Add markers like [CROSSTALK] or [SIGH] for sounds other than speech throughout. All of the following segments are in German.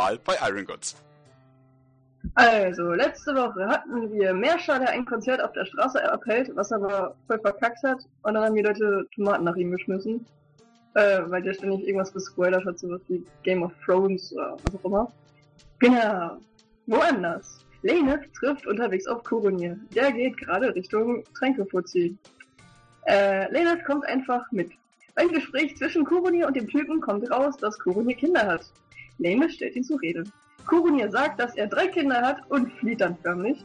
Mal bei Iron Gods. Also, letzte Woche hatten wir Merscha, der ein Konzert auf der Straße abhält, was aber voll verkackt hat. Und dann haben die Leute Tomaten nach ihm geschmissen. Äh, weil der ständig irgendwas gespoilert hat, sowas wie Game of Thrones oder was auch immer. Genau. Woanders. Lene trifft unterwegs auf Kurunir. Der geht gerade Richtung Tränkefuzzi. Äh, Lena kommt einfach mit. Beim Gespräch zwischen Kurunir und dem Typen kommt raus, dass Kurunir Kinder hat. Lena stellt ihn zur Rede. Kurunir sagt, dass er drei Kinder hat und flieht dann förmlich.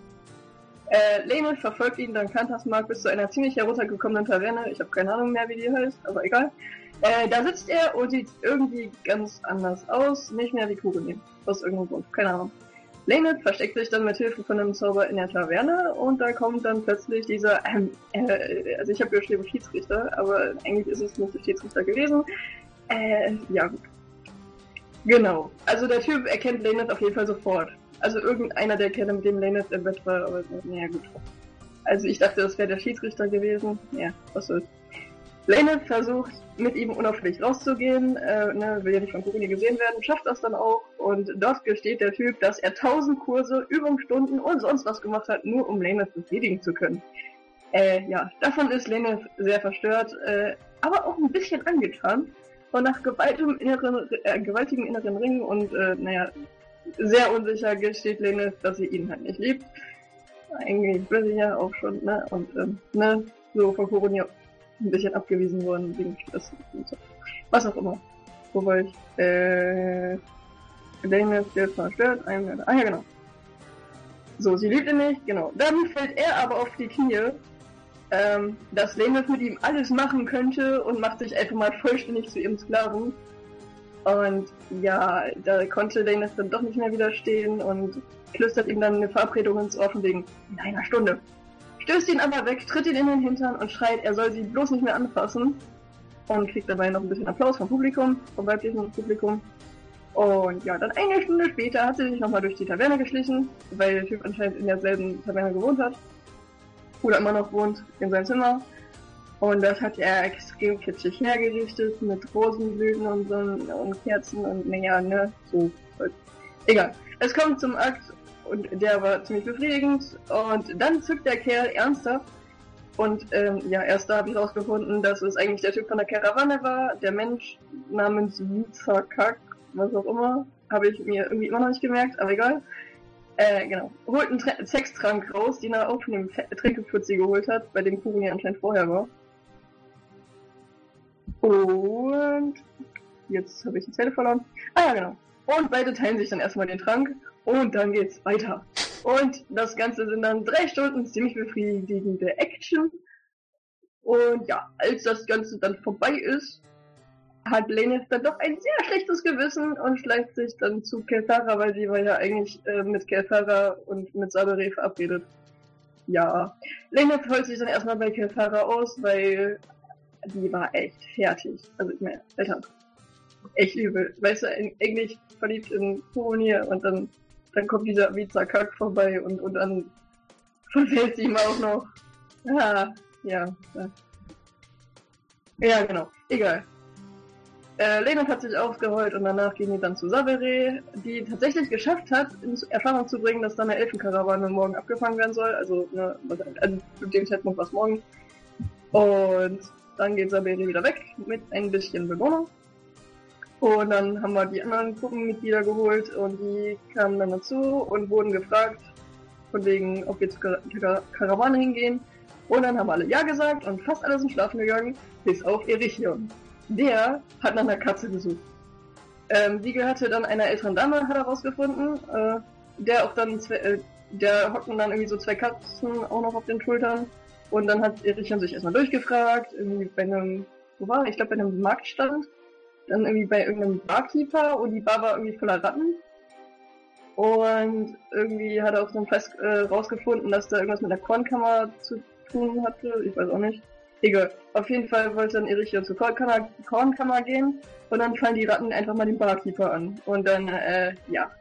Äh, Lene verfolgt ihn dann Kantasmark bis zu einer ziemlich heruntergekommenen Taverne. Ich habe keine Ahnung mehr, wie die heißt, aber egal. Äh, da sitzt er und sieht irgendwie ganz anders aus. Nicht mehr wie Kurunir. Aus irgendeinem Grund. Keine Ahnung. Lene versteckt sich dann mit Hilfe von einem Zauber in der Taverne und da kommt dann plötzlich dieser, ähm, äh, also ich habe geschrieben Schiedsrichter, aber eigentlich ist es nicht der Schiedsrichter gewesen. Äh, ja. Genau. Also der Typ erkennt Lane auf jeden Fall sofort. Also irgendeiner der Kerle, mit dem Lane im Bett war, aber naja gut. Also ich dachte, das wäre der Schiedsrichter gewesen. Ja, was soll's. Lane versucht mit ihm unauffällig rauszugehen, äh, ne, will ja nicht von Kuruni gesehen werden, schafft das dann auch und dort gesteht der Typ, dass er tausend Kurse, Übungsstunden und sonst was gemacht hat, nur um Lane befriedigen zu können. Äh, ja, davon ist Lane sehr verstört, äh, aber auch ein bisschen angetan und nach gewaltigem inneren, äh, gewaltigem inneren Ring und, äh, naja, sehr unsicher gesteht Lane, dass sie ihn halt nicht liebt. Eigentlich sie ja auch schon, ne, und, ähm, ne, so von Kuruni ein bisschen abgewiesen worden wegen Stress und so. Was auch immer. Wobei ich, äh, Daniel wird verstört, ein, ah ja genau. So, sie liebt ihn nicht, genau. Dann fällt er aber auf die Knie, ähm, dass Leneth mit ihm alles machen könnte und macht sich einfach mal vollständig zu ihrem Sklaven. Und ja, da konnte Leneth dann doch nicht mehr widerstehen und flüstert ihm dann eine Verabredung ins Ohr von wegen, in einer Stunde stößt ihn aber weg, tritt ihn in den Hintern und schreit, er soll sie bloß nicht mehr anfassen. Und kriegt dabei noch ein bisschen Applaus vom Publikum, vom weiblichen Publikum. Und ja, dann eine Stunde später hat sie sich nochmal durch die Taverne geschlichen, weil der Typ anscheinend in derselben Taverne gewohnt hat. Oder immer noch wohnt in seinem Zimmer. Und das hat er extrem kitschig hergerichtet mit Rosenblüten und so und Kerzen und naja, ne, so. Egal. Es kommt zum Akt und der war ziemlich befriedigend. Und dann zückt der Kerl ernsthaft. Und ähm, ja, erst da habe ich rausgefunden, dass es eigentlich der Typ von der Karawane war, der Mensch namens Vizakak, was auch immer, habe ich mir irgendwie immer noch nicht gemerkt, aber egal. Äh, genau. Holt einen Tra Sextrank raus, den er auch von dem Tränkeputzi geholt hat, bei dem Kuchen ja anscheinend vorher war. Und jetzt habe ich die Zelle verloren. Ah ja, genau. Und beide teilen sich dann erstmal den Trank und dann geht's weiter. Und das Ganze sind dann drei Stunden ziemlich befriedigende Action. Und ja, als das Ganze dann vorbei ist, hat Leneth dann doch ein sehr schlechtes Gewissen und schleicht sich dann zu Kelthara, weil sie war ja eigentlich äh, mit Kelthara und mit Sabere verabredet. Ja, Leneth holt sich dann erstmal bei Kelthara aus, weil die war echt fertig. Also ich meine, Alter, echt übel. Weißt du, eigentlich verliebt in Kuronier und dann dann kommt dieser Vizakack vorbei und, und dann [LAUGHS] verfällt sie ihm auch noch. Ja. Ja, ja genau. Egal. Äh, Lenot hat sich aufgeheult und danach ging die dann zu Savere, die tatsächlich geschafft hat, in Erfahrung zu bringen, dass da eine Elfenkarawane morgen abgefangen werden soll. Also, ne, also zu dem Zeitpunkt war es morgen. Und dann geht Savere wieder weg mit ein bisschen Belohnung. Und dann haben wir die anderen Gruppenmitglieder geholt und die kamen dann dazu und wurden gefragt, von wegen, ob wir zur Kar Karawane hingehen. Und dann haben alle Ja gesagt und fast alle sind schlafen gegangen, bis auf Erichion. Der hat nach einer Katze gesucht. Ähm, die gehörte dann einer älteren Dame, hat er rausgefunden, äh, der auch dann, äh, der hocken dann irgendwie so zwei Katzen auch noch auf den Schultern. Und dann hat Erichion sich erstmal durchgefragt, irgendwie bei einem, wo war er? Ich glaube bei einem Marktstand dann irgendwie bei irgendeinem Barkeeper und die Bar war irgendwie voller Ratten. Und irgendwie hat er auch so ein Fest äh, rausgefunden, dass da irgendwas mit der Kornkammer zu tun hatte. Ich weiß auch nicht. Egal. Auf jeden Fall wollte dann Erich zur Kornkammer, Kornkammer gehen und dann fallen die Ratten einfach mal den Barkeeper an. Und dann, äh, ja,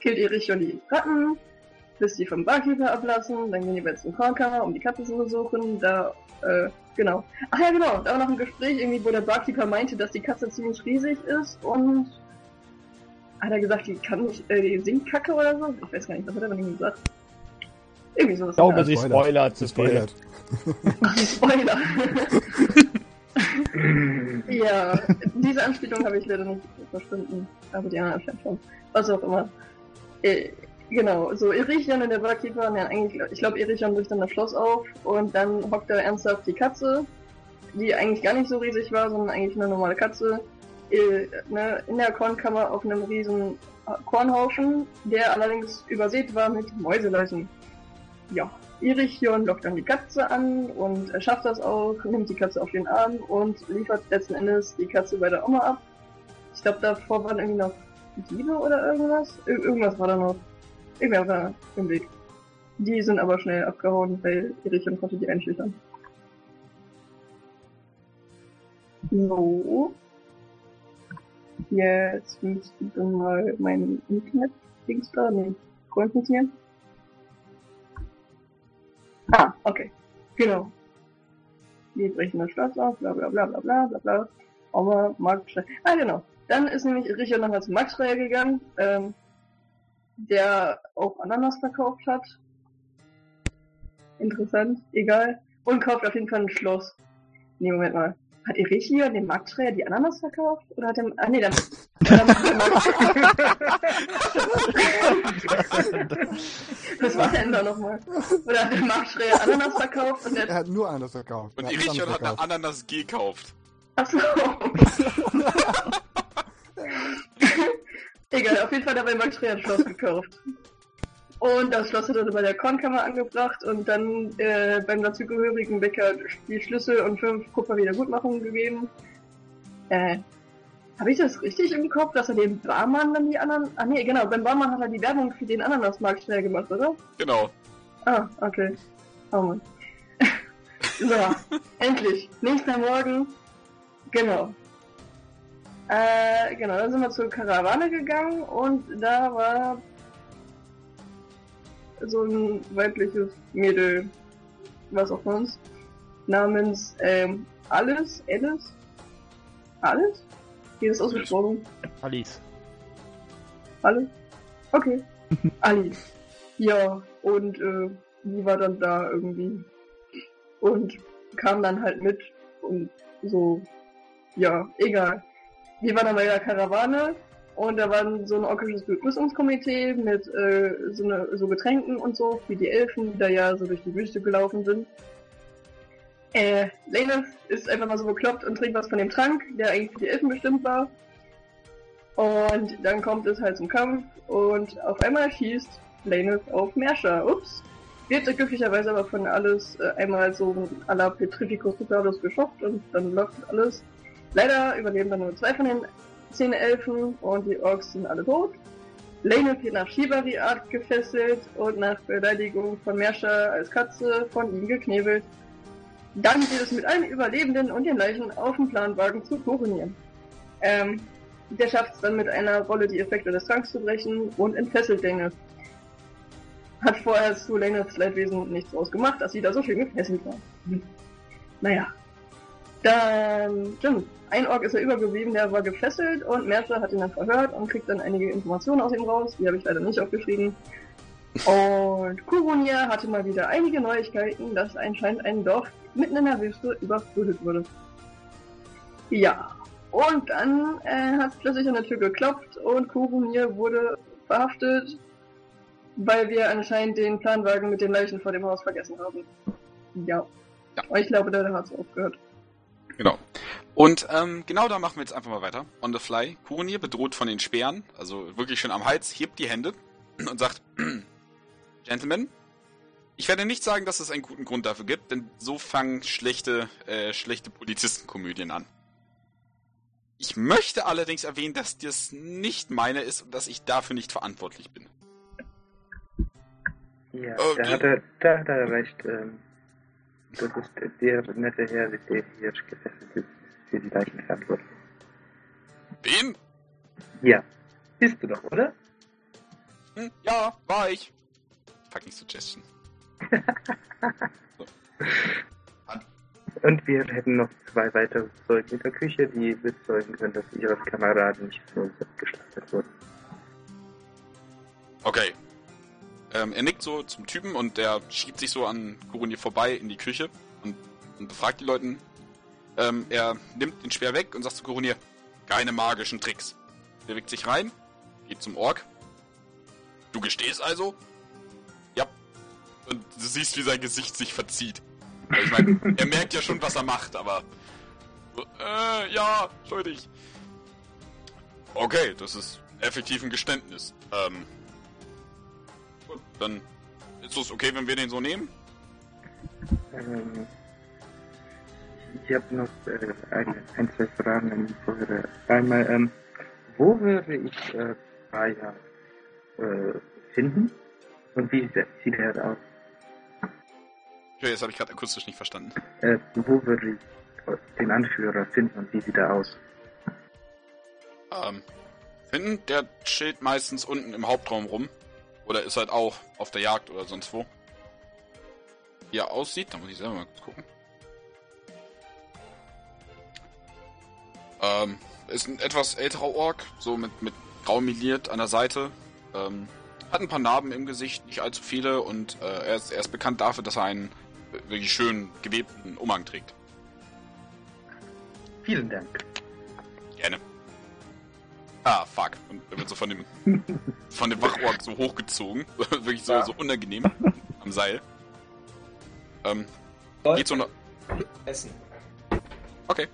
killt Erich und die Ratten, bis die vom Barkeeper ablassen. Dann gehen die wieder zur Kornkammer, um die Katze zu besuchen. Da äh, genau. Ach ja, genau. Da war noch ein Gespräch irgendwie, wo der Barkeeper meinte, dass die Katze ziemlich riesig ist und hat er gesagt, die kann nicht, äh, die singt Kacke oder so? Ich weiß gar nicht, was hat er denn gesagt? Irgendwie sowas. Ich glaube, sie spoilert. Sie spoilert. Ach, Spoiler. [LAUGHS] ja, diese Anspielung habe ich leider nicht verstanden. Aber die anderen schon. Was auch immer. Äh, genau, so Erichon und der Barkeeper, ne, eigentlich, ich glaube, Erichon bricht dann das Schloss auf und dann hockt da ernsthaft die Katze, die eigentlich gar nicht so riesig war, sondern eigentlich eine normale Katze, äh, ne, in der Kornkammer auf einem riesen Kornhaufen, der allerdings übersät war mit Mäuseleichen. Ja, Irichion lockt dann die Katze an und er schafft das auch, nimmt die Katze auf den Arm und liefert letzten Endes die Katze bei der Oma ab. Ich glaube, davor waren irgendwie noch Diebe oder irgendwas. Ir irgendwas war da noch. Irgendwer war im Weg. Die sind aber schnell abgehauen, weil Irichion konnte die einschüchtern. So. Jetzt müsste dann mal mein Internet-Dings da, ne, Freund funktionieren. Ah, okay. Genau. Wir brechen das Schloss auf, bla bla bla bla bla bla bla. Oma, Marktschreier. Ah, genau. Dann ist nämlich Richard nochmal zum Marktschreier gegangen, ähm, der auch Ananas verkauft hat. Interessant, egal. Und kauft auf jeden Fall ein Schloss. Nee, Moment mal. Hat Erichio dem Marktschreier die Ananas verkauft? Oder hat er... Ah, nee, dann... [LAUGHS] dann Was war denn da nochmal? Oder hat der Marktschreier Ananas verkauft und Er der... hat nur Ananas verkauft. Und Er anderes hat eine. Ananas gekauft. Achso. [LAUGHS] Egal, auf jeden Fall hat er bei Max Schreier ein Schloss gekauft. Und das Schloss hat er bei der Kornkammer angebracht und dann äh, beim dazugehörigen Bäcker die Schlüssel und fünf Kupfer Wiedergutmachungen gegeben. Äh, habe ich das richtig im Kopf, dass er dem Barmann dann die anderen... Ah nee, genau, beim Barmann hat er die Werbung für den Ananasmarkt schnell gemacht, oder? Genau. Ah, okay. Oh Mann. [LAUGHS] so, endlich. Nächster Morgen. Genau. Äh, genau, dann sind wir zur Karawane gegangen und da war so ein weibliches Mädel, was auch sonst, namens ähm, Alice, Alice? Alice? Wie ist das ausgesprochen? Alice. Alice? Okay. [LAUGHS] Alice. Ja, und äh, die war dann da irgendwie. Und kam dann halt mit und so, ja, egal. Wir waren dann bei der Karawane und da war so ein orkisches Begrüßungskomitee mit äh, so, ne, so Getränken und so für die Elfen, die da ja so durch die Wüste gelaufen sind. Äh, Leneth ist einfach mal so bekloppt und trinkt was von dem Trank, der eigentlich für die Elfen bestimmt war. Und dann kommt es halt zum Kampf und auf einmal schießt Leneth auf Mersha. Ups. Wird glücklicherweise aber von alles äh, einmal so à la Petrificus Totalus geschockt und dann läuft alles. Leider überleben dann nur zwei von den zehn Elfen und die Orks sind alle tot. Leneth wird nach Shibari-Art gefesselt und nach Beleidigung von Mersha als Katze von ihm geknebelt. Dann geht es mit allen Überlebenden und den Leichen auf dem Planwagen zu Koronier. Ähm, der schafft es dann mit einer Rolle die Effekte des Tranks zu brechen und entfesselt Leneth. Hat vorher zu Leneths Leidwesen nichts ausgemacht, dass sie da so schön gefesselt war. Hm. Naja. Dann, stimmt, ein Ork ist ja übergeblieben, der war gefesselt und Mersha hat ihn dann verhört und kriegt dann einige Informationen aus ihm raus. Die habe ich leider nicht aufgeschrieben. Und Kurunia hatte mal wieder einige Neuigkeiten, dass anscheinend ein Dorf mitten in der Wüste überflutet wurde. Ja, und dann äh, hat es plötzlich an der Tür geklopft und Kurunir wurde verhaftet, weil wir anscheinend den Planwagen mit den Leichen vor dem Haus vergessen haben. Ja. Ja. Aber ich glaube, da hat es aufgehört. Genau. Und ähm, genau da machen wir jetzt einfach mal weiter. On the fly. Kurunir bedroht von den Speeren, also wirklich schon am Hals, hebt die Hände [CLEARS THROAT] und sagt, [CLEARS THROAT] Gentlemen, ich werde nicht sagen, dass es einen guten Grund dafür gibt, denn so fangen schlechte, äh, schlechte Polizistenkomödien an. Ich möchte allerdings erwähnen, dass das nicht meine ist und dass ich dafür nicht verantwortlich bin. Ja, Oh, da, die- hat er, da hat er recht. Ähm, das ist der nette Herr, der hier gefesselt ist, für die Leichen verantwortlich. Wen? Ja, bist du doch, oder? Hm, ja, war ich. Fucking Suggestion. [LAUGHS] Und wir hätten noch zwei weitere Zeugen in der Küche, die bezeugen können, dass ihre Kameraden nicht von uns geschlachtet wurden. Okay. Ähm, er nickt so zum Typen und der schiebt sich so an Kurunir vorbei in die Küche und, und befragt die Leuten. Ähm, er nimmt den Speer weg und sagt zu Kurunir, keine magischen Tricks. Bewegt sich rein, geht zum Ork. Du gestehst also? Ja. Und du siehst, wie sein Gesicht sich verzieht. Ich meine, [LAUGHS] er merkt ja schon, was er macht, aber. Äh, ja, schuldig. Okay, das ist effektiv ein Geständnis. Ähm. Dann ist es okay, wenn wir den so nehmen? Ähm, ich habe noch äh, eine, ein, zwei Fragen an vorher. Einmal, ähm, wo würde ich äh, Freier äh, finden? Und wie sieht sieht er aus? Okay, das habe ich gerade akustisch nicht verstanden. Äh, wo würde ich den Anführer finden und wie sieht er aus? Ähm, finden, der chillt meistens unten im Hauptraum rum. Oder ist halt auch auf der Jagd oder sonst wo. Wie er aussieht, da muss ich selber mal gucken. Ähm, ist ein etwas älterer Ork, so mit, mit grau meliert an der Seite. Ähm, hat ein paar Narben im Gesicht, nicht allzu viele und äh, er, ist, er ist bekannt dafür, dass er einen wirklich schön gewebten Umhang trägt. Vielen Dank. Ah, fuck. Und er wird so von dem [LAUGHS] von dem Wachorg so hochgezogen. [LAUGHS] Wirklich so, Ja. so unangenehm [LAUGHS] am Seil. Ähm, Leute, geht so noch. Essen. Okay,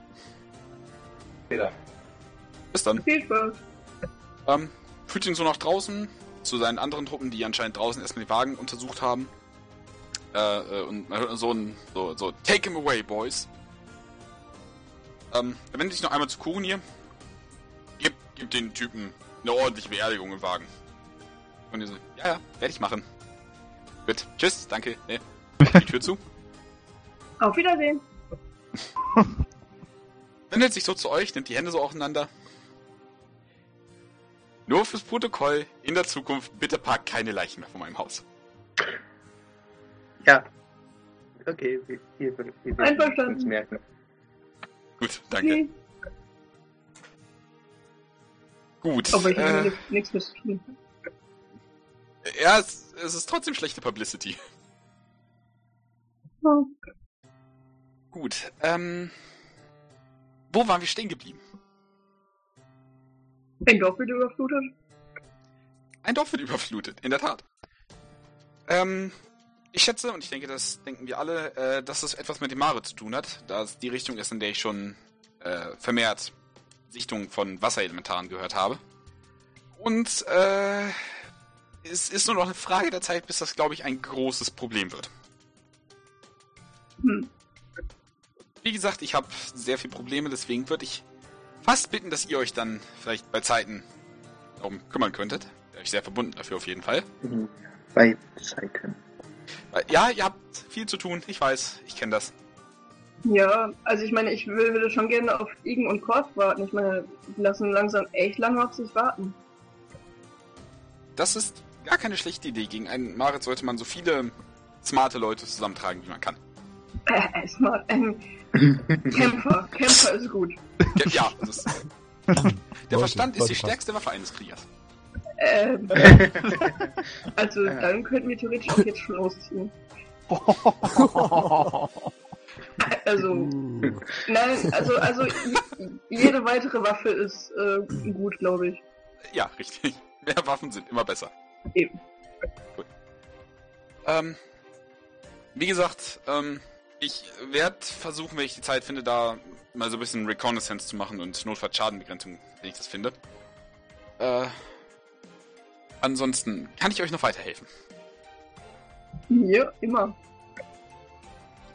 Später. bis dann. Viel Spaß. Ähm, führt ihn so nach draußen zu seinen anderen Truppen, die anscheinend draußen erstmal die Wagen untersucht haben. Äh, äh, und man hört so ein so, so Take him away, boys. Ähm, er wendet sich noch einmal zu Kurunir. Gib, gib den Typen eine ordentliche Beerdigung im Wagen. Und ihr so, ja, ja, werde ich machen. Gut, tschüss, danke. Nee. Die Tür zu. Auf Wiedersehen. [LAUGHS] wendet sich so zu euch, nimmt die Hände so auseinander. Nur fürs Protokoll, in der Zukunft, bitte parkt keine Leichen mehr vor meinem Haus. Ja. Okay, wir, wir, wir Einverstanden. uns merken. Gut, danke. Nee. Gut. Aber ich habe äh, nichts- mit zu tun. ja, es, es ist trotzdem schlechte Publicity. Oh. Gut, ähm. Wo waren wir stehen geblieben? Ein Dorf wird überflutet. Ein Dorf wird überflutet, in der Tat. Ähm, ich schätze, und ich denke, das denken wir alle, äh, dass es etwas mit dem Mare zu tun hat, da es die Richtung ist, in der ich schon äh, vermehrt Sichtungen von Wasserelementaren gehört habe. Und äh, es ist nur noch eine Frage der Zeit, bis das, glaube ich, ein großes Problem wird. Hm. Wie gesagt, ich habe sehr viele Probleme, deswegen würde ich fast bitten, dass ihr euch dann vielleicht bei Zeiten darum kümmern könntet. Wäre ich sehr verbunden dafür auf jeden Fall. Mhm. Bei Seiten. Weil, ja, ihr habt viel zu tun, ich weiß, ich kenne das. Ja, also ich meine, ich will, würde schon gerne auf Igen und Kort warten. Ich meine, die lassen langsam echt lange auf sich warten. Das ist gar keine schlechte Idee. Gegen einen Marit sollte man so viele smarte Leute zusammentragen, wie man kann. Äh, smart. Ähm, [LAUGHS] Kämpfer. Kämpfer ist gut. Ja, ja das ist, der Verstand ist die stärkste Waffe eines Kriegers. Ähm, [LAUGHS] also dann könnten wir theoretisch auch jetzt schon ausziehen. [LAUGHS] [LAUGHS] Also, nein, also, also jede weitere Waffe ist äh, gut, glaube ich. Ja, richtig. [LAUGHS] Mehr Waffen sind immer besser. Eben. Gut. Ähm, wie gesagt, ähm, ich werde versuchen, wenn ich die Zeit finde, da mal so ein bisschen Reconnaissance zu machen und notfalls Schadenbegrenzung, wenn ich das finde. Äh, ansonsten kann ich euch noch weiterhelfen. Ja, immer.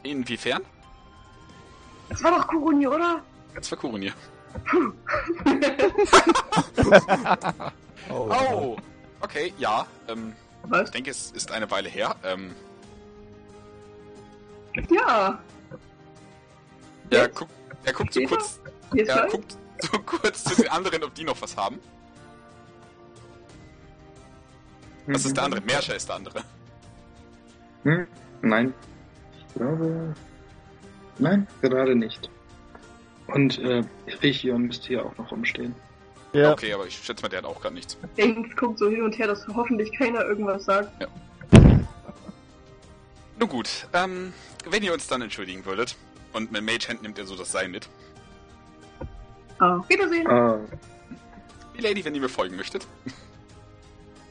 Inwiefern? Das war doch Kuruni, oder? Jetzt verkuren hier. oh, Oh, okay, ja. Ähm, Was? ich denke, es ist eine Weile her. Ähm, Ja. er, Jetzt? guckt, er guckt so kurz, Jetzt er guckt so kurz zu den anderen, ob die noch was haben. Was ist der andere? Merscher ist der andere. Hm? Nein. Ich glaube. Nein, gerade nicht. Und äh, Rechion müsste hier auch noch rumstehen. Ja. Okay, aber ich schätze mal, der hat auch gerade nichts. Denks guckt so hin und her, dass hoffentlich keiner irgendwas sagt. Nun gut, ähm, wenn ihr uns dann entschuldigen würdet, und mit Mage Hand nimmt er so das Seil mit. Auf Wiedersehen. Oh, Die Lady, wenn ihr mir folgen möchtet.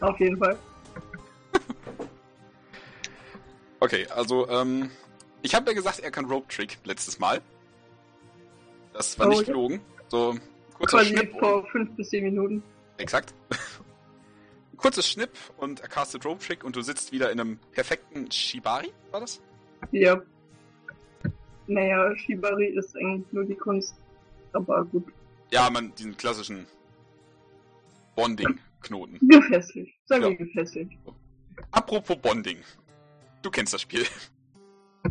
Auf jeden Fall. [LAUGHS] Okay, also, ähm, ich habe ja gesagt, er kann Rope Trick letztes Mal. Das war Oh, nicht ja. gelogen. So, kurzer Quasi Schnipp. vor fünf bis zehn Minuten. Exakt. [LAUGHS] Kurzes Schnipp und er castet Rope Trick und du sitzt wieder in einem perfekten Shibari, war das? Ja. Naja, Shibari ist eigentlich nur die Kunst. Aber gut. Ja, man, diesen klassischen Bonding-Knoten. Gefesselt. Sagen Ja. wir gefesselt. Apropos Bonding. Du kennst das Spiel.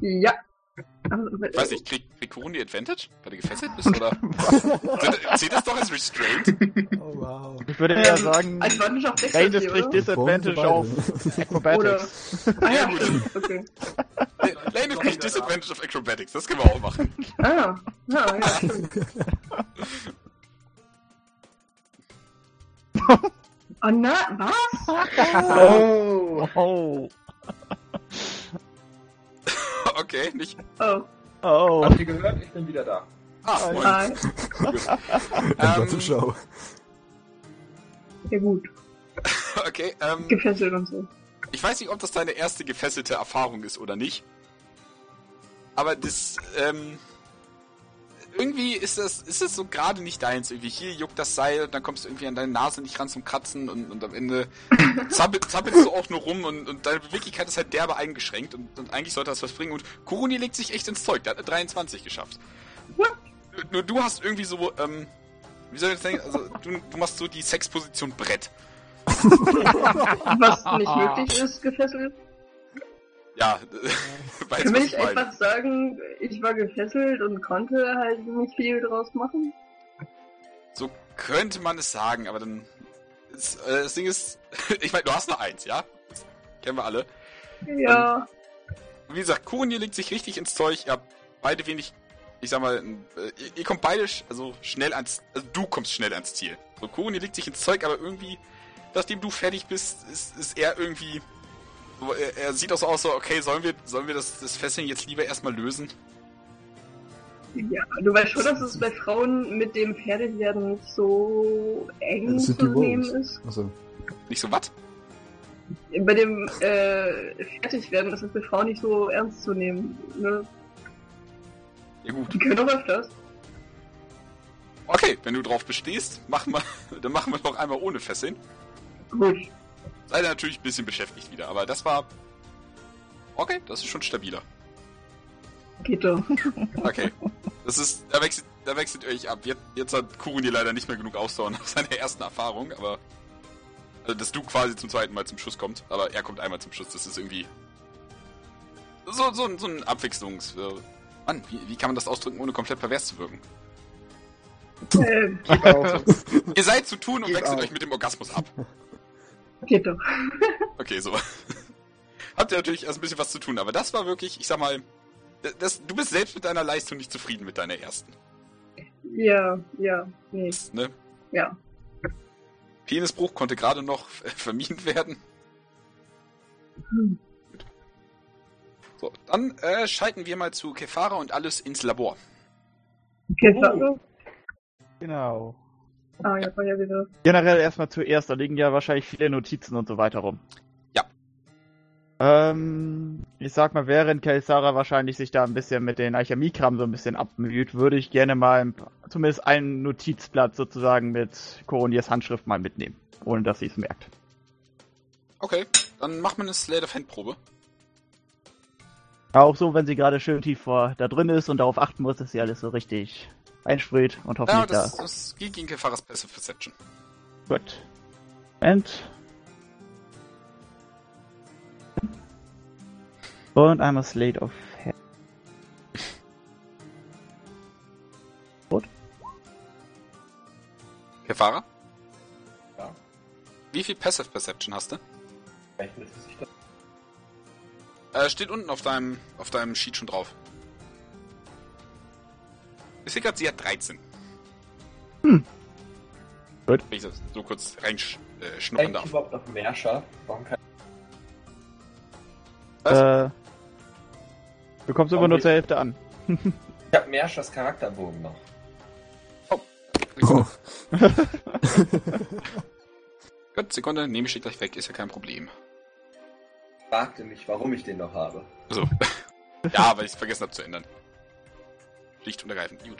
Ja. Also, Ich weiß nicht, kriegt krieg Kuruni Advantage, weil du gefesselt bist, oder? [LAUGHS] Zählt das doch als Restraint? Oh wow. Ich würde Ähm, eher sagen, Advantage auf Rain Dexterity, kriegt oder? Disadvantage auf Oder... Acrobatics. [LAUGHS] Ah ja, gut. Okay. Lane kriegt Disadvantage of Acrobatics, das können wir auch machen. Ah, ja, ja, stimmt. [LAUGHS] Oh na, was? oh. Oh. Okay, nicht. Oh, Oh. Habt ihr gehört? Ich bin wieder da. Ah, hi. Unser [LAUGHS] Ähm, Zuschauer. Ja gut, [LAUGHS] Okay, ähm, gefesselt und so. ich weiß nicht, ob das deine erste gefesselte Erfahrung ist oder nicht. Aber das, ähm, irgendwie ist das, ist das so gerade nicht deins. Irgendwie hier juckt das Seil und dann kommst du irgendwie an deine Nase nicht ran zum Kratzen und, und am Ende [LAUGHS] zappel, zappelst du auch nur rum und, und deine Beweglichkeit ist halt derbe eingeschränkt und, und eigentlich sollte das was bringen. Und Kuruni legt sich echt ins Zeug. Der hat eine 23 geschafft. Nur du hast irgendwie so, ähm, wie soll ich das sagen? Also, du, du machst so die Sexposition Brett. [LAUGHS] Was nicht möglich ist, gefesselt. Ja, [LAUGHS] weißt Kann was ich einfach sagen, ich war gefesselt und konnte halt nicht viel draus machen? So könnte man es sagen, aber dann. Ist, äh, das Ding ist, [LAUGHS] ich meine, du hast eine Eins, ja? Das kennen wir alle. Ja, Wie gesagt, Kuronier legt sich richtig ins Zeug. Ihr habt beide wenig, ich sag mal, äh, ihr, ihr kommt beide sch- also schnell ans, also du kommst schnell ans Ziel. So, Kuronier legt sich ins Zeug, aber irgendwie, nachdem du fertig bist, ist, ist er irgendwie, er, er sieht auch so aus, so, okay, sollen wir, sollen wir das, das Fesseln jetzt lieber erstmal lösen? ja, du weißt schon, dass es bei Frauen mit dem Fertigwerden nicht so eng zu nehmen Wolves. ist. Also, Nicht so was? Bei dem äh, Fertigwerden ist es bei Frauen nicht so ernst zu nehmen. Ne? Ja gut. Die können doch öfters. Okay, wenn du drauf bestehst, machen wir, [LAUGHS] dann machen wir noch einmal ohne Fesseln. Gut. Seid ihr natürlich ein bisschen beschäftigt wieder, aber das war. Okay, das ist schon stabiler. Geht doch. Okay. Das ist. Da wechselt, da wechselt ihr euch ab. Jetzt, jetzt hat Kuruni leider nicht mehr genug Ausdauer nach seiner ersten Erfahrung, aber. Also, dass du quasi zum zweiten Mal zum Schuss kommt, aber er kommt einmal zum Schuss, das ist irgendwie. So, so, ein- so ein Abwechslungs. Äh, Mann, wie, wie kann man das ausdrücken, ohne komplett pervers zu wirken? äh, Gib auf. Ihr seid zu tun und Gib wechselt auf. euch mit dem Orgasmus ab. Geht doch. [LAUGHS] Okay, so. [LAUGHS] Habt ihr natürlich erst ein bisschen was zu tun, aber das war wirklich, ich sag mal, das, du bist selbst mit deiner Leistung nicht zufrieden mit deiner ersten. Ja, ja, nee. Das, ne? Ja. Penisbruch konnte gerade noch [LAUGHS] vermieden werden. Hm. So, dann äh, schalten wir mal zu Kefara und alles ins Labor. Okay, Oh. Genau. Ah, ja, war ja wieder. Generell erstmal zuerst, da liegen ja wahrscheinlich viele Notizen und so weiter rum. Ja. Ähm, ich sag mal, während Kelsara wahrscheinlich sich da ein bisschen mit den Alchemiekram so ein bisschen abmüht, würde ich gerne mal ein, zumindest ein Notizblatt sozusagen mit Koroniers Handschrift mal mitnehmen, ohne dass sie es merkt. Okay, dann machen wir eine Slate of Hand Probe. Auch so, wenn sie gerade schön tief vor da drin ist und darauf achten muss, dass sie alles so richtig einsprüht und Ja, hoffentlich das, da. das geht gegen Kefaras Passive Perception. Gut. Moment. Und einmal Slate of Hand. Kefara? Ja. Wie viel Passive Perception hast du? Rechnet es sich das? Äh, steht unten auf deinem, auf deinem Sheet schon drauf. Ich sehe gerade, sie hat 13. Wenn ich das so kurz reinschnuppern Eigentlich darf. überhaupt noch Merscher? Warum kann Was? Äh, bekommst du immer Warum nur zur Hälfte an. ich hab Merschers Charakterbogen noch. Oh. [LAUGHS] Gut, Sekunde, nehme ich gleich weg, ist ja kein Problem. Fragte mich, warum ich den noch habe. So. [LAUGHS] ja, weil ich es vergessen habe zu ändern. Schlicht und ergreifend. Gut.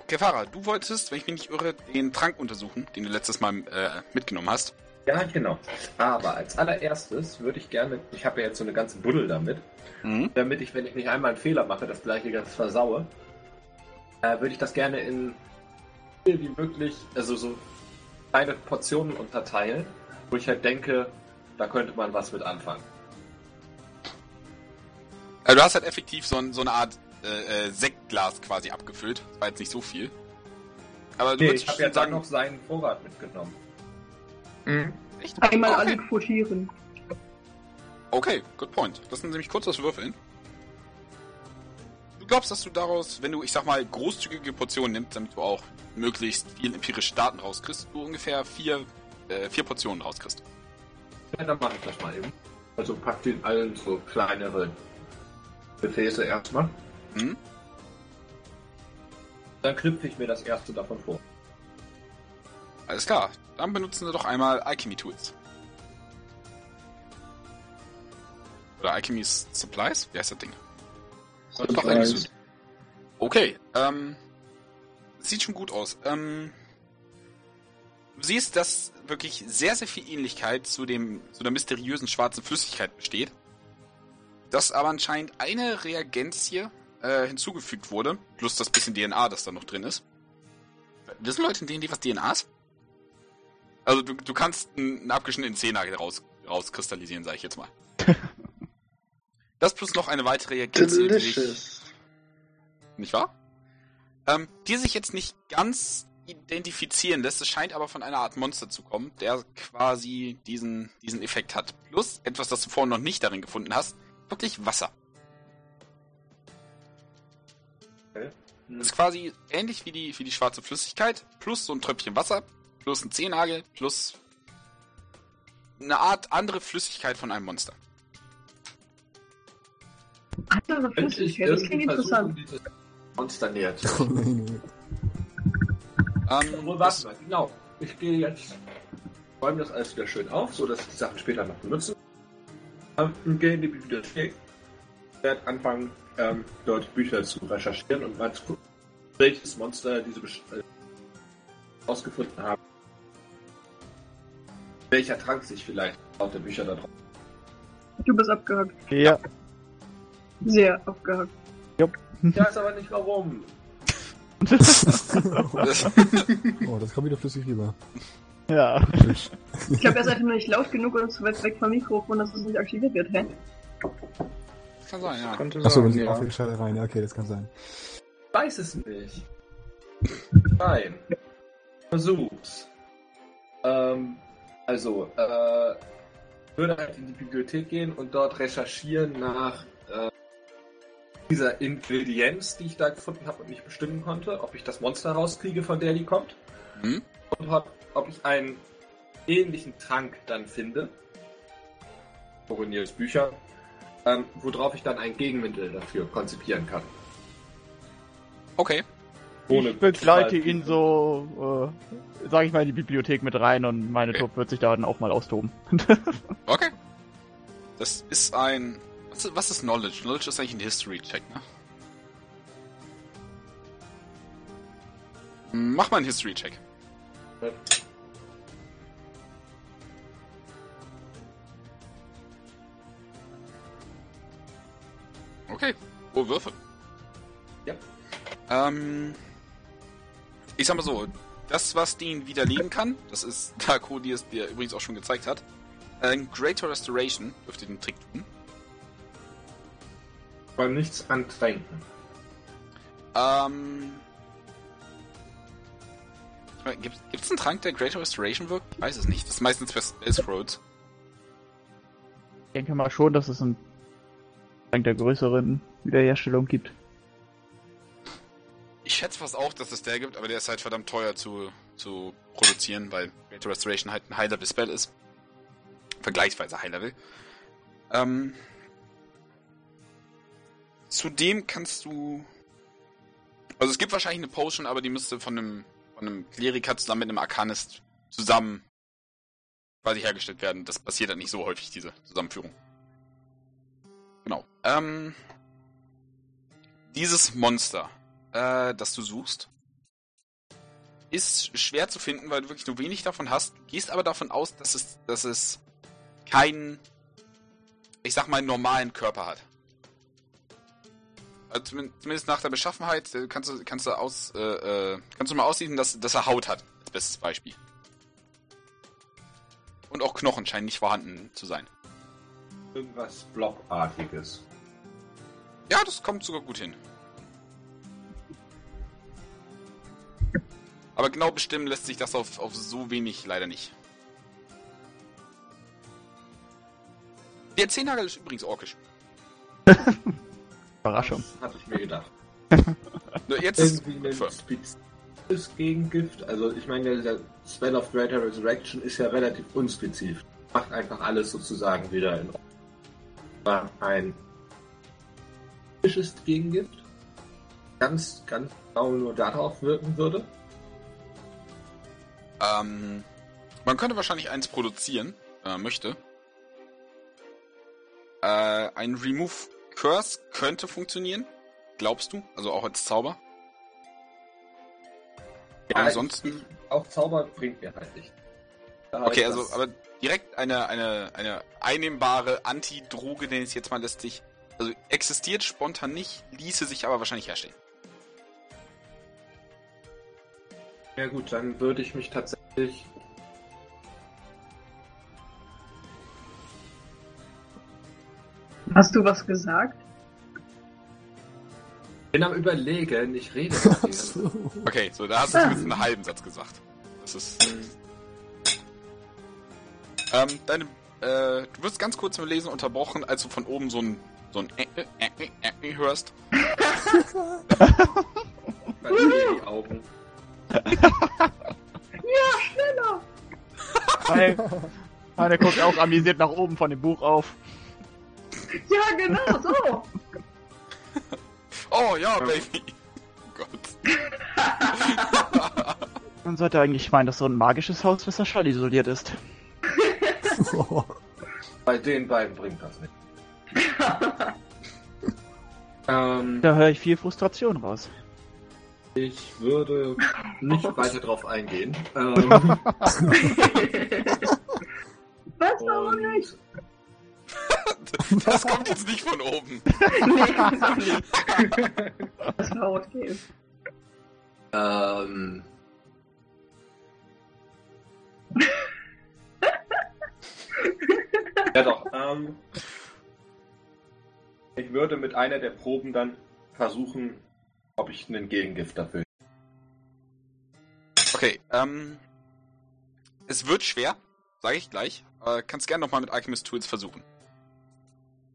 Okay, Farah, du wolltest, wenn ich mich nicht irre, den Trank untersuchen, den du letztes Mal äh, mitgenommen hast. Ja, genau. Aber als allererstes würde ich gerne, ich habe ja jetzt so eine ganze Buddel damit, Mhm. damit ich, wenn ich nicht einmal einen Fehler mache, das gleiche ganz versaue, äh, würde ich das gerne in wie möglich, also so kleine Portionen unterteilen, wo ich halt denke, da könnte man was mit anfangen. Also du hast halt effektiv so, ein, so eine Art äh, äh, Sektglas quasi abgefüllt. Das war jetzt nicht so viel. Aber du Nee, ich habe ja dann noch seinen Vorrat mitgenommen. echt? Einmal okay. alle quotieren. Okay, good point. Lass uns nämlich kurz das würfeln. Du glaubst, dass du daraus, wenn du, ich sag mal, großzügige Portionen nimmst, damit du auch möglichst viel empirische Daten rauskriegst, du ungefähr vier, äh, vier Portionen rauskriegst. Ja, dann mache ich das mal eben. Also pack den allen so kleinere Gefäße erstmal. Mhm. Dann knüpfe ich mir das erste davon vor. Alles klar. Dann benutzen wir doch einmal Alchemy Tools. Oder Alchemy Supplies? Wie heißt das Ding? Und Doch, doch eigentlich eins. so. Okay, ähm. Sieht schon gut aus. Ähm. Du siehst, dass wirklich sehr, sehr viel Ähnlichkeit zu dem, zu der mysteriösen schwarzen Flüssigkeit besteht. Dass aber anscheinend eine Reagenzie äh, hinzugefügt wurde, plus das bisschen DNA, das da noch drin ist. Wissen Leute in D&D, was DNA ist? Also du, du kannst einen, abgeschnittenen Zehennagel raus, rauskristallisieren, sage ich jetzt mal. [LAUGHS] Das plus noch eine weitere sich, Delicious. nicht wahr? Ähm, die sich jetzt nicht ganz identifizieren lässt. Es scheint aber von einer Art Monster zu kommen, der quasi diesen, diesen Effekt hat. Plus etwas, das du vorhin noch nicht darin gefunden hast, wirklich Wasser. Okay. Das ist quasi ähnlich wie die, wie die schwarze Flüssigkeit, plus so ein Tröpfchen Wasser, plus ein Zehennagel, plus eine Art andere Flüssigkeit von einem Monster. Andere ich Flüssigkeit, das klingt interessant. Monster näher zu nee, nee. [LAUGHS] Ähm, Obwohl, warte mal, genau. Ich gehe jetzt, räume das alles wieder schön auf, so dass ich die Sachen später noch benutze. Und gehe in die Bibliothek. Werde anfangen, ähm, dort Bücher zu recherchieren und mal zu gucken, welches Monster diese Besch äh, ausgefunden haben. Welcher Trank sich vielleicht auf der Bücher da drauf. Du bist abgehackt. Ja. Sehr abgehackt. Ich weiß aber nicht warum. [LAUGHS] oh, das kommt wieder flüssig rüber. Ja. Ich glaube, er ist einfach nur nicht laut genug und zu weit weg vom Mikrofon, dass es nicht aktiviert wird, hä? Kann sein, ja. Könnte Achso, wenn sie ja. auf die Schale rein. Ja, okay, das kann sein. Ich weiß es nicht. Nein. Versuch's. Ähm, also, äh, würde halt in die Bibliothek gehen und dort recherchieren nach äh, dieser Ingredienz, die ich da gefunden habe und nicht bestimmen konnte, ob ich das Monster rauskriege, von der die kommt. Hm? Und ob, ob ich einen ähnlichen Trank dann finde. Coroniers Bücher. Ähm, worauf ich dann ein Gegenmittel dafür konzipieren kann. Okay. Ich begleite ihn so, äh, sag ich mal, in die Bibliothek mit rein und meine Okay. Truppe wird sich da dann auch mal austoben. [LAUGHS] Okay. Das ist ein. Was ist, was ist Knowledge? Knowledge ist eigentlich ein History-Check, ne? Mach mal einen History-Check. Okay. Oh, Würfe. Ja. Ähm. Ich sag mal so, das, was den widerlegen kann, das ist, [LAUGHS] da Cody es dir übrigens auch schon gezeigt hat, ein Greater Restoration dürfte den Trick tun. Aber nichts an Tränken. Ähm. Gibt es einen Trank, der Greater Restoration wirkt? Ich weiß es nicht. Das ist meistens für Spell Scrolls. Ich denke mal schon, dass es einen Dank der größeren Wiederherstellung gibt. Ich schätze fast auch, dass es der gibt, aber der ist halt verdammt teuer zu, zu produzieren, weil Greater Restoration halt ein High-Level-Spell ist. Vergleichsweise High-Level. Ähm, zudem kannst du... Also es gibt wahrscheinlich eine Potion, aber die müsste von einem, von einem Kleriker zusammen mit einem Arcanist zusammen quasi hergestellt werden. Das passiert halt nicht so häufig, diese Zusammenführung. Ähm, dieses Monster, äh, das du suchst, ist schwer zu finden, weil du wirklich nur wenig davon hast. Gehst aber davon aus, dass es, dass es keinen, ich sag mal, normalen Körper hat. Also zumin- zumindest nach der Beschaffenheit äh, kannst du, kannst du aus, äh, äh, kannst du mal aussehen, dass, dass er Haut hat, als bestes Beispiel. Und auch Knochen scheinen nicht vorhanden zu sein. Irgendwas Blobartiges. Ja, das kommt sogar gut hin. Aber genau bestimmen lässt sich das auf, auf so wenig leider nicht. Der Zehennagel ist übrigens orkisch. [LAUGHS] Überraschung. Das hatte ich mir gedacht. [LAUGHS] Nur Jetzt ist Irgendwie ein Für- spezifisches Gegengift. Also ich meine, der Spell of Greater Resurrection ist ja relativ unspezifisch. Macht einfach alles sozusagen wieder in Ordnung. War ein spezifisches Gegengift. Ganz, ganz genau nur darauf wirken würde. Ähm, man könnte wahrscheinlich eins produzieren, wenn man möchte. Äh, ein Remove Curse könnte funktionieren. Glaubst du? Also auch als Zauber. Ja, Ansonsten. ich- Auch Zauber bringt mir halt nicht. Da Okay, also, aber direkt eine, eine, eine einnehmbare Anti-Droge, den es jetzt mal lässt sich. Also existiert spontan nicht, ließe sich aber wahrscheinlich herstellen. Ja gut, dann würde ich mich tatsächlich. Hast du was gesagt? bin am überlegen, ich rede. [LAUGHS] Ach so. Okay, so, da hast du zumindest einen halben Satz gesagt. Das ist. Ähm, deine, äh, du wirst ganz kurz im Lesen unterbrochen, als du von oben so ein, so ein äh, äh, äh, äh, hörst. Bei mir die Augen. Schneller! Hi. Ah, der guckt auch amüsiert nach oben von dem Buch auf. Ja, genau, so! Oh ja, Baby. Oh Gott. Man sollte eigentlich meinen, dass so ein magisches Haus besser schallisoliert ist. [LAUGHS] Bei den beiden bringt das nicht. [LAUGHS] ähm, Da höre ich viel Frustration raus. ich würde nicht [LAUGHS] weiter drauf eingehen. [LAUGHS] Ähm, Was aber nicht? Das kommt jetzt nicht von oben. Nee, das auch nicht. Das war okay. ähm, ja doch. Ähm, ich würde mit einer der Proben dann versuchen, ob ich einen Gegengift dafür. Okay, ähm. Es wird schwer, sage ich gleich. Aber kannst gerne nochmal mit Alchemist Tools versuchen.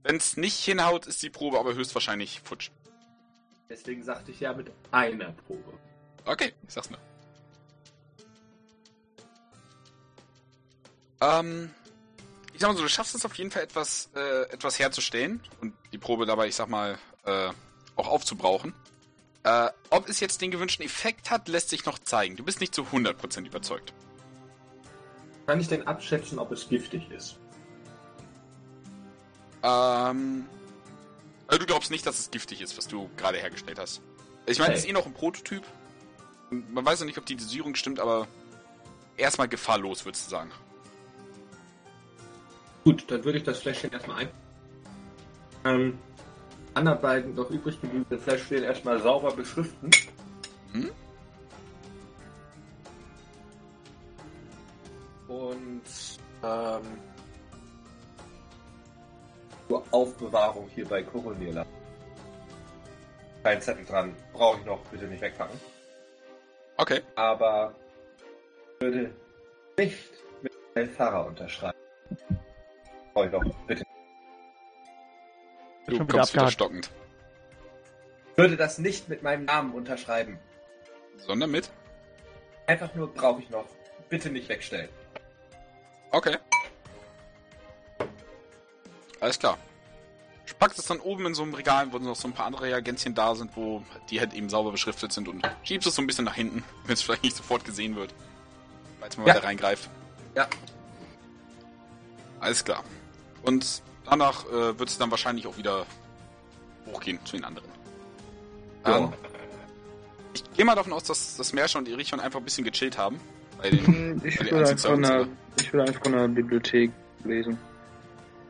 Wenn es nicht hinhaut, ist die Probe aber höchstwahrscheinlich futsch. Deswegen sagte ich ja mit einer Probe. Okay, ich sag's nur. Ähm, ich sag mal so, du schaffst es auf jeden Fall etwas, äh, etwas herzustellen und die Probe dabei, ich sag mal, äh, auch aufzubrauchen. Äh, ob es jetzt den gewünschten Effekt hat, lässt sich noch zeigen. Du bist nicht zu 100% überzeugt. Kann ich denn abschätzen, ob es giftig ist? Ähm, also du glaubst nicht, dass es giftig ist, was du gerade hergestellt hast. Ich meine, es ist eh noch ein Prototyp. Man weiß noch nicht, ob die Dosierung stimmt, aber erstmal gefahrlos, würdest du sagen. Gut, dann würde ich das Fläschchen erstmal ein. Ähm, anderen beiden noch übrig gebliebene Fläschchen erstmal sauber beschriften. Hm? Und ähm, zur Aufbewahrung hier bei Coronilla. Kein Zettel dran, brauche ich noch, bitte nicht wegpacken. Okay. Aber würde nicht mit El Farah unterschreiben. Brauche ich doch, bitte. Du wieder kommst wieder abgehakt. stockend. Würde das nicht mit meinem Namen unterschreiben. Sondern mit? Einfach nur brauche ich noch bitte nicht wegstellen. Okay. Alles klar. Packt es dann oben in so einem Regal, wo noch so ein paar andere Reagenzien da sind, wo die halt eben sauber beschriftet sind und schiebst es so ein bisschen nach hinten, [LAUGHS] wenn es vielleicht nicht sofort gesehen wird. Falls man Ja. weiter reingreift. Ja. Alles klar. Und danach äh, wird es dann wahrscheinlich auch wieder hochgehen zu den anderen. Ja. Ähm, ich gehe mal davon aus, dass das Merscher und Erichon einfach ein bisschen gechillt haben. Den, Ich bei den will, einfach in Anziehservice, der, oder? ich will einfach in der Bibliothek lesen.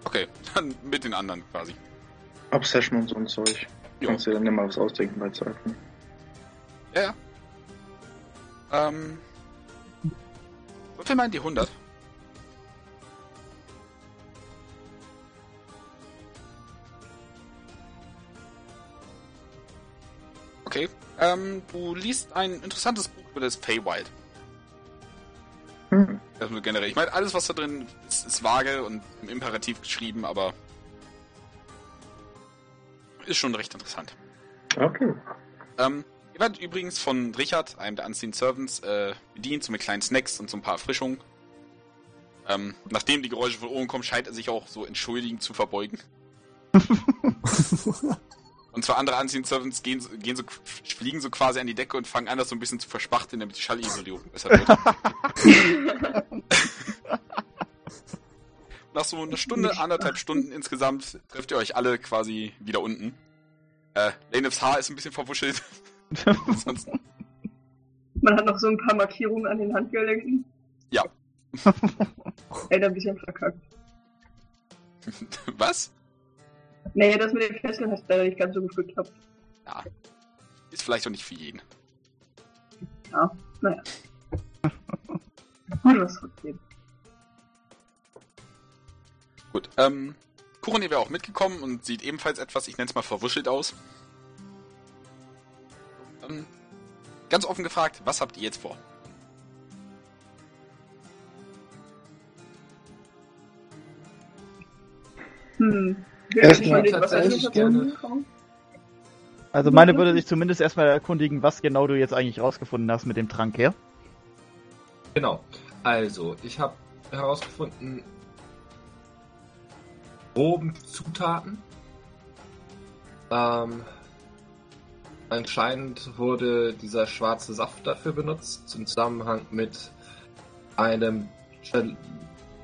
Okay, [LAUGHS] dann mit den anderen quasi. Obsession und so ein Zeug. Jo. Kannst dir dann immer was ausdenken bei Zeiten. Ja, ja. Ähm. Würfel mal in die 100. Ähm, du liest ein interessantes Buch über das Feywild. Hm. Also generell. Ich meine, alles, was da drin ist, ist vage und im Imperativ geschrieben, aber ist schon recht interessant. Okay. Ähm, ihr werdet übrigens von Richard, einem der Unseen Servants, äh, bedient, so mit kleinen Snacks und so ein paar Erfrischungen. Ähm, nachdem die Geräusche von oben kommen, scheint er sich auch so entschuldigend zu verbeugen. [LAUGHS] Und zwar andere Unseen Servants gehen, so- gehen so, fliegen so quasi an die Decke und fangen an, das so ein bisschen zu verspachteln, damit die Schallisolierung besser wird. [LAUGHS] Nach so einer Stunde, anderthalb Stunden insgesamt trefft ihr euch alle quasi wieder unten. Äh, Lanevs Haar ist ein bisschen verwuschelt. [LAUGHS] Ansonsten Man hat noch so ein paar Markierungen an den Handgelenken. Ja. Ey, ein bisschen verkackt. [LAUGHS] Was? Nee, das mit den Fesseln hat leider nicht ganz so gut geklappt. Ist vielleicht auch nicht für jeden. Naja. Hm, was trotzdem. Gut, ähm, Kuroni wäre auch mitgekommen und sieht ebenfalls etwas, ich nenne es mal verwuschelt aus. Ähm, ganz offen gefragt, was habt ihr jetzt vor? Hm. Wir Erst können mal von den tatsächlich gerne. Also meine würde sich zumindest erstmal erkundigen, was genau du jetzt eigentlich rausgefunden hast mit dem Trank her. Genau. Also, ich habe herausgefunden, groben Zutaten. Ähm, anscheinend wurde dieser schwarze Saft dafür benutzt, im Zusammenhang mit einem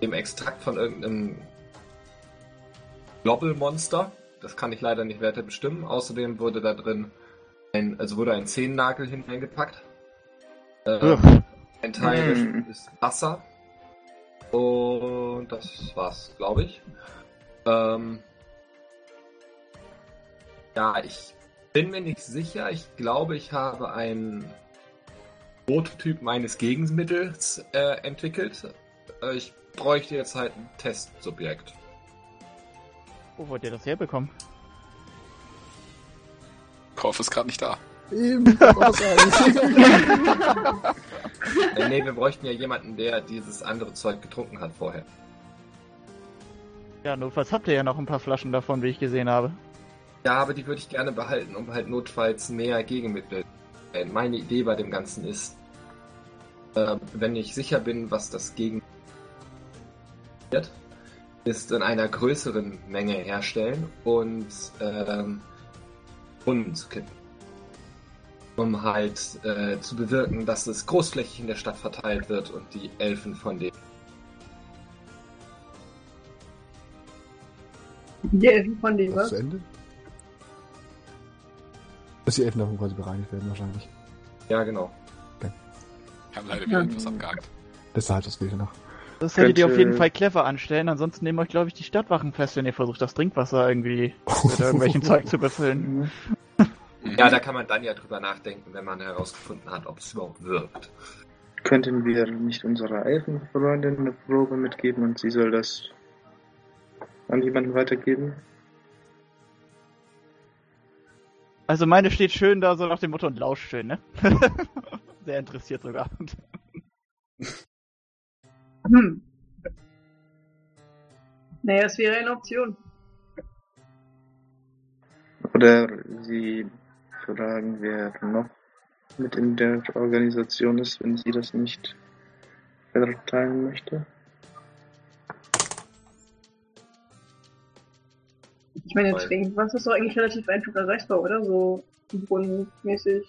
dem Extrakt von irgendeinem Globble-Monster. Das kann ich leider nicht weiter bestimmen. Außerdem wurde da drin ein, also wurde ein Zehennagel hineingepackt. Ugh. ein Teil Hm. ist Wasser. Und das war's, glaube ich. Ähm, ja, ich bin mir nicht sicher. Ich glaube, ich habe einen Prototyp meines Gegenmittels äh, entwickelt. Äh, ich bräuchte jetzt halt ein Testsubjekt. Wo wollt ihr das herbekommen? Korf ist gerade nicht da. Eben? Äh, [LAUGHS] nee, wir bräuchten ja jemanden, der dieses andere Zeug getrunken hat vorher. Ja, notfalls habt ihr ja noch ein paar Flaschen davon, wie ich gesehen habe. Ja, aber die würde ich gerne behalten, um halt notfalls mehr Gegenmittel. Meine Idee bei dem Ganzen ist, äh, wenn ich sicher bin, was das gegen wird, ist in einer größeren Menge herstellen und ähm, Brunnen zu kippen. Um halt äh, zu bewirken, dass es großflächig in der Stadt verteilt wird und die Elfen von dem Die Elfen von dem, Was zu Ende? Dass die Elfen davon quasi bereinigt werden, wahrscheinlich. Ja, genau. Wir haben leider wieder etwas abgehakt. Deshalb das fehlt ja noch. Das solltet ihr auf jeden Fall clever anstellen, ansonsten nehmen euch, glaube ich, die Stadtwachen fest, wenn ihr versucht, das Trinkwasser irgendwie mit irgendwelchen [LAUGHS] Zeug zu befüllen. Ja, da kann man dann ja drüber nachdenken, wenn man herausgefunden hat, ob es überhaupt wirkt. Könnten wir nicht unserer Elfenfreundin eine Probe mitgeben und sie soll das an jemanden weitergeben? Also meine steht schön da so nach dem Motto und lauscht schön, ne? [LAUGHS] Sehr interessiert sogar. Hm. Naja, es wäre eine Option. Oder sie fragen, wer noch mit in der Organisation ist, wenn sie das nicht verteilen möchte. Ich meine, Weil- Trinkwasser ist doch eigentlich relativ einfach erreichbar, oder? So brunnenmäßig.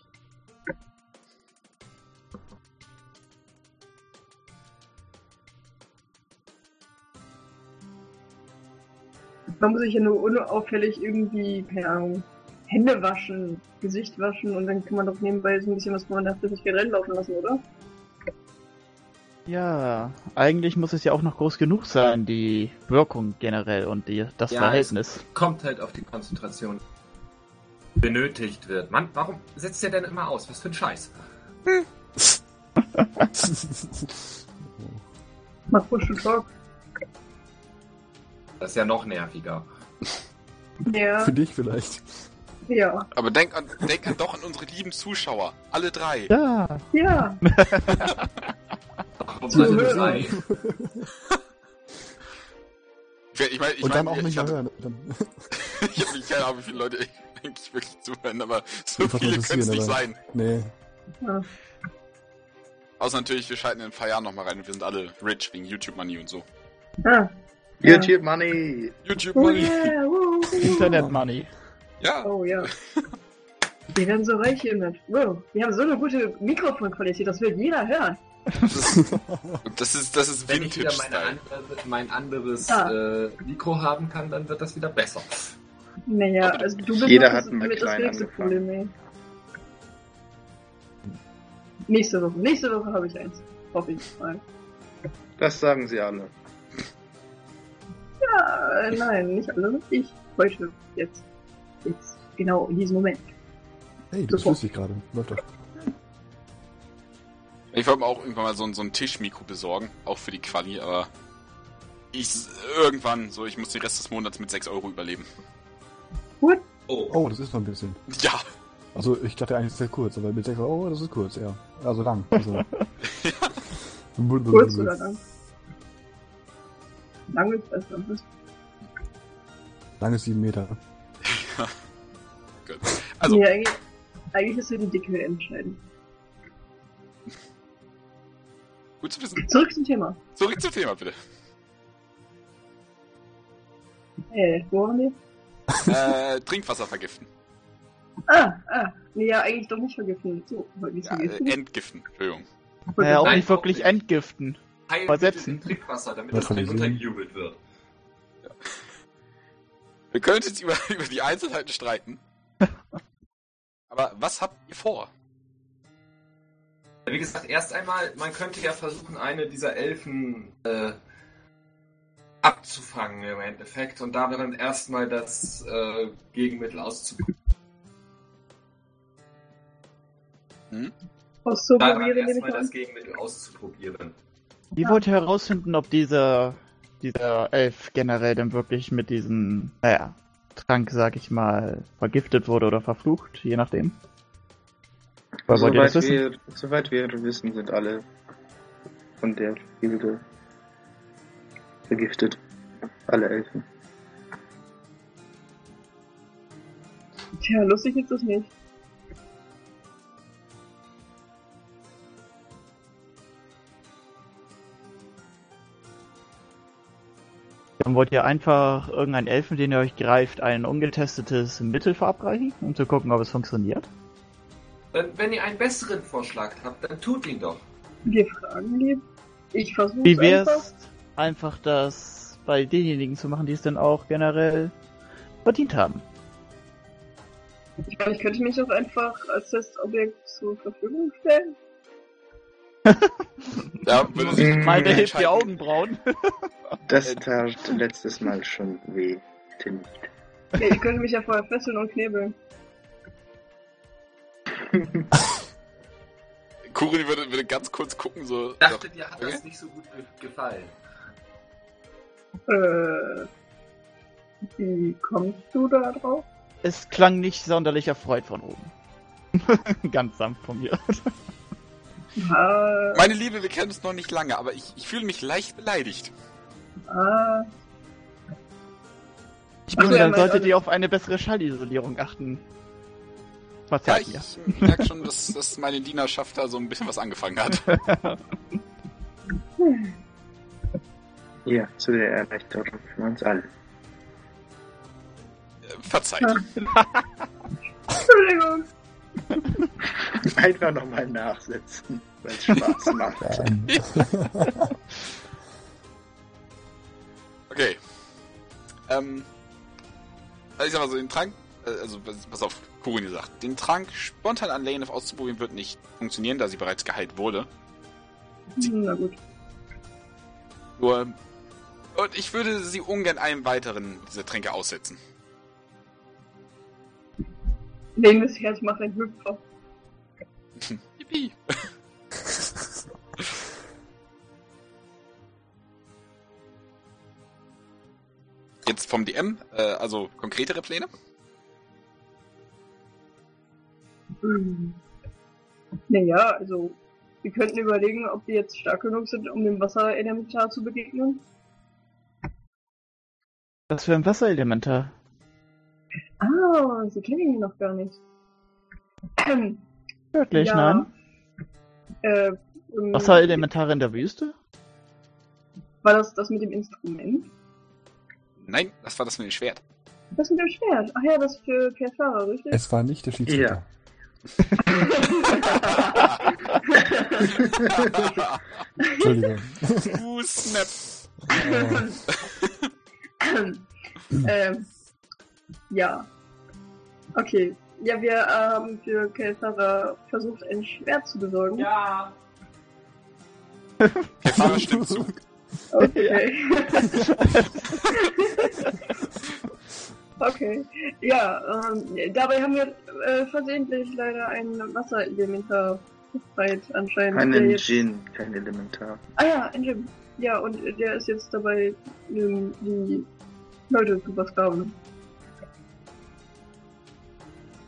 Man muss sich ja nur unauffällig irgendwie, keine Ahnung, Hände waschen, Gesicht waschen und dann kann man doch nebenbei so ein bisschen was von der Flüssigkeit reinlaufen lassen, oder? Ja, eigentlich muss es ja auch noch groß genug sein, die Wirkung generell und die, das Ja, Verhältnis. Kommt halt auf die Konzentration benötigt wird. Mann, warum setzt ihr denn immer aus? Was für ein Scheiß? Mach Push to Talk. Das ist ja noch nerviger. Ja, Für dich vielleicht. ja, Aber denk, an, denk an doch an unsere lieben Zuschauer. Alle drei. Ja, ja. Warum Zu alle hören. drei? Ich, ich meine, ich Und dann mein, auch ich, nicht ich, mehr hatte- hören. [LAUGHS] Ich habe nicht keine Ahnung, wie viele Leute [LAUGHS] eigentlich wirklich zuhören, aber so Einfach viele können es nicht aber- sein. nee. ja. Außer natürlich, wir schalten in ein paar Jahren nochmal rein und wir sind alle rich wegen YouTube Money und so. Ah. YouTube Money! YouTube Oh Money. yeah, woo, woo. Internet Money. Ja. Oh ja. [LAUGHS] Wir werden so reich hiermit. Wow, wir haben so eine gute Mikrofonqualität, das will jeder hören. [LAUGHS] Das ist, das ist Wenn ich wieder Vintage meine Style. andere, mein anderes Ah. äh, Mikro haben kann, dann wird das wieder besser. Naja, also du bist jeder hat das, mal mit das angefangen. Problem, ey. Nächste Woche, nächste Woche habe ich eins. Hoffe ich mal. Das sagen sie alle. Ja, äh, nein, nicht alle. Ich. Heute. Jetzt. Jetzt. Genau, in diesem Moment. Hey, das Super. wusste ich gerade. Läuft doch. Ich wollte mir auch irgendwann mal so, ein- so ein Tischmikro besorgen, auch für die Quali, aber ich irgendwann, so ich muss den Rest des Monats mit 6 Euro überleben. Oh, Oh, das ist noch ein bisschen. Ja, Also ich dachte eigentlich, das wäre kurz, aber mit 6 Euro, oh, das ist kurz, ja. Also lang. Also. [LAUGHS] Kurz oder lang? Lang ist besser. Lang ist 7 Meter. gut. Also, nee, eigentlich, eigentlich ist ja die Dicke entscheidend. gut zu wissen. Zurück zum Thema. Zurück zum Thema, bitte. Äh, wo waren wir? Äh, Trinkwasser vergiften. Ah, ah. Nee, ja, eigentlich doch nicht vergiften. So, nicht Ja, äh, vergiften. entgiften, Entschuldigung. Naja, auch nicht wirklich entgiften. Heil Versetzen. Trinkwasser, damit das nicht untergejubelt wird. Wir können jetzt über, [LAUGHS] über die Einzelheiten streiten. [LAUGHS] Aber was habt ihr vor? Wie gesagt, erst einmal, man könnte ja versuchen, eine dieser Elfen äh, abzufangen im Endeffekt und da dann erstmal das äh, Gegenmittel auszuprobieren. Hm? Auszuprobieren, Daran erstmal das Gegenmittel auszuprobieren. Wie wollt ihr herausfinden, ob dieser, dieser Elf generell denn wirklich mit diesem, naja, Trank, sag ich mal, vergiftet wurde oder verflucht, je nachdem? Oder wollt ihr das Soweit wissen? wir, soweit wir wissen, sind alle von der Gilde vergiftet. Alle Elfen. Tja, lustig ist das nicht. Dann wollt ihr einfach irgendeinen Elfen, den ihr euch greift, ein ungetestetes Mittel verabreichen, um zu gucken, ob es funktioniert? Wenn, wenn ihr einen besseren Vorschlag habt, dann tut ihn doch. Wir fragen lieb. Ich versuche Wie einfach. wär's, einfach das bei denjenigen zu machen, die es dann auch generell verdient haben? Ich meine, ich könnte mich auch einfach als Testobjekt zur Verfügung stellen. Ja, würde sich Mhm. Meine hilft die. Augenbrauen. [LAUGHS] Das tat letztes Mal schon weh. Tim. Ja, ich könnte mich ja vorher fesseln und knebeln. [LAUGHS] Kurin würde, würde ganz kurz gucken, so. Ich dachte, dir hat das Okay. nicht so gut ge gefallen. Äh. Wie kommst du da drauf? Es klang nicht sonderlich erfreut von oben. [LAUGHS] Ganz sanft von mir. Ah, Meine Liebe, wir kennen uns noch nicht lange, aber ich, ich fühle mich leicht beleidigt. ah. Ich Ach so, finde, er dann solltet also- ihr auf eine bessere Schallisolierung achten. Was Ja, ich merke schon, dass, dass meine Dienerschaft da so ein bisschen was angefangen hat. [LAUGHS] Ja, zu der Erleichterung für uns alle. Verzeiht. [LAUGHS] Entschuldigung. [LAUGHS] Einfach nochmal nachsetzen, weil es Spaß [LAUGHS] macht. [LAUGHS] Okay. Ähm. Also ich sag mal so, den Trank, äh, also pass auf, Kurini sagt, den Trank spontan an Lane auszuprobieren wird nicht funktionieren, da sie bereits geheilt wurde. Na gut. Nur. Und ich würde sie ungern einem weiteren dieser Tränke aussetzen. Legen das Herz macht ein Hüpfer. Yippie. Jetzt vom DM, äh, also konkretere Pläne? Hm. Naja, also, wir könnten überlegen, ob wir jetzt stark genug sind, um dem Wasserelementar zu begegnen. Was für ein Wasserelementar? Ah, sie kennen ihn noch gar nicht. Ähm, Wirklich, ja, nein? Äh, ähm, Wasserelementare in der Wüste? War das das mit dem Instrument? Nein, das war das mit dem Schwert. Das mit dem Schwert. Ach ja, das für Kersara, richtig? es war nicht der Schiedsrichter. Entschuldigung. uh, snap. Äh, ähm, ja. Okay. Ja, wir haben für Kersara versucht, ein Schwert zu besorgen. Ja. Fahrer stimmt zu. [LAUGHS] Okay. [LAUGHS] okay. Ja, ähm, dabei haben wir äh, versehentlich leider ein Wasserelementar befreit anscheinend. der Einen jetzt- kein Elementar. Ah ja, ein Jim. Ja, und der ist jetzt dabei, ähm, die Leute zu versklaven.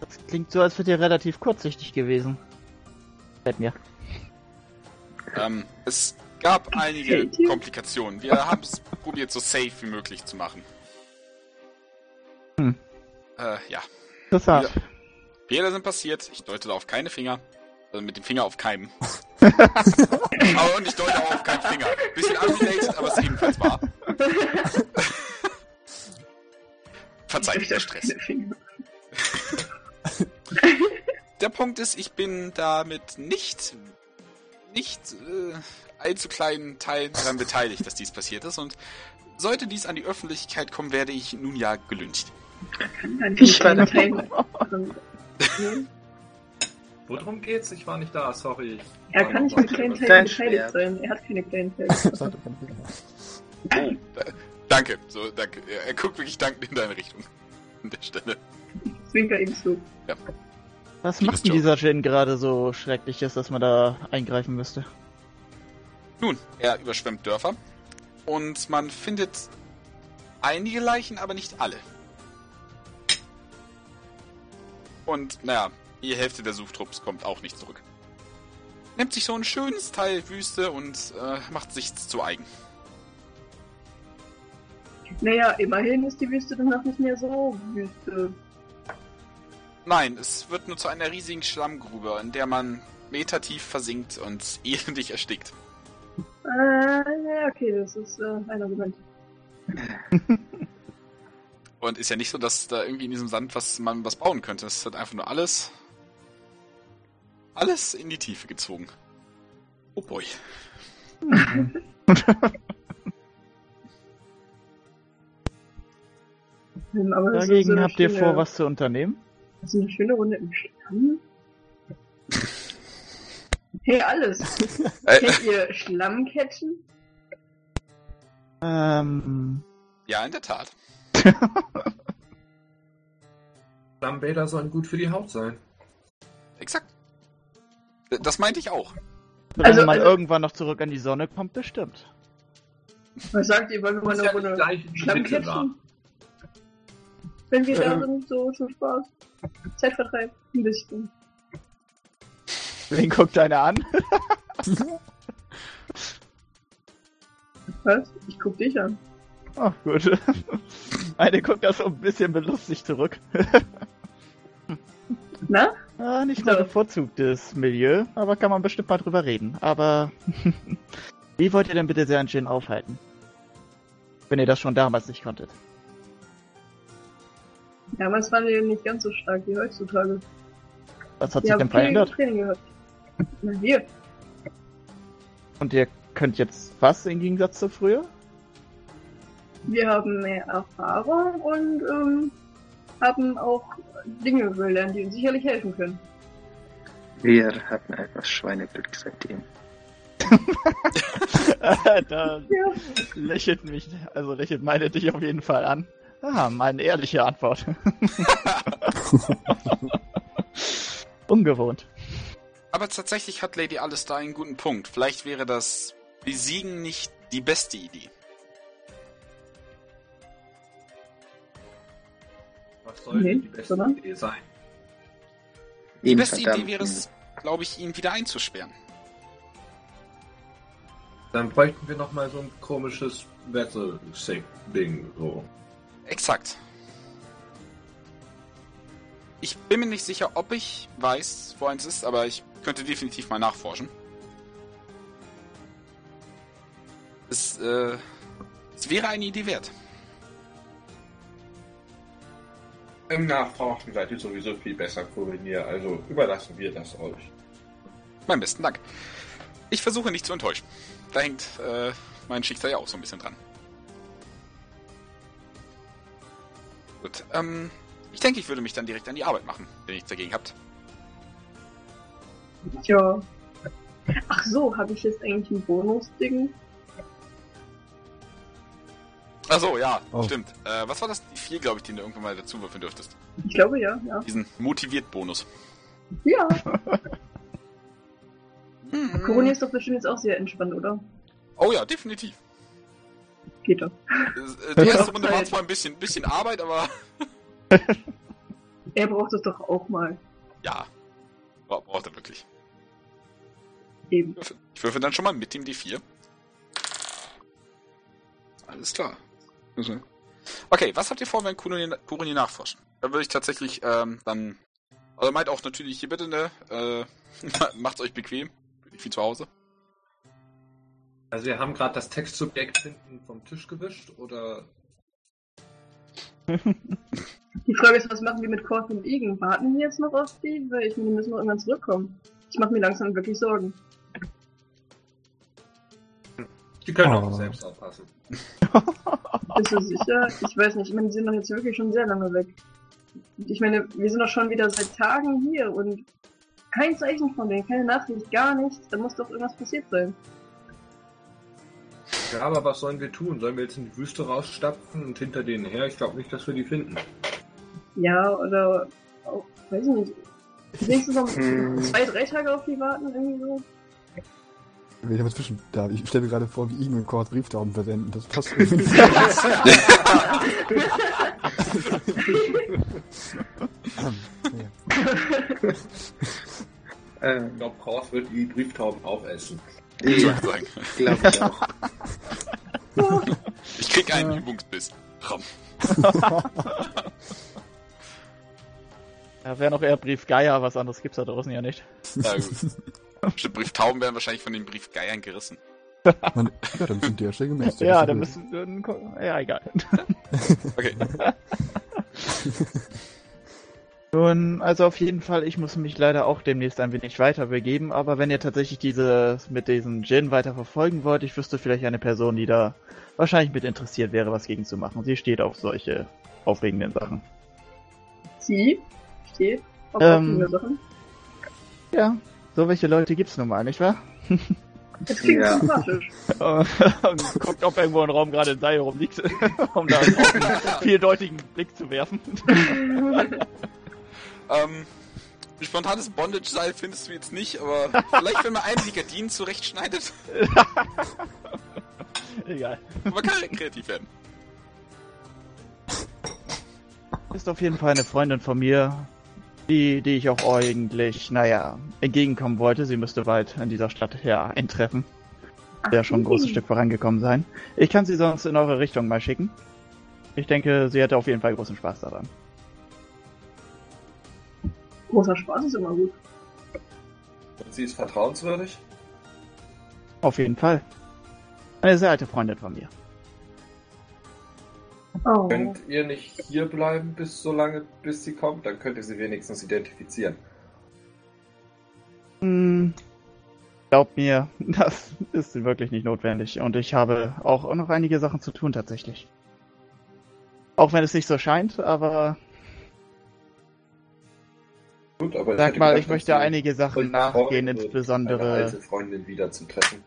Das klingt so, als wäre ihr relativ kurzsichtig gewesen. Fällt mir. Ähm, es gab einige. [LAUGHS] Komplikationen. Wir haben es probiert, so safe wie möglich zu machen. Hm. Äh, ja. Interessant. Fehler sind passiert. Ich deute da auf keine Finger. Also mit dem Finger auf keinem. [LAUGHS] aber und ich deute auch auf keinen Finger. Bisschen unrelated, aber es ist ebenfalls wahr. [LAUGHS] Verzeiht der Stress. Der Punkt ist, ich bin damit nicht, nicht äh, allzu kleinen Teilen daran beteiligt, dass dies passiert ist. Und sollte dies an die Öffentlichkeit kommen, werde ich nun ja gelüncht. Ich war [LAUGHS] Worum geht's? Ich war nicht da, sorry. Er kann nicht mit kleinen Teilen beteiligt sein. Er hat keine kleinen Teile. seid ihr kein Fehler. Oh, da, danke. So, danke. Er, er guckt wirklich dankend in deine Richtung. An der Stelle. Zwinker ihm zu. Was Liebes macht denn dieser Gin gerade so schreckliches, dass man da eingreifen müsste? Nun, er überschwemmt Dörfer. Und man findet einige Leichen, aber nicht alle. Und, naja, die Hälfte der Suchtrupps kommt auch nicht zurück. Nimmt sich so ein schönes Teil Wüste und äh, macht sich zu eigen. Naja, immerhin ist die Wüste danach nicht mehr so Wüste. Nein, es wird nur zu einer riesigen Schlammgrube, in der man metertief versinkt und [LAUGHS] elendig erstickt. Äh, ja, okay, das ist äh, ein Argument. [LAUGHS] Und ist ja nicht so, dass da irgendwie in diesem Sand was man was bauen könnte. Es hat einfach nur alles. Alles in die Tiefe gezogen. Oh boy. Ist Dagegen so habt ihr vor, was zu unternehmen? Das ist eine schöne Runde im Schlamm. [LAUGHS] Hey, alles. Äh, Kennt ihr Schlammketten? Ähm, ja, in der Tat. [LAUGHS] Schlammbäder sollen gut für die Haut sein. Exakt. Äh, Das meinte ich auch. wenn Also- man also- irgendwann noch zurück an die Sonne kommt, bestimmt. Was sagt ihr, wollen wir mal eine ja Schlammketten? Wenn wir da Ähm. sind, so zum Spaß. Zeitvertreib, ein bisschen. Wen guckt einer an? [LAUGHS] Was? Ich guck dich an. Oh, gut. Eine guckt da so ein bisschen belustigt zurück. Na? Ah, nicht mein So. bevorzugtes Milieu, aber kann man bestimmt mal drüber reden. Aber [LAUGHS] Wie wollt ihr denn bitte Sean Jin aufhalten? Wenn ihr das schon damals nicht konntet. Damals waren wir nicht ganz so stark wie heutzutage. Was hat Wir sich denn verändert? Training gehabt. Wir. Und ihr könnt jetzt was im Gegensatz zu früher? Wir haben mehr Erfahrung und ähm, haben auch Dinge gelernt, die uns sicherlich helfen können. Wir hatten einfach Schweineglück seitdem. [LAUGHS] da Ja. lächelt mich, also lächelt meine dich auf jeden Fall an. Ah, meine ehrliche Antwort. [LAUGHS] Ungewohnt. Aber tatsächlich hat Lady Alistair einen guten Punkt. Vielleicht wäre das Besiegen nicht die beste Idee. Was soll Nee, denn die beste sondern? Idee sein? Die beste verdammt Idee wäre es, glaube ich, ihn wieder einzusperren. Dann bräuchten wir noch mal so ein komisches Wetzel-Ding, so. Exakt. Ich bin mir nicht sicher, ob ich weiß, wo eins ist, aber ich könnte definitiv mal nachforschen. Es, äh, es wäre eine Idee wert. Im Nachforschen seid ihr sowieso viel besser koordiniert, also überlassen wir das euch. Mein besten Dank. Ich versuche nicht zu enttäuschen. Da hängt äh, mein Schicksal ja auch so ein bisschen dran. Gut, ähm, ich denke, ich würde mich dann direkt an die Arbeit machen, wenn ihr nichts dagegen habt. Tja. Ach so, habe ich jetzt eigentlich ein Bonus-Ding? Achso, ja, Oh. stimmt. Äh, was war das? Die vier, glaube ich, den du irgendwann mal dazu würfeln dürftest. Ich glaube ja, ja. Diesen Motiviert-Bonus. Ja, Hm. Corona ist doch bestimmt jetzt auch sehr entspannt, oder? Oh ja, definitiv. Geht doch. Äh, Die erste Runde war zwar ein bisschen, bisschen Arbeit, aber Er braucht es doch auch mal. ja. Bra- Braucht er wirklich. Eben. Ich würfel dann schon mal mit dem D4. Alles klar. Also- Okay, was habt ihr vor, wenn Kuroni Kuroni nachforschen? Da würde ich tatsächlich ähm, dann. Also meint auch natürlich hier bitte, ne? Äh, [LAUGHS] macht's euch bequem. Bin ich viel zu Hause. Also wir haben gerade das Textsubjekt hinten vom Tisch gewischt, oder? [LAUGHS] Die Frage ist, was machen wir mit Korf und Igen? Warten wir jetzt noch auf die? Weil ich meine, die müssen noch irgendwann zurückkommen. Ich mache mir langsam wirklich Sorgen. Die können Oh. auch selbst aufpassen. [LAUGHS] Bist du sicher? Ich weiß nicht. Ich meine, die sind doch jetzt wirklich schon sehr lange weg. Ich meine, wir sind doch schon wieder seit Tagen hier und kein Zeichen von denen, keine Nachricht, gar nichts. Da muss doch irgendwas passiert sein. Ja, aber was sollen wir tun? Sollen wir jetzt in die Wüste rausstapfen und hinter denen her? Ich glaube nicht, dass wir die finden. Ja, oder auch, weiß ich nicht. Wenigstens noch Hm. zwei, drei Tage auf die warten, irgendwie so. Ich mal zwischen da. Ich stelle mir gerade vor, wie ihm und Kord Brieftauben versenden. Das passt [LAUGHS] irgendwie nicht. [LAUGHS] Äh, Ich glaube, Kraus wird die Brieftauben aufessen. Ja, ich sagen. glaube ich auch. Ich krieg einen Übungsbiss. Ram. [LAUGHS] Ja, wäre noch eher Brief Geier, was anderes gibt's da draußen ja nicht. Ja, gut. [LAUGHS] Brieftauben werden wahrscheinlich von den Briefgeiern gerissen. Man, ja, dann sind die ja schnell gemästet. Ja, dann müssen. äh, Ja, egal. Okay. [LAUGHS] Nun, also auf jeden Fall, ich muss mich leider auch demnächst ein wenig weiter begeben, aber wenn ihr tatsächlich dieses mit diesem Gin weiter verfolgen wollt, ich wüsste vielleicht eine Person, die da wahrscheinlich mit interessiert wäre, was gegen zu machen. Sie steht auf solche aufregenden Sachen. Sie steht auf Ähm. Sachen. Ja, so welche Leute gibt's nun mal, nicht wahr? Das klingt Ja. sympathisch. Und [LAUGHS] [LAUGHS] guckt, ob irgendwo im Raum gerade ein Seil rumliegt, [LAUGHS] um da einen vieldeutigen Blick zu werfen. Ähm, ein spontanes Bondage-Seil findest du jetzt nicht, aber vielleicht, wenn man einen die Gardinen zurechtschneidet, Egal. man kann ja kreativ werden. Ist auf jeden Fall eine Freundin von mir, die, die ich auch eigentlich, naja, entgegenkommen wollte. Sie müsste bald in dieser Stadt her eintreffen. Ja, schon ein großes Stück vorangekommen sein. Ich kann sie sonst in eure Richtung mal schicken. Ich denke, sie hätte auf jeden Fall großen Spaß daran. Großer Spaß ist immer gut. Und sie ist vertrauenswürdig? Auf jeden Fall. Eine sehr alte Freundin von mir. Oh. Könnt ihr nicht hier bleiben bis so lange, bis sie kommt? Dann könnt ihr sie wenigstens identifizieren. Hm, glaub mir, [LAUGHS] das ist wirklich nicht notwendig. Und ich habe auch noch einige Sachen zu tun tatsächlich. Auch wenn es nicht so scheint, aber Gut, aber sag hätte mal, gedacht, ich möchte einige Sachen nachgehen, insbesondere. Eine alte Freundin wiederzutreffen.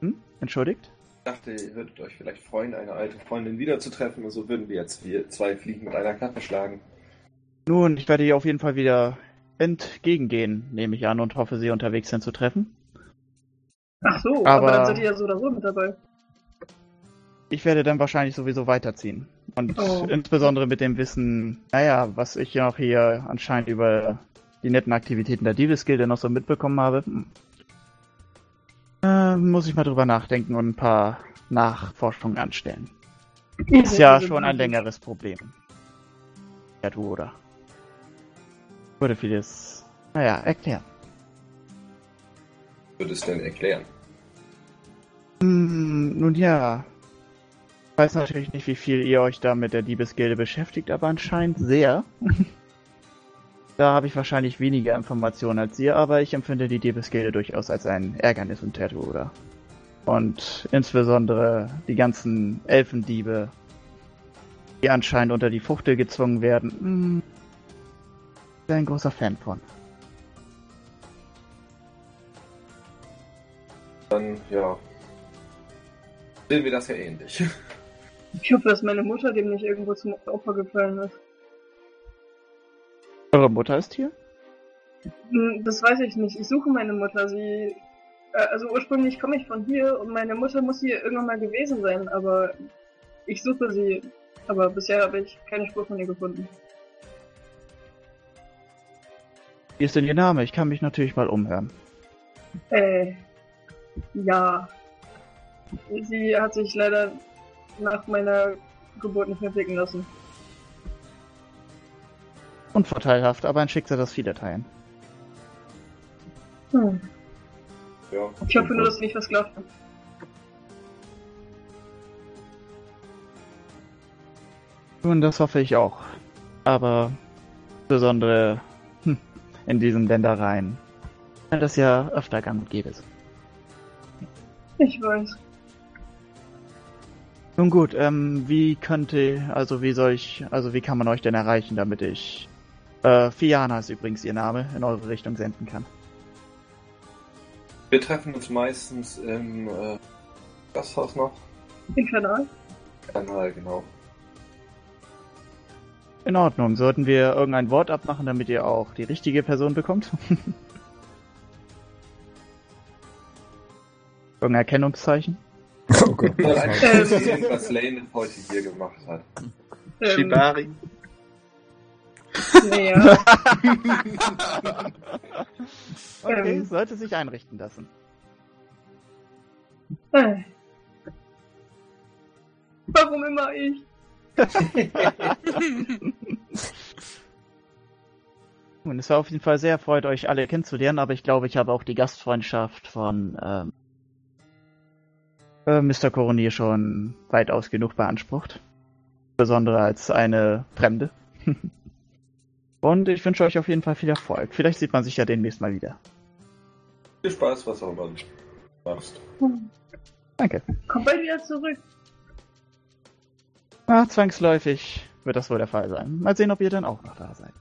Hm? Entschuldigt? Ich dachte, ihr würdet euch vielleicht freuen, eine alte Freundin wiederzutreffen. Und so würden wir jetzt wir zwei Fliegen mit einer Klappe schlagen. Nun, ich werde ihr auf jeden Fall wieder entgegengehen, nehme ich an, und hoffe, sie unterwegs sind zu treffen. Ach so, aber, Aber- dann seid ihr ja so oder so mit dabei. Ich werde dann wahrscheinlich sowieso weiterziehen. Und Oh. insbesondere mit dem Wissen, naja, was ich noch hier anscheinend über die netten Aktivitäten der Diebesgilde noch so mitbekommen habe, äh, muss ich mal drüber nachdenken und ein paar Nachforschungen anstellen. Ist ja schon ein längeres Problem. Ja, du, oder? Würde vieles, naja, erklären. Würde es denn erklären? Hm, nun ja. Ich weiß natürlich nicht, wie viel ihr euch da mit der Diebesgilde beschäftigt, aber anscheinend sehr. [LAUGHS] da habe ich wahrscheinlich weniger Informationen als ihr, aber ich empfinde die Diebesgilde durchaus als ein Ärgernis und Tattoo, oder? Und insbesondere die ganzen Elfendiebe, die anscheinend unter die Fuchtel gezwungen werden. Hm, bin ein großer Fan von. Dann, ja. Sehen wir das ja ähnlich. Ich hoffe, dass meine Mutter dem nicht irgendwo zum Opfer gefallen ist. Eure Mutter ist hier? Hm, Das weiß ich nicht. Ich suche meine Mutter. Sie. Äh, also ursprünglich komme ich von hier und meine Mutter muss hier irgendwann mal gewesen sein, aber ich suche sie. Aber bisher habe ich keine Spur von ihr gefunden. Wie ist denn ihr Name? Ich kann mich natürlich mal umhören. Äh. Ja. Sie hat sich leider nach meiner Geburt nicht mehr blicken lassen. Unvorteilhaft, aber ein Schicksal, das viele teilen. Hm. Ja. Ich hoffe nur, dass sie nicht versklavt wird. Nun, das hoffe ich auch. Aber insbesondere hm, in diesen Ländereien. Weil das ja öfter gang und gäbe ist. Ich weiß. Nun gut, ähm, wie könnte, also wie soll ich, also wie kann man euch denn erreichen, damit ich, äh, Fiana ist übrigens ihr Name, in eure Richtung senden kann. Wir treffen uns meistens im äh, Gasthaus noch. Den Kanal? Kanal, genau. In Ordnung, sollten wir irgendein Wort abmachen, damit ihr auch die richtige Person bekommt? [LAUGHS] Irgendein Erkennungszeichen? [LAUGHS] Oh Gott. Sehen, was Lane heute hier gemacht hat. Ähm, Shibari. Naja. [LAUGHS] Okay, Ähm. sollte sich einrichten lassen. Äh. Warum immer ich? [LAUGHS] Nun, es war auf jeden Fall sehr erfreut, euch alle kennenzulernen, aber ich glaube, ich habe auch die Gastfreundschaft von ähm, äh, Mr. Coronier schon weitaus genug beansprucht. Besondere als eine Fremde. [LAUGHS] Und ich wünsche euch auf jeden Fall viel Erfolg. Vielleicht sieht man sich ja demnächst mal wieder. Viel Spaß, was auch immer du machst. Danke. Komm bald wieder zurück. Na, zwangsläufig wird das wohl der Fall sein. Mal sehen, ob ihr dann auch noch da seid.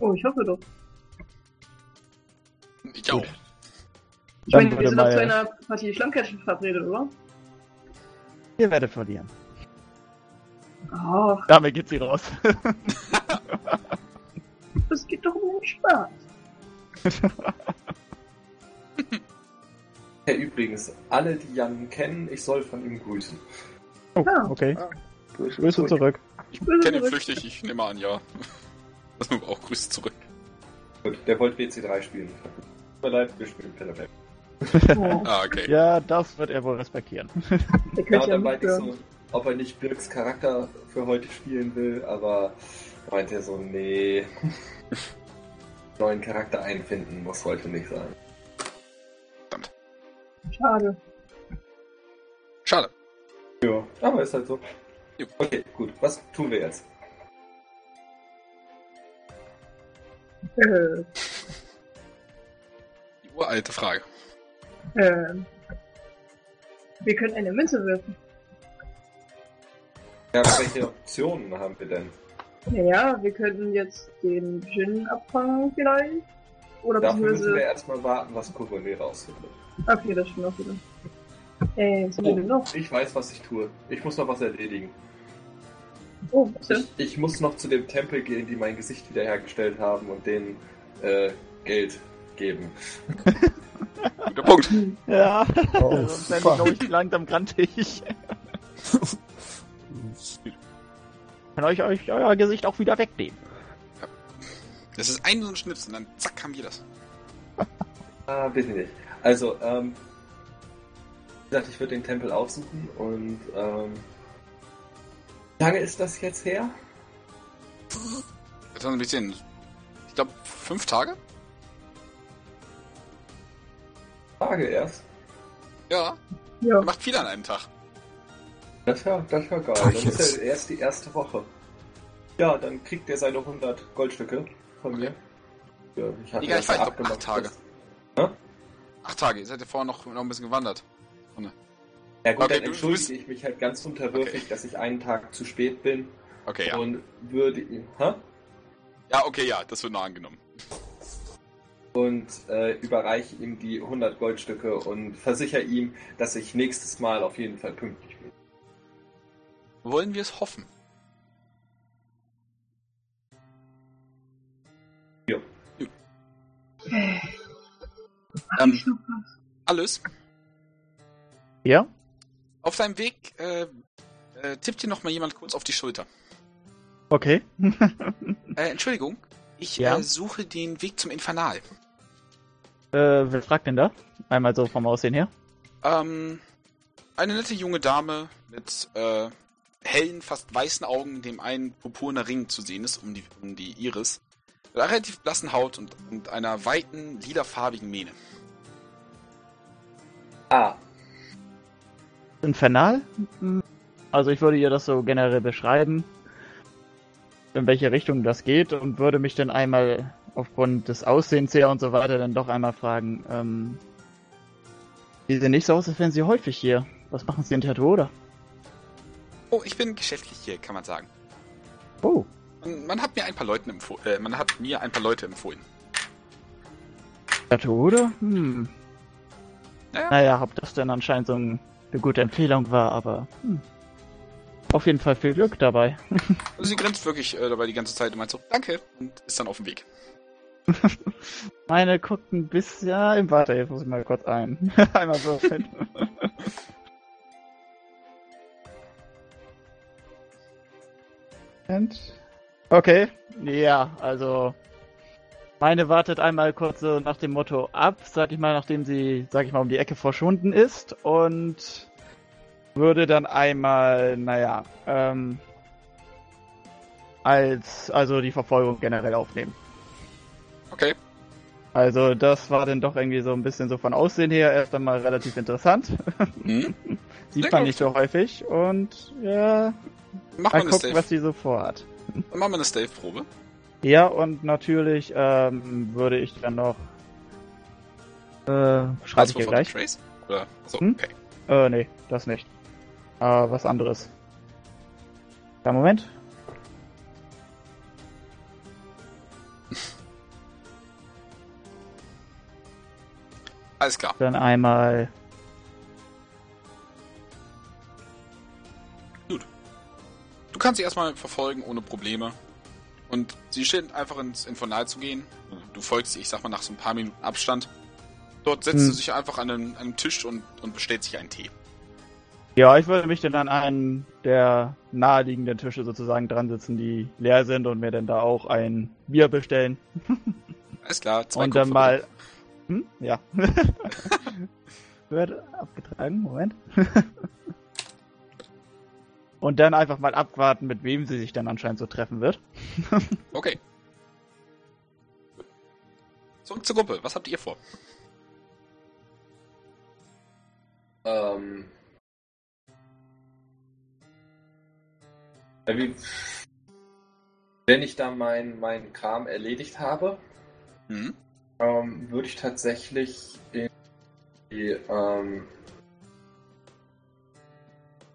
Oh, ich hoffe doch. Ich auch. Ich Dann meine, wir sind doch mal- zu einer Partie Schlammcatchen verabredet, oder? Ihr werdet verlieren. Ach, [LAUGHS] Damit geht sie raus. [LAUGHS] das geht doch um den Spaß. [LAUGHS] Ja, übrigens, alle, die Jan kennen, ich soll von ihm grüßen. Oh, Ja. okay. Grüße Grüße zurück. Ich Kenne ihn flüchtig, ich nehme an, ja. Das nur auch Grüße zurück. Gut, der wollte WC3 spielen. Tut mir leid, wir spielen Pellepel. Oh, Ah, okay. Ja, das wird er wohl respektieren. Ja, ja dann nicht meinte ich so, ob er nicht Birks Charakter für heute spielen will, aber meinte er so, nee. [LAUGHS] Neuen Charakter einfinden muss heute nicht sein. Schade. Schade. Ja, aber ist halt so. Jo. Okay, gut. Was tun wir jetzt? Äh, Die uralte Frage. äh, wir können eine Münze werfen. Ja, welche Optionen haben wir denn? Naja, wir könnten jetzt den Djinn abfangen vielleicht. Oder Dafür müssen wir beziehungsweise. erstmal warten, was Koroné rausfindet. Okay, das stimmt auch wieder. Äh, was haben wir Oh, denn noch? ich weiß, was ich tue. Ich muss noch was erledigen. Oh, was denn? Ich, ich muss noch zu dem Tempel gehen, die mein Gesicht wiederhergestellt haben und denen äh, Geld geben. [LAUGHS] Guter Punkt. Ja, Oh, [LAUGHS] sonst fuck. glaube ich, langsam grantig. Kann euch, euch euer Gesicht auch wieder wegnehmen. Das ist ein so ein Schnips und dann zack haben wir das. [LAUGHS] Ah, ich nicht. Also, ähm, wie gesagt, ich würde den Tempel aufsuchen und ähm, wie lange ist das jetzt her? Jetzt haben wir ein bisschen. Ich glaube, fünf Tage? Tage erst. Ja. Ja. Er macht viel an einem Tag. Das war, das war geil. Das ist ja erst die erste Woche. Ja, dann kriegt er seine 100 Goldstücke von mir. Ja, ich hatte Egal, ich war ja doch acht Tage. Acht Tage. Ihr seid ja vorher noch, noch ein bisschen gewandert. Ja gut, Okay, dann entschuldige bist- ich mich halt ganz unterwürfig, Okay. dass ich einen Tag zu spät bin Okay, ja. und würde ihn, hä? Ja, okay, ja, das wird noch angenommen. und äh, überreiche ihm die 100 Goldstücke und versichere ihm, dass ich nächstes Mal auf jeden Fall pünktlich bin. Wollen wir es hoffen? Hab Ähm, ich noch was? alles. Ja? Auf deinem Weg äh, äh, tippt dir noch mal jemand kurz auf die Schulter. Okay. [LAUGHS] Äh, Entschuldigung, ich Ja? äh, suche den Weg zum Infernal. Äh, wer fragt denn da? Einmal so vom Aussehen her. Ähm, eine nette junge Dame mit äh, hellen, fast weißen Augen, in dem ein purpurner Ring zu sehen ist, um die, um die Iris. Mit einer relativ blassen Haut und, und einer weiten, lilafarbigen Mähne. Ah, Infernal? Also ich würde ihr das so generell beschreiben, in welche Richtung das geht und würde mich dann einmal aufgrund des Aussehens her und so weiter dann doch einmal fragen, ähm, Sie sehen nicht so aus, als wären Sie häufig hier. Was machen Sie in Tattoo, oder? Oh, ich bin geschäftlich hier, kann man sagen. Oh, Man, man hat mir ein paar Leuten empfohlen, äh, man hat mir ein paar Leute empfohlen. Tattoo, oder? Hm. Naja. Naja, ob das denn anscheinend so ein, eine gute Empfehlung war, aber hm. auf jeden Fall viel Glück dabei. [LAUGHS] Also sie grinst wirklich äh, dabei die ganze Zeit und meint so, danke, und ist dann auf dem Weg. [LAUGHS] Meine guckt ein bisschen. Ja, warte, jetzt muss ich mal kurz ein. [LAUGHS] Einmal so hin. Und? Okay. Ja, also. Meine wartet einmal kurz so nach dem Motto ab, sag ich mal, nachdem sie, sag ich mal, um die Ecke verschwunden ist und würde dann einmal, naja, ähm, als, also die Verfolgung generell aufnehmen. Okay. Also das war dann doch irgendwie so ein bisschen so von Aussehen her erst einmal relativ interessant. Hm? Sieht man nicht so häufig und ja, Mach mal gucken, was sie so vorhat. Mach mal eine Stealth-Probe. Ja, und natürlich ähm, würde ich dann noch äh, schreibe ich Als hier von gleich. Trace? Oder? So, Hm? okay. Äh, nee, das nicht. Äh, was anderes. Ja, Moment. [LAUGHS] Alles klar. Dann einmal. Kannst sie erstmal verfolgen ohne Probleme. Und sie scheint einfach ins Infernal zu gehen. Du folgst ihr, ich sag mal, nach so ein paar Minuten Abstand. Dort setzt Hm. sie sich einfach an einen, einen Tisch und, und bestellt sich einen Tee. Ja, ich würde mich dann an einen der naheliegenden Tische sozusagen dran sitzen, die leer sind und mir dann da auch ein Bier bestellen. [LAUGHS] Alles klar, zwei und dann Kupfer- mal. Hm? Ja. [LAUGHS] Wird abgetragen, Moment. [LAUGHS] Und dann einfach mal abwarten, mit wem sie sich dann anscheinend so treffen wird. [LAUGHS] okay. Zurück zur Gruppe. Was habt ihr vor? Ähm. Wenn ich da meinen mein Kram erledigt habe, mhm. ähm, würde ich tatsächlich in die ähm,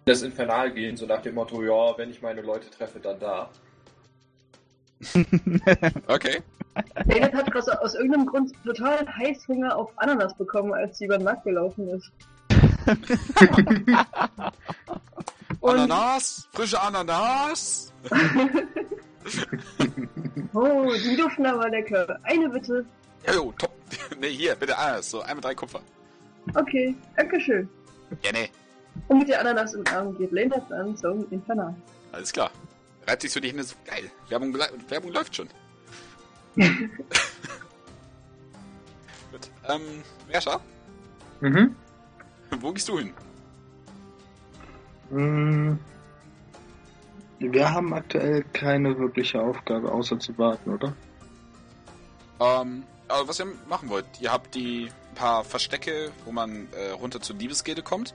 das Infernal gehen, so nach dem Motto, ja, wenn ich meine Leute treffe, dann da. [LAUGHS] Okay. David hat gerade aus irgendeinem Grund total Heißhunger auf Ananas bekommen, als sie über den Markt gelaufen ist. [LAUGHS] Und, Ananas, frische Ananas. [LAUGHS] oh, die duften aber lecker. Eine bitte. Ja, jo, top. nee, hier, bitte Ananas. So, einmal drei Kupfer. Okay, dankeschön. Ja, nee. Und mit der Ananas im Arm geht Lena dann zum Infernal. Alles klar. Reibt sich so die Hände so geil. Werbung, Werbung läuft schon. [LAUGHS] Gut. Ähm, Merscha, Mhm. [LAUGHS] wo gehst du hin? Mm. Wir haben aktuell keine wirkliche Aufgabe, außer zu warten, oder? Ähm, also was ihr machen wollt, ihr habt die paar Verstecke, wo man äh, runter zur Diebesgilde kommt.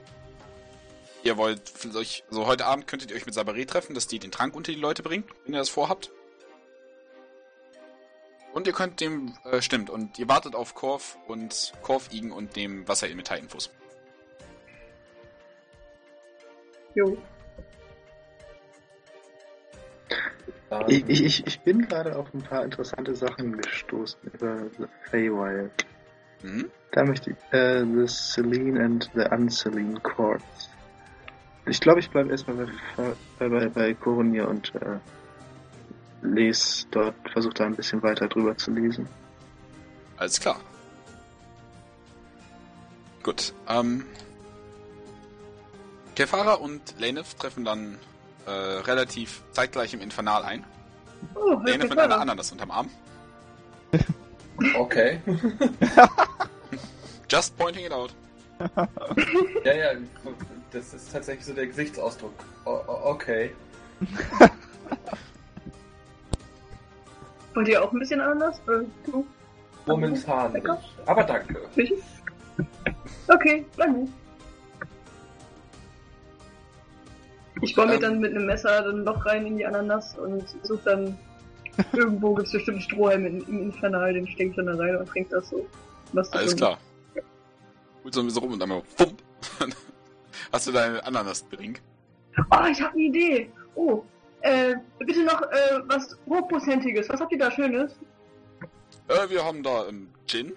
Ihr wollt vielleicht, also heute Abend könntet ihr euch mit Sabaré treffen, dass die den Trank unter die Leute bringt, wenn ihr das vorhabt. Und ihr könnt dem, äh, stimmt, und ihr wartet auf Korf und Korf, Igen und dem Wasserelementar-Infos. Jo. Ich, ich, ich bin gerade auf ein paar interessante Sachen gestoßen über The Feywild. Mhm. Da möchte ich, äh, The Celine and the Unceline Chords. Ich glaube, ich bleibe erstmal bei, bei, bei, bei Koronier und äh, lese dort, versuche da ein bisschen weiter drüber zu lesen. Alles klar. Gut, ähm. Kefara und Lenef treffen dann äh, relativ zeitgleich im Infernal ein. Oh, Lenef mit einer Ananas unterm Arm. [LAUGHS] okay. [LAUGHS] Just pointing it out. [LAUGHS] ja, ja, das ist tatsächlich so der Gesichtsausdruck. O okay. Wollt ihr auch ein bisschen Ananas? Äh, du? Momentan nicht. Aber danke. Okay, dann nicht. Ich baue mir Ähm. dann mit einem Messer ein Loch rein in die Ananas und suche dann. Irgendwo gibt es bestimmt Strohhalm im, im Infernal, den ich dann da rein und trinke das so. Was Alles so- klar. Holt so ein bisschen rum und einmal pump. Hast du deine Ananas-Drink? Oh, ich habe eine Idee. Oh, äh, bitte noch äh, was hochprozentiges. Was habt ihr da Schönes? Äh, wir haben da ähm, Gin.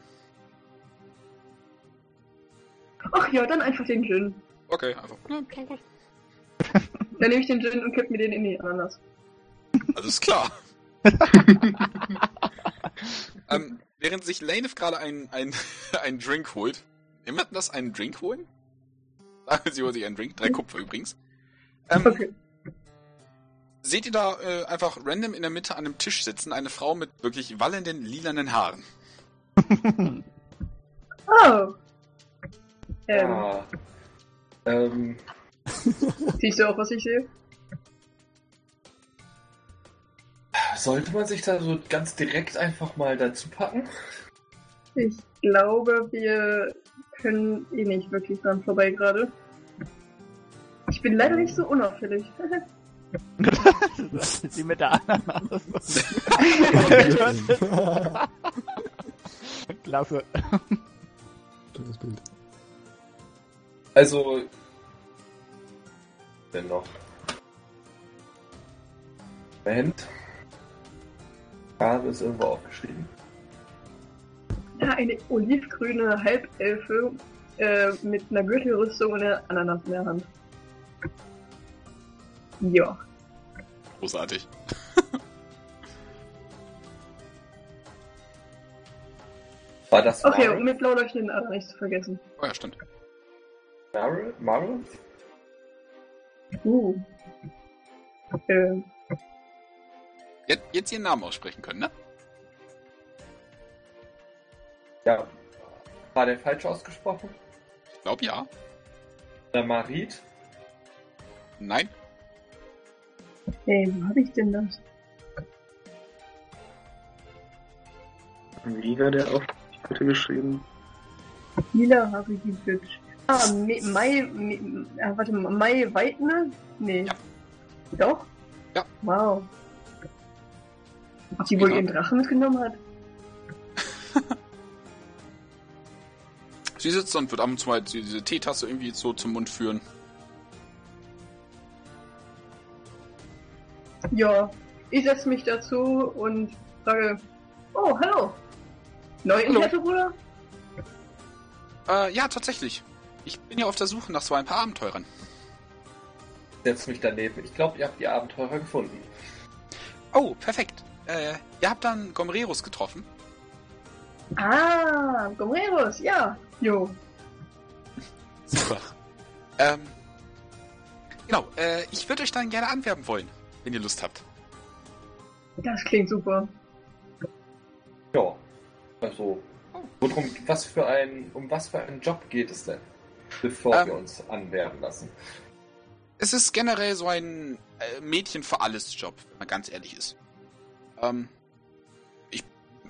Ach ja, dann einfach den Gin. Okay, einfach. Ja, [LAUGHS] Dann nehme ich den Gin und kipp mir den in die Ananas. alles klar. ähm, während sich Lanef gerade einen ein, [LAUGHS] ein Drink holt. Immer das einen Drink holen? [LAUGHS] Sie holen sich einen Drink. Drei Kupfer übrigens. Ähm, Okay. Seht ihr da äh, einfach random in der Mitte an einem Tisch sitzen, eine Frau mit wirklich wallenden, lilanen Haaren. [LAUGHS] Oh. Ähm, Ah. Ähm, [LAUGHS] siehst du auch, was ich sehe? sollte man sich da so ganz direkt einfach mal dazu packen? Ich glaube, wir können eh nicht wirklich dran vorbei gerade. Ich bin leider nicht so unauffällig. [LAUGHS] Sie mit der Ananas. [LAUGHS] Klasse. Schönes Bild. Also. Denn noch. Moment. Habe es irgendwo aufgeschrieben. Ja, eine olivgrüne Halbelfe äh, mit einer Gürtelrüstung und einer Ananas in der Hand. Ja. Großartig. [LAUGHS] War das Okay, Mar- und mit blau leuchtenden Adern nicht zu vergessen. Oh ja, stimmt. Marvel? Marvel? Uh. Äh, Jetzt, jetzt ihren Namen aussprechen können, ne? Ja. War der falsch ausgesprochen? Ich glaube ja. Der Marit? Nein. ey, wo hab ich denn das? Wie war der auf bitte geschrieben? Lila Harigibic. Ah, Me- Mai, Me, ah, warte mal, Mai Weidner? Nee. Ja. Doch? Wow. Ob sie wohl Genau. ihren Drachen mitgenommen hat? Sie sitzt und wird ab und zu mal die- diese Teetasse irgendwie so zum Mund führen. Ja, ich setze mich dazu und sage, oh, hallo. Neu in Bruder? Äh, ja, tatsächlich. Ich bin ja auf der Suche nach so ein paar Abenteurern. Setz mich daneben. Ich glaube, ihr habt die Abenteurer gefunden. Oh, perfekt. Äh, ihr habt dann Gomreros getroffen. Ah, Gomeros, ja. Jo. Super. [LAUGHS] ähm, genau, äh, ich würde euch dann gerne anwerben wollen, wenn ihr Lust habt. Das klingt super. Ja. Also, worum, was für ein, um was für einen Job geht es denn? Bevor Ähm. wir uns anwerben lassen. Es ist generell so ein äh, Mädchen für alles Job, wenn man ganz ehrlich ist. Ähm,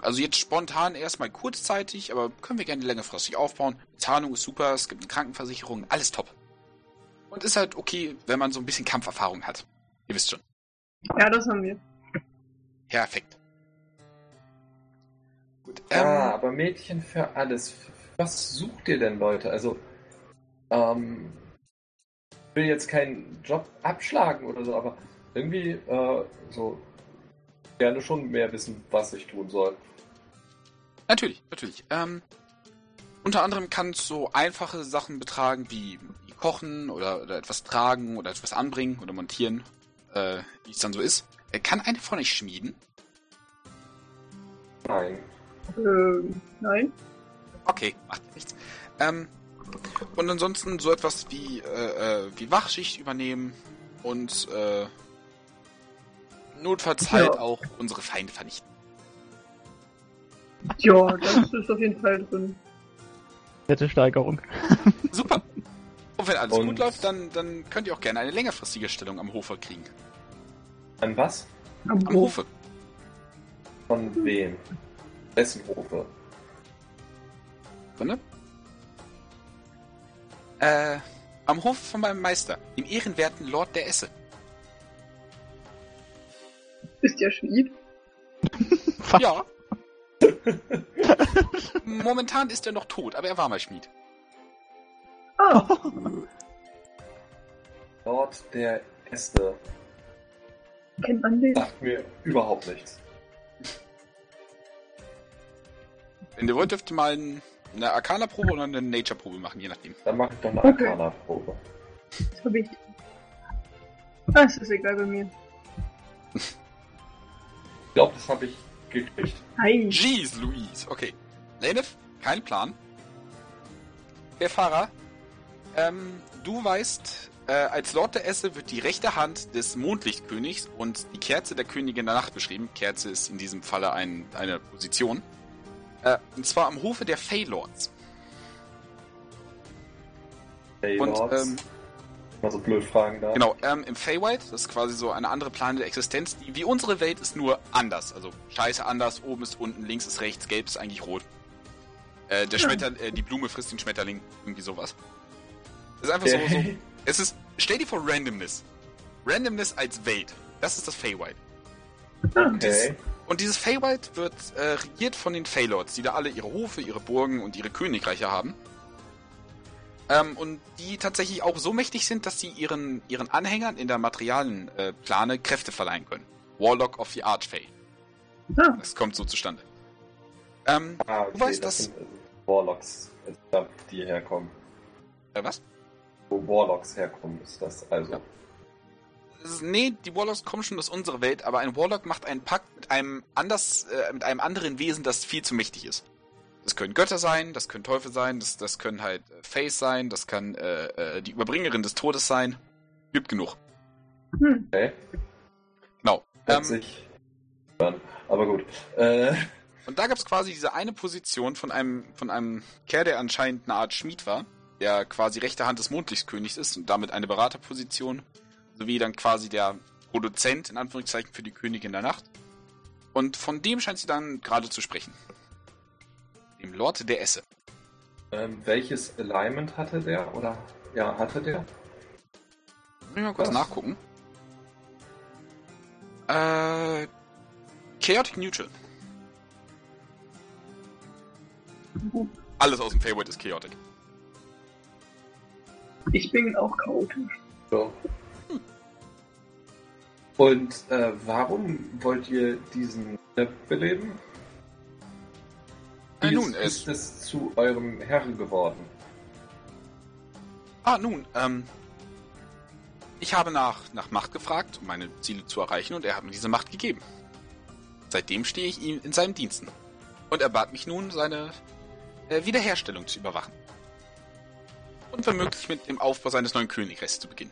also jetzt spontan erstmal kurzzeitig, aber können wir gerne längerfristig aufbauen. Bezahlung ist super, es gibt eine Krankenversicherung, alles top. Und ist halt okay, wenn man so ein bisschen Kampferfahrung hat. Ihr wisst schon. Ja, das haben wir. Perfekt. Gut. Ähm, ah, aber Mädchen für alles. Was sucht ihr denn, Leute? Also, ähm, ich will jetzt keinen Job abschlagen oder so, aber irgendwie, äh, so, gerne schon mehr wissen, was ich tun soll. Natürlich, natürlich. Ähm, unter anderem kann es so einfache Sachen betragen wie, Kochen oder, oder etwas tragen oder etwas anbringen oder montieren, äh, wie es dann so ist. Äh, kann eine von euch schmieden? Nein. Ähm, nein. Okay, macht nichts. Ähm, und ansonsten so etwas wie, äh, äh, wie Wachschicht übernehmen und äh, notfalls halt Ja. auch unsere Feinde vernichten. Ja, das ist auf jeden Fall drin. Nette Steigerung. [LAUGHS] Super. Und wenn alles Und- gut läuft, dann, dann könnt ihr auch gerne eine längerfristige Stellung am Hofe kriegen. An was? Am Am Hof. Hofe. Von wem? Wessen Hofe? Sekunde. Äh, am Hof von meinem Meister, dem ehrenwerten Lord der Esse. Ist der Schmied? Ja. [LAUGHS] Momentan ist er noch tot, aber er war mal Schmied. Ah, Lord der Äste. kennt man den? Sagt mir überhaupt nichts. Wenn ihr wollt, dürft ihr mal ein- eine Arcana-Probe oder eine Nature-Probe machen, je nachdem. Dann mache ich doch eine Okay. Arcana-Probe. Das hab ich. Ah, es ist egal bei mir. Ich glaube, das habe ich gekriegt. Nein. Jeez, Louise. Okay. Lenef, kein Plan. Der Fahrer, ähm, du weißt, äh, als Lord der Esse wird die rechte Hand des Mondlichtkönigs und die Kerze der Königin der Nacht beschrieben. Kerze ist in diesem Falle ein, eine Position. Äh, und zwar am Hofe der Feylords. Hey, Und, ähm, Mal so blöd fragen da. Genau, ähm, im Feywild, das ist quasi so eine andere Plane der Existenz, die wie unsere Welt ist nur anders. Also scheiße anders, oben ist unten, links ist rechts, gelb ist eigentlich rot. Äh, der Ja. Schmetter, äh, die Blume frisst den Schmetterling, irgendwie sowas. Das ist einfach so, so. Es ist, stell dir vor Randomness. Randomness als Welt. Das ist das Feywild. Okay. Und dieses Feywild wird äh, regiert von den Feylords, die da alle ihre Hofe, ihre Burgen und ihre Königreiche haben. Ähm, und die tatsächlich auch so mächtig sind, dass sie ihren, ihren Anhängern in der materialen äh, Plane Kräfte verleihen können. Warlock of the Archfey. Ah, Das kommt so zustande. Ähm, Ah, okay, Du weißt das das- sind also Warlocks, da, die herkommen. äh, was? Wo Warlocks herkommen, ist das also. Ja. Ist- Nee, die Warlocks kommen schon aus unserer Welt, aber ein Warlock macht einen Pakt mit einem anders, äh, mit einem anderen Wesen, das viel zu mächtig ist. Das können Götter sein, das können Teufel sein, das, das können halt äh, Face sein, das kann äh, äh, die Überbringerin des Todes sein. Gibt genug. hm. Okay. Genau. Hört Ähm. Aber gut. Äh, und da gab es quasi diese eine Position von einem, von einem Kerl, der anscheinend eine Art Schmied war, der quasi rechte Hand des Mondlichtskönigs ist und damit eine Beraterposition, sowie dann quasi der Produzent, in Anführungszeichen, für die Königin der Nacht. Und von dem scheint sie dann gerade zu sprechen. Dem Lord der Esse. ähm, welches Alignment hatte der? Oder ja, hatte der? Muss ich mal kurz Was? nachgucken. Äh, Chaotic Neutral. Alles aus dem Feywild ist Chaotic. Ich bin auch chaotisch. So. Und äh, warum wollt ihr diesen Depp beleben? Äh, Wie nun, ist, es, ist es zu eurem Herrn geworden? ah, nun, ähm, ich habe nach, nach Macht gefragt, um meine Ziele zu erreichen, und er hat mir diese Macht gegeben. Seitdem stehe ich ihm in seinen Diensten. Und er bat mich nun, seine äh, Wiederherstellung zu überwachen. Und womöglich mit dem Aufbau seines neuen Königreichs zu beginnen.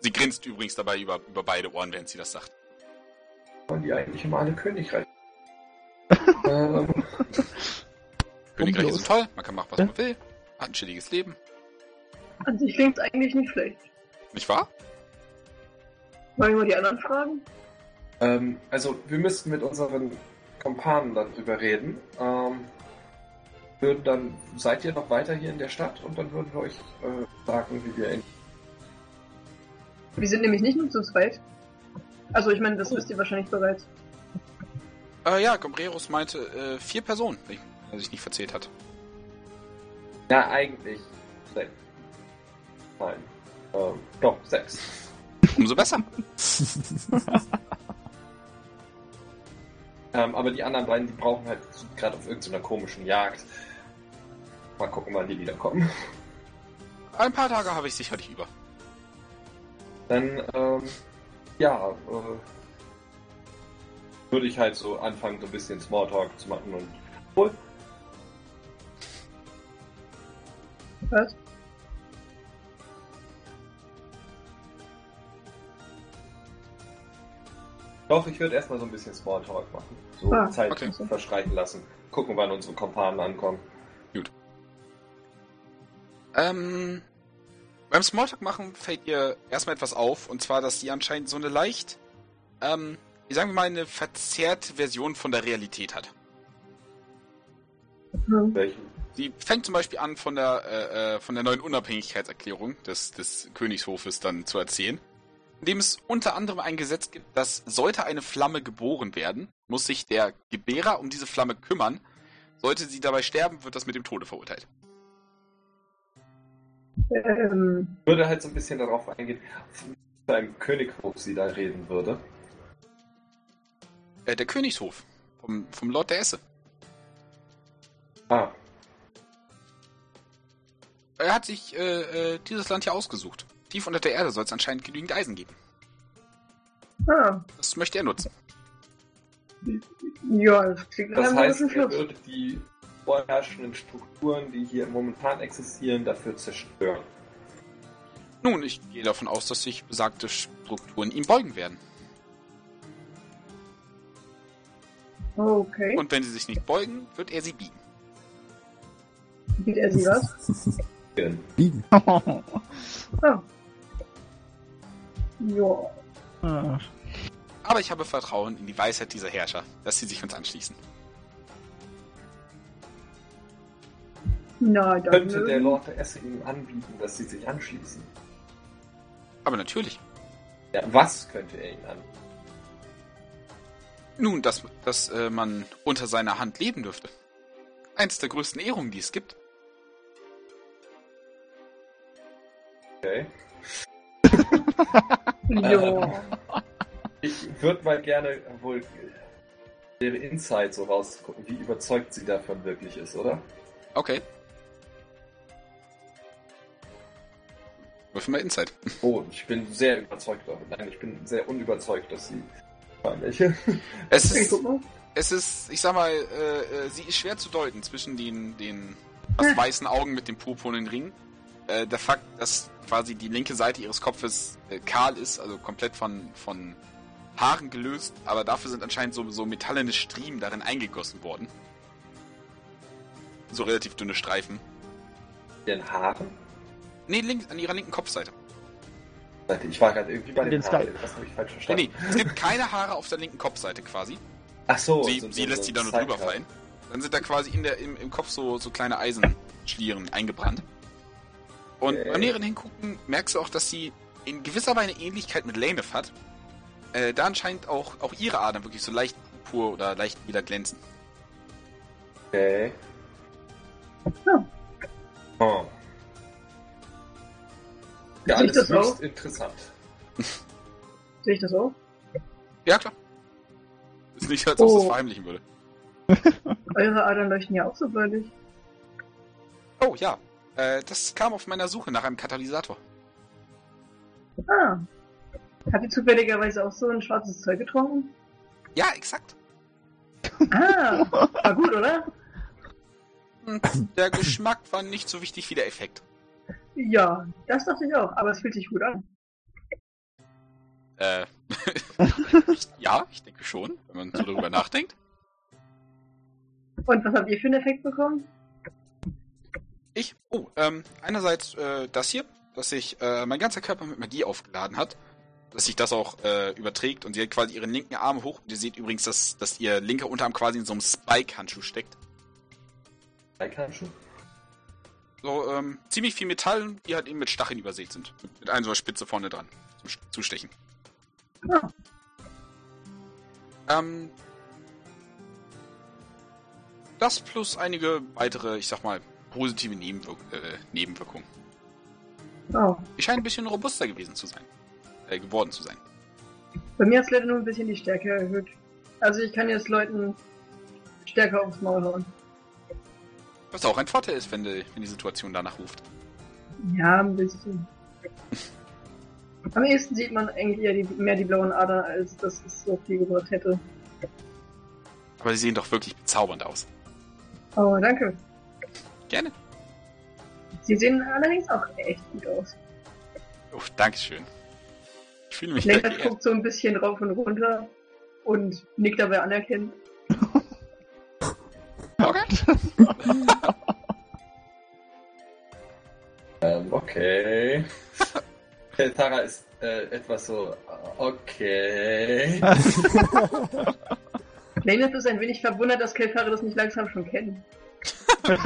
Sie grinst übrigens dabei über, über beide Ohren, während sie das sagt. Wollen die eigentlich immer alle Königreich? Ähm, Königreiche los. sind toll, man kann machen, was man will, hat ein chilliges Leben. An sich klingt eigentlich nicht schlecht. Nicht wahr? Wollen wir mal die anderen fragen? ähm, also, wir müssten mit unseren Kompanen darüber reden. Ähm, würden dann, seid ihr noch weiter hier in der Stadt? Und dann würden wir euch äh, sagen, wie wir in Wir sind nämlich nicht nur zu zweit. Also ich meine, das wisst ihr wahrscheinlich bereits. Äh, ja, Gombreros meinte äh, vier Personen, wenn er sich nicht verzählt hat. Na, eigentlich sechs. Nein. Ähm, doch, sechs. Umso besser. [LAUGHS] Ähm, aber die anderen beiden, die brauchen halt gerade auf irgendeiner komischen Jagd. Mal gucken, wann die wiederkommen. Ein paar Tage habe ich sicherlich über. Dann, ähm, ja, äh, würde ich halt so anfangen, so ein bisschen Smalltalk zu machen und. Cool. Was? Doch, ich würde erstmal so ein bisschen Smalltalk machen. So Ah, Zeit okay. verstreichen lassen. Gucken, wann unsere Kompanen ankommen. Ähm, beim Smalltalk machen fällt ihr erstmal etwas auf, und zwar, dass sie anscheinend so eine leicht, ähm, sagen wir mal, eine verzerrte Version von der Realität hat. Hm. Welchen? Sie fängt zum Beispiel an, von der, äh, äh, von der neuen Unabhängigkeitserklärung des, des Königshofes dann zu erzählen, in dem es unter anderem ein Gesetz gibt, dass sollte eine Flamme geboren werden, muss sich der Gebärer um diese Flamme kümmern. Sollte sie dabei sterben, wird das mit dem Tode verurteilt. Ähm, Ich würde halt so ein bisschen darauf eingehen, zu einem Könighof sie da reden würde. Äh, der Königshof vom, vom Lord der Esse. Ah, Er hat sich äh, äh, dieses Land hier ausgesucht. Tief unter der Erde soll es anscheinend genügend Eisen geben. ah, Das möchte er nutzen. ja, das klingt das heißt, er würde die vorherrschenden Strukturen, die hier momentan existieren, dafür zerstören. Nun, ich gehe davon aus, dass sich besagte Strukturen ihm beugen werden. Okay. Und wenn sie sich nicht beugen, wird er sie biegen. Sieht er sie was? Biegen. [LAUGHS] Ah. Ja. Ah, Aber ich habe Vertrauen in die Weisheit dieser Herrscher, dass sie sich uns anschließen. Na, dann. Könnte der Lord der Esse ihnen anbieten, dass sie sich anschließen? Aber natürlich. Ja, was könnte er ihnen anbieten? Nun, dass, dass äh, man unter seiner Hand leben dürfte. Eins der größten Ehrungen, die es gibt. Okay. [LAUGHS] Ja. Ich würde mal gerne wohl ihre Insight so rausgucken, wie überzeugt sie davon wirklich ist, oder? Okay. Würfel mal Insight. Oh, ich bin sehr überzeugt davon. Nein, ich bin sehr unüberzeugt, dass sie. Welche? [LAUGHS] Es ist, es ist, ich sag mal, äh, äh, sie ist schwer zu deuten zwischen den, den fast Hm. weißen Augen mit dem purpurnen Ring. Äh, der Fakt, dass quasi die linke Seite ihres Kopfes äh, kahl ist, also komplett von, von Haaren gelöst, aber dafür sind anscheinend so, so metallene Striemen darin eingegossen worden. So relativ dünne Streifen. Den Haaren? Nee, links, an ihrer linken Kopfseite. Warte, Ich war gerade irgendwie bei Den den Haaren. Das habe ich falsch Nee, verstanden. nee, es gibt keine Haare auf der linken Kopfseite quasi. Ach so. sie so- so- sie lässt so die da nur drüber fallen. Dann sind da quasi in der, im, im Kopf so, so kleine Eisenschlieren eingebrannt. Und Okay. beim näheren Hingucken merkst du auch, dass sie in gewisser Weise eine Ähnlichkeit mit Laneth hat. äh, da anscheinend auch, auch ihre Adern wirklich so leicht pur oder leicht wieder glänzen. Okay. Ja. Oh. Ja, alles das auch? höchst interessant. Sehe ich das auch? Ja, klar. Ist nicht, als ob es Oh. das verheimlichen würde. [LAUGHS] Eure Adern leuchten ja auch so deutlich. Oh, ja. Äh, das kam auf meiner Suche nach einem Katalysator. Ah. Hat ihr zufälligerweise auch so ein schwarzes Zeug getrunken? Ja, exakt. Ah, war gut, oder? Hm, Der Geschmack war nicht so wichtig wie der Effekt. Ja, das dachte ich auch, aber es fühlt sich gut an. Äh, [LAUGHS] ja, ich denke schon, wenn man so darüber nachdenkt. Und was habt ihr für einen Effekt bekommen? Ich, oh, ähm, einerseits äh, das hier, dass sich äh, mein ganzer Körper mit Magie aufgeladen hat, dass sich das auch äh, überträgt und sie hat quasi ihren linken Arm hoch und ihr seht übrigens, dass, dass ihr linker Unterarm quasi in so einem Spike-Handschuh steckt. Eikanschen? So, ähm, ziemlich viel Metall, die halt eben mit Stacheln übersät sind. Mit, einer so einer Spitze vorne dran. Zum Zustechen. Ah. Ähm, das plus einige weitere, ich sag mal, positive Nebenwirk äh, Nebenwirkungen. Oh. Die scheinen ein bisschen robuster gewesen zu sein. Äh, geworden zu sein. Bei mir hat es leider nur ein bisschen die Stärke erhöht. Also ich kann jetzt Leuten stärker aufs Maul hauen. Was auch ein Vorteil ist, wenn die, wenn die Situation danach ruft. Ja, ein bisschen. Am ehesten sieht man eigentlich eher die, mehr die blauen Adern, als dass es so viel gebracht hätte. Aber sie sehen doch wirklich bezaubernd aus. Oh, danke. Gerne. Sie sehen allerdings auch echt gut aus. Oh, Dankeschön. Ich fühle mich Lenkert guckt so ein bisschen rauf und runter und nickt dabei anerkennend. [LAUGHS] Ähm, okay. Äh, Tara ist äh, etwas so, äh, okay. [LAUGHS] Leonard ist ein wenig verwundert, dass Kelfare das nicht langsam schon kennen.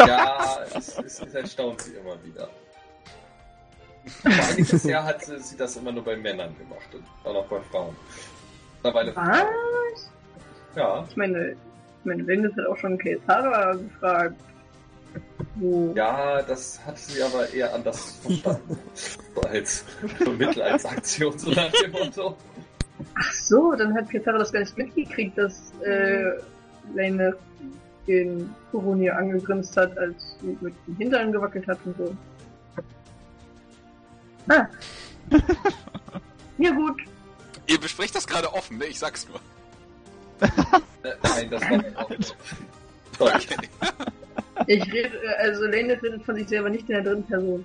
Ja, es, es, es erstaunt sie immer wieder. Vor einiges Jahr hat sie, sie das immer nur bei Männern gemacht und auch noch bei Frauen. Mittlerweile Was? Ja, Ich meine, meine, Leonard hat auch schon Kelfara gefragt. Wo? ja, das hat sie aber eher anders verstanden. so als Mittel, als Aktion, so nach dem Motto. Ach so, dann hat Kelfara das gar nicht mitgekriegt, dass äh, Leonard den Kurunir angegrinst hat, als sie mit dem Hintern gewackelt hat und so. Ah. [LAUGHS] ja gut. Ihr besprecht das gerade offen, ne? Ich sag's nur. Nein, das war nicht auch. Ich rede, äh, also Leonard redet von sich selber nicht in der dritten Person.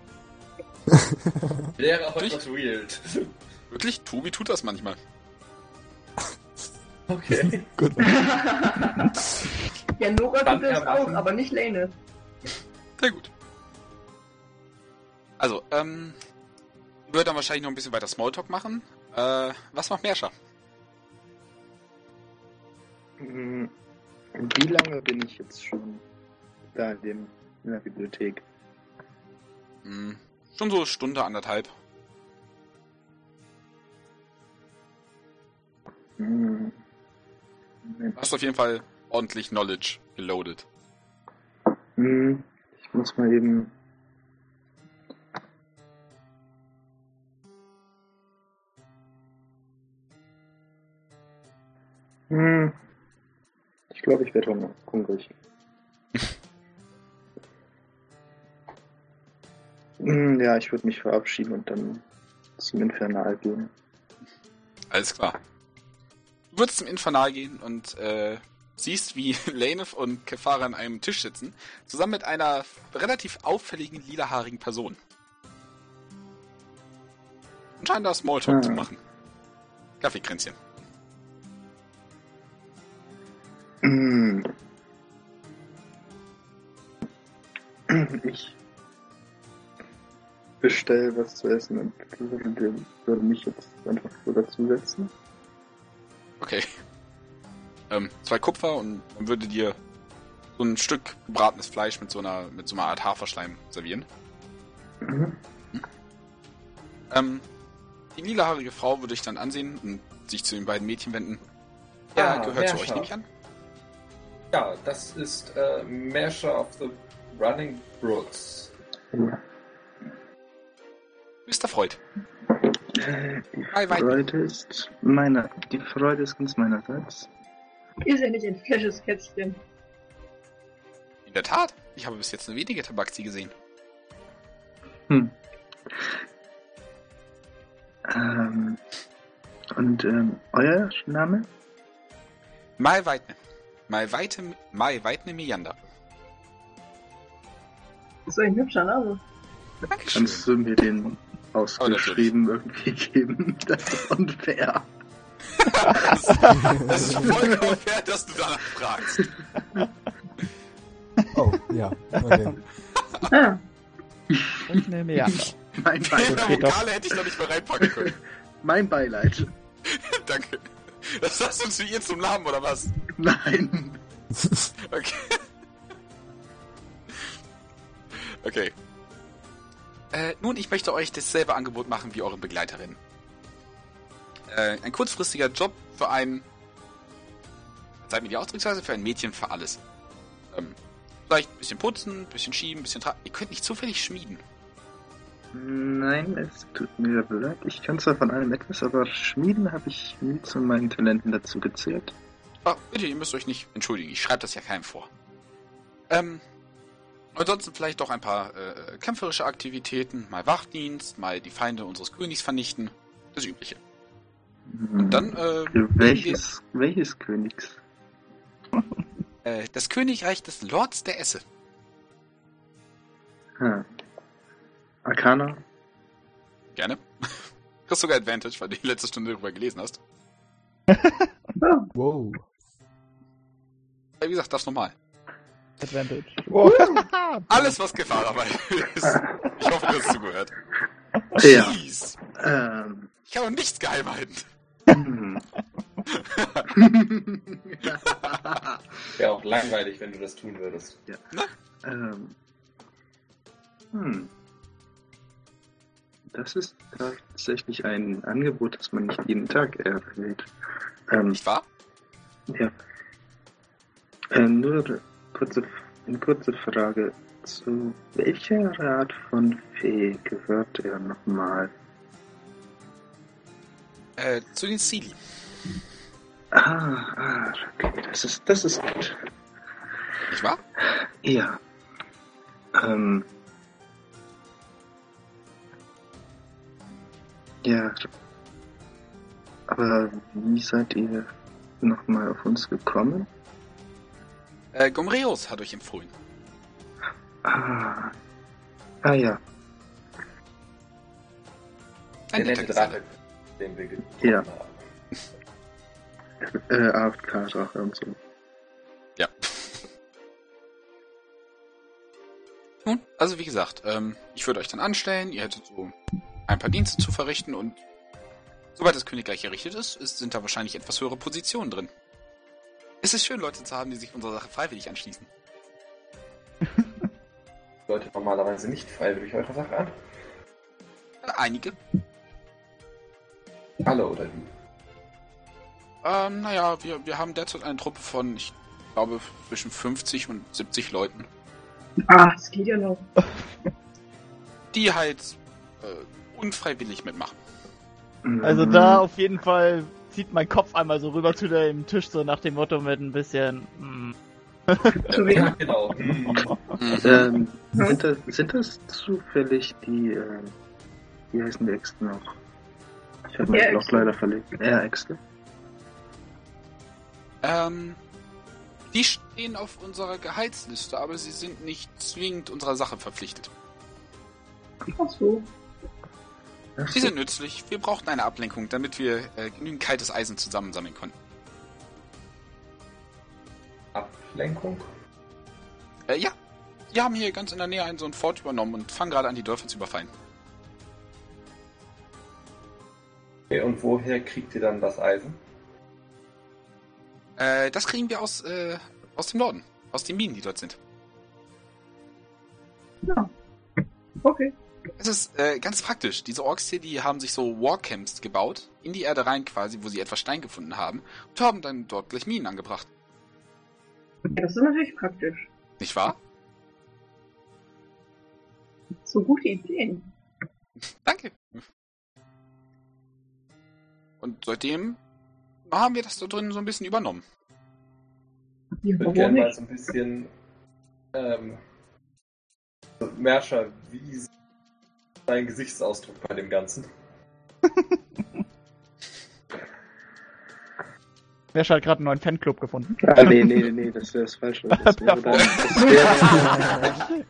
Wäre aber etwas weird. Wirklich? Tobi tut das manchmal. Okay. [LAUGHS] Gut. ja, Nora Dann tut das auch, aber nicht Leonard. Sehr gut. Also, ähm, ich würde dann wahrscheinlich noch ein bisschen weiter Smalltalk machen. Äh, was macht Merscher? Hm, Wie lange bin ich jetzt schon da in, dem, in der Bibliothek? Hm, schon so Stunde, anderthalb. Hm. Hast auf jeden Fall ordentlich Knowledge geloadet. Hm, Ich muss mal eben. Hm. Ich glaube, ich werde hungr- hungrig. Hm, Ja, ich würde mich verabschieden und dann zum Infernal gehen. Alles klar. Du würdest zum Infernal gehen und äh, siehst, wie [LAUGHS] Lanef und Kefara an einem Tisch sitzen, zusammen mit einer relativ auffälligen lilahaarigen Person. Und scheinen da Smalltalk Ah. zu machen. Kaffeekränzchen. Ich bestell was zu essen und würde, würde mich jetzt einfach so dazusetzen. Okay. Ähm, zwei Kupfer und man würde dir so ein Stück gebratenes Fleisch mit so einer, mit so einer Art Haferschleim servieren. Mhm. Ähm, die lilahaarige Frau würde ich dann ansehen und sich zu den beiden Mädchen wenden. Der Ah, gehört zu euch, nehme ich an. Ja, das ist äh, Measure of the Running Brooks. Ja. Mr. Freud. Die. Freude ist meiner. Die Freude ist ganz meinerseits. Ist ja nicht ein fesches Kätzchen. In der Tat. Ich habe bis jetzt nur wenige Tabaxi gesehen. Hm. Ähm, und ähm, euer Name? Mai Weidne. Mai Weite, Mai Weidne Meander. Ist so ein hübscher Name. Dankeschön. Kannst du mir den ausgeschrieben irgendwie geben? [LAUGHS] Das ist unfair. [LAUGHS] Das ist vollkommen fair, dass du danach fragst. Oh, ja. Okay. Ah, Ich nehme ja. Mein Die Beileid. doch. Vokale hätte ich noch nicht mehr reinpacken können. Mein Beileid. [LAUGHS] Danke. Das hast du zu ihr zum Namen, oder was? Nein. [LAUGHS] Okay. [LAUGHS] Okay. Äh, nun, ich möchte euch dasselbe Angebot machen wie eure Begleiterin. Äh, ein kurzfristiger Job für ein... Seid mir die Ausdrucksweise für ein Mädchen für alles. Ähm, vielleicht ein bisschen putzen, ein bisschen schieben, ein bisschen tra... Ihr könnt nicht zufällig schmieden. Nein, es tut mir leid. Ich kann zwar von allem etwas, aber Schmieden habe ich nie zu meinen Talenten dazu gezählt. Ah, bitte, ihr müsst euch nicht entschuldigen. Ich schreibe das ja keinem vor. Ähm, ansonsten vielleicht doch ein paar äh, kämpferische Aktivitäten. Mal Wachdienst, mal die Feinde unseres Königs vernichten. Das Übliche. Und dann, äh, welches, welches Königs? [LAUGHS] äh, das Königreich des Lords der Esse. Hm. Arcana? Gerne. [LAUGHS] Kriegst sogar Advantage, weil du die letzte Stunde darüber gelesen hast. [LAUGHS] Wow. Wie gesagt, das normal. Advantage. Wow. Alles, was Gefahr dabei ist. Ich hoffe, du hast zugehört. Ja. Jeez. Ähm. Ich habe nichts geheim halten. hm. Wäre auch langweilig, wenn du das tun würdest. ähm. Hm. Das ist tatsächlich ein Angebot, das man nicht jeden Tag erhält. Ähm, Nicht wahr? ja. Ähm, nur kurze, eine kurze Frage. Zu welcher Art von Fee gehört er nochmal? Äh, zu den Sealy. Ah, ah, okay, das ist, das ist gut. Nicht wahr? Ja. Ähm. Ja. Aber wie seid ihr nochmal auf uns gekommen? Äh, Gomreos hat euch empfohlen. Ah. Ah ja. Ein Der nette. Drache, den wir Ja. haben. [LAUGHS] Äh, AFK-Drache und so. Ja. Nun, also wie gesagt, ähm, ich würde euch dann anstellen, ihr hättet so ein paar Dienste zu verrichten und sobald das Königreich errichtet ist, ist sind da wahrscheinlich etwas höhere Positionen drin. Es ist schön, Leute zu haben, die sich unserer Sache freiwillig anschließen. [LAUGHS] Leute normalerweise nicht freiwillig eure Sache an. Einige. Alle oder wie? Ähm, naja, wir, wir haben derzeit eine Truppe von, ich glaube, zwischen 50 und 70 Leuten, ah, das geht ja noch. [LAUGHS] die halt äh, unfreiwillig mitmachen. Also da auf jeden Fall zieht mein Kopf einmal so rüber zu dem Tisch, so nach dem Motto mit ein bisschen. mm. Ja, wem? genau. Hm. Mhm. Ähm, sind, das, sind das zufällig die, äh, wie heißen die Äxte noch? Ich habe meinen Blog Äxte. leider verlegt. Ja, Äxte. Ähm, die stehen auf unserer Gehaltsliste, aber sie sind nicht zwingend unserer Sache verpflichtet. Ach so. Sie sind nützlich. Wir brauchten eine Ablenkung, damit wir äh, genügend kaltes Eisen zusammensammeln konnten. Ablenkung? Äh, ja. Wir haben hier ganz in der Nähe einen so einen Fort übernommen und fangen gerade an, die Dörfer zu überfallen. Okay, und woher kriegt ihr dann das Eisen? Äh, das kriegen wir aus, äh, aus dem Norden. Aus den Minen, die dort sind. Ja. Okay. Es ist äh, ganz praktisch. Diese Orks hier, die haben sich so Warcamps gebaut, in die Erde rein quasi, wo sie etwas Stein gefunden haben, und haben dann dort gleich Minen angebracht. Ja, das ist natürlich praktisch. Nicht wahr? So gute Ideen. [LAUGHS] Danke. Und seitdem haben wir das da drin so ein bisschen übernommen. Ich würde gerne mal so ein bisschen ähm, so, Merscher, wie dein Gesichtsausdruck bei dem Ganzen? [LAUGHS] Wer hat gerade einen neuen Fanclub gefunden? Ah, nee, nee, nee, nee, das wäre das Falsche. [LAUGHS] Das wäre dann,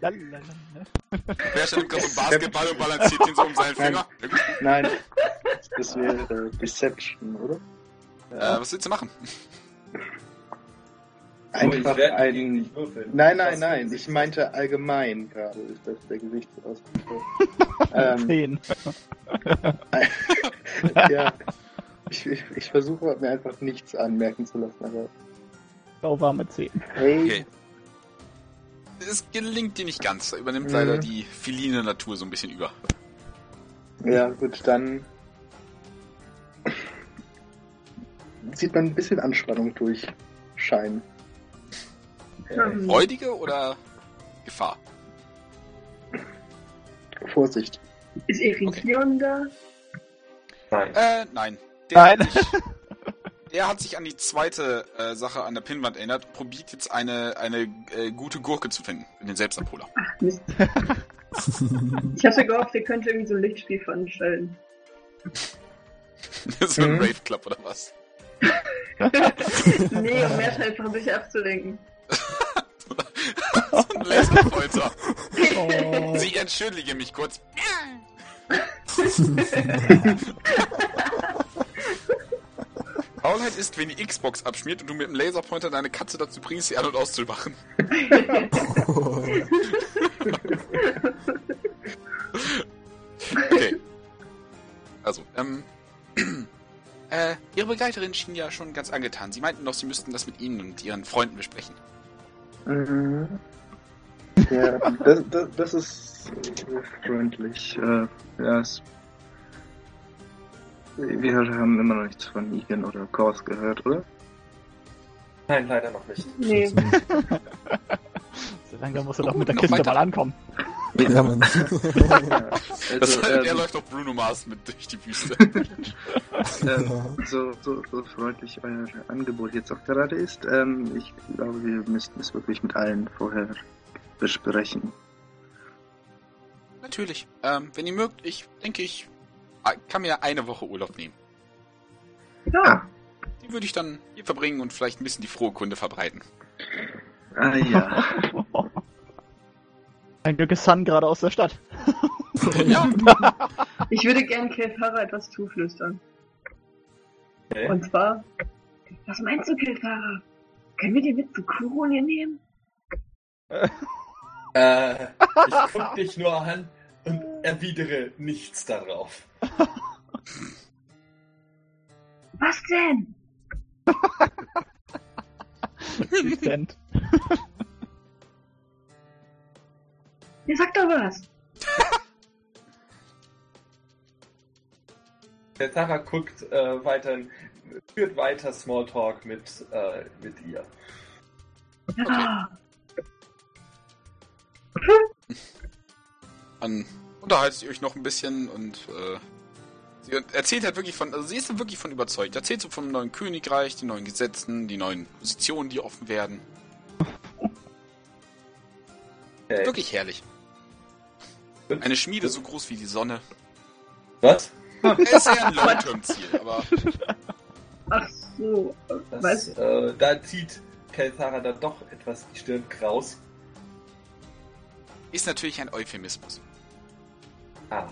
das wäre, so einen Basketball und balanciert ihn so um seinen Finger? nein, das wäre äh, Deception, oder? Äh, was willst du machen? [LAUGHS] Einfach gegen ein. Nein, nein, nein, ich meinte allgemein gerade, ist das der Gesichtsausdruck. ähm, Zehn. [LAUGHS] ja, ich, ich, versuche mir einfach nichts anmerken zu lassen, aber Lauwarme Zehn. hey, Okay. Es gelingt dir nicht ganz. Da übernimmt Mhm. leider die feline Natur so ein bisschen über. ja gut, dann sieht man ein bisschen Anspannung durchscheinen. Freudige oder Gefahr? Vorsicht. Ist Irision da? Nein. Äh, nein. Der, Nein. der hat sich an die zweite äh, Sache an der Pinnwand erinnert probiert jetzt eine, eine äh, gute Gurke zu finden. In den Selbstabholer. Ach, Mist. [LAUGHS] Ich hatte gehofft, ihr könnt irgendwie so ein Lichtspiel veranstalten. [LAUGHS] so ein Mhm. Rave Club oder was? [LAUGHS] nee, um mehr von sich abzulenken. Ein Laserpointer. Oh. Sie entschuldige mich kurz. Faulheit ist, wenn die Xbox abschmiert und du mit dem Laserpointer deine Katze dazu bringst, sie an- und auszumachen. Okay. Also, ähm. Äh, ihre Begleiterin schien ja schon ganz angetan. Sie meinten doch, sie müssten das mit Ihnen und Ihren Freunden besprechen. Mhm. Ja, das, das, das ist freundlich. Äh, ja, es, wir haben immer noch nichts von Igen oder Kors gehört, oder? Nein, leider noch nicht. nee. [LAUGHS] So langsam musst du doch mit der Kiste mal ankommen. Ja, Mann. Ja, Das also, er ähm, läuft auf Bruno Mars mit durch die Wüste. [LAUGHS] ähm, so, so, so freundlich euer Angebot jetzt auch gerade ist. Ähm, ich glaube, wir müssten es wirklich mit allen vorher besprechen. Natürlich. Ähm, wenn ihr mögt, ich denke, ich kann mir eine Woche Urlaub nehmen. Ja, Die würde ich dann hier verbringen und vielleicht ein bisschen die frohe Kunde verbreiten. Ah ja. [LAUGHS] Ein Glück ist Sun gerade aus der Stadt. ja, [LAUGHS] ich würde gern Kelfara etwas zuflüstern. Okay. Und zwar, was meinst du, Kelfara? Können wir die mit zu Kuronien nehmen? [LAUGHS] Äh, ich guck dich nur an und erwidere nichts darauf. Was denn? [LAUGHS] Dezent. Ihr sagt doch was. Der Tara guckt äh, weiterhin, führt weiter Smalltalk mit, äh, mit ihr. Ja. dann unterhaltet ihr euch noch ein bisschen und äh, sie erzählt halt wirklich von, also sie ist dann wirklich von überzeugt. Erzählt so vom neuen Königreich, den neuen Gesetzen, die neuen Positionen, die offen werden. Okay. Wirklich herrlich. Eine Schmiede so groß wie die Sonne. Was? Ist ja ein Long-Term-Ziel, aber Ach so. Das, Was? äh, da zieht Kelthara dann doch etwas die Stirn kraus. ist natürlich ein Euphemismus. Ah,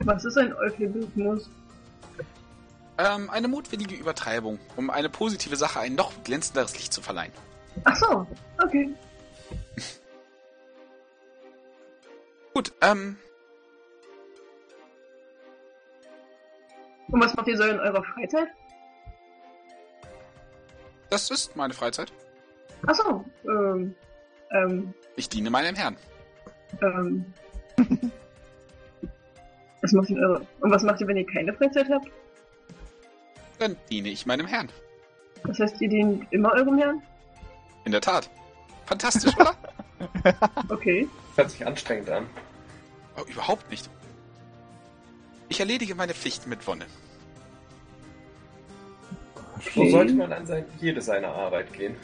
Was ist ein Euphemismus? Ähm, eine mutwillige Übertreibung, um eine positive Sache ein noch glänzenderes Licht zu verleihen. Ach so, okay. Gut, ähm, Und was macht ihr so in eurer Freizeit? das ist meine Freizeit. Ach so, ähm, ähm, Ich diene meinem Herrn. ähm. [LAUGHS] Was macht denn eure? Und was macht ihr, wenn ihr keine Freizeit habt? Dann diene ich meinem Herrn. Das heißt, ihr dient immer eurem Herrn? In der Tat. Fantastisch, oder? [LAUGHS] Okay. Hört sich anstrengend an. Oh, überhaupt nicht. Ich erledige meine Pflichten mit Wonne. So sollte man an sein, jede seiner Arbeit gehen.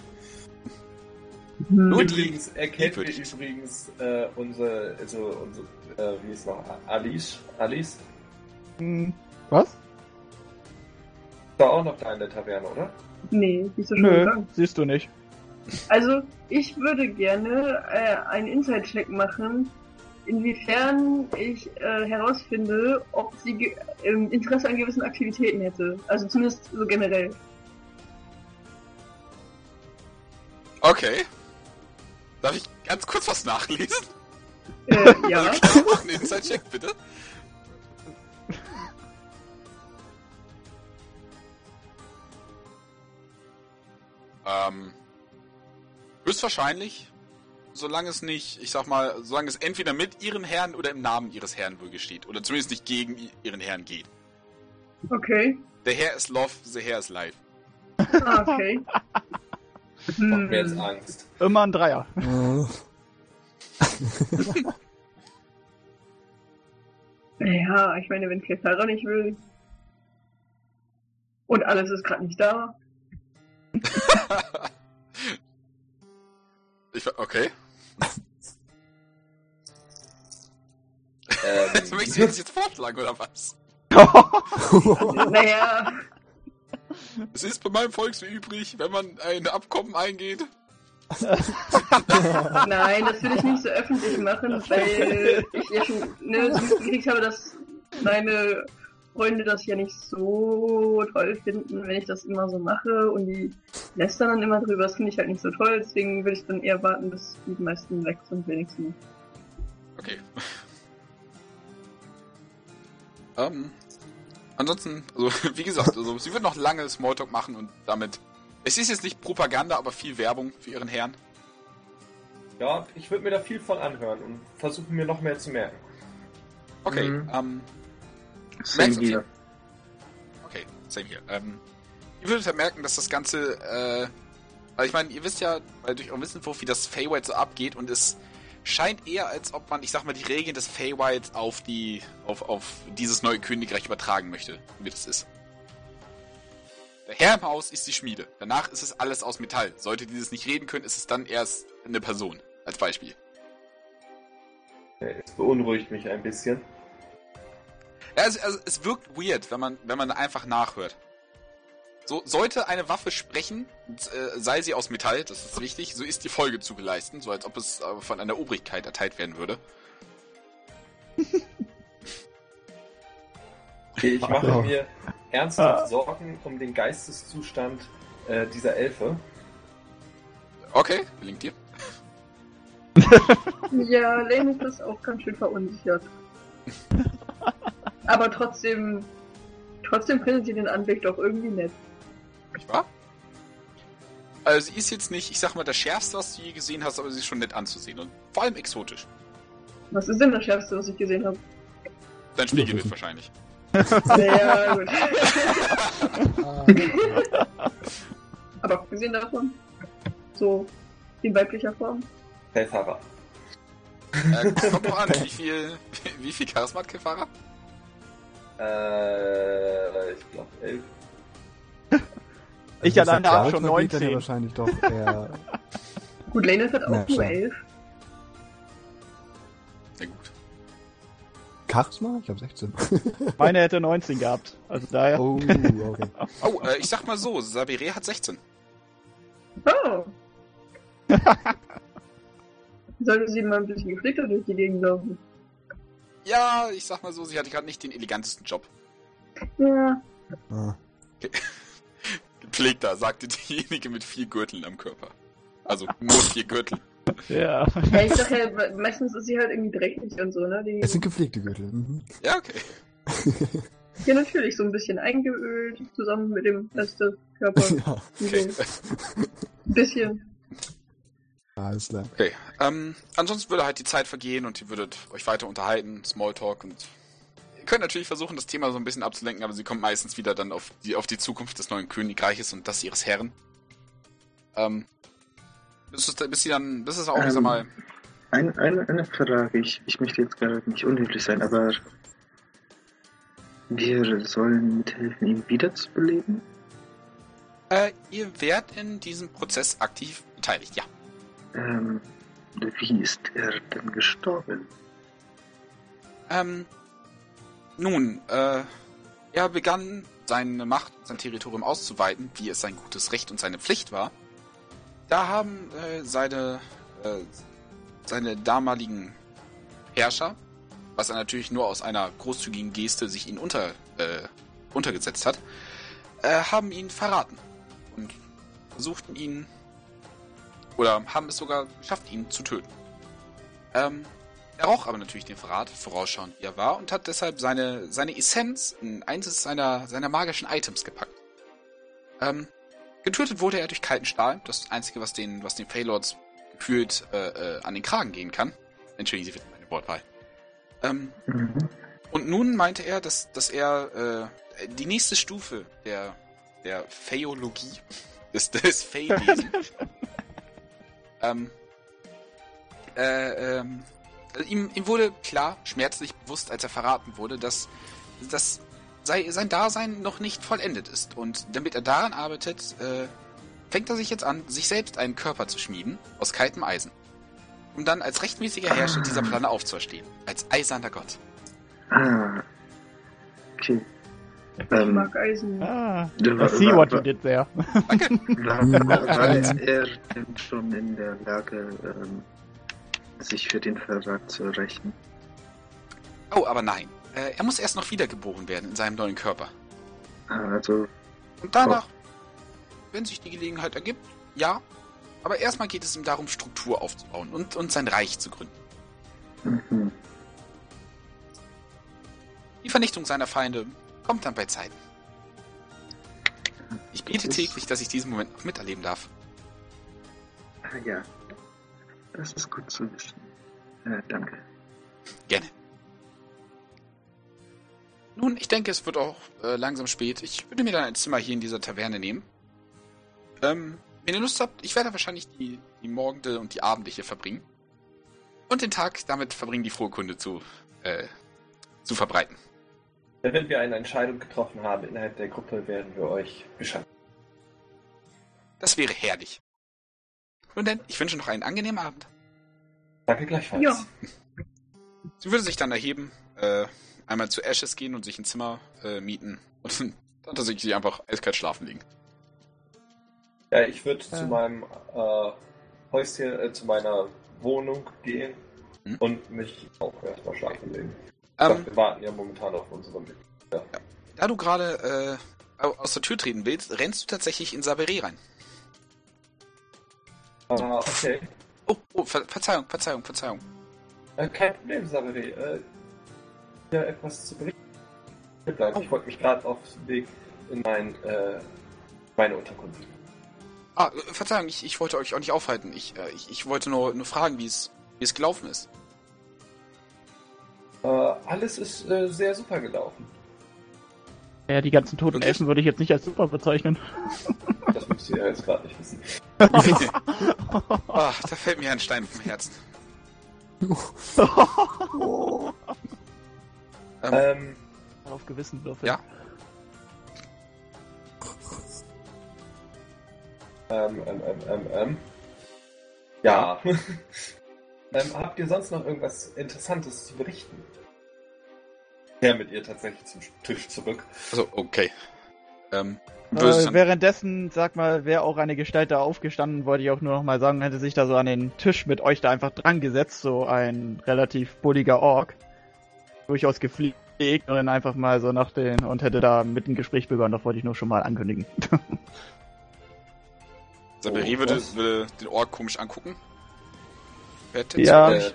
Hm. Nur die- Übrigens erkennt ihr ich- übrigens äh, unsere, also unsere, äh, wie ist noch, Alice? Alice? Hm, Was? War auch noch da in der Taverne, oder? Nee, die ist so schon Nö, gegangen. siehst du nicht. Also, ich würde gerne äh, einen Inside-Check machen, inwiefern ich äh, herausfinde, ob sie ähm, Interesse an gewissen Aktivitäten hätte. Also zumindest so generell. Okay. Darf ich ganz kurz was nachlesen? Äh, [LAUGHS] ja. Also klar, einen Inside-Check, bitte. ähm, höchstwahrscheinlich, solange es nicht, ich sag mal, solange es entweder mit ihren Herren oder im Namen ihres Herrn wohl geschieht. Oder zumindest nicht gegen ihren Herrn geht. Okay. Der Herr ist Love, the Herr ist Life. Ah, okay. [LAUGHS] Macht mir jetzt Hm. Angst. Immer ein Dreier. [LAUGHS] Ja, ich meine, wenn Clara nicht will. Und alles ist gerade nicht da. [LAUGHS] ich, ver- okay. Ähm, Möchtest du das jetzt vorschlagen, oder was? [LAUGHS] Naja, Es ist bei meinem Volk so übrig, wenn man ein Abkommen eingeht. [LAUGHS] nein, das will ich nicht so öffentlich machen, weil ich ja schon ne, so mitgekriegt habe, dass meine Freunde das ja nicht so toll finden, wenn ich das immer so mache und die lästern dann immer drüber. Das finde ich halt nicht so toll, deswegen würde ich dann eher warten, bis die meisten weg sind, wenigstens. Okay. ähm, ansonsten, also [LAUGHS] wie gesagt, also, sie wird noch lange Smalltalk machen und damit. Es ist jetzt nicht Propaganda, aber viel Werbung für ihren Herrn. ja, ich würde mir da viel von anhören und versuchen mir noch mehr zu merken. Okay, Mhm. ähm, Same Merkst here. okay, same hier. Ähm, ihr würdet ja merken, dass das Ganze, äh, weil ich meine, ihr wisst ja, weil durch euren Wissenwurf, wie das Feywild so abgeht und es scheint eher, als ob man, ich sag mal, die Regeln des Feywilds auf die, auf, auf dieses neue Königreich übertragen möchte, wie das ist. Der Herr im Haus ist die Schmiede. Danach ist es alles aus Metall. Sollte dieses nicht reden können, ist es dann erst eine Person. Als Beispiel. Es beunruhigt mich ein bisschen. Ja, also, also es wirkt weird, wenn man, wenn man einfach nachhört. So, sollte eine Waffe sprechen, äh, sei sie aus Metall, das ist wichtig, so ist die Folge zu geleisten, so als ob es äh, von einer Obrigkeit erteilt werden würde. Okay, ich mache mir ernsthaft Sorgen um den Geisteszustand äh, dieser Elfe. Okay, gelingt dir. Ja, Lane ist das auch ganz schön verunsichert. [LAUGHS] Aber trotzdem, trotzdem findet sie den Anblick doch irgendwie nett. Nicht wahr? Also sie ist jetzt nicht, ich sag mal, das Schärfste, was du je gesehen hast, aber sie ist schon nett anzusehen und vor allem exotisch. Was ist denn das Schärfste, was ich gesehen habe? Dein Spiegelbild wahrscheinlich. Ja, gut. [LAUGHS] Aber abgesehen davon, so in weiblicher Form. Helfahrer. Äh, kommt doch an, wie viel, wie viel Charisma hat Kefara? Äh, ich glaube elf. Ich also, alleine was hab der schon Charakter geht, dann 19. ja wahrscheinlich doch eher. [LAUGHS] Gut, Lane hat auch Ja, nur elf. Na gut. Charisma? Ich habe [LAUGHS] 16. Meine hätte 19 gehabt. Also daher. oh, okay. [LAUGHS] Oh, äh, ich sag mal so, Sabire hat 16. Oh! Sollte sie mal ein bisschen gepflegter durch die Gegend laufen. Ja, ich sag mal so, sie hatte gerade nicht den elegantesten Job. Ja, Ah. Gepflegter, sagte diejenige mit vier Gürteln am Körper. Also nur vier Gürtel. Ja. ja ich sag ja, meistens ist sie halt irgendwie dreckig und so, ne? Die, Es sind gepflegte Gürtel. Mhm. Ja, okay. ja, natürlich, so ein bisschen eingeölt, zusammen mit dem Rest des Körpers. [LAUGHS] ja, okay. So ein bisschen. Alles klar. Okay. Ähm, ansonsten würde halt die Zeit vergehen und ihr würdet euch weiter unterhalten, Smalltalk und ihr könnt natürlich versuchen, das Thema so ein bisschen abzulenken, aber sie kommt meistens wieder dann auf die, auf die Zukunft des neuen Königreiches und das ihres Herren. Ähm, bis, es, bis sie dann, bis es auch, Ähm, ich sag mal, Ein, eine, eine Frage, ich, ich möchte jetzt gerade nicht unhöflich sein, aber wir sollen mithelfen, ihn wiederzubeleben? äh, ihr werdet in diesem Prozess aktiv beteiligt, ja. Ähm, wie ist er denn gestorben? Ähm, nun, äh, er begann seine Macht, sein Territorium auszuweiten, wie es sein gutes Recht und seine Pflicht war. Da haben äh, seine, äh, seine damaligen Herrscher, was er natürlich nur aus einer großzügigen Geste sich ihn unter, äh, untergesetzt hat, äh, haben ihn verraten und versuchten ihn oder haben es sogar geschafft, ihn zu töten. Ähm, er roch aber natürlich den Verrat, vorausschauend wie er war, und hat deshalb seine, seine Essenz in eines seiner, seiner magischen Items gepackt. Ähm, getötet wurde er durch kalten Stahl, das Einzige, was den, was den Feylords gefühlt äh, äh, an den Kragen gehen kann. Entschuldigen Sie bitte meine Wortwahl. Ähm, Mhm. und nun meinte er, dass, dass er äh, die nächste Stufe der, der Phäologie, [LAUGHS] des, des Fey-Wesen, [LAUGHS] ähm, äh, ähm, also ihm, ihm wurde klar, schmerzlich bewusst, als er verraten wurde, dass, dass sei, sein Dasein noch nicht vollendet ist. Und damit er daran arbeitet, äh, fängt er sich jetzt an, sich selbst einen Körper zu schmieden aus kaltem Eisen. Um dann als rechtmäßiger Herrscher dieser Plane aufzuerstehen. Als eiserner Gott. Ah. Okay. Ich Ähm, mag Eisen. Ah, I see what you did there. [LAUGHS] War, war er denn schon in der Lage, ähm, sich für den Verrat zu rächen? Oh, aber nein. Äh, er muss erst noch wiedergeboren werden in seinem neuen Körper. Ah, Also, Und danach, wenn sich die Gelegenheit ergibt, ja. Aber erstmal geht es ihm darum, Struktur aufzubauen und, und sein Reich zu gründen. mhm. Die Vernichtung seiner Feinde kommt dann bei Zeiten. Ich bete täglich, dass ich diesen Moment noch miterleben darf. Ah, ja. Das ist gut zu wissen. Äh, danke. Gerne. Nun, ich denke, es wird auch äh, langsam spät. Ich würde mir dann ein Zimmer hier in dieser Taverne nehmen. Ähm, wenn ihr Lust habt, ich werde wahrscheinlich die, die Morgende und die Abende hier verbringen. Und den Tag damit verbringen, die frohe Kunde zu, äh, zu verbreiten. Wenn wir eine Entscheidung getroffen haben innerhalb der Gruppe, werden wir euch Bescheid. Das wäre herrlich. Nun denn, ich wünsche noch einen angenehmen Abend. Danke gleichfalls. Ja. Sie würde sich dann erheben, äh, einmal zu Ashes gehen und sich ein Zimmer äh, mieten und dann tatsächlich einfach eiskalt schlafen liegen. Ja, ich würde Ja. zu meinem äh, Häuschen, äh, zu meiner Wohnung gehen Hm? und mich auch erstmal schlafen legen. Ähm, wir warten ja momentan auf unseren Weg. Da du gerade äh, au- aus der Tür treten willst, rennst du tatsächlich in Saberé rein. Ah, okay. [LAUGHS] Oh, oh, Ver Verzeihung, Verzeihung, Verzeihung. Äh, kein Problem, Saberé. Äh, ja, etwas zu berichten. Oh. Ich wollte mich gerade auf den Weg in mein, äh, meine Unterkunft. Ah, äh, Verzeihung, ich, ich wollte euch auch nicht aufhalten. Ich, äh, ich, ich wollte nur, nur fragen, wie es gelaufen ist. Äh, alles ist äh, sehr super gelaufen. Ja, die ganzen toten Wirklich? Elfen würde ich jetzt nicht als super bezeichnen. [LAUGHS] Das müsst ihr ja jetzt gerade nicht wissen. Ah, da fällt mir ein Stein vom Herzen. [LAUGHS] Ähm, Ähm, Auf Gewissen würfeln. Ja. ähm, ähm, ähm, ähm, ähm. Ja. [LAUGHS] ähm, habt ihr sonst noch irgendwas Interessantes zu berichten? Ja, mit ihr tatsächlich zum Tisch zurück. also, okay. Ähm, Äh, währenddessen, sag mal, wäre auch eine Gestalt da aufgestanden, wollte ich auch nur noch mal sagen, hätte sich da so an den Tisch mit euch da einfach dran gesetzt, so ein relativ bulliger Ork. Durchaus gepflegt und dann einfach mal so nach den und hätte da mit dem Gespräch begonnen, das wollte ich nur schon mal ankündigen. [LAUGHS] Saberé Oh, würde, würde den Ork komisch angucken. Wer hätte Ja. zu Äh,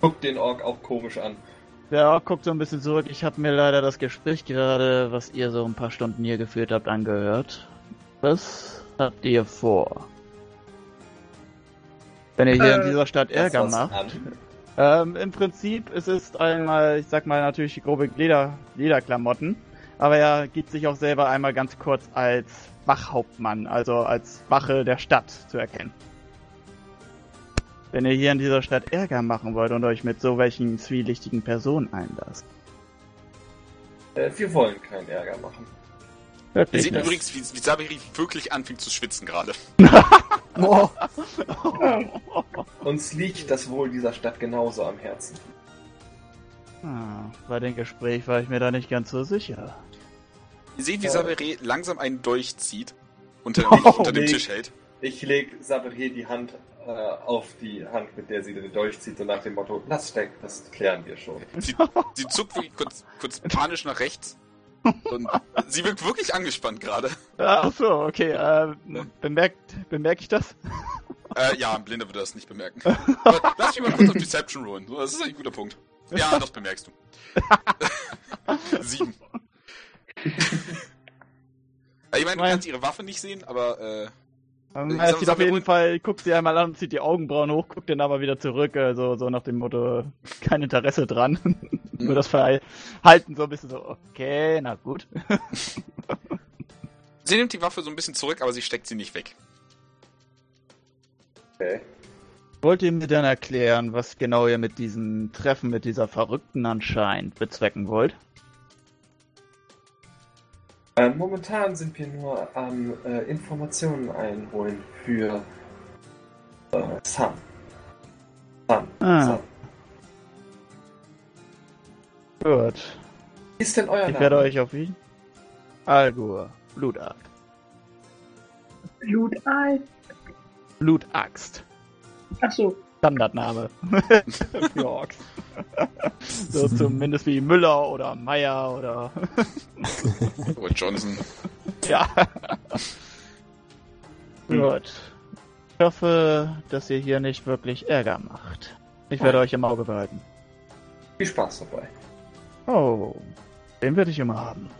guckt den Ork auch komisch an. Der Ork guckt so ein bisschen zurück. Ich habe mir leider das Gespräch gerade, was ihr so ein paar Stunden hier geführt habt, angehört. Was habt ihr vor? Wenn ihr hier Äh, in dieser Stadt Ärger macht. Ähm, Im Prinzip es ist einmal, ich sag mal natürlich grobe Leder, Lederklamotten, aber er gibt sich auch selber einmal ganz kurz als Wachhauptmann, also als Wache der Stadt zu erkennen. Wenn ihr hier in dieser Stadt Ärger machen wollt und euch mit so welchen zwielichtigen Personen einlasst. Äh, wir wollen keinen Ärger machen. Ihr Wirklich seht nicht. übrigens, wie, wie Sabiri wirklich anfängt zu schwitzen gerade. Oh, [LAUGHS] Uns liegt das Wohl dieser Stadt genauso am Herzen. Ah, bei dem Gespräch war ich mir da nicht ganz so sicher. Ihr seht, wie Ja. Sabiri langsam einen Dolch zieht, unter, Oh, [LAUGHS] unter dem. Tisch hält. Ich leg Saberie die Hand äh, auf die Hand, mit der sie den Dolch zieht, und nach dem Motto, lass stecken, das klären wir schon. Sie, sie zuckt wirklich kurz, kurz panisch nach rechts. Und sie wirkt wirklich angespannt gerade. Ach so, okay. Äh, bemerkt, bemerke ich das? Äh, ja, ein Blinder würde das nicht bemerken. Aber lass mich mal kurz auf Deception rollen. So, Das ist ein guter Punkt. Ja, das bemerkst du. Sieben. Ja, [LAUGHS] ich meine, du kannst ihre Waffe nicht sehen, aber äh, Ähm, er sag auf jeden Fall, guckt sie einmal an, zieht die Augenbrauen hoch, guckt dann aber wieder zurück, äh, so, so nach dem Motto, [LAUGHS] kein Interesse dran. [LAUGHS] Nur das Verhalten so ein bisschen so, okay, na gut. [LAUGHS] sie nimmt die Waffe so ein bisschen zurück, aber sie steckt sie nicht weg. Okay. Wollt ihr mir dann erklären, was genau ihr mit diesem Treffen mit dieser Verrückten anscheinend bezwecken wollt? Äh, momentan sind wir nur am äh, Informationen einholen für äh, Sun. Sun. Ah. Sun. Gut. Wie ist denn euer Ich Name? werde euch auf ihn. Algur, Blutart. Blutei. Blutaxt. Achso. Standardname. [LAUGHS] Für Orks. so zumindest wie Müller oder Meier oder. [LAUGHS] Oh, Johnson. ja. Gut. Ich hoffe, dass ihr hier nicht wirklich Ärger macht. Ich werde euch im Auge behalten. Viel Spaß dabei. Oh, den würde ich immer haben.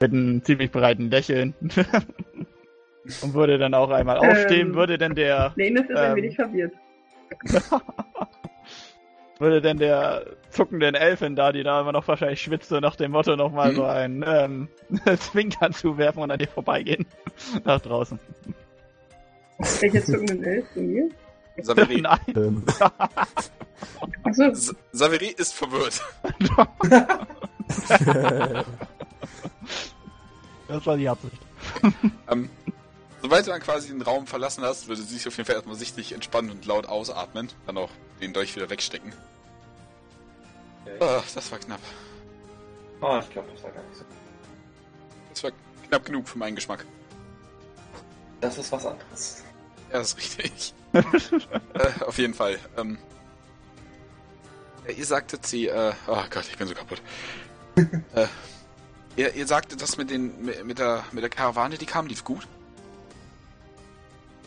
Mit einem ziemlich breiten Lächeln. [LAUGHS] Und würde dann auch einmal aufstehen, Ähm. würde denn der, Lenus ist ein Ähm. wenig verwirrt. [LAUGHS] würde denn der zuckenden Elfin da, die da immer noch wahrscheinlich schwitzt, so nach dem Motto nochmal Mhm. so einen ähm, [LAUGHS] Zwinkern zuwerfen und an dir vorbeigehen. [LAUGHS] Nach draußen. Welcher zuckenden Elf zu mir? Saveri, Nein. ähm. S- Saveri ist verwirrt. Das war die Absicht. Ähm, sobald du dann quasi den Raum verlassen hast, würde sie sich auf jeden Fall erstmal sichtlich entspannen und laut ausatmen. Dann auch den Dolch wieder wegstecken. Okay. Ah, das war knapp. Oh, ich glaube, das war gar nicht so. Das war knapp genug für meinen Geschmack. Das ist was anderes. Ja, das ist richtig. [LAUGHS] äh, auf jeden Fall. Ähm, ihr sagtet sie, äh, oh Gott, ich bin so kaputt. [LAUGHS] äh, ihr, ihr sagtet, das mit den mit, mit der mit der Karawane, die kam, lief gut.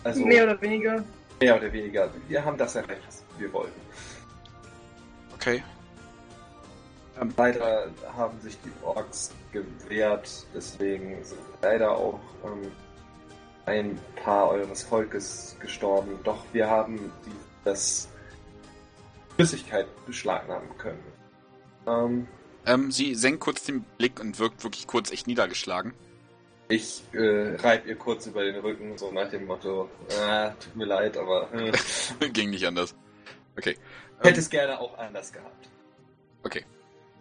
Also, Mehr oder weniger. mehr oder weniger. Wir haben das erreicht, was wir wollten. Okay. Leider haben sich die Orks gewehrt, deswegen sind leider auch ähm, ein paar eures Volkes gestorben. Doch wir haben die, das Flüssigkeit beschlagnahmen können. Ähm, Ähm, sie senkt kurz den Blick und wirkt wirklich kurz echt niedergeschlagen. Ich äh, reib ihr kurz über den Rücken, so nach dem Motto, äh, tut mir leid, aber äh, [LAUGHS] Ging nicht anders. Okay. hätte es gerne auch anders gehabt. Okay.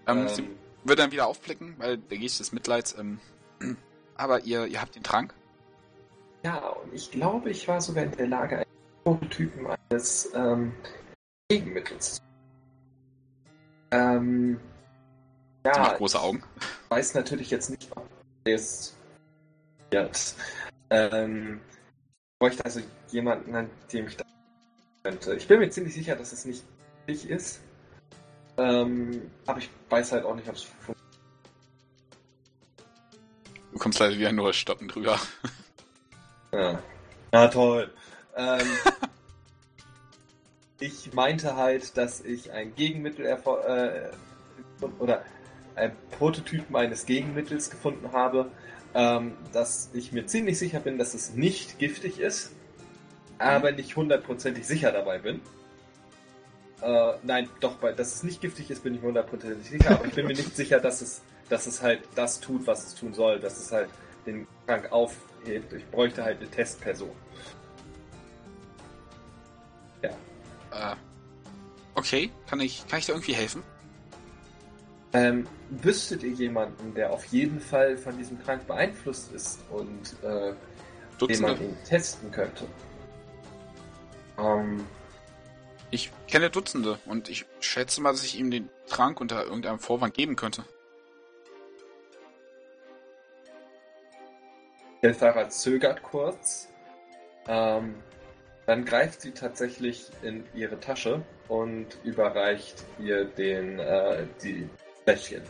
Ähm, Ähm, sie wird dann wieder aufblicken, weil der Geist des Mitleids. Ähm, [CLEARS THROAT] aber ihr, ihr habt den Trank? Ja, und ich glaube, ich war sogar in der Lage, einen Prototypen eines ähm, Gegenmittels zu. Ähm, Sie macht ja, große Augen. ich weiß natürlich jetzt nicht, ob es wird. Ähm, ich bräuchte also jemanden, an dem ich da könnte. Ich bin mir ziemlich sicher, dass es nicht ich ist. Ähm, aber ich weiß halt auch nicht, ob es funktioniert. Du kommst leider wieder nur stoppen drüber. [LAUGHS] Ja. Na toll. Ähm, [LAUGHS] ich meinte halt, dass ich ein Gegenmittel äh, oder ein Prototypen eines Gegenmittels gefunden habe, ähm, dass ich mir ziemlich sicher bin, dass es nicht giftig ist, aber nicht hundertprozentig sicher dabei bin. Äh, nein, doch, weil dass es nicht giftig ist, bin ich mir hundertprozentig sicher, aber ich bin mir nicht sicher, dass es, dass es halt das tut, was es tun soll, dass es halt den Trank aufhebt. Ich bräuchte halt eine Testperson. Äh, okay, kann ich, kann ich da irgendwie helfen? Ähm, wüsstet ihr jemanden, der auf jeden Fall von diesem Trank beeinflusst ist und äh, den man ihn testen könnte? Ähm, Ich kenne Dutzende und ich schätze mal, dass ich ihm den Trank unter irgendeinem Vorwand geben könnte. Kelthara zögert kurz. Ähm, dann greift sie tatsächlich in ihre Tasche und überreicht ihr den äh, die Fläschchen.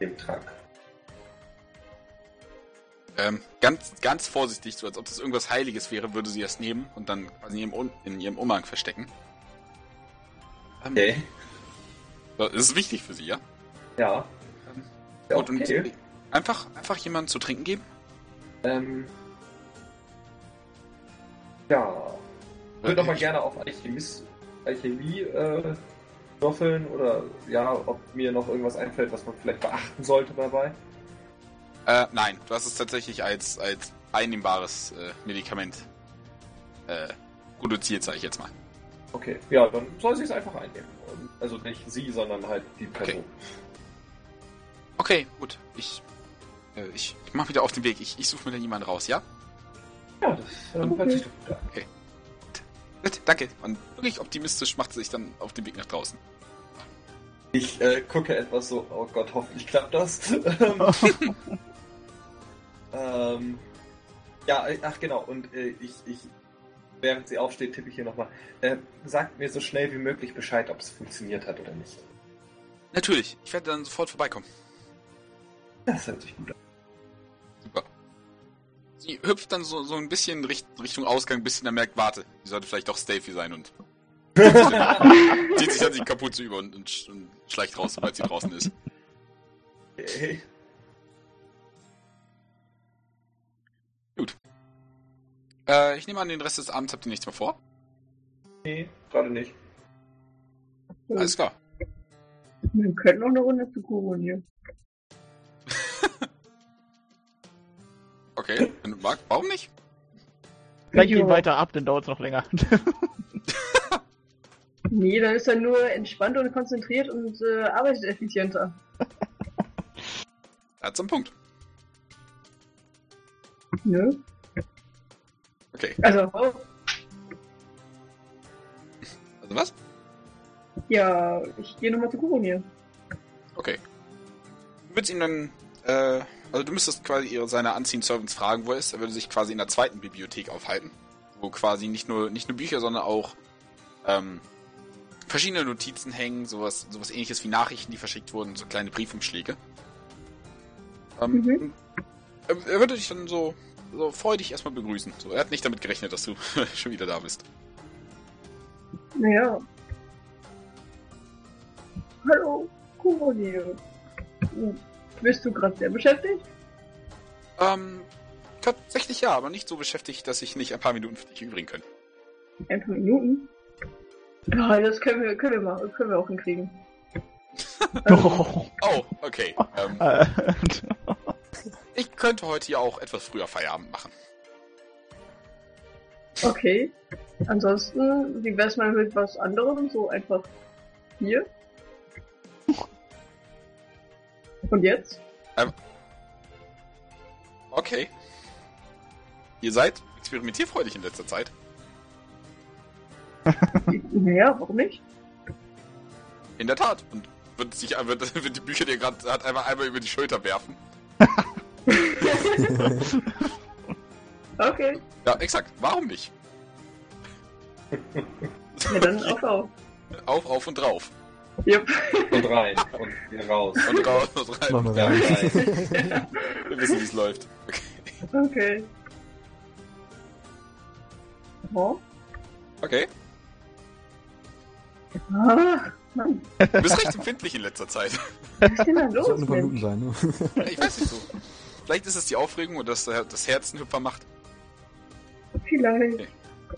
Dem Trank. Ähm, ganz, ganz vorsichtig, so als ob das irgendwas Heiliges wäre, würde sie das nehmen und dann quasi in ihrem, Um- in ihrem Umhang verstecken. Ähm, Okay. Das ist wichtig für sie, ja? Ja. Ähm, ja Gut, und okay. einfach, einfach jemanden zu trinken geben? Ähm, ja. Ich würde doch mal gerne auf Alchemis, Alchemie äh, würfeln oder ja, ob mir noch irgendwas einfällt, was man vielleicht beachten sollte dabei. Äh, nein, du hast es tatsächlich als, als einnehmbares äh, Medikament äh, produziert, sage ich jetzt mal. Okay, ja, dann soll sie es einfach einnehmen. Also nicht sie, sondern halt die Person. Okay, gut. Ich, äh, ich, ich mache wieder auf den Weg. Ich, ich suche mir dann jemanden raus, ja? Ja, das ähm, hört sich doch gut an. Gut, [LAUGHS] danke. Und wirklich optimistisch macht sie sich dann auf den Weg nach draußen. Ich äh, gucke etwas so, oh Gott, hoffentlich klappt das. [LAUGHS] Ähm, [LAUGHS] ähm, ja, äh, ach genau, und äh, ich, ich, während sie aufsteht, tippe ich hier nochmal. Äh, sagt mir so schnell wie möglich Bescheid, ob es funktioniert hat oder nicht. Natürlich, ich werde dann sofort vorbeikommen. Das hört sich gut an. Sie hüpft dann so, so ein bisschen Richt, Richtung Ausgang, bis sie dann merkt, warte, die sollte vielleicht doch Stafy sein und [LAUGHS] zieht sich dann die Kapuze über und, und, und schleicht raus, sobald sie draußen ist. Okay. Äh, ich nehme an, den Rest des Abends habt ihr nichts mehr vor. Nee, gerade nicht. Alles klar. Wir könnten noch eine Runde zu Kuron hier. Okay, wenn du magst, warum nicht? Gleich Ja. ihn weiter ab, dann dauert es noch länger. [LAUGHS] Nee, dann ist er nur entspannt und konzentriert und äh, arbeitet effizienter. Er [LAUGHS] hat so einen Punkt. Ne? Okay, Also, oh, also was? ja, ich gehe nochmal zu Kuron hier. Okay. Du würdest ihn dann, äh, also du müsstest quasi ihre, seine Unseen Servants fragen, wo er ist. Er würde sich quasi in der zweiten Bibliothek aufhalten. Wo quasi nicht nur, nicht nur Bücher, sondern auch, ähm, verschiedene Notizen hängen, sowas, sowas ähnliches wie Nachrichten, die verschickt wurden, so kleine Briefumschläge. Ähm, Mhm. er, er würde dich dann so, so freudig erstmal begrüßen. So, er hat nicht damit gerechnet, dass du [LAUGHS] schon wieder da bist. Naja. Hallo, Kuron hier. Hm, Bist du gerade sehr beschäftigt? Ähm, tatsächlich ja, aber nicht so beschäftigt, dass ich nicht ein paar Minuten für dich übrigen könnte. Ein paar Minuten? Ja, das können wir, können wir mal, können wir auch hinkriegen. [LAUGHS] Oh. Oh, okay. Ähm, [LAUGHS] Äh, [LAUGHS] ich könnte heute ja auch etwas früher Feierabend machen. Okay. Ansonsten, wie wär's mal mit was anderem? So einfach hier? Und jetzt? Okay. Ihr seid experimentierfreudig in letzter Zeit. [LAUGHS] Naja, warum nicht? In der Tat. Und wird sich wird, [LAUGHS] wird die Bücher, die er gerade hat, einfach einmal über die Schulter werfen. [LAUGHS] Okay. Ja, exakt. Warum nicht? Ja, dann auf auf. Auf, auf und drauf. Jupp. Und rein. Und wieder raus. Und raus und rein. Machen wir Ja, rein. [LAUGHS] Wir wissen, wie es läuft. Okay. Okay. Oh. okay. Ah, Mann, Du bist recht empfindlich in letzter Zeit. was ist denn da Das los? sollten ein paar Minuten sein, ne? Ich weiß nicht so. Vielleicht ist es die Aufregung oder dass das Herz einen Hüpfer macht. Vielleicht.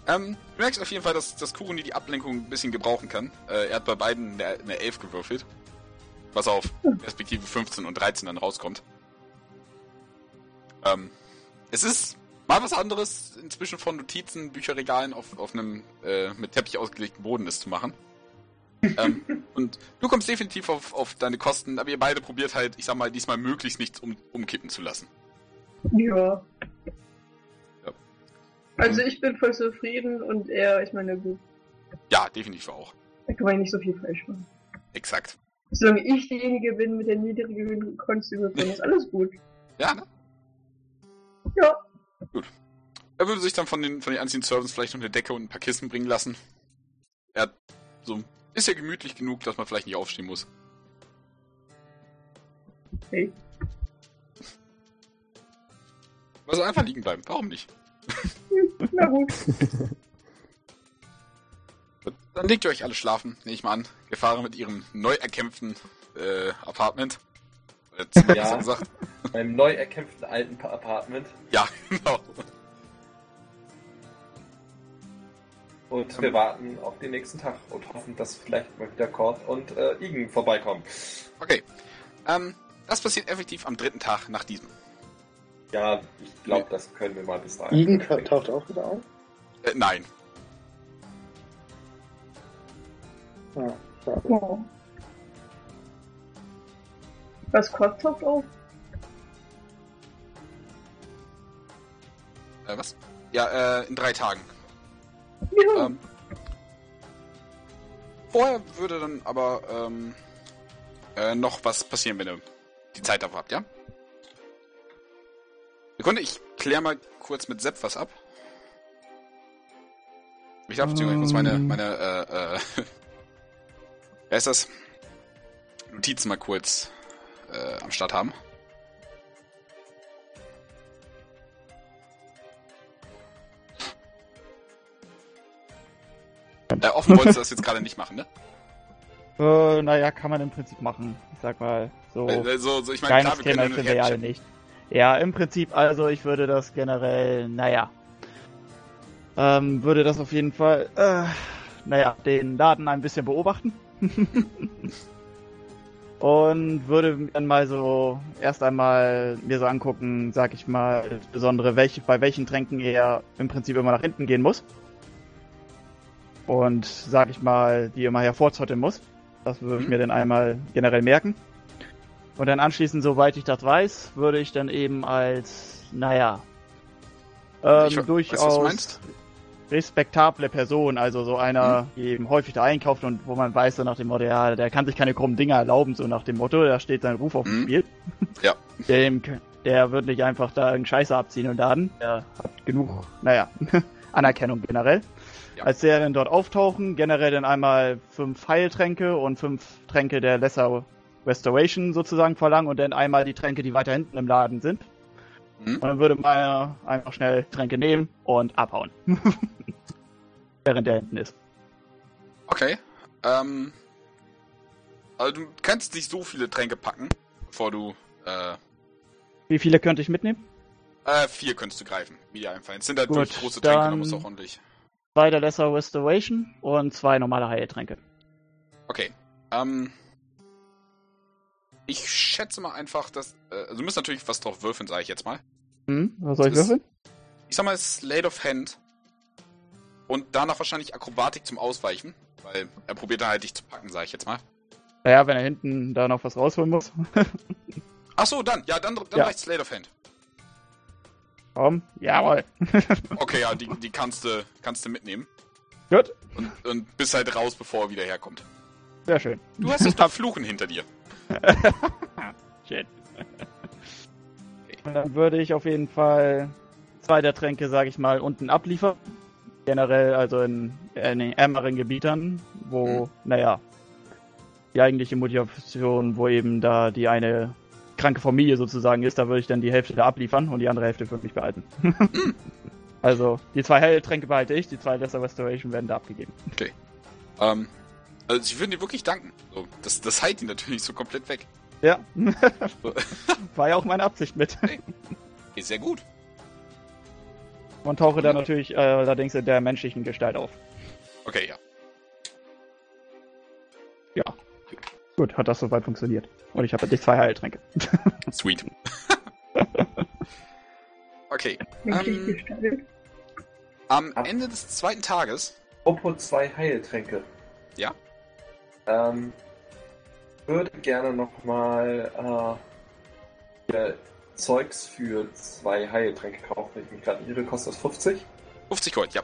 Ähm, du merkst auf jeden Fall, dass, dass Kuruni die Ablenkung ein bisschen gebrauchen kann. Äh, er hat bei beiden eine, eine 11 gewürfelt. Was auf Perspektive 15 und 13 dann rauskommt. Ähm, es ist mal was anderes, inzwischen von Notizen, Bücherregalen auf, auf einem äh, mit Teppich ausgelegten Boden ist zu machen. ähm, [LAUGHS] und du kommst definitiv auf, auf deine Kosten, aber ihr beide probiert halt, ich sag mal, diesmal möglichst nichts um, umkippen zu lassen. Ja. Also ich bin voll zufrieden und er, ich meine, gut, Ja, definitiv auch. da kann man ja nicht so viel falsch machen. Exakt. Solange ich diejenige bin mit der niedrigen Konstitution, ist alles gut. Ja, ne? Ja. Er würde sich dann von den, von den einzigen Servants vielleicht noch eine Decke und ein paar Kissen bringen lassen. Er so, ist ja gemütlich genug, dass man vielleicht nicht aufstehen muss. Hey. Also einfach liegen bleiben, warum nicht? [LAUGHS] Na gut. Gut, [LAUGHS] Dann legt ihr euch alle schlafen, nehme ich mal an. Wir fahren mit ihrem neu erkämpften äh, Apartment. [LAUGHS] Ja. gesagt. [LAUGHS] Beim neu erkämpften alten Pa- Apartment. Ja, genau. Und wir warten auf den nächsten Tag und hoffen, dass vielleicht mal wieder Cord und äh, Igen vorbeikommen. Okay. Ähm, das passiert effektiv am dritten Tag nach diesem. Ja, ich glaube, das können wir mal bis dahin. Igen taucht auch wieder auf. Äh, nein. Ja, schade. Oh. Was Quad taucht auf? Äh, was? Ja, äh, in drei Tagen. Ja. Ähm, vorher würde dann aber ähm, äh, noch was passieren, wenn ihr die Zeit dafür habt, ja? Sekunde, ich klär mal kurz mit Sepp was ab. Ich darf, beziehungsweise ich muss meine, Ähm. meine, äh, äh, [LAUGHS] wer ist das? Notizen mal kurz äh, am Start haben. Äh, offen wolltest du das jetzt gerade nicht machen, ne? [LAUGHS] Äh, naja, kann man im Prinzip machen. Ich sag mal, so. Äh, so, so, ich meine, klar, wir können hin und her nicht. Ja, im Prinzip, also ich würde das generell, naja. Ähm, würde das auf jeden Fall, äh, naja, den Laden ein bisschen beobachten. [LAUGHS] Und würde dann mal so erst einmal mir so angucken, sag ich mal, insbesondere welche, bei welchen Tränken er im Prinzip immer nach hinten gehen muss. Und sag ich mal, die immer hervorzotteln muss. Das würde ich Mhm. mir dann einmal generell merken. Und dann anschließend, soweit ich das weiß, würde ich dann eben als, naja, ähm, Ich durchaus respektable Person, also so einer, die eben häufig da einkauft und wo man weiß, so nach dem Motto, ja, der kann sich keine krummen Dinge erlauben, so nach dem Motto, da steht sein Ruf auf dem Mhm. Spiel. [LAUGHS] Ja. Dem, der wird nicht einfach da irgendeinen Scheiße abziehen und laden. Der hat genug, naja, [LAUGHS] Anerkennung generell. Ja. Als der dann dort auftauchen, generell dann einmal fünf Heiltränke und fünf Tränke der Lesser Restoration sozusagen verlangen und dann einmal die Tränke, die weiter hinten im Laden sind. Mhm. Und dann würde man einfach schnell Tränke nehmen und abhauen. [LAUGHS] Während der hinten ist. Okay. Ähm, also du kannst nicht so viele Tränke packen, bevor du, äh, Wie viele könnte ich mitnehmen? äh, vier könntest du greifen, wie dir einfallen. Es sind halt Gut, große Tränke, da du auch ordentlich. Zwei der Lesser Restoration und zwei normale Heiltränke. Okay. Ähm, ich schätze mal einfach, dass, äh, also du musst natürlich was drauf würfeln, sage ich jetzt mal. Hm, was soll ich ist- würfeln? Ich sag mal, Slate of Hand. Und danach wahrscheinlich Akrobatik zum Ausweichen, weil er probiert da halt dich zu packen, sage ich jetzt mal. Naja, wenn er hinten da noch was rausholen muss. Ach so, dann, ja, dann, dann Ja. reicht Slate of Hand. Komm, jawohl. [LAUGHS] Okay, ja, die, die kannst du, kannst du mitnehmen. Gut, Und, und bist halt raus, bevor er wieder herkommt. sehr schön. Du hast das [LAUGHS] doch Fluchen hinter dir. [LAUGHS] Shit. Und dann würde ich auf jeden Fall zwei der Tränke, sage ich mal, unten abliefern. Generell, also in, in den ärmeren Gebietern, wo, Mhm. naja, die eigentliche Motivation, wo eben da die eine kranke Familie sozusagen ist, da würde ich dann die Hälfte da abliefern und die andere Hälfte für mich behalten. [LAUGHS] also, die zwei Heiltränke behalte ich, die zwei Lesser Restoration werden da abgegeben. Ähm, also sie würden dir wirklich danken. So, das, das heilt ihn natürlich so komplett weg. Ja. [LAUGHS] War ja auch meine Absicht mit. Ist sehr gut. Und tauche dann natürlich äh, allerdings in der menschlichen Gestalt auf. Okay, ja. Ja. Gut, hat das soweit funktioniert. Und ich habe endlich zwei Heiltränke. [LAUGHS] Sweet. [LAUGHS] okay. Ähm. Am Ende des zweiten Tages. Apropos zwei Heiltränke. Ja. Ähm, würde gerne nochmal äh, Zeugs für zwei Heiltränke kaufen, wenn ich mich gerade irre, kostet das 50. 50 Gold, ja.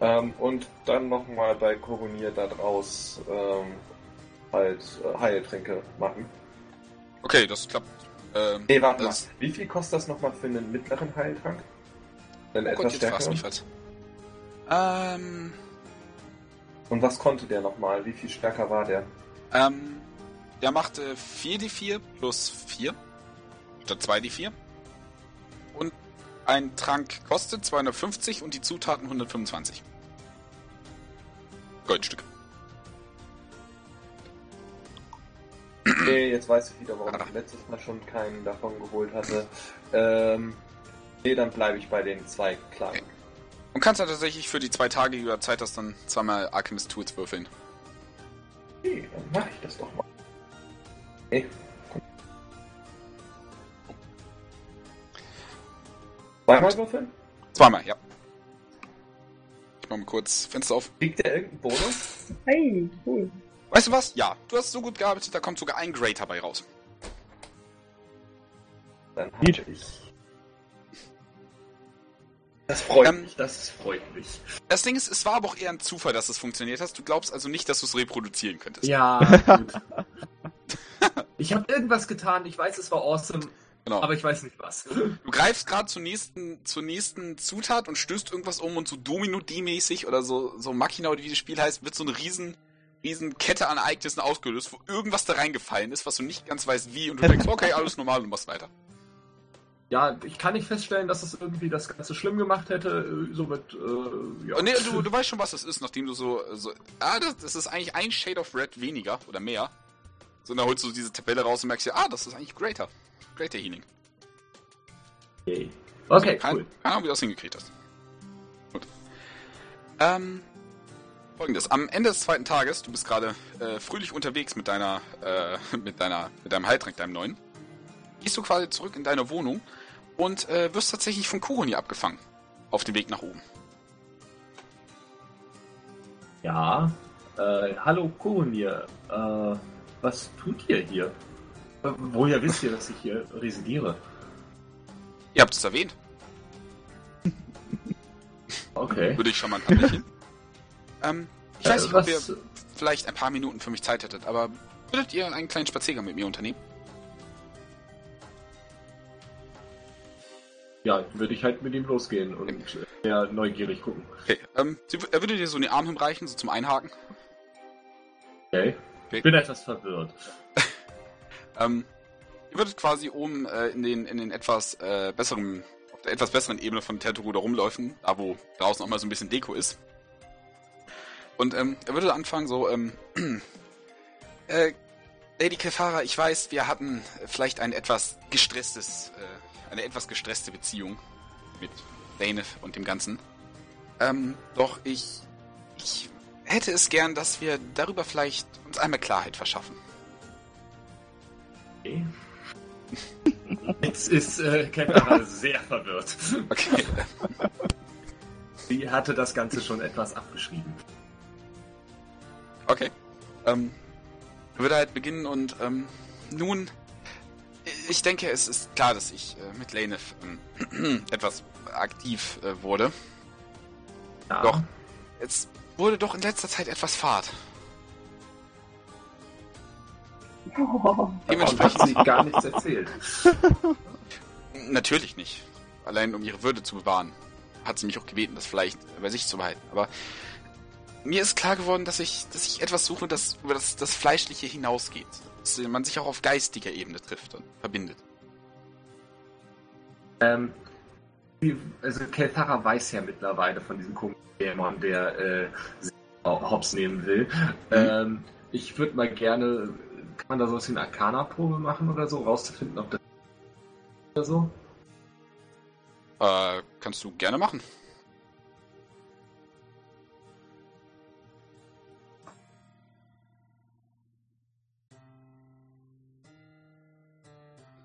Ähm, und dann nochmal bei Koronier da draus ähm, halt äh, Heiltränke machen. Okay, das klappt. Ähm, Nee, warte mal. Wie viel kostet das nochmal für einen mittleren Heiltrank? Einen oh etwas Gott, stärkeren? mich was. Ähm, Und was konnte der nochmal? Wie viel stärker war der? ähm, der machte 4d4 plus 4. Statt 2d4. Und ein Trank kostet 250 und die Zutaten 125. Goldstücke. Nee, jetzt weiß ich wieder, warum Ah. ich letztes Mal schon keinen davon geholt hatte. Ähm, nee, dann bleibe ich bei den zwei kleinen. Und kannst dann tatsächlich für die zwei Tage, die du da Zeit hast, dann zweimal Alchemist Tools würfeln. Okay, dann mache ich das doch mal. Okay. Zweimal würfeln? Zweimal, ja. Ich mach mal kurz Fenster auf. Kriegt der irgendeinen Bonus? Hey, cool. Weißt du was? Ja, du hast so gut gearbeitet, da kommt sogar ein Great dabei raus. Dann habe ich. Das freut Ähm, mich, das freut mich. Das Ding ist, es war aber auch eher ein Zufall, dass es funktioniert hast. Du glaubst also nicht, dass du es reproduzieren könntest. Ja, [LAUGHS] gut. ich habe irgendwas getan, ich weiß, es war awesome, Genau. aber ich weiß nicht was. Du greifst gerade zur nächsten, zur nächsten Zutat und stößt irgendwas um und so Domino-D-mäßig oder so, so Machina oder wie das Spiel heißt, wird so eine riesen, riesen Kette an Ereignissen ausgelöst, wo irgendwas da reingefallen ist, was du nicht ganz weißt wie und du denkst, okay, alles normal und machst weiter. Ja, ich kann nicht feststellen, dass es irgendwie das Ganze schlimm gemacht hätte, äh, somit, äh, ja. Und nee, du, du weißt schon, was das ist, nachdem du so, so ah, das, das ist eigentlich ein Shade of Red weniger oder mehr. So, dann holst du diese Tabelle raus und merkst ja, ah, das ist eigentlich Greater. Greater Healing. Okay, okay Kein, cool. Keine Ahnung, wie du das hingekriegt hast. Gut. Ähm, folgendes. Am Ende des zweiten Tages, du bist gerade äh, fröhlich unterwegs mit deiner, äh, [LAUGHS] mit deiner, mit deinem Heiltrank, deinem neuen, gehst du quasi zurück in deine Wohnung und äh, wirst tatsächlich von Kuroni abgefangen. Auf dem Weg nach oben. Ja, äh, hallo Koronier, äh, was tut ihr hier? Äh, woher wisst ihr, dass ich hier residiere? Ihr habt es erwähnt. [LAUGHS] Okay. Würde ich schon mal ein Lächeln. [LAUGHS] ähm, ich weiß Äh, nicht, ob was- ihr vielleicht ein paar Minuten für mich Zeit hättet, aber würdet ihr einen kleinen Spaziergang mit mir unternehmen? Ja, würde ich halt mit ihm losgehen und äh, ja, neugierig gucken. Okay, ähm, er würde dir so den Arm hinreichen, so zum Einhaken. Okay. Okay. Ich bin etwas verwirrt. [LAUGHS] Ähm, ihr würdet quasi oben äh, in den in den etwas äh, besseren auf der etwas besseren Ebene von Tetteruda rumläufen, da wo draußen auch mal so ein bisschen Deko ist. Und ähm, er würde anfangen so ähm, [CLEARS THROAT] äh, Lady Kefara, ich weiß, wir hatten vielleicht ein etwas gestresstes äh, eine etwas gestresste Beziehung mit Dainef und dem Ganzen. Ähm, doch ich ich hätte es gern, dass wir darüber vielleicht uns einmal Klarheit verschaffen. Okay. [LAUGHS] Jetzt ist äh, Kevin sehr verwirrt. Okay. [LAUGHS] Sie hatte das Ganze schon etwas abgeschrieben. Okay. Ähm, würde halt beginnen und ähm, nun, ich denke, es ist klar, dass ich äh, mit Lanef ähm, [CLEARS THROAT] etwas aktiv äh, wurde. Ja. Doch. Es wurde doch in letzter Zeit etwas Fahrt. [LAUGHS] Oh, Davon hat sie gar nichts erzählt. [LAUGHS] Natürlich nicht. Allein um ihre Würde zu bewahren, hat sie mich auch gebeten, das vielleicht bei sich zu behalten. Aber mir ist klar geworden, dass ich, dass ich etwas suche, das über das, das Fleischliche hinausgeht. Dass man sich auch auf geistiger Ebene trifft und verbindet. Ähm, wie- also Kelthara weiß ja mittlerweile von diesem komischen Dämon, der äh, hops nehmen will. Ähm, ich würde mal gerne, kann man da sowas wie eine Arcana-Probe machen oder so, rauszufinden, ob das oder so? Äh, kannst du gerne machen.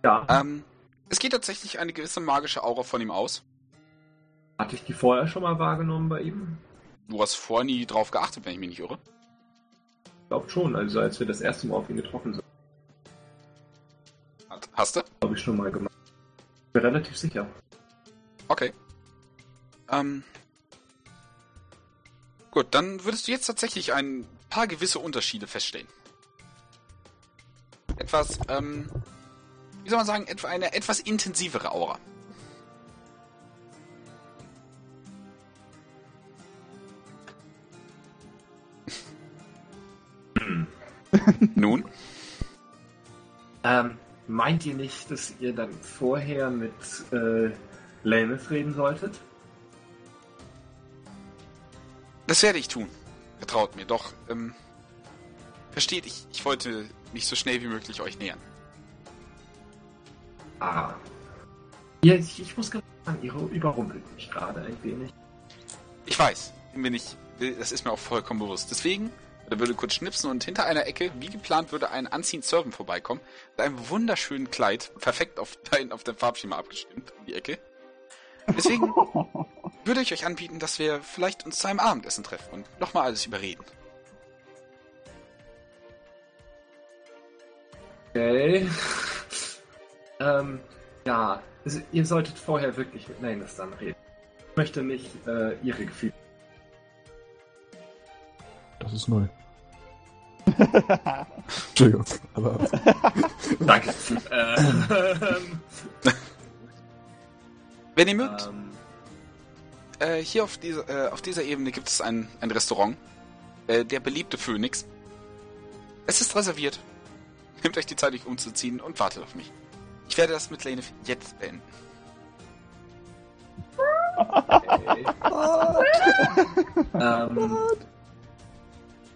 Ja. Ähm, es geht tatsächlich eine gewisse magische Aura von ihm aus. Hatte ich die vorher schon mal wahrgenommen bei ihm? Du hast vorher nie drauf geachtet, wenn ich mich nicht irre. Ich glaube schon, also als wir das erste Mal auf ihn getroffen sind, Hat- Hast du? habe ich schon mal gemacht. Bin relativ sicher. Okay. Ähm. Gut, dann würdest du jetzt tatsächlich ein paar gewisse Unterschiede feststellen. Etwas, ähm, wie soll man sagen, etwa eine etwas intensivere Aura. [LAUGHS] Nun? Ähm, meint ihr nicht, dass ihr dann vorher mit äh, Laneth reden solltet? Das werde ich tun. Vertraut mir, doch, ähm, versteht, ich, ich wollte mich so schnell wie möglich euch nähern. Ah. Ja, ich, ich muss gerade sagen, ihr überrumpelt mich gerade ein wenig. Ich weiß, bin ich, das ist mir auch vollkommen bewusst. Deswegen, er würde kurz schnipsen und hinter einer Ecke, wie geplant, würde ein Unseen Servant vorbeikommen, mit einem wunderschönen Kleid, perfekt auf, dein, auf dein Farbschema abgestimmt, um die Ecke. Deswegen [LAUGHS] würde ich euch anbieten, dass wir vielleicht uns zu einem Abendessen treffen und nochmal alles überreden. Okay. Ähm, ja, also ihr solltet vorher wirklich mit Laneth dann reden. Ich möchte nicht äh, ihre Gefühle. Das ist neu. [LAUGHS] Entschuldigung, aber [LAUGHS] Danke. ähm, Wenn ihr mögt, ähm, äh, hier auf dieser, äh, auf dieser Ebene gibt es ein, ein Restaurant, äh, der beliebte Phoenix. Es ist reserviert. Nehmt euch die Zeit, euch umzuziehen und wartet auf mich. Ich werde das mit Lane jetzt beenden. okay. [LAUGHS] ähm,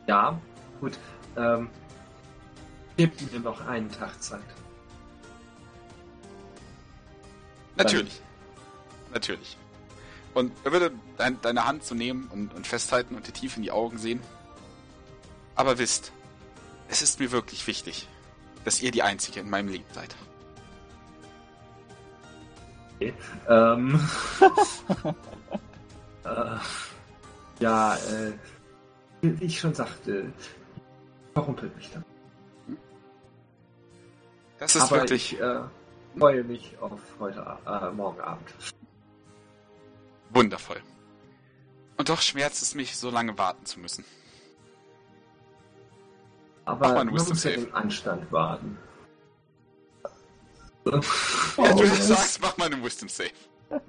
ja, gut. Ähm, gebt mir noch einen Tag Zeit. Natürlich. Natürlich. Und er würde dein, deine Hand so nehmen und, und festhalten und dir tief in die Augen sehen. Aber wisst, es ist mir wirklich wichtig, dass ihr die Einzige in meinem Leben seid. Ähm, [LAUGHS] äh, ja, äh, wie ich schon sagte, verrumpelt mich dann. Das ist Aber wirklich ich äh, freue mich auf heute, äh, morgen Abend. wundervoll. Und doch schmerzt es mich, so lange warten zu müssen. Aber man muss ja den Anstand wahren. Ja, du sagst, mach mal einen Wisdom Save. [LAUGHS]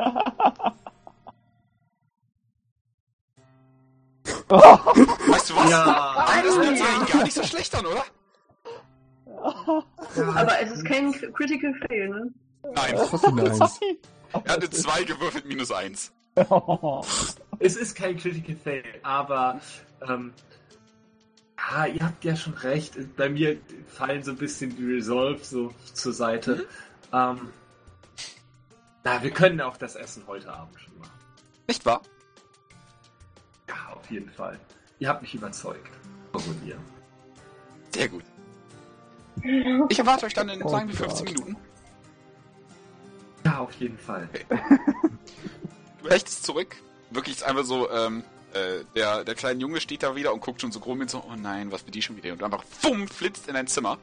Weißt du was? Ja. Nein, das hört sich eigentlich gar nicht so schlecht an, oder? Aber es ist kein Critical Fail, ne? Nein, Eins. [LAUGHS] er hatte zwei gewürfelt minus eins. [LAUGHS] Es ist kein Critical Fail, aber ähm, ja, ihr habt ja schon recht. Bei mir fallen so ein bisschen die Resolve so zur Seite. Ähm, na, wir können auch das Essen heute Abend schon machen. Nicht wahr? Ja, auf jeden Fall. Ihr habt mich überzeugt. Formulieren. Sehr gut. Ich erwarte euch dann in, Oh sagen wir, 15 Gott. Minuten. Ja, auf jeden Fall. Du rechtest zurück. Wirklich ist einfach so, ähm, äh, der, der kleine Junge steht da wieder und guckt schon so grob mit so, oh nein, was will die schon wieder? Und du einfach, fumm, flitzt in dein Zimmer.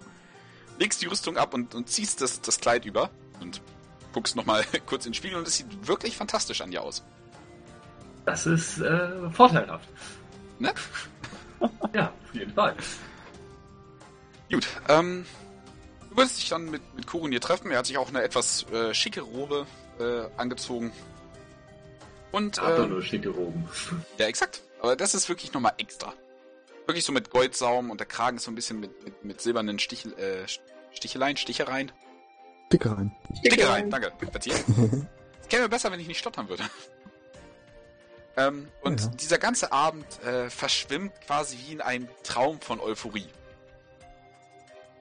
Legst die Rüstung ab und, und ziehst das, das Kleid über und guckst nochmal [LAUGHS] kurz in den Spiegel und es sieht wirklich fantastisch an dir aus. Das ist äh, vorteilhaft. Ne? [LAUGHS] Ja, auf jeden Fall. Gut, ähm, du würdest dich dann mit, mit Kurun hier treffen. Er hat sich auch eine etwas äh, schicke Robe äh, angezogen. Und, Aber ähm, nur schicke Roben. ja, exakt. Aber das ist wirklich nochmal extra. Wirklich so mit Goldsaum und der Kragen ist so ein bisschen mit, mit, mit silbernen Stichel, äh, Sticheleien, Stichereien. Dicke rein. Stickereien, danke. Verziehen. Es [LAUGHS] käme besser, wenn ich nicht stottern würde. [LAUGHS] Ähm, und Ja. dieser ganze Abend äh, verschwimmt quasi wie in einem Traum von Euphorie.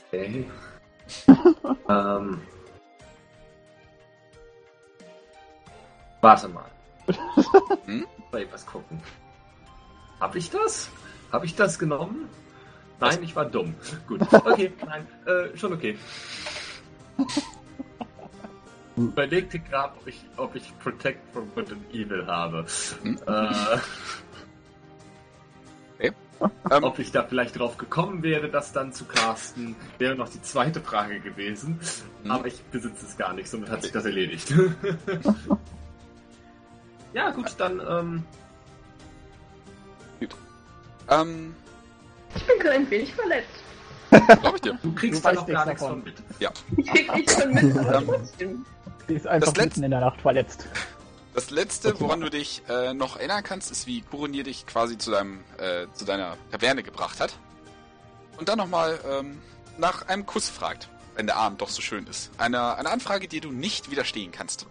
Okay. [LAUGHS] ähm. Warte mal. Hm? Mal was gucken. Hab ich das? Hab ich das genommen? Nein, ich war dumm. [LAUGHS] Gut. [LAUGHS] Okay, nein, äh, schon okay. [LAUGHS] Überlegte gerade, ob ich, ob ich Protect from Good and Evil habe. Hm? Äh, Ähm, ob ich da vielleicht drauf gekommen wäre, das dann zu casten, wäre noch die zweite Frage gewesen. Hm. Aber ich besitze es gar nicht, somit hat sich das erledigt. ja, gut, dann, ähm, ähm, Ich bin gerade ein wenig verletzt. glaube ich dir. du kriegst Du da noch gar nichts von mit. [LAUGHS] Ich krieg [LAUGHS] nichts von mit, aber Ähm, trotzdem. Die ist einfach Das mitten in der Nacht verletzt. Das letzte, woran du dich äh, noch erinnern kannst, ist, wie Kuronier dich quasi zu deinem, äh, zu deiner Taverne gebracht hat. Und dann nochmal ähm, nach einem Kuss fragt, wenn der Abend doch so schön ist. Eine, eine Anfrage, die du nicht widerstehen kannst.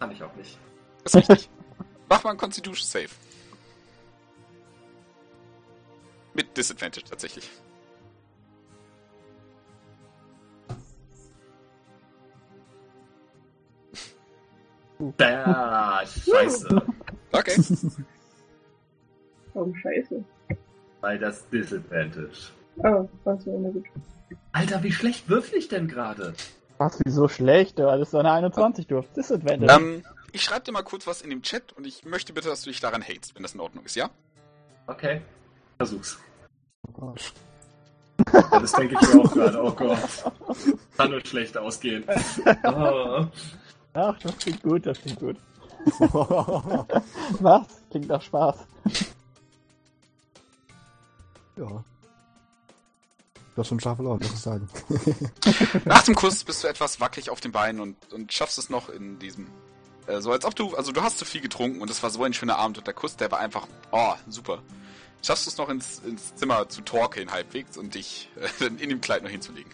Kann ich auch nicht. Das ist richtig. [LAUGHS] Mach mal einen Constitution Save. Mit Disadvantage tatsächlich. Da, scheiße. [LAUGHS] Okay. Oh, scheiße. Weil das Disadvantage. Oh, was war gut. Alter, wie schlecht würfel ich denn gerade? Was, wieso schlecht? Das ist eine 21 durch. Disadvantage. ähm, ich schreibe dir mal kurz was in dem Chat und ich möchte bitte, dass du dich daran hältst, wenn das in Ordnung ist, ja? Okay. Versuch's. Oh Gott. Ja, das denke ich mir auch gerade. Oh Gott. [LAUGHS] Kann nur schlecht ausgehen. Oh. [LAUGHS] Ach, das klingt gut, das klingt gut. [LAUGHS] Was? Klingt nach Spaß. ja. Du hast schon scharfe Laut, muss ich sagen. Nach dem Kuss bist du etwas wackelig auf den Beinen und, und schaffst es noch in diesem. Äh, so als ob du. Also du hast zu viel getrunken und es war so ein schöner Abend und der Kuss, der war einfach. Oh, super. Schaffst du es noch ins, ins Zimmer zu torkeln halbwegs und dich [LAUGHS] äh, dann in dem Kleid noch hinzulegen?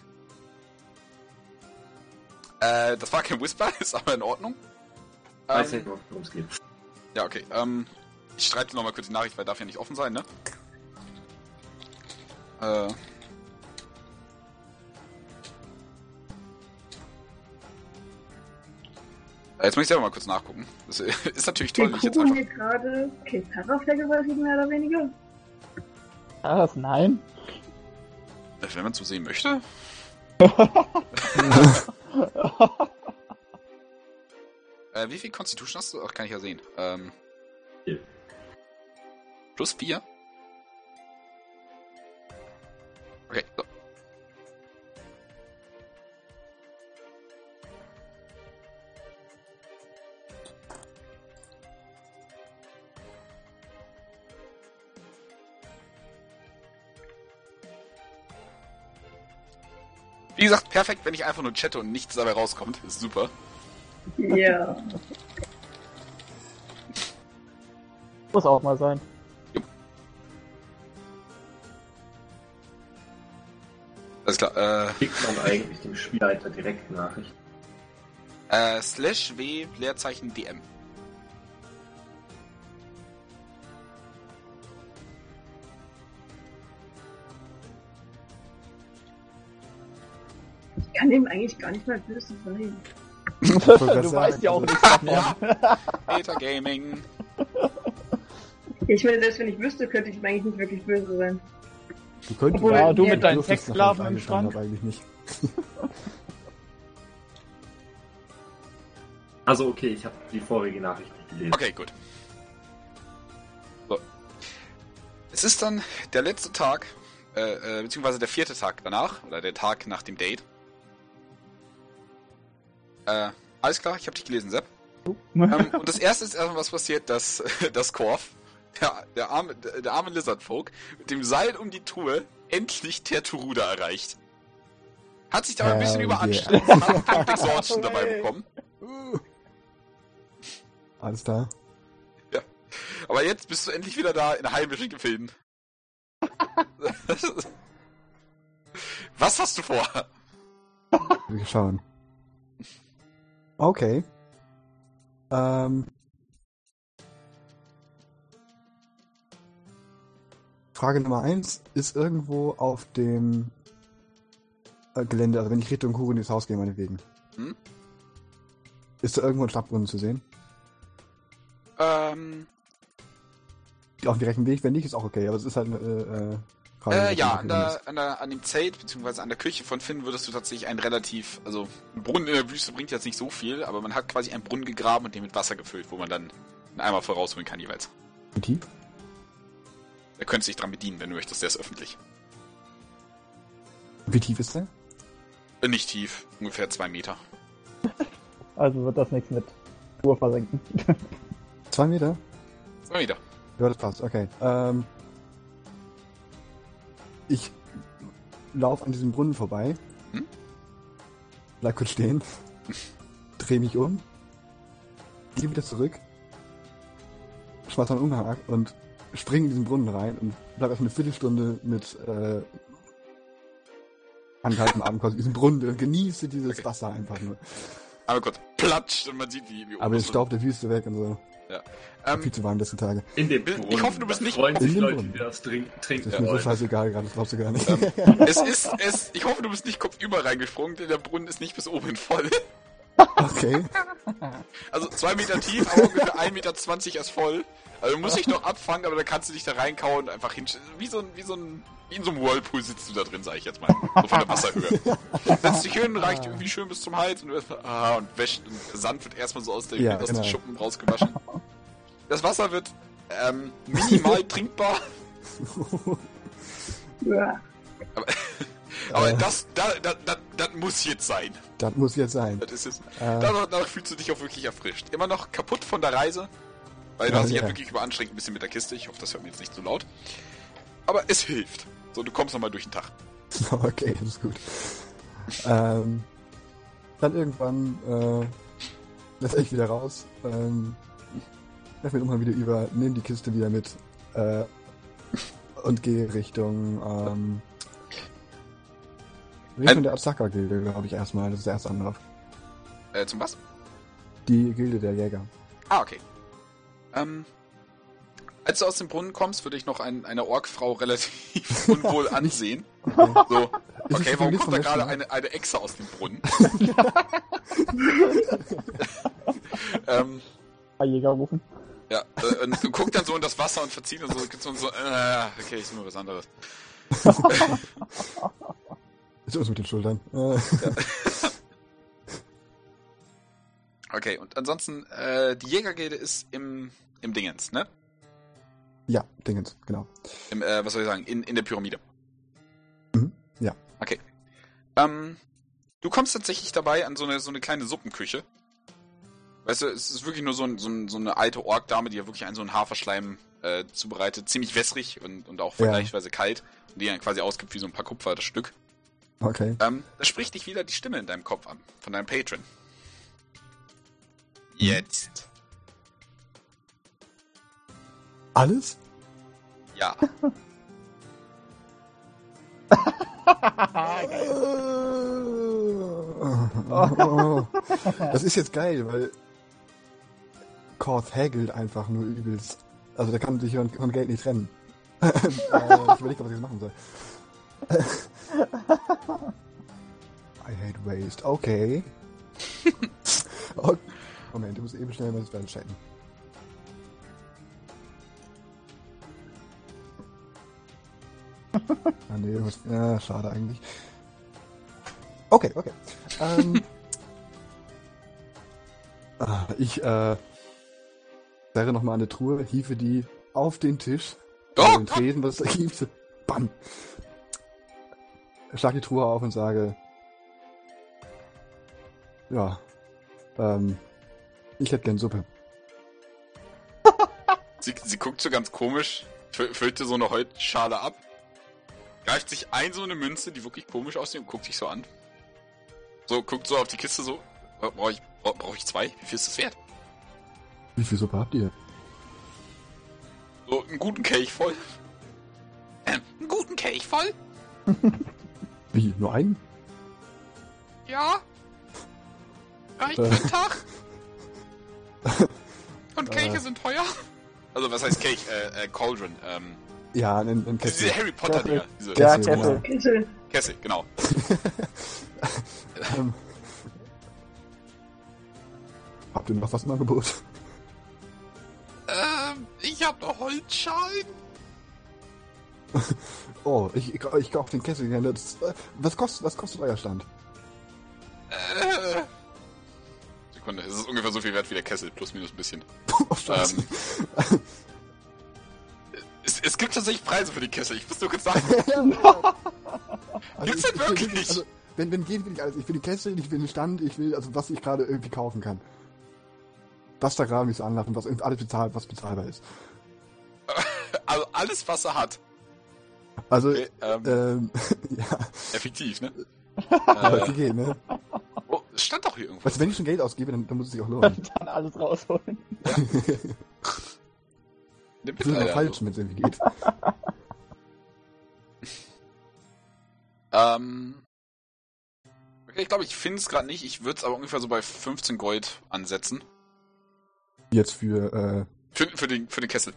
Äh, das war kein Whisper, [LAUGHS] ist aber in Ordnung. Weiß Ähm, nicht, worum es geht. ja, okay. Ähm, ich schreibe dir nochmal kurz die Nachricht, weil darf ja nicht offen sein, ne? Äh. Äh, Jetzt muss ich selber mal kurz nachgucken. Das [LAUGHS] ist natürlich toll, Den wenn ich jetzt Kuchen einfach. hier gerade Ketara vergewaltigen, mehr oder weniger? Was? Nein? Äh, Wenn man so sehen möchte. [LAUGHS] Äh, wie viel Constitution hast du? Ach, kann ich ja sehen. Ähm. Vier. Plus 4? Okay, Wie gesagt, perfekt, wenn ich einfach nur chatte und nichts dabei rauskommt. Ist super. Ja. Muss auch mal sein. Alles klar. Äh, Kriegt man eigentlich dem Spielleiter direkt Nachricht? äh, slash w Leerzeichen DM. Kann ihm eigentlich gar nicht mehr böse sein. du sagen, weißt ja auch also- nichts davon. [LAUGHS] Ja. Beta Gaming. Ich meine, selbst wenn ich wüsste, könnte ich ihm eigentlich nicht wirklich böse sein. Du könntest Obwohl, Ja, du mit deinen Sexsklaven im Schrank. habe, eigentlich nicht. [LAUGHS] Also okay, ich habe die vorige Nachricht nicht gelesen. Okay, gut. So. Es ist dann der letzte Tag, äh, äh, beziehungsweise der vierte Tag danach, oder der Tag nach dem Date. Äh, alles klar, ich habe dich gelesen, Sepp. ähm, [LAUGHS] und das erste ist erstmal was passiert, dass [LAUGHS] das Korf, der, der, arme, der arme Lizardfolk, mit dem Seil um die Truhe endlich Terturuda erreicht. Hat sich da ein bisschen überanstrengt und hat Punkt Exhaustion [LAUGHS] dabei bekommen. Alles da. Aber jetzt bist du endlich wieder da in heimischen Gefilden. Was hast du vor? Wir schauen. Okay. Ähm. Frage Nummer eins ist irgendwo auf dem äh, Gelände, also wenn ich Richtung Kuruni's Haus gehe, meinetwegen. Hm? Ist da irgendwo ein Stadtbrunnen zu sehen? Ähm, Auf dem direkten Weg, wenn nicht, ist auch okay, aber es ist halt eine äh, äh, ja, an, der, an, der, an dem Zelt, beziehungsweise an der Küche von Finn würdest du tatsächlich einen relativ, also ein Brunnen in der Wüste bringt jetzt nicht so viel, aber man hat quasi einen Brunnen gegraben und den mit Wasser gefüllt, wo man dann einen Eimer voll rausholen kann jeweils. Wie tief? Da könntest du dich dran bedienen, wenn du möchtest, der ist öffentlich. Wie tief ist der? Äh, nicht tief, ungefähr zwei Meter. [LAUGHS] Also wird das nichts mit Tour versenken. Zwei Meter? Zwei Meter. Ja, das passt, okay. Ähm, ich laufe an diesem Brunnen vorbei. Hm? Bleib kurz stehen. Dreh mich um. Gehe wieder zurück. Schmeiß meinen Umhang und spring in diesen Brunnen rein und bleib erst eine Viertelstunde mit äh, angehaltenem quasi in diesem Brunnen und genieße dieses Okay. Wasser einfach nur. Aber kurz, platscht und man sieht, wie, wie Aber den Staub der Wüste weg und so. Ähm, Viel zu warm letzte Tage. In dem Ich Brunnen. hoffe, du bist nicht- freuen In sich dem Leute, Brunnen. die das trink Das trinken ist mir so scheißegal gerade, das glaubst du gar nicht. [LAUGHS] es ist, es, ich hoffe, du bist nicht kopfüber reingesprungen, denn der Brunnen ist nicht bis oben hin voll. okay. [LAUGHS] [LAUGHS] Also zwei Meter tief, aber ungefähr 1,20 Meter erst voll. Also du musst dich noch abfangen, aber dann kannst du dich da reinkauen und einfach hin. Wie so ein, wie so ein, wie in so einem Whirlpool sitzt du da drin, sag ich jetzt mal. So von der Wasserhöhe. [LAUGHS] Setzt dich hin, reicht irgendwie schön bis zum Hals und du erstmal, ah, und wäscht, und der Sand wird erstmal so aus, der, Ja, aus genau. den Schuppen rausgewaschen. Das Wasser wird, ähm, minimal trinkbar, [LAUGHS] Ja. aber Äh. das, da, da, da, das muss jetzt sein. Das muss jetzt sein. Das ist es. Äh, Danach, danach fühlst du dich auch wirklich erfrischt. Immer noch kaputt von der Reise. Weil du Ja, hast dich ja. wirklich überanstrengt ein bisschen mit der Kiste. Ich hoffe, das hört mir jetzt nicht zu laut. Aber es hilft. So, du kommst nochmal durch den Tag. [LAUGHS] okay, das ist gut. Ähm, dann irgendwann äh, lass ich wieder raus. Ähm, lass mir nochmal wieder über, nehme die Kiste wieder mit äh, und gehe Richtung ähm, Richtung Ein- der Azaka-Gilde, glaube ich erstmal. Das ist der erste Anlauf. Äh, zum was? Die Gilde der Jäger. Ah, okay. Ähm, als du aus dem Brunnen kommst, würde ich noch ein, eine Orkfrau relativ [LAUGHS] unwohl ansehen. Okay. So, okay, warum kommt da gerade eine, eine Echse aus dem Brunnen? [LAUGHS] [LAUGHS] ähm, Bei Jäger rufen. ja, äh, und guckt dann so in das Wasser und verzieht und so, gibt's so, so äh, okay, ich suche mir was anderes. Ist uns mit den Schultern. [LAUGHS] Äh, [LAUGHS] Okay, und ansonsten, äh, die Jägergilde ist im, im Dingens, ne? ja, Dingens, genau. Im, äh, was soll ich sagen, in, in der Pyramide. Mhm, ja. Okay. Ähm, du kommst tatsächlich dabei an so eine, so eine kleine Suppenküche. Weißt du, es ist wirklich nur so, ein, so, ein, so eine alte Ork-Dame, die ja wirklich einen so einen Haferschleim äh, zubereitet. Ziemlich wässrig und, und auch Ja. vergleichsweise kalt. Und die dann quasi ausgibt wie so ein paar Kupfer das Stück. Okay. Ähm, da spricht dich wieder die Stimme in deinem Kopf an, von deinem Patron. Jetzt. Alles? Ja. [LAUGHS] Das ist jetzt geil, weil Korth hagelt einfach nur übelst. Also der kann sich von, von Geld nicht trennen. [LAUGHS] äh, ich überlege, was ich jetzt machen soll. I hate waste. Okay. oh, Moment, du musst eben schnell mal das Welt checken. ah, nee, was, ja, schade eigentlich. Okay, okay. Ähm, [LAUGHS] ah, ich äh, wäre nochmal eine Truhe, hiefe die auf den Tisch, Oh, den Tresen, was es da gibt. Bam! Schlag die Truhe auf und sage, ja, ähm, ich hätte gern Suppe. [LAUGHS] Sie, sie guckt so ganz komisch, fü- füllt dir so eine Holzschale ab, greift sich ein so eine Münze, die wirklich komisch aussieht und guckt sich so an. So, guckt so auf die Kiste so, brauche ich, bra- brauch ich zwei? Wie viel ist das wert? Wie viel Suppe habt ihr? So, einen guten Kelch voll. Ähm, [LAUGHS] einen guten Kelch voll? [LAUGHS] Wie, nur einen? Ja. Reicht Äh. Tag. [LAUGHS] Und Kelche Äh. sind teuer. Also, was heißt Kelch? Äh, äh, Cauldron. Ähm, Ja, ein, ein Kessel. diese Harry Potter-Dinger. Diese Ja, Kessel, Kessel. Kessel. Kessel, genau. [LAUGHS] Ähm, Habt ihr noch was im Angebot? Ähm, ich hab noch Holzschalen. [LAUGHS] Oh, ich, ich, ich kaufe den Kessel gerne. Was, kostet, was kostet euer Stand? Äh. Sekunde, es ist ungefähr so viel wert wie der Kessel, plus minus ein bisschen. [LAUGHS] Oh, Scheiße. [LAUGHS] Es, es gibt tatsächlich Preise für die Kessel, ich muss nur kurz sagen. Also Gibt's denn wirklich? Also, wenn, wenn geht, will ich alles. Ich will die Kessel, ich will den Stand, ich will, also was ich gerade irgendwie kaufen kann. Was da gerade mich so anlacht und was alles bezahlt, was bezahlbar ist. Also alles, was er hat. Also, Okay, ähm, ähm, [LAUGHS] ja, effektiv, ne? [LAUGHS] aber äh, wie geht, ne? oh, es stand doch hier irgendwo. Weißt du, wenn ich schon Geld ausgebe, dann, dann muss es sich auch lohnen. [LAUGHS] Dann alles rausholen. Nimm Ich will Alter, noch falsch, wenn es irgendwie geht. Ähm. Okay, ich glaube, ich finde es gerade nicht. Ich würde es aber ungefähr so bei 15 Gold ansetzen. Jetzt für, äh, Für, für, den, für den Kessel.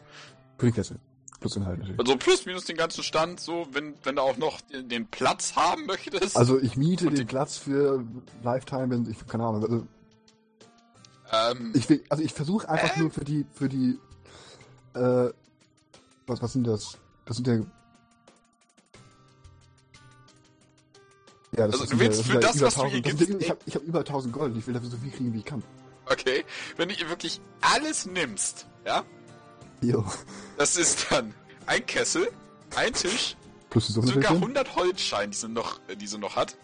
für die Kessel. Plus Inhalt natürlich. Also plus minus den ganzen Stand, so, wenn, wenn du auch noch den, den Platz haben möchtest. Also ich miete den die- Platz für Lifetime, wenn ich, keine Ahnung, also ähm, ich will, also ich versuche einfach Äh? nur für die, für die, äh, was, was sind das? Das sind ja, ja, das Also, du willst für das, was du hier gibst, ich habe ich hab über 1000 Gold und ich will dafür so viel kriegen, wie ich kann. okay. Wenn du wirklich alles nimmst, ja, Jo. das ist dann ein Kessel, ein Tisch, Plus sogar natürlich. 100 Holzscheine, die sie noch, äh, die sie noch hat.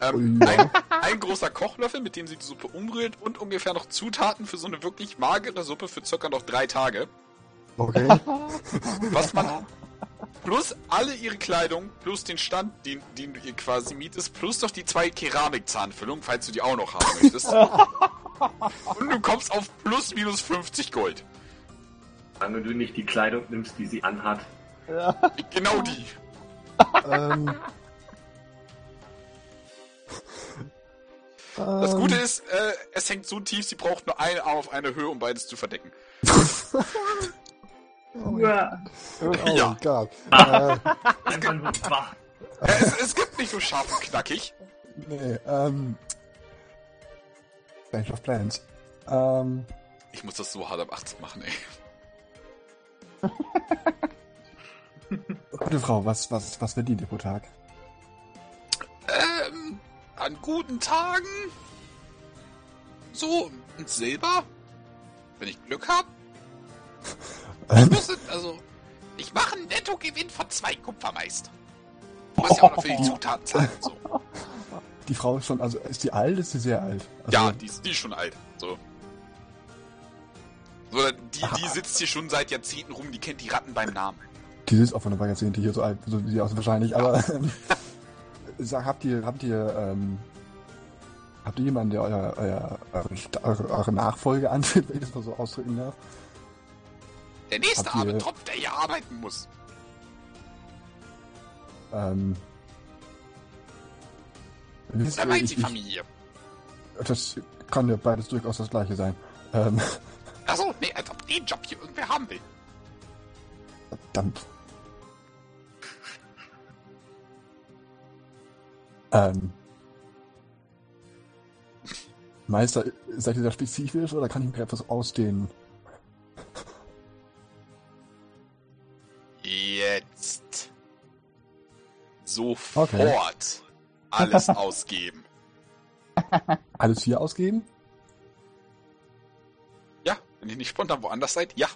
Oh, Ähm, ja. ein, ein großer Kochlöffel, mit dem sie die Suppe umrührt und ungefähr noch Zutaten für so eine wirklich magere Suppe für circa noch drei Tage. Okay. [LAUGHS] Was man plus alle ihre Kleidung, plus den Stand, den, den du ihr quasi mietest, plus doch die zwei Keramikzahnfüllungen, falls du die auch noch haben möchtest. [LAUGHS] Und du kommst auf plus minus 50 Gold. Solange du nicht die Kleidung nimmst, die sie anhat. Genau die. ähm, Das ähm, Gute ist, äh, es hängt so tief, sie braucht nur einen Arm auf eine Höhe, um beides zu verdecken. [LAUGHS] Ja. Oh Ja. Gott. [LAUGHS] Äh, es, es gibt nicht so scharf und knackig. nee, ähm. Change of Plans. Ähm, Ich muss das so hart ab 18 machen, ey. [LAUGHS] gute Frau, was, was, was verdient ihr pro Tag? Ähm, an guten Tagen. So, ein Silber. Wenn ich Glück hab. [LAUGHS] Das sind, also, ich mache einen Nettogewinn von zwei Kupfer meist. Muss ja auch noch für die Zutaten zahlen. So. die Frau ist schon, also ist die alt, ist sie sehr alt? Also, Ja, die ist, die ist schon alt. So. So, die, die sitzt hier schon seit Jahrzehnten rum, die kennt die Ratten beim Namen. Die ist auch von der Jahrzehnte hier so alt, so wie sie aus wahrscheinlich, aber ähm, [LAUGHS] sag, habt ihr, habt ihr, ähm, habt ihr jemanden, der euer, euer, eure, eure, Nachfolge [LAUGHS] antritt, wenn ich das mal so ausdrücken darf? Der nächste Habt arme Tropf, der hier arbeiten muss. Ähm, wisst Da ihr, ich, die Familie. das kann ja beides durchaus das gleiche sein. Ähm, Achso, nee, als ob den Job hier irgendwer haben will. verdammt. Ähm, Meister, seid ihr da spezifisch oder kann ich mir etwas ausdehnen? Jetzt. Sofort alles [LAUGHS] ausgeben. Alles hier ausgeben? Wenn ihr nicht spontan woanders seid, ja.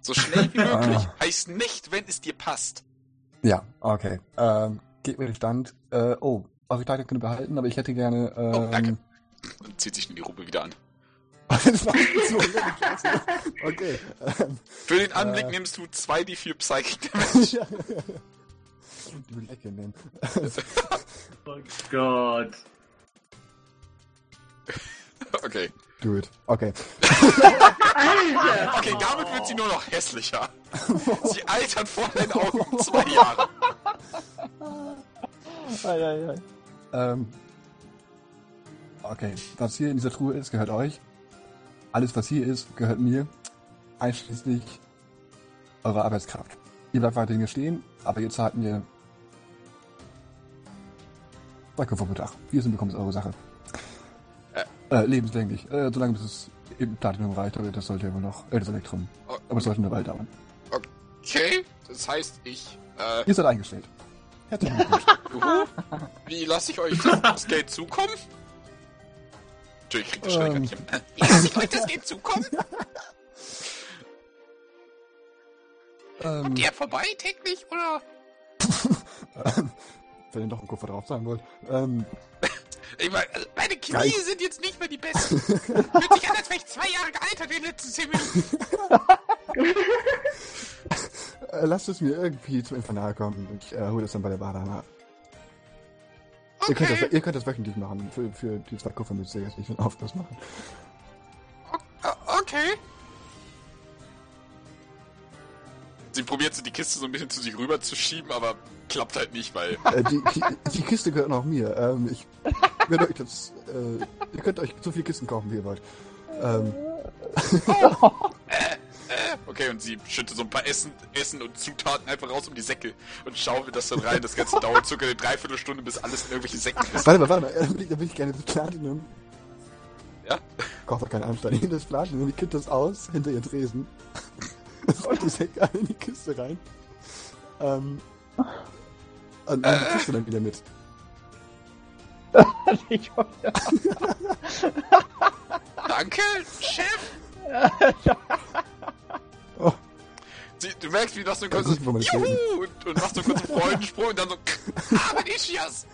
So schnell wie [LAUGHS] möglich. Heißt nicht, wenn es dir passt. Ja, okay. Ähm, geht mir den Stand. Äh, oh, eure Kleidung könnt ihr behalten, aber ich hätte gerne. Ähm, Oh, danke. Und zieht sich in die Robe wieder an. [LAUGHS] Okay. [LAUGHS] Ähm, Für den Anblick Äh. nimmst du zwei die vier Psychic Damage. Lecke nehmen. Oh Gott. [LAUGHS] Okay. Do it. Okay. Alter! Okay, damit wird sie nur noch hässlicher. Sie altert vor deinen Augen um zwei Jahre. Ei, ei, ei. Ähm, okay. Was hier in dieser Truhe ist, gehört euch. Alles, was hier ist, gehört mir. Einschließlich eurer Arbeitskraft. Ihr bleibt weiterhin hier stehen, aber ihr zahlt mir Zwei Köpfe pro Tag. Wir sind bekommen es eure Sache. Äh. Äh, lebenslänglich. Äh, solange bis es eben Platinum reicht, aber das sollte ja wohl noch, äh, das Elektrum. Oh. Aber es sollte eine Weile dauern. Okay, das heißt, ich, äh, Ihr seid eingestellt. Herzlichen Glückwunsch. [LAUGHS] Juhu. Wie lasse ich euch das, das Geld zukommen? Entschuldigung, ich krieg das Schreck Ähm. nicht hin. Wie lasse ich euch das Geld zukommen? ähm, Kommt ihr vorbei täglich oder? [LAUGHS] [LAUGHS] wenn ihr doch einen Kupfer drauf sein wollt. Ähm, [COUGHS] Ich meine, also meine Knie Geil. sind jetzt nicht mehr die besten. Fühlt sich an, als wäre ich zwei Jahre gealtert in den letzten zehn Minuten. [LAUGHS] äh, lasst es mir irgendwie zum Infernal kommen. Ich äh, hole das dann bei der Bar nach. Ihr, könnt das, Okay, ihr könnt das wöchentlich machen. Für, für die zwei Kupfer müsst ihr jetzt nicht den Aufpass machen. okay. Sie probiert so die Kiste so ein bisschen zu sich rüber zu schieben, aber klappt halt nicht, weil... Äh, die, die, die Kiste gehört noch mir. Ähm, ich werde euch das. Äh, ihr könnt euch so viele Kisten kaufen, wie ihr wollt. Ähm, Okay, und sie schüttet so ein paar Essen, Essen und Zutaten einfach raus um die Säcke und schaufelt das dann rein. Das Ganze dauert circa eine Dreiviertelstunde, bis alles in irgendwelchen Säcken ist. warte mal, warte mal. äh, Da will ich, da will ich gerne das Platinum. Ja? Kauft doch keinen Anstand. Ich nehme das Platinum, ich kipp das aus, hinter ihr Tresen. [LAUGHS] Und die Säcke alle in die Kiste rein. Ähm. Und nehme die Kiste dann wieder mit. [LAUGHS] Ich- Danke, Chef! [LAUGHS] Oh. Sie, du merkst, wie du das so kurz Juhu! Und, und machst so kurz einen Freudensprung und dann so [LAUGHS] Haben Ischias!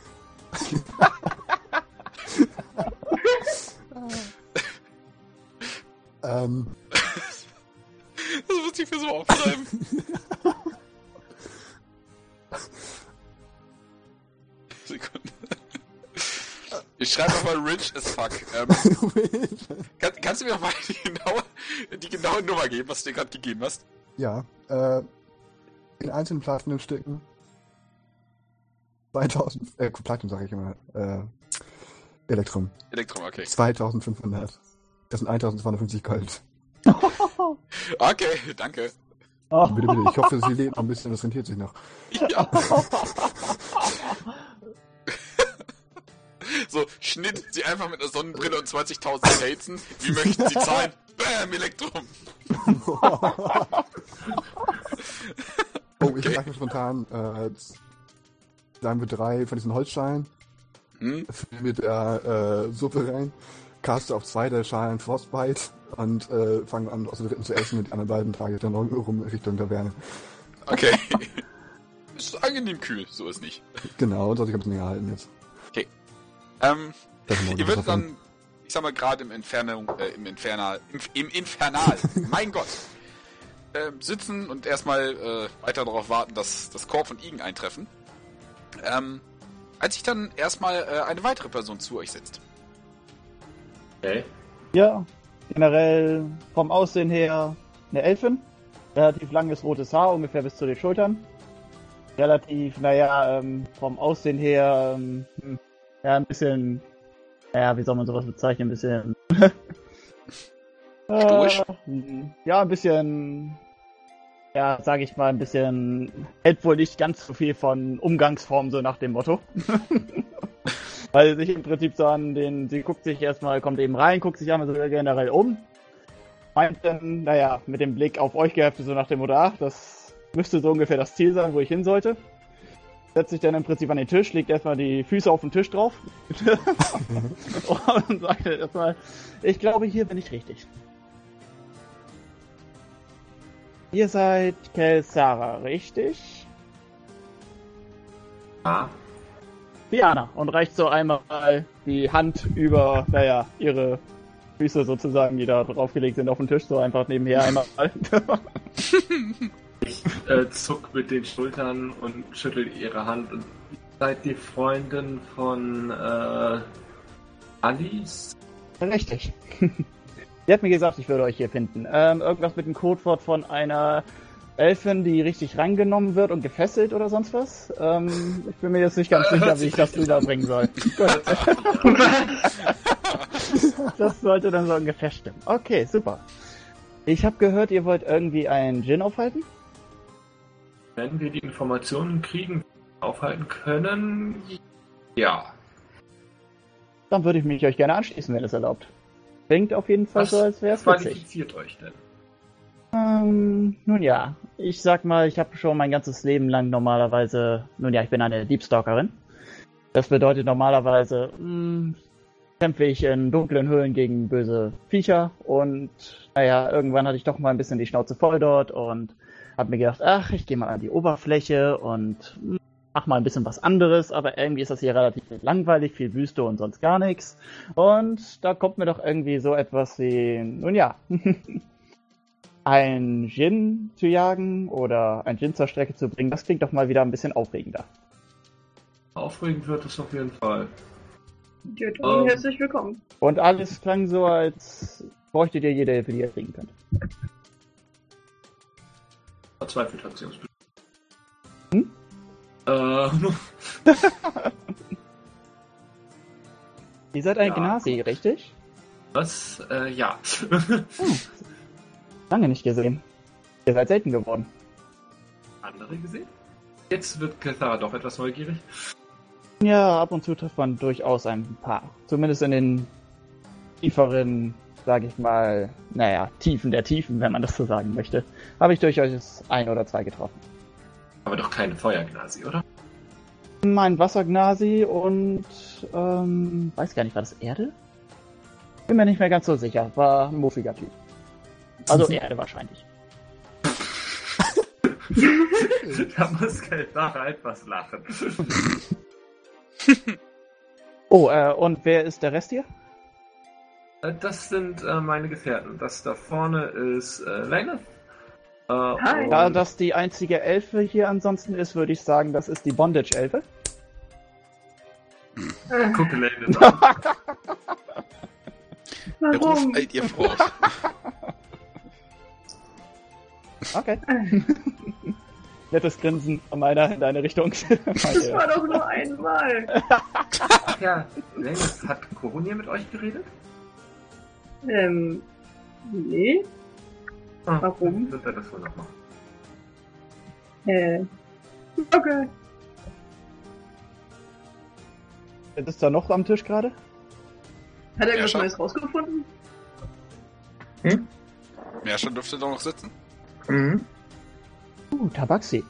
Ähm. Das muss ich mir so aufschreiben. Sekunde. Ich schreibe nochmal rich as fuck. Ähm, [LAUGHS] kann, kannst du mir nochmal die genaue, die genaue Nummer geben, was du dir gerade gegeben hast? ja, äh. In einzelnen Platinumstücken. 2000. Äh, Platinum sage ich immer. Äh. Elektrum. Elektrum, okay. 2500. Das sind 1250 Gold. [LAUGHS] Okay, danke. Bitte, bitte. Ich hoffe, sie lebt noch ein bisschen, das rentiert sich noch. Ja. [LAUGHS] so, Schnitt, sie einfach mit einer Sonnenbrille und 20.000 Staten. Wie möchten sie [LAUGHS] zahlen? Bam, Elektrum. [LAUGHS] Oh, ich sag mir spontan, äh, sagen wir drei von diesen Holzschalen, Hm? mit der äh, Suppe rein, caste auf zwei der Schalen Frostbite und äh, fange an, aus der dritten zu essen und die anderen beiden trage ich dann rum rum Richtung Taverne. Okay. [LAUGHS] Ist angenehm kühl, so ist nicht. Genau, soll sich ein bisschen länger halten jetzt. Ähm, ihr würdet dann, ich sag mal, gerade im Infernal, äh, im Infernal, im, im Infernal, [LAUGHS] mein Gott, ähm, sitzen und erstmal äh, weiter darauf warten, dass das Korb und Igen eintreffen. Ähm, als sich dann erstmal äh, eine weitere Person zu euch setzt. Okay. ja, generell vom Aussehen her eine Elfin. Relativ langes rotes Haar, ungefähr bis zu den Schultern. Relativ, naja, ähm, vom Aussehen her, ähm, hm, ja, ein bisschen, ja, wie soll man sowas bezeichnen, ein bisschen. [LAUGHS] Stoisch? Äh, ja, ein bisschen, ja, sag ich mal, ein bisschen, hält wohl nicht ganz so viel von Umgangsform, so nach dem Motto. [LAUGHS] Weil sich im Prinzip so an den, sie guckt sich erstmal, kommt eben rein, guckt sich einmal so generell um. Meint dann, naja, mit dem Blick auf euch geheftet, so nach dem Motto, ach, das müsste so ungefähr das Ziel sein, wo ich hin sollte. Setzt sich dann im Prinzip an den Tisch, legt erstmal die Füße auf den Tisch drauf. [LAUGHS] [LAUGHS] und sagt erstmal, ich glaube, hier bin ich richtig. Ihr seid Kelsara, richtig? Ah, Diana und reicht so einmal die Hand über, naja, ihre Füße sozusagen, die da draufgelegt sind auf den Tisch, so einfach nebenher einmal. [LAUGHS] ich äh, zuck mit den Schultern und schüttel ihre Hand. Und seid die Freundin von äh, Alice? Richtig. [LAUGHS] Sie hat mir gesagt, ich würde euch hier finden. Ähm, irgendwas mit dem Codewort von einer Elfin, die richtig rangenommen wird und gefesselt oder sonst was. Ähm, ich bin mir jetzt nicht ganz sicher, wie ich das rüberbringen soll. [LAUGHS] Gut. [LAUGHS] Das sollte dann so ungefähr stimmen. Okay, super. Ich habe gehört, ihr wollt irgendwie einen Gin aufhalten? Wenn wir die Informationen kriegen, aufhalten können, ja. dann würde ich mich euch gerne anschließen, wenn es erlaubt. Klingt auf jeden Fall Was so, als wäre es qualifiziert euch denn? Ähm, nun ja, ich sag mal, ich habe schon mein ganzes Leben lang normalerweise, nun ja, ich bin eine Deepstalkerin. Das bedeutet normalerweise, mh, kämpfe ich in dunklen Höhlen gegen böse Viecher und naja, irgendwann hatte ich doch mal ein bisschen die Schnauze voll dort und habe mir gedacht, ach, ich gehe mal an die Oberfläche und mach mal ein bisschen was anderes, aber irgendwie ist das hier relativ langweilig, viel Wüste und sonst gar nichts. Und da kommt mir doch irgendwie so etwas wie, nun ja, [LAUGHS] ein Djinn zu jagen oder ein Djinn zur Strecke zu bringen, das klingt doch mal wieder ein bisschen aufregender. Aufregend wird es auf jeden Fall. Ja, dann Ähm. herzlich willkommen. Und alles klang so, als bräuchtet ihr jede Hilfe, die ihr kriegen könnt. Verzweifelt hat sie uns. Hm? Ähm, [LAUGHS] Ihr seid ein Ja. Gnasi, richtig? was? Äh, ja. Lange nicht gesehen. Ihr seid selten geworden. Andere gesehen? Jetzt wird Kathara doch etwas neugierig. Ja, ab und zu trifft man durchaus ein paar. Zumindest in den tieferen, sag ich mal, naja, Tiefen der Tiefen, wenn man das so sagen möchte, habe ich durchaus ein oder zwei getroffen. Aber doch keine Feuergnasi, oder? Mein Wassergnasi und ähm, weiß gar nicht, war das Erde? Bin mir nicht mehr ganz so sicher. War ein muffiger Typ. Also [LAUGHS] Erde wahrscheinlich. [LAUGHS] da muss Kathara etwas lachen. [LAUGHS] Oh, äh, und wer ist der Rest hier? Äh, Das sind äh, meine Gefährten. Das da vorne ist äh, Lena. Äh, Hi. Da das die einzige Elfe hier ansonsten ist, würde ich sagen, das ist die Bondage-Elfe. Äh, Gucke Lena [LAUGHS] an. Der Ruf warum? eilt ihr vor. [LAUGHS] Okay. Nettes Grinsen von meiner in deine Richtung. [LAUGHS] Das war doch nur einmal. Ach ja, Lena, hat Koronier mit euch geredet? Ähm, nee. Ah, Warum? Wird er das wohl noch machen? Äh. Okay. Wer ist da noch am Tisch gerade? Hat er irgendwas. Neues rausgefunden? Merscher dürfte doch noch sitzen. Mhm. Uh, Tabaxi.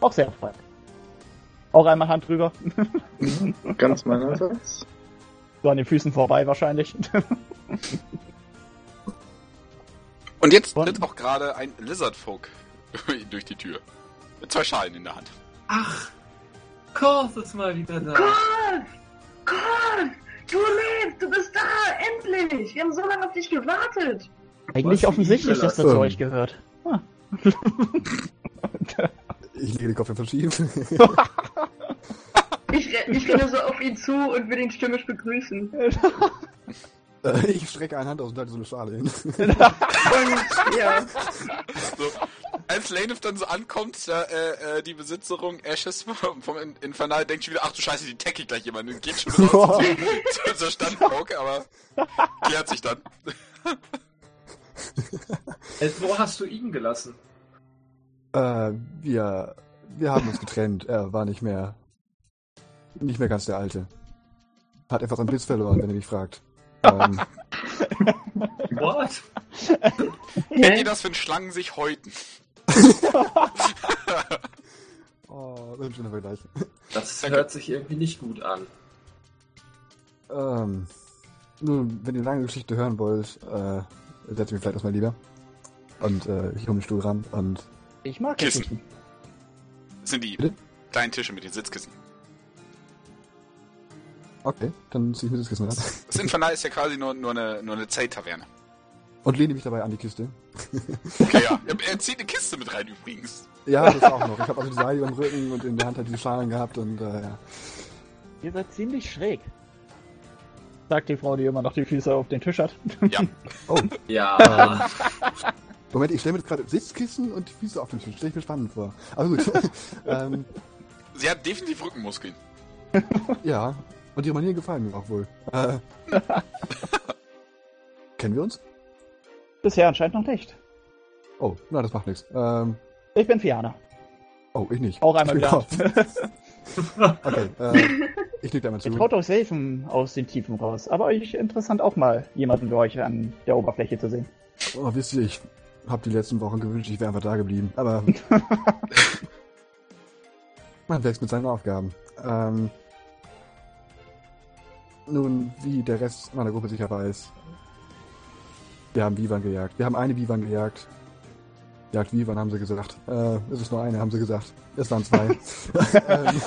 Auch sehr erfreut. Auch einmal Hand drüber. Mhm. Ganz meinerseits. So an den Füßen vorbei wahrscheinlich. [LAUGHS] Und jetzt tritt auch gerade ein Lizardfolk [LAUGHS] durch die Tür. Mit zwei Schalen in der Hand. Ach, Korth ist mal wieder da. Gott! Gott! Du lebst! Du bist da! Endlich! Wir haben so lange auf dich gewartet! Eigentlich Was offensichtlich, dass das zu euch gehört. Ah. [LAUGHS] Ich lege den Kopf einfach schief. Ich, ich renne so auf ihn zu und will ihn stürmisch begrüßen. [LAUGHS] [LAUGHS] Ich strecke eine Hand aus und halte so eine Schale hin. Ja, [LAUGHS] So, als Lanef dann so ankommt, da, äh, äh, die Besitzerin Ashes vom, vom In- Infernal denkt schon wieder, ach du Scheiße, die tackelt gleich jemand und geht schon raus zu, zur Standpauke, aber klärt sich dann. Äh, wo hast du ihn gelassen? Äh, wir, wir haben uns getrennt. Er war nicht mehr, nicht mehr ganz der Alte. Hat einfach seinen Blitz verloren, wenn ihr mich fragt. Ähm, [LAUGHS] What? [LAUGHS] Kennt ihr das, wenn Schlangen sich häuten? [LAUGHS] oh, das ist ein schöner Vergleich. Das Danke. hört sich irgendwie nicht gut an. Ähm, nun, wenn ihr eine lange Geschichte hören wollt, äh, setzt mich vielleicht erstmal lieber. Und äh, ich komme den Stuhl ran und Ich mag Kissen. Kissen. Das sind die Bitte? kleinen Tische mit den Sitzkissen. Okay, dann ziehe ich mir das Kissen ran. Das [LAUGHS] Infernal ist ja quasi nur, nur eine, nur eine Zelttaverne. Und lehne mich dabei an die Kiste. [LAUGHS] Okay, ja. Er, er zieht eine Kiste mit rein übrigens. Ja, das auch noch. Ich habe also die Seile am Rücken und in der Hand halt diese Schalen gehabt und äh, ja. Ihr seid ziemlich schräg. Sagt die Frau, die immer noch die Füße auf den Tisch hat. Ja. [LAUGHS] Oh, Ja. Moment, ich stelle mir jetzt gerade Sitzkissen und die Füße auf den Tisch. Stelle ich mir spannend vor. Aber gut. ähm, Sie hat definitiv Rückenmuskeln. ja, und ihre Manieren gefallen mir auch wohl. Äh, [LAUGHS] kennen wir uns? Bisher anscheinend noch nicht. Oh, na, das macht nichts. Ähm, Ich bin Fiana. oh, ich nicht. Auch einmal wieder. [LAUGHS] [LAUGHS] Okay, äh, Ich nick da mal zu. Ihr traut euch selten aus den Tiefen raus, aber euch interessant auch mal jemanden wie euch an der Oberfläche zu sehen. Oh, wisst ihr, ich hab die letzten Wochen gewünscht, ich wäre einfach da geblieben. Aber man wächst mit seinen Aufgaben. Ähm, nun, wie der Rest meiner Gruppe sicher weiß, wir haben Vivan gejagt. Wir haben eine Vivan gejagt. Jagt Vivan, haben sie gesagt. Äh, es ist nur eine, haben sie gesagt. Es waren zwei. [LAUGHS] ähm,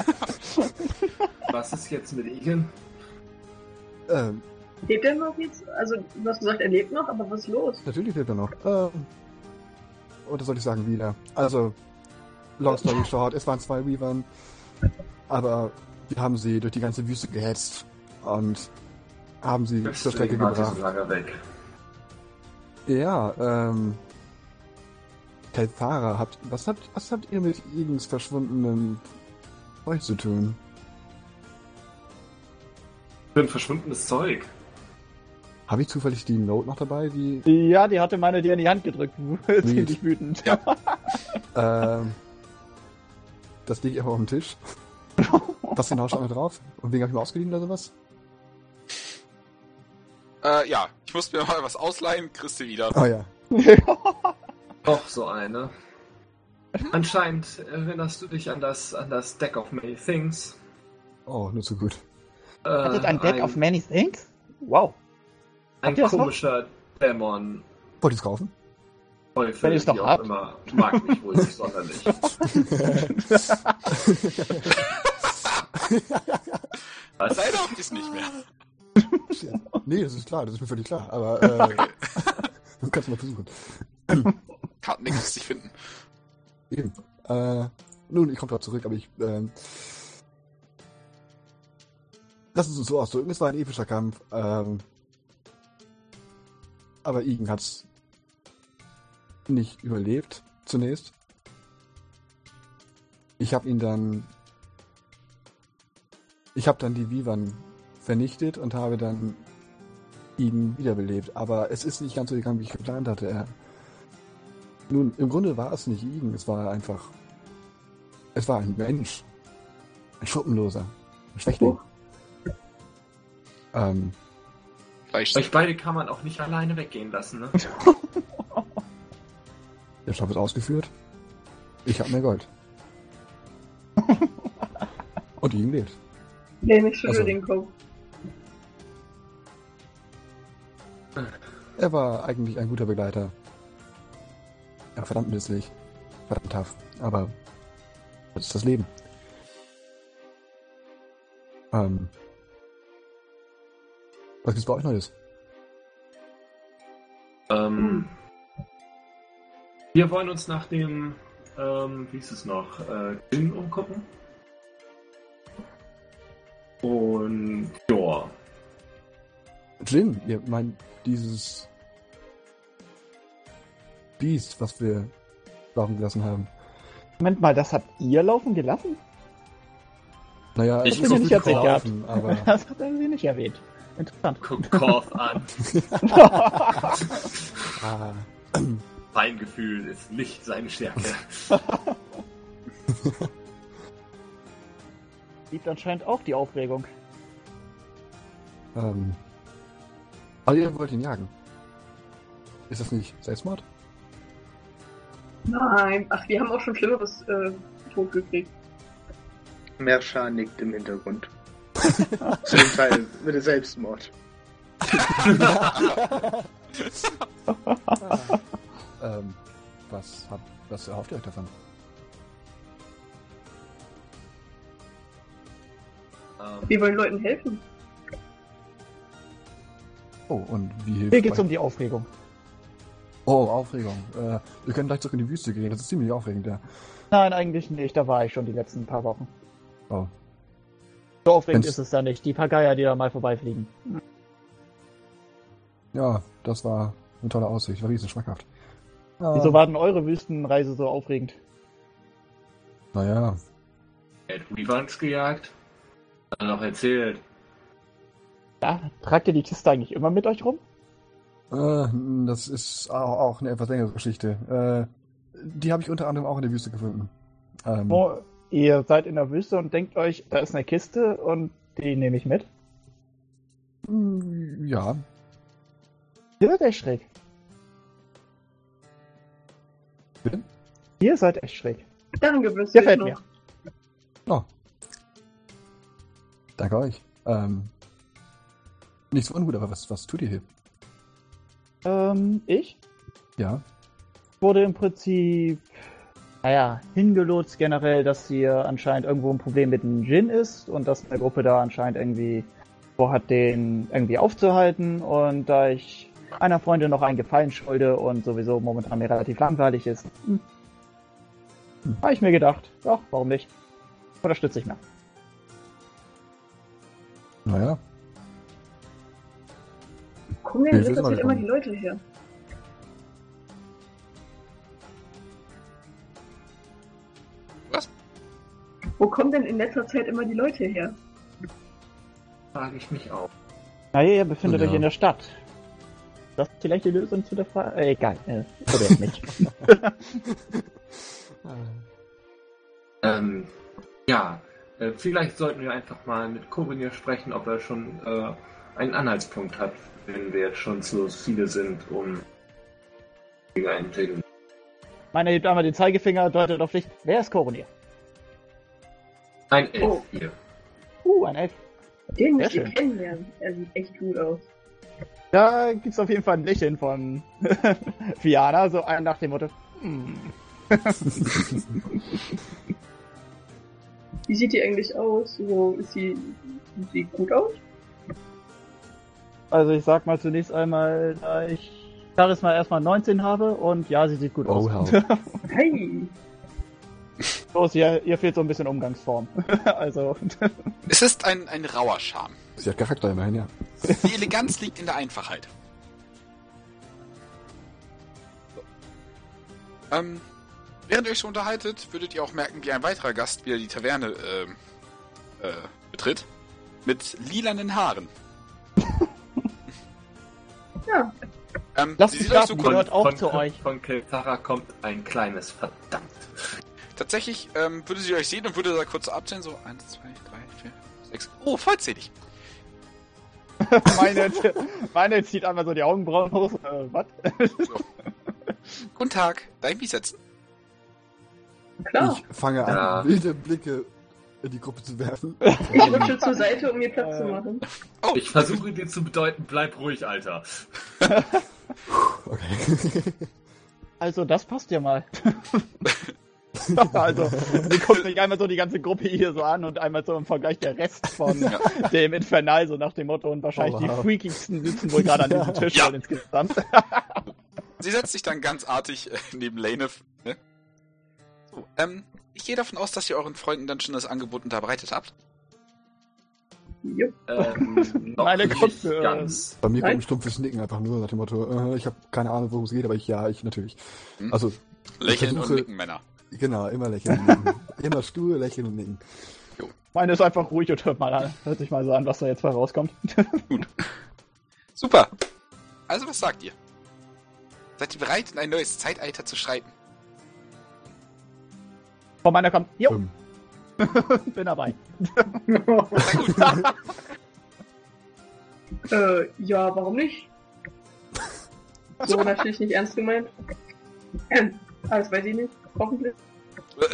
Was ist jetzt mit Igen? ähm, Lebt er noch jetzt? Also, du hast gesagt, er lebt noch, aber was ist los? Natürlich lebt er noch. Ähm, oder soll ich sagen wieder? Also, long story [LAUGHS] short, es waren zwei Weavern, aber wir haben sie durch die ganze Wüste gehetzt und haben sie zur Strecke gebracht. so lange weg. Ja, ähm. Telfara, habt, was habt, was habt ihr mit Igens verschwundenem Zeug zu tun? Für ein verschwundenes Zeug. Habe ich zufällig die Note noch dabei, die, Ja, die hatte meine dir in die Hand gedrückt. [LAUGHS] Ziemlich wütend. Ja. ähm, das liegt einfach auf dem Tisch. Was genau stand da drauf? Und wegen habe ich mir ausgeliehen oder sowas? Äh, ja, ich muss mir mal was ausleihen, kriegst du wieder. Ah ja. [LAUGHS] Noch so eine. [LAUGHS] Anscheinend erinnerst du dich an das, an das Deck of Many Things. Oh, nur zu gut. Äh, Hattet ein Deck of Many Things? Wow. Ein Habt ihr noch? komischer Dämon, Wollt ihr es kaufen? Teufel, Wenn ihr's noch wie auch habt. immer, mag [LAUGHS] mich wohl nicht sonderlich. Was? Leider hab ich's nicht mehr. Nee, das ist klar, das ist mir völlig klar. Aber äh, [LAUGHS] du kannst mal versuchen. Karten nichts sich finden. Eben. Äh, nun, ich komme gerade zurück, aber ich. Ähm, lass es uns so ausdrücken. Es war ein epischer Kampf. Ähm, aber Igen hat's nicht überlebt zunächst. Ich habe ihn dann. Ich habe dann die Vivan vernichtet und habe dann Igen wiederbelebt. Aber es ist nicht ganz so gegangen, wie ich geplant hatte. Er, nun, im Grunde war es nicht Igen, es war einfach. Es war ein Mensch. Ein Schuppenloser. Ein Schwächling. Ähm, Vielleicht Euch beide kann man auch nicht alleine weggehen lassen, ne? [LAUGHS] der Job ist ausgeführt. Ich habe mehr Gold. [LAUGHS] Und Igen lebt. Nee, nicht schon Also. über den Kopf. Er war eigentlich ein guter Begleiter. Ja, verdammt nützlich. Verdammt tough. Aber das ist das Leben. Ähm. Was gibt's bei euch Neues? Ähm, wir wollen uns nach dem, ähm, wie ist es noch, äh, Gin umgucken. Und ja, Jin, ihr meint dieses Biest, was wir laufen gelassen haben. Moment mal, das habt ihr laufen gelassen? Naja, Ich bin ja nicht erzählt gelaufen, aber [LAUGHS] Das hat er sie nicht erwähnt. Interessant. guck Korth an. ah, [LAUGHS] [LAUGHS] Feingefühl ist nicht seine Stärke. Liebt anscheinend auch die Aufregung. ähm, also ihr wollt ihn jagen. Ist das nicht Selbstmord? Nein. Ach, wir haben auch schon Schlimmeres äh, tot gekriegt. Merscha nickt im Hintergrund. [LAUGHS] Zu dem Teil mit dem Selbstmord. [LAUGHS] ähm, was habt, was erhofft ihr euch davon? Wir wollen Leuten helfen. Oh, und wie hilft Hier geht's euch- um die Aufregung. Oh, Aufregung. Äh, wir können gleich zurück in die Wüste gehen. Das ist ziemlich aufregend, ja. Nein, eigentlich nicht. Da war ich schon die letzten paar Wochen. Oh. So aufregend Wenn's- ist es da nicht. Die paar Geier, die da mal vorbeifliegen. Ja, das war eine tolle Aussicht. War riesen schmackhaft. Ah, Wieso war denn eure Wüstenreise so aufregend? Naja, er hat Weavans gejagt. Hat er noch erzählt. Ja, tragt ihr die Kiste eigentlich immer mit euch rum? äh, das ist auch, auch eine etwas längere Geschichte. Äh, die habe ich unter anderem auch in der Wüste gefunden. Ähm, Wo ihr seid in der Wüste und denkt euch, da ist eine Kiste und Die nehme ich mit. Hm, Ja, Ihr seid echt schräg. Bitte? Ihr seid echt schräg. Du dich Gefällt noch. mir. danke euch. Ähm, nichts ungut, aber was, was tut ihr hier? Ähm, ich Ja, wurde im Prinzip, naja, hingelotst generell, dass hier anscheinend irgendwo ein Problem mit dem Djinn ist und dass eine Gruppe da anscheinend irgendwie vorhat, den irgendwie aufzuhalten. Und da ich einer Freundin noch einen Gefallen schulde und sowieso momentan mir relativ langweilig ist, hm, Hm. habe ich mir gedacht, ja, warum nicht? Unterstütze ich mal. naja. Kommen Nee, denn Zeit immer gekommen. die Leute her? Was? Wo kommen denn in letzter Zeit immer die Leute her? Frage ich mich auch. Naja, ihr befindet Ja. euch in der Stadt. Das ist vielleicht die Lösung zu der Frage. Äh, egal, äh, oder nicht. [LAUGHS] Ähm, ja, äh, vielleicht sollten wir einfach mal mit Korinir sprechen, ob er schon äh, einen Anhaltspunkt hat, wenn wir jetzt schon so viele sind, um gegen einen Djinn. Meiner hebt einmal den Zeigefinger, deutet auf dich. Wer ist Koronir? Ein Elf Oh. hier. Uh, ein Elf. Den ihr schön. kennenlernen. Er sieht echt gut aus. Da gibt's auf jeden Fall ein Lächeln von [LAUGHS] Fiana, so ein nach dem Motto. Hm. [LAUGHS] Wie sieht die eigentlich aus? So, ist sie, sieht sie gut aus? Also ich sag mal zunächst einmal, da ich Charisma erstmal 19 habe und ja, sie sieht gut Oh, aus. [LAUGHS] Hey! Bloß ihr, ihr fehlt so ein bisschen Umgangsform. [LAUGHS] also, Es ist ein, ein rauer Charme. Sie hat Charakter immerhin, ja. Die Eleganz liegt in der Einfachheit. So. Ähm, während ihr euch so unterhaltet, würdet ihr auch merken, wie ein weiterer Gast wieder die Taverne ähm, äh, betritt. Mit lilanen Haaren. [LAUGHS] Ja. Ähm, Lasst sie mich sieht euch so raten, kurz, gehört auch von, zu euch. Von Keltara kommt ein kleines Verdammt. Tatsächlich ähm, würde sie euch sehen und würde da kurz so abzählen, so 1, 2, 3, 4, 6. Oh, vollzählig. [LAUGHS] meine, meine zieht einmal so die Augenbrauen hoch. Äh, was? Guten Tag, darf ich mich setzen? Klar. Ich fange an, Ja. wilde Blicke in die Gruppe zu werfen. [LAUGHS] Ich rutsche zur Seite, um mir Platz zu Äh. machen. Oh, Ich versuche dir zu bedeuten, bleib ruhig, Alter. Okay. [LAUGHS] Also, das passt ja mal. [LAUGHS] also, sie guckt sich einmal so die ganze Gruppe hier so an und einmal so im Vergleich der Rest von Ja. dem Infernal, so nach dem Motto, und wahrscheinlich Oh, die freakigsten sitzen wohl gerade an diesem Tisch Ja. insgesamt. Sie setzt sich dann ganz artig äh, neben Lanef. Ne? So, ähm, ich gehe davon aus, dass ihr euren Freunden dann schon das Angebot unterbreitet habt. Jupp. Ähm, [LAUGHS] Meine nicht Kopfhörer. ganz. Bei mir kommt ein stumpfes Nicken einfach nur nach dem Motto, äh, ich habe keine Ahnung, worum es geht, aber ich, ja, ich natürlich. Hm. Also, Lächeln versuche- und nicken Männer. genau, immer lächeln und nicken. [LAUGHS] immer stur lächeln und nicken. Meine ist einfach ruhig und hört mal an. Hört sich mal so an, was da jetzt bei rauskommt. [LAUGHS] Super. Also, was sagt ihr? Seid ihr bereit, in ein neues Zeitalter zu schreiten? Von meiner kommt, jo, Ähm, [LAUGHS] bin dabei. Na [LAUGHS] gut. Äh, ja, warum nicht? So natürlich nicht ernst gemeint. Ähm, das weiß ich nicht. Hoffentlich.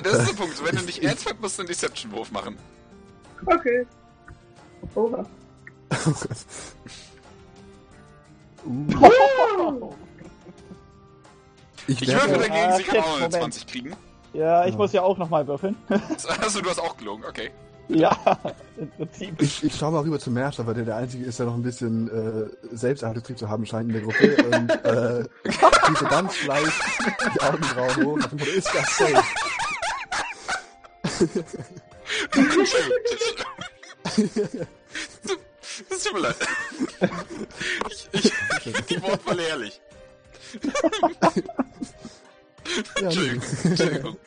Das ist der Punkt. Wenn du nicht ernst meinst, musst du einen Deception-Wurf machen. Okay. Oha. oh Gott. Uh, ich Ich würfel werde, dagegen, sie kann auch eine Moment. 20 kriegen. Ja, ich Ja. muss ja auch nochmal würfeln. [LAUGHS] Also, du hast auch gelogen, okay. ja, [LAUGHS] im Prinzip. ich, ich schaue mal rüber zu Merscher, weil der der Einzige ist, der noch ein bisschen äh, Selbsterhaltungstrieb zu haben scheint in der Gruppe. [LAUGHS] Und äh, zieht so ganz leicht die Augenbrauen hoch. Nach Motto, ist das safe? Es tut mir leid. Ich, ich finde die Wortwahl ehrlich. Ja, [LAUGHS] Entschuldigung. Entschuldigung.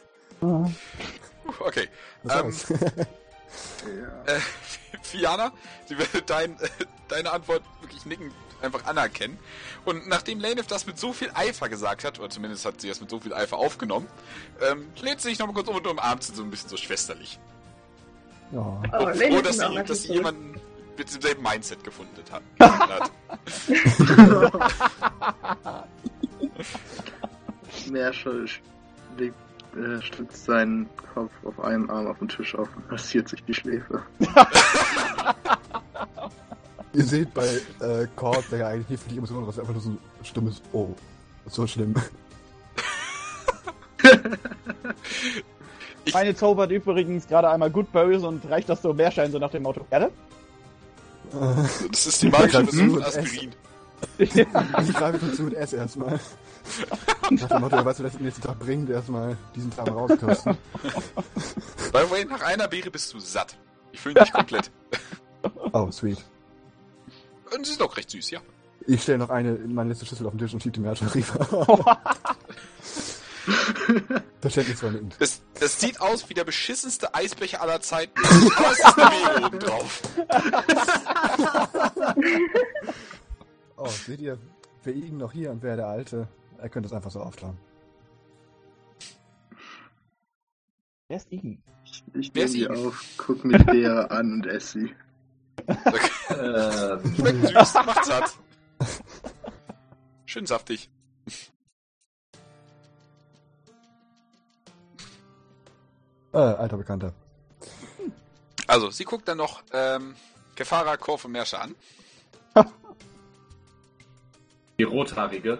Okay. Ähm, [LAUGHS] äh, Fiana, sie würde dein, äh, deine Antwort wirklich nickend einfach anerkennen. Und nachdem Lanef das mit so viel Eifer gesagt hat, oder zumindest hat sie das mit so viel Eifer aufgenommen, ähm, lädt sie sich nochmal kurz um und umarmt sie so ein bisschen so schwesterlich. Ja. Oh, Oh, froh, dass sie, dass sie jemanden mit demselben Mindset gefunden hat. [LAUGHS] hat. Merscher legt, äh, stützt seinen Kopf auf einem Arm auf den Tisch auf und massiert sich die Schläfe. [LAUGHS] Ihr seht bei äh, Cord, der ja eigentlich nicht für die Emotionen raus, einfach nur so ein stummes Oh. So schlimm. [LAUGHS] Meine zaubert übrigens gerade einmal gut böse und reicht das so Meerschein so nach dem Motto. Erde? Das ist die magische [LAUGHS] Version von gut, Ich greife schon zu und esse erstmal. [LAUGHS] Nach dem Motto, weißt du, was den nächsten Tag bringt, erstmal diesen Tag mal rauskosten. By the way, nach einer Beere bist du satt. Ich fühle dich komplett. [LAUGHS] Oh, sweet. Und sie ist doch recht süß, ja. Ich stelle noch eine in meine letzte Schüssel auf den Tisch und schiebe die Meerschein rüber. [LAUGHS] Verständnis zwar nickend. Das, das sieht aus wie der beschissenste Eisbecher aller Zeiten. Aber es ist eine Beere oben drauf. Oh, seht ihr, wer ihn noch hier und wer der Alte, er könnte es einfach so auftauen. Wer ist Igen? Ich Wer nehme ist sie auf, guck mich der an und esse sie. Ähm, Schmeckt süß, [LAUGHS] macht satt. Schön saftig. Äh, alter Bekannter. Also, sie guckt dann noch ähm, Kefara, Korf und Mersche an. Die rothaarige.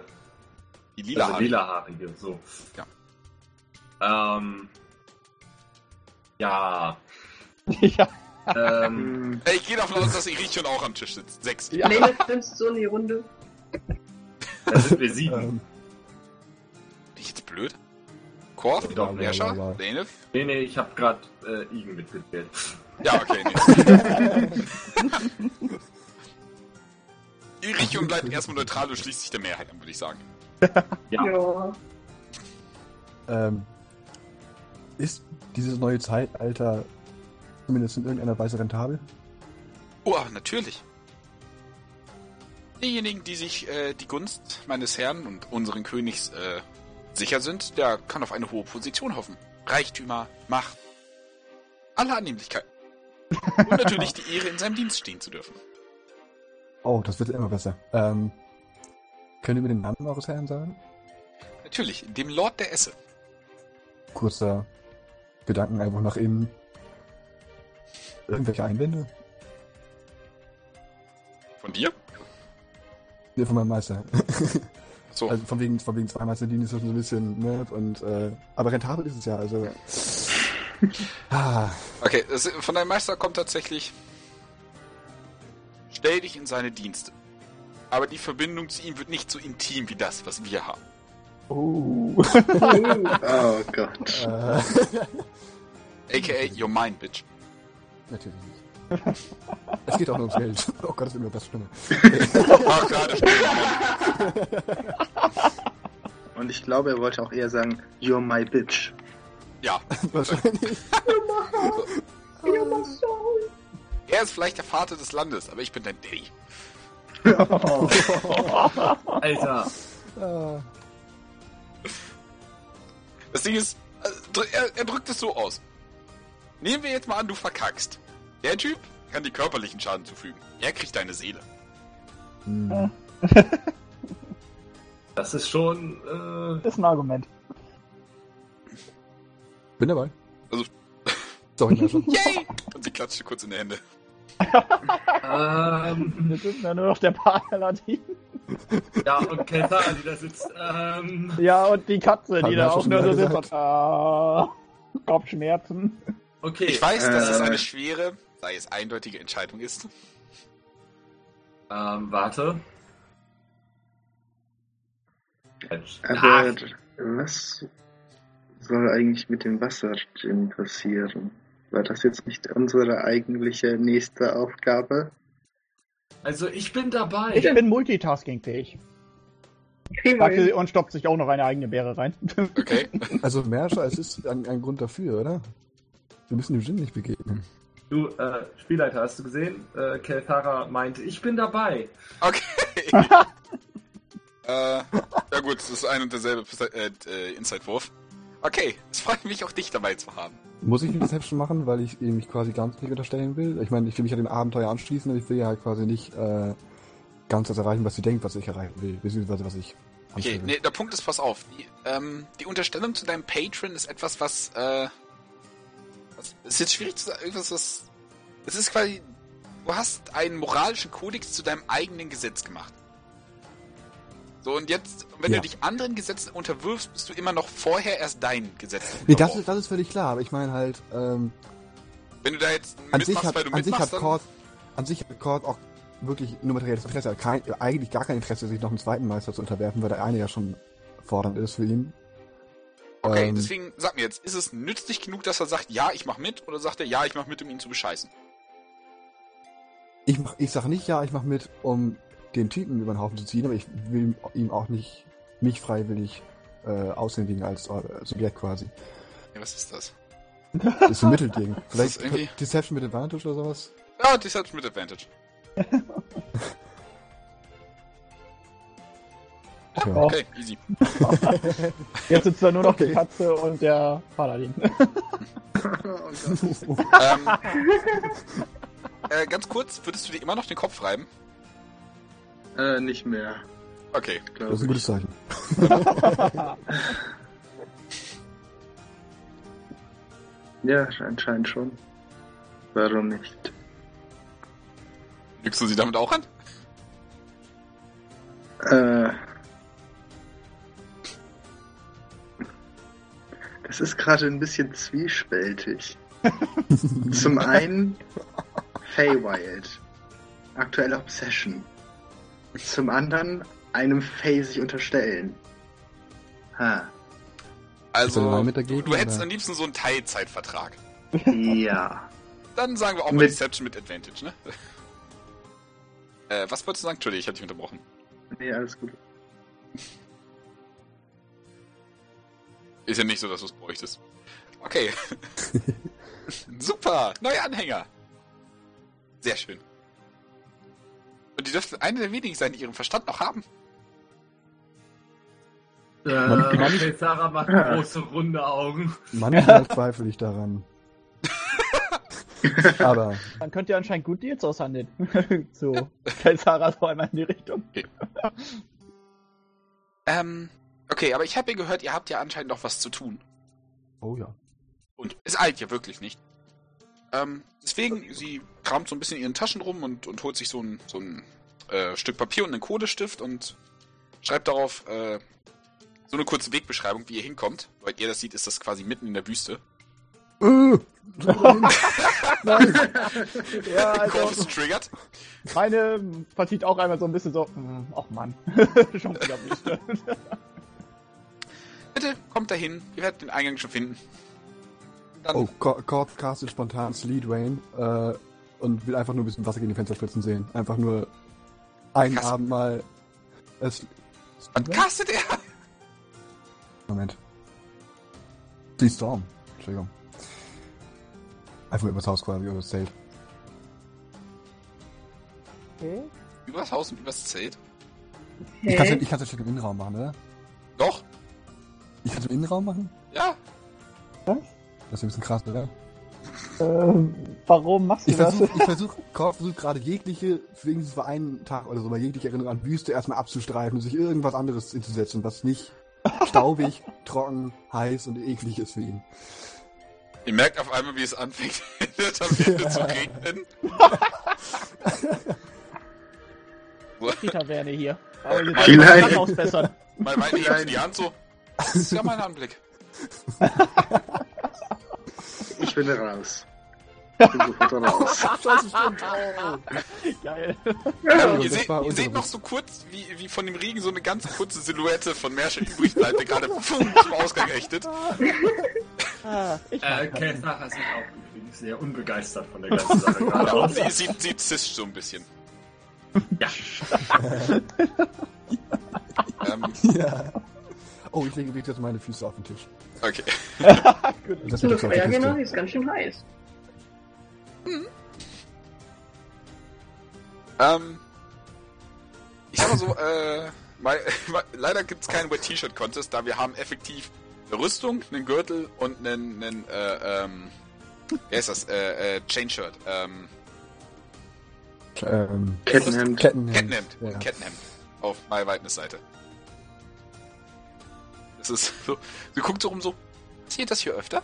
Die lila also lilahaarige, so. Ja. Ähm, ja. [LAUGHS] ja. Ähm, [LAUGHS] Hm, Ey, Ich gehe davon aus, dass Irichon auch am Tisch sitzt. Sechs. Ja. Lane grinst so in die Runde. [LAUGHS] da sind wir sieben. Ähm, Bin ich jetzt blöd? Korf, Doch, Merscher, ja, ja, ja. Lene? Nee, nee, ich habe gerade äh, Igen mitgezählt. Ja, okay, nee. Irichon bleibt erstmal neutral und schließt sich der Mehrheit an, würde ich sagen. [LAUGHS] Ja. Ja. ähm, ist dieses neue Zeitalter zumindest in irgendeiner Weise rentabel? Oh, natürlich. Diejenigen, die sich äh, die Gunst meines Herrn und unseren Königs äh, sicher sind, der kann auf eine hohe Position hoffen. Reichtümer, Macht, alle Annehmlichkeiten. Und natürlich die Ehre, in seinem Dienst stehen zu dürfen. Oh, das wird immer besser. Ähm, könnt ihr mir den Namen eures Herrn sagen? Natürlich, dem Lord der Esse. Kurzer Gedanken einfach nach innen. Irgendwelche Einwände? Von dir? Nee, von meinem Meister. So. [LAUGHS] Also von wegen, von wegen zwei Meisterdienst ist das so ein bisschen, ne? Und, äh, aber rentabel ist es ja, also. Ah, [LAUGHS] Okay, von deinem Meister kommt tatsächlich. Stell dich in seine Dienste. Aber die Verbindung zu ihm wird nicht so intim wie das, was wir haben. Oh. [LAUGHS] oh Gott. AKA, you're mine, bitch. natürlich nicht. Es geht auch nur ums Geld. Oh Gott, das wird immer [LAUGHS] das Schlimme. Ah, gerade Und ich glaube, er wollte auch eher sagen, You're my bitch. Ja, [LAUGHS] Wahrscheinlich. Er ist vielleicht der Vater des Landes, aber ich bin dein Daddy. [LAUGHS] Alter. Ah, Das Ding ist, äh, er, er drückt es so aus. Nehmen wir jetzt mal an, du verkackst. Der Typ kann dir körperlichen Schaden zufügen. Er kriegt deine Seele. hm. [LAUGHS] Das ist schon. Äh, ist ein Argument. Bin dabei. Also- Sorry. [LAUGHS] Yay! Und sie klatscht kurz in die Hände. Ähm, Das ist ja nur noch der Paladin. ja, und Kenta, die da sitzt. Ähm, Ja, und die Katze, die wir da auch nur so sitzt ah, Kopfschmerzen. okay. Ich weiß, dass es Äh. eine schwere, sei es eindeutige Entscheidung ist. Ähm, warte. Aber Ach, was soll eigentlich mit dem Wassergin passieren? War das jetzt nicht unsere eigentliche nächste Aufgabe? also ich bin dabei. Ich bin multitaskingfähig. Kriegen wir Sagt sie hin. und stoppt sich auch noch eine eigene Beere rein. Okay? [LAUGHS] Also, Merscher, es ist ein, ein Grund dafür, oder? Wir müssen dem Gin nicht begegnen. Du, äh, Spielleiter, hast du gesehen? Äh, Kelthara meinte, ich bin dabei. Okay. [LAUGHS] äh, ja gut, es ist ein und derselbe äh, äh, Inside-Wurf. Okay, es freut mich auch dich dabei zu haben. Muss ich Deception machen, weil ich mich quasi ganz nicht unterstellen will? Ich meine, ich will mich ja dem Abenteuer anschließen, aber ich will ja halt quasi nicht äh, ganz das erreichen, was sie denkt, was ich erreichen will, beziehungsweise was ich Okay, nee, der Punkt ist, pass auf. Die, ähm, die Unterstellung zu deinem Patron ist etwas, was, äh, was ist jetzt schwierig zu sagen, irgendwas, was, es ist quasi, du hast einen moralischen Kodex zu deinem eigenen Gesetz gemacht. So, und jetzt, wenn Ja. du dich anderen Gesetzen unterwirfst, bist du immer noch vorher erst dein Gesetz. Nee, das ist, das ist völlig klar, aber ich meine halt, ähm, Wenn du da jetzt an sich hat, weil du an sich hat Cord, an sich hat Cord auch wirklich nur materielles Interesse, er hat kein, eigentlich gar kein Interesse, sich noch einem zweiten Meister zu unterwerfen, weil der eine ja schon fordernd ist für ihn. okay, Ähm, deswegen sag mir jetzt, ist es nützlich genug, dass er sagt, ja, ich mach mit, oder sagt er, ja, ich mach mit, um ihn zu bescheißen? Ich mach, ich sag nicht ja, ich mach mit, um den Typen über den Haufen zu ziehen, aber ich will ihm auch nicht, nicht freiwillig äh, aushändigen als äh, Subjekt quasi. Ja, was ist das? Das ist ein Mittelding. [LAUGHS] Vielleicht irgendwie- Deception mit Advantage oder sowas? Ja, die ist mit Advantage. [LAUGHS] Ja. Okay, easy. [LAUGHS] Jetzt sitzt da nur noch die Okay. Katze und der Paladin. Oh ähm, äh, ganz kurz, würdest du dir immer noch den Kopf reiben? Äh, nicht mehr, Okay. glaube Das ist ein gutes ich. Zeichen. [LAUGHS] Ja, anscheinend schon. Warum nicht? Lügst du sie damit auch an? Äh, das ist gerade ein bisschen zwiespältig. [LAUGHS] Zum einen Feywild, aktuelle Obsession. Zum anderen einem Fey sich unterstellen. Ha. Also, dagegen, du hättest oder? am liebsten so einen Teilzeitvertrag. Ja. Dann sagen wir auch mal Mit- Deception mit Advantage, ne? [LAUGHS] äh, was wolltest du sagen? Entschuldigung, ich hab dich unterbrochen. Nee, alles gut. Ist ja nicht so, dass du es bräuchtest. Okay. [LAUGHS] Super, neue Anhänger. Sehr schön. Und die dürften eine der wenigen sein, die ihren Verstand noch haben. Äh, okay, Sarah macht [LAUGHS] große, runde Augen. Manchmal [LAUGHS] zweifle ich daran. [LAUGHS] Aber Man könnte ja anscheinend gut Deals aushandeln. so, Kaisara so einmal in die Richtung. Ähm, okay, aber ich habe ja gehört, ihr habt ja anscheinend noch was zu tun. Oh ja. Und es eilt ja wirklich nicht. Ähm, deswegen, sie kramt so ein bisschen in ihren Taschen rum und, und holt sich so ein, so ein äh, Stück Papier und einen Kodestift und schreibt darauf äh, so eine kurze Wegbeschreibung, wie ihr hinkommt. Weil ihr das sieht, ist das quasi mitten in der Wüste. Äh, Nein. [LAUGHS] ja, also, ist triggert. meine verzieht auch einmal so ein bisschen so, hm, ach Mann, [LAUGHS] schon wieder. Bitte, kommt dahin. Ihr werdet den Eingang schon finden. Dann, oh, Cord castet spontan Sleet Rain äh, und will einfach nur ein bisschen Wasser gegen die Fenster spritzen sehen. Einfach nur einen Krass. Abend mal. Äh, Sl- was castet er? Moment. Sleet Storm. Entschuldigung. Einfach übers Haus quasi das Zelt. Übers Haus und übers Zelt? Ich kann es ich kann's ja schon im Innenraum machen, oder? Doch, Ich kann es im Innenraum machen? ja. Was? Das ist ein bisschen krass, oder? Ähm, warum machst du Ich das? versuche ich versuch, Cord versucht gerade jegliche, für wenigstens für einen Tag oder so, mal jegliche Erinnerung an Wüste erstmal abzustreifen und sich irgendwas anderes hinzusetzen, was nicht [LAUGHS] staubig, trocken, heiß und eklig ist für ihn. Ihr merkt auf einmal, wie es anfängt, [LAUGHS] in der Taverne zu regnen. [LAUGHS] Die Taverne hier. Aber jetzt Vielleicht- soll ich das ausbessern. Mein Wein die Hand so. Das ist ja mein Anblick. Ich bin raus. [LAUGHS] Ich bin sofort raus. Scheiße, stimmt. Oh. Geil. Ja, ihr das seht, ihr seht noch so kurz, wie, wie von dem Regen so eine ganz kurze Silhouette von Mersche übrig bleibt, der gerade zum Ausgang ächtet. Ah, ich Äh, das. Sarah sieht auch übrigens sehr unbegeistert von der ganzen Sache [LAUGHS] gerade Ja, sie, sie, sie zischt so ein bisschen. Ja. [LAUGHS] Ähm, Ja. Oh, ich lege jetzt meine Füße auf den Tisch. okay. [LAUGHS] Das so eine Feuerwehr Kiste. die ist ganz schön heiß. Ähm, ich sag mal so, äh, mal, [LAUGHS] leider gibt's keinen Wet T-Shirt Contest, da wir haben effektiv eine Rüstung, einen Gürtel und einen, einen äh, ähm, wer ist das? Äh, äh, Chainshirt. Ähm, Ähm, Kettenhemd. Kettenhemd. Kettenhemd. Ja. Kettenhemd. Auf My Whiteness Seite. Das ist so. Sie guckt so rum so. Passiert das hier öfter?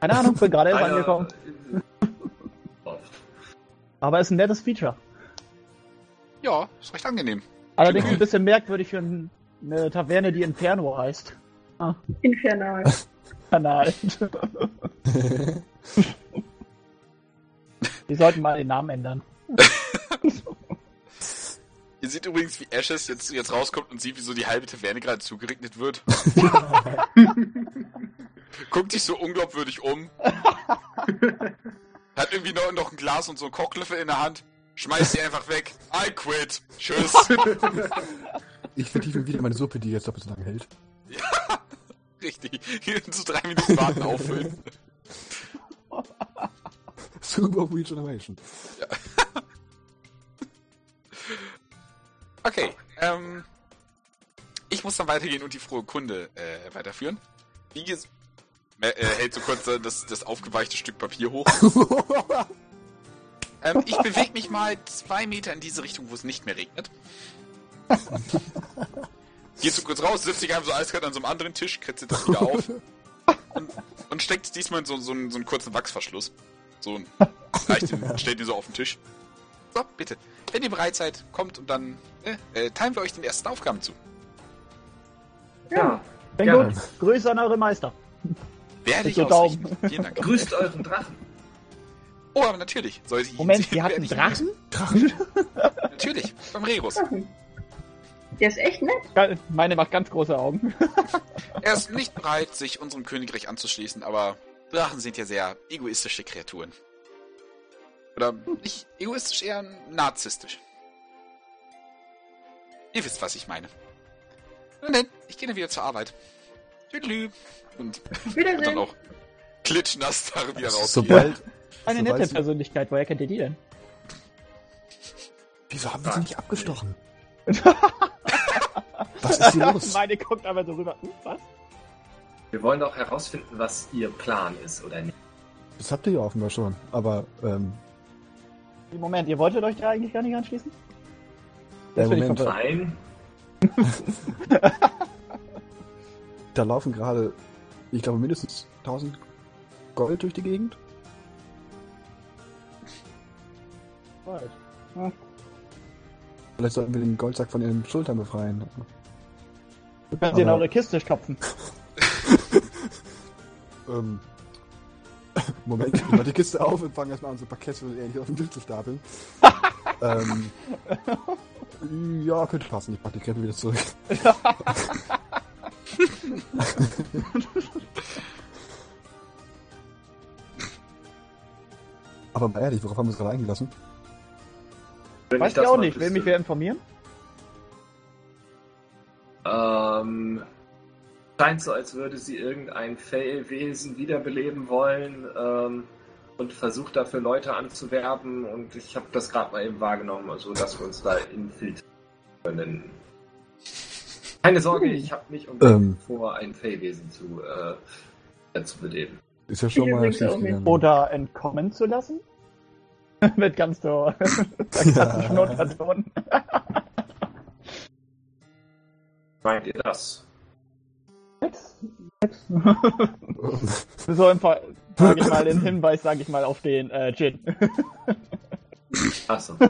Keine Ahnung, bin gerade erst angekommen. [LAUGHS] Aber ist ein nettes Feature. Ja, ist recht angenehm. Allerdings ein bisschen merkwürdig für ein- eine Taverne, die Inferno heißt. Infernal. Kanal. Die sollten mal den Namen ändern. [LAUGHS] Ihr seht übrigens, wie Ashes jetzt, jetzt rauskommt und sieht, wie so die halbe Taverne gerade zugeregnet wird. [LAUGHS] Guckt sich so unglaubwürdig um. Hat irgendwie noch, noch ein Glas und so einen Kochlöffel in der Hand. Schmeißt sie einfach weg. I quit. Tschüss. Ich vertiefe wieder meine Suppe, die jetzt doppelt so lange hält. Richtig. Hier so drei Minuten warten auffüllen. Super Regeneration. Okay, ähm. Ich muss dann weitergehen und die frohe Kunde äh, weiterführen. Wie ges äh, hält so kurz äh, das, das aufgeweichte Stück Papier hoch. [LAUGHS] ähm, ich bewege mich mal zwei Meter in diese Richtung, wo es nicht mehr regnet. [LAUGHS] Geht so kurz raus, sitzt sich einfach so eiskalt an so einem anderen Tisch, kritzelt das wieder auf und, und steckt es diesmal in so, so, einen, so einen kurzen Wachsverschluss. So ein, [LAUGHS] reicht den, stellt ihn so auf den Tisch. So, bitte. Wenn ihr bereit seid, kommt und dann äh, äh, teilen wir euch den ersten Aufgaben zu. Ja. Bin Gerne. gut. Grüße an eure Meister. Werde ich so. Daumen. Vielen Dank. Grüßt euren Drachen. Oh, aber natürlich. Soll ich ihn Moment, sehen, ihr habt werde einen Drachen? grüßen. [LAUGHS] Natürlich, beim Regus. Der ist echt nett. Meine macht ganz große Augen. [LAUGHS] Er ist nicht bereit, sich unserem Königreich anzuschließen, aber Drachen sind ja sehr egoistische Kreaturen. Oder nicht egoistisch, eher narzisstisch. Ihr wisst, was ich meine. Nun denn, ich gehe dann wieder zur Arbeit. Tüdelü. Und, und dann Wiedersehen. auch klitschnass da wieder raus. Sobald. Eine nette Persönlichkeit. Woher kennt ihr die denn? Wieso haben wir sie nicht abgestochen? [LAUGHS] Was ist hier los? [LAUGHS] Meine guckt aber so rüber. Hm, was? Wir wollen doch herausfinden, was ihr Plan ist, oder nicht? Das habt ihr ja offenbar schon. Aber, ähm, Moment, ihr wolltet euch da eigentlich gar nicht anschließen? Ja, bin ich Moment. Nein. [LAUGHS] da laufen gerade, ich glaube, mindestens 1000 Gold durch die Gegend. Right. Vielleicht sollten wir den Goldsack von ihren Schultern befreien. Du kannst sie in Aber- eure Kiste stopfen. [LAUGHS] Ähm, Moment, ich [LAUGHS] mach die Kiste auf und fange erstmal an, so Parkett und ähnlich auf den Tisch zu stapeln. [LAUGHS] ähm, ja, könnte passen. Ich pack die Krempel wieder zurück. [LAUGHS] Aber mal ehrlich, worauf haben wir uns gerade eingelassen? Wenn Weiß das ich auch mal nicht. Will mich wer informieren? Ähm, scheint so, als würde sie irgendein Fellwesen wiederbeleben wollen ähm, und versucht dafür Leute anzuwerben und ich habe das gerade mal eben wahrgenommen, also dass wir uns da infiltrieren können. Keine Sorge, ich habe nicht Ähm. vor, ein Fellwesen zu, äh, zu beleben. Ist ja schon Ich mal gegangen. Oder entkommen zu lassen? [LAUGHS] Mit ganz so [LAUGHS] sarkastischen Unterton. [LAUGHS] Meint ihr das? [LAUGHS] So im Fall, sage ich mal, den Hinweis, sage ich mal, auf den äh, Gin. Achso. [LAUGHS]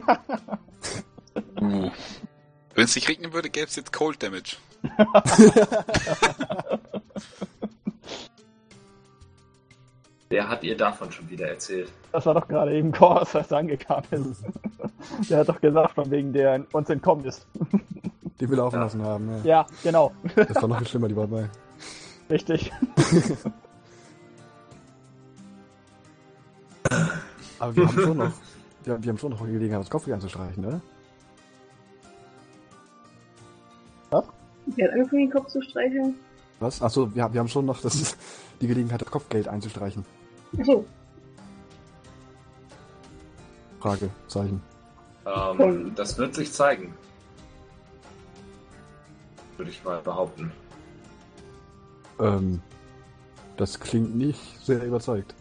Wenn es nicht regnen würde, gäbe es jetzt Cold Damage. [LAUGHS] Wer hat ihr davon schon wieder erzählt? Das war doch gerade eben Kors, was angekommen ist. Der hat doch gesagt, von wegen der uns entkommen ist. Die wir laufen Ja. lassen haben, ja. Ja, genau. Das war noch viel schlimmer, die war dabei. [LAUGHS] Richtig. [LAUGHS] Aber wir haben schon noch, wir, wir haben schon noch die Gelegenheit, das Kopfgeld anzustreichen, oder? Der hat angefangen, den Kopf zu streicheln. Was? Achso, wir, haben- wir haben schon noch das, die Gelegenheit, das Kopfgeld einzustreichen. Achso, Fragezeichen. Ähm, das wird sich zeigen. Würde ich mal behaupten. Ähm, das klingt nicht sehr überzeugt.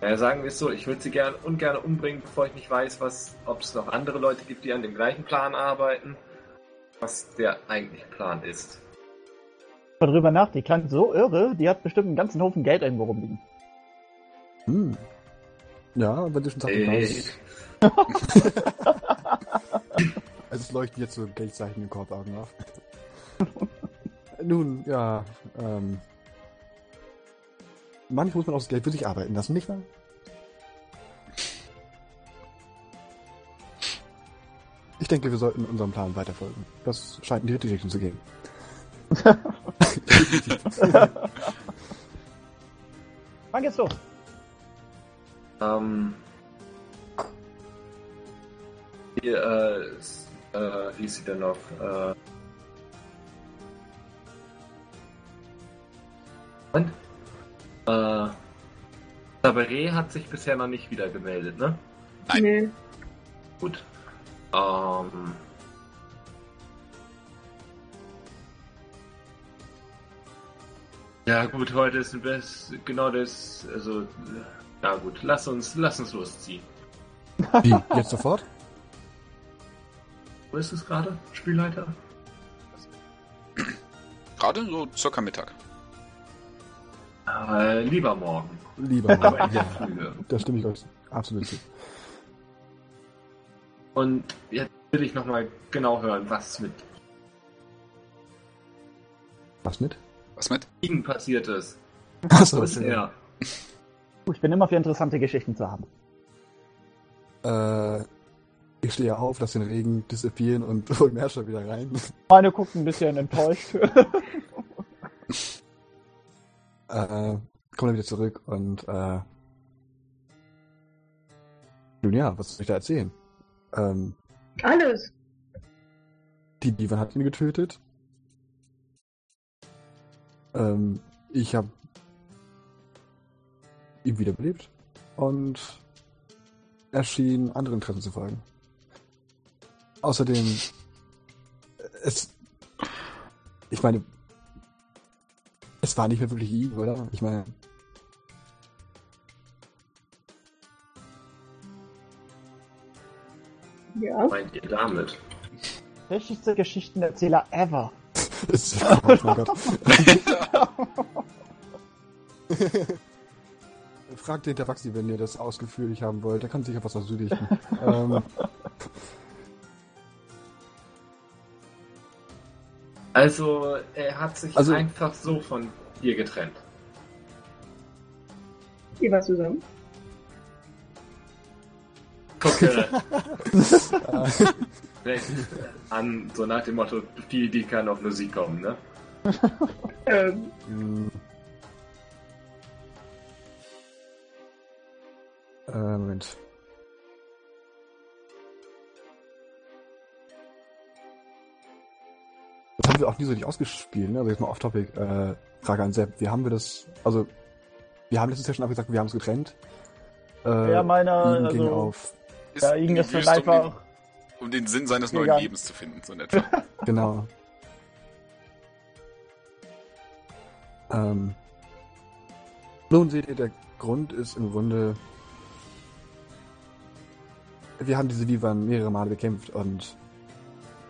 Ja, sagen wir es so, ich würde sie gern ungern umbringen, bevor ich nicht weiß, was, ob es noch andere Leute gibt, die an dem gleichen Plan arbeiten, was der eigentliche Plan ist. Mal drüber nach, die klang so irre, die hat bestimmt einen ganzen Haufen Geld irgendwo rumliegen. Hm. Ja, wenn du schon sagst, Ey. Also es leuchten jetzt so Geldzeichen im Korbaugen auf. [LAUGHS] Nun, ja, ähm. Manchmal muss man auch das Geld für sich arbeiten lassen, nicht wahr? Ich denke, wir sollten unserem Plan weiterfolgen. Das scheint in die richtige Richtung zu gehen. Wann geht's los? Ähm. Hier, äh, s- äh, wie hieß sie denn noch? Äh. Und? Äh. Sabaré hat sich bisher noch nicht wieder gemeldet, ne? Nein. Nee. Gut. Ähm. Ja gut, heute ist das, genau das, also, ja gut, lass uns, lass uns losziehen. Wie? Jetzt sofort? Wo ist es gerade, Spielleiter? Gerade so circa Mittag. Äh, lieber morgen, Lieber der Ja, da stimme ich euch absolut zu. Und jetzt will ich nochmal genau hören, was mit Was mit? Was mit? ihm passiert ist. Achso, ist er? Ich bin immer für interessante Geschichten zu haben. Äh, ich stehe auf, lasse den Regen dissipieren und [LAUGHS] hol Merscher wieder rein. [LAUGHS] Meine guckt ein bisschen enttäuscht. [LAUGHS] äh, komme dann wieder zurück und äh, nun ja, was soll ich da erzählen? Ähm, Alles. die Divan hat ihn getötet. Ähm, ich habe ihn wiederbelebt und er schien anderen Interessen zu folgen. Außerdem, es, ich meine, es war nicht mehr wirklich ihn, oder? Ich meine, Ja. Meint ihr damit? Schlechteste Geschichtenerzähler ever. [LAUGHS] es ist, oh mein Gott. [LAUGHS] Fragt den Tabaxi, wenn ihr das ausgeführlich haben wollt. Der kann sicher was dazu dichten. ähm, [LAUGHS] Also, er hat sich Also- einfach so von ihr getrennt. Ihr war zusammen. Gucke an, so nach dem Motto, die, die kann auf nur sie kommen, ne? Ähm, äh, Moment. Haben wir auch nie so richtig ausgespielt, ne? Also jetzt mal off-topic. Äh, Frage an Sepp. Wie haben wir das, also, wir haben letztes Jahr schon abgesagt, wir haben es getrennt. Äh, Ja, meiner, ging also- auf, Ist Ja, die ist Wüste, um einfach. den, um den Sinn seines neuen. Lebens zu finden, so in etwa. [LAUGHS] genau. ähm, nun seht ihr, der Grund ist im Grunde, wir haben diese Vivan mehrere Male bekämpft und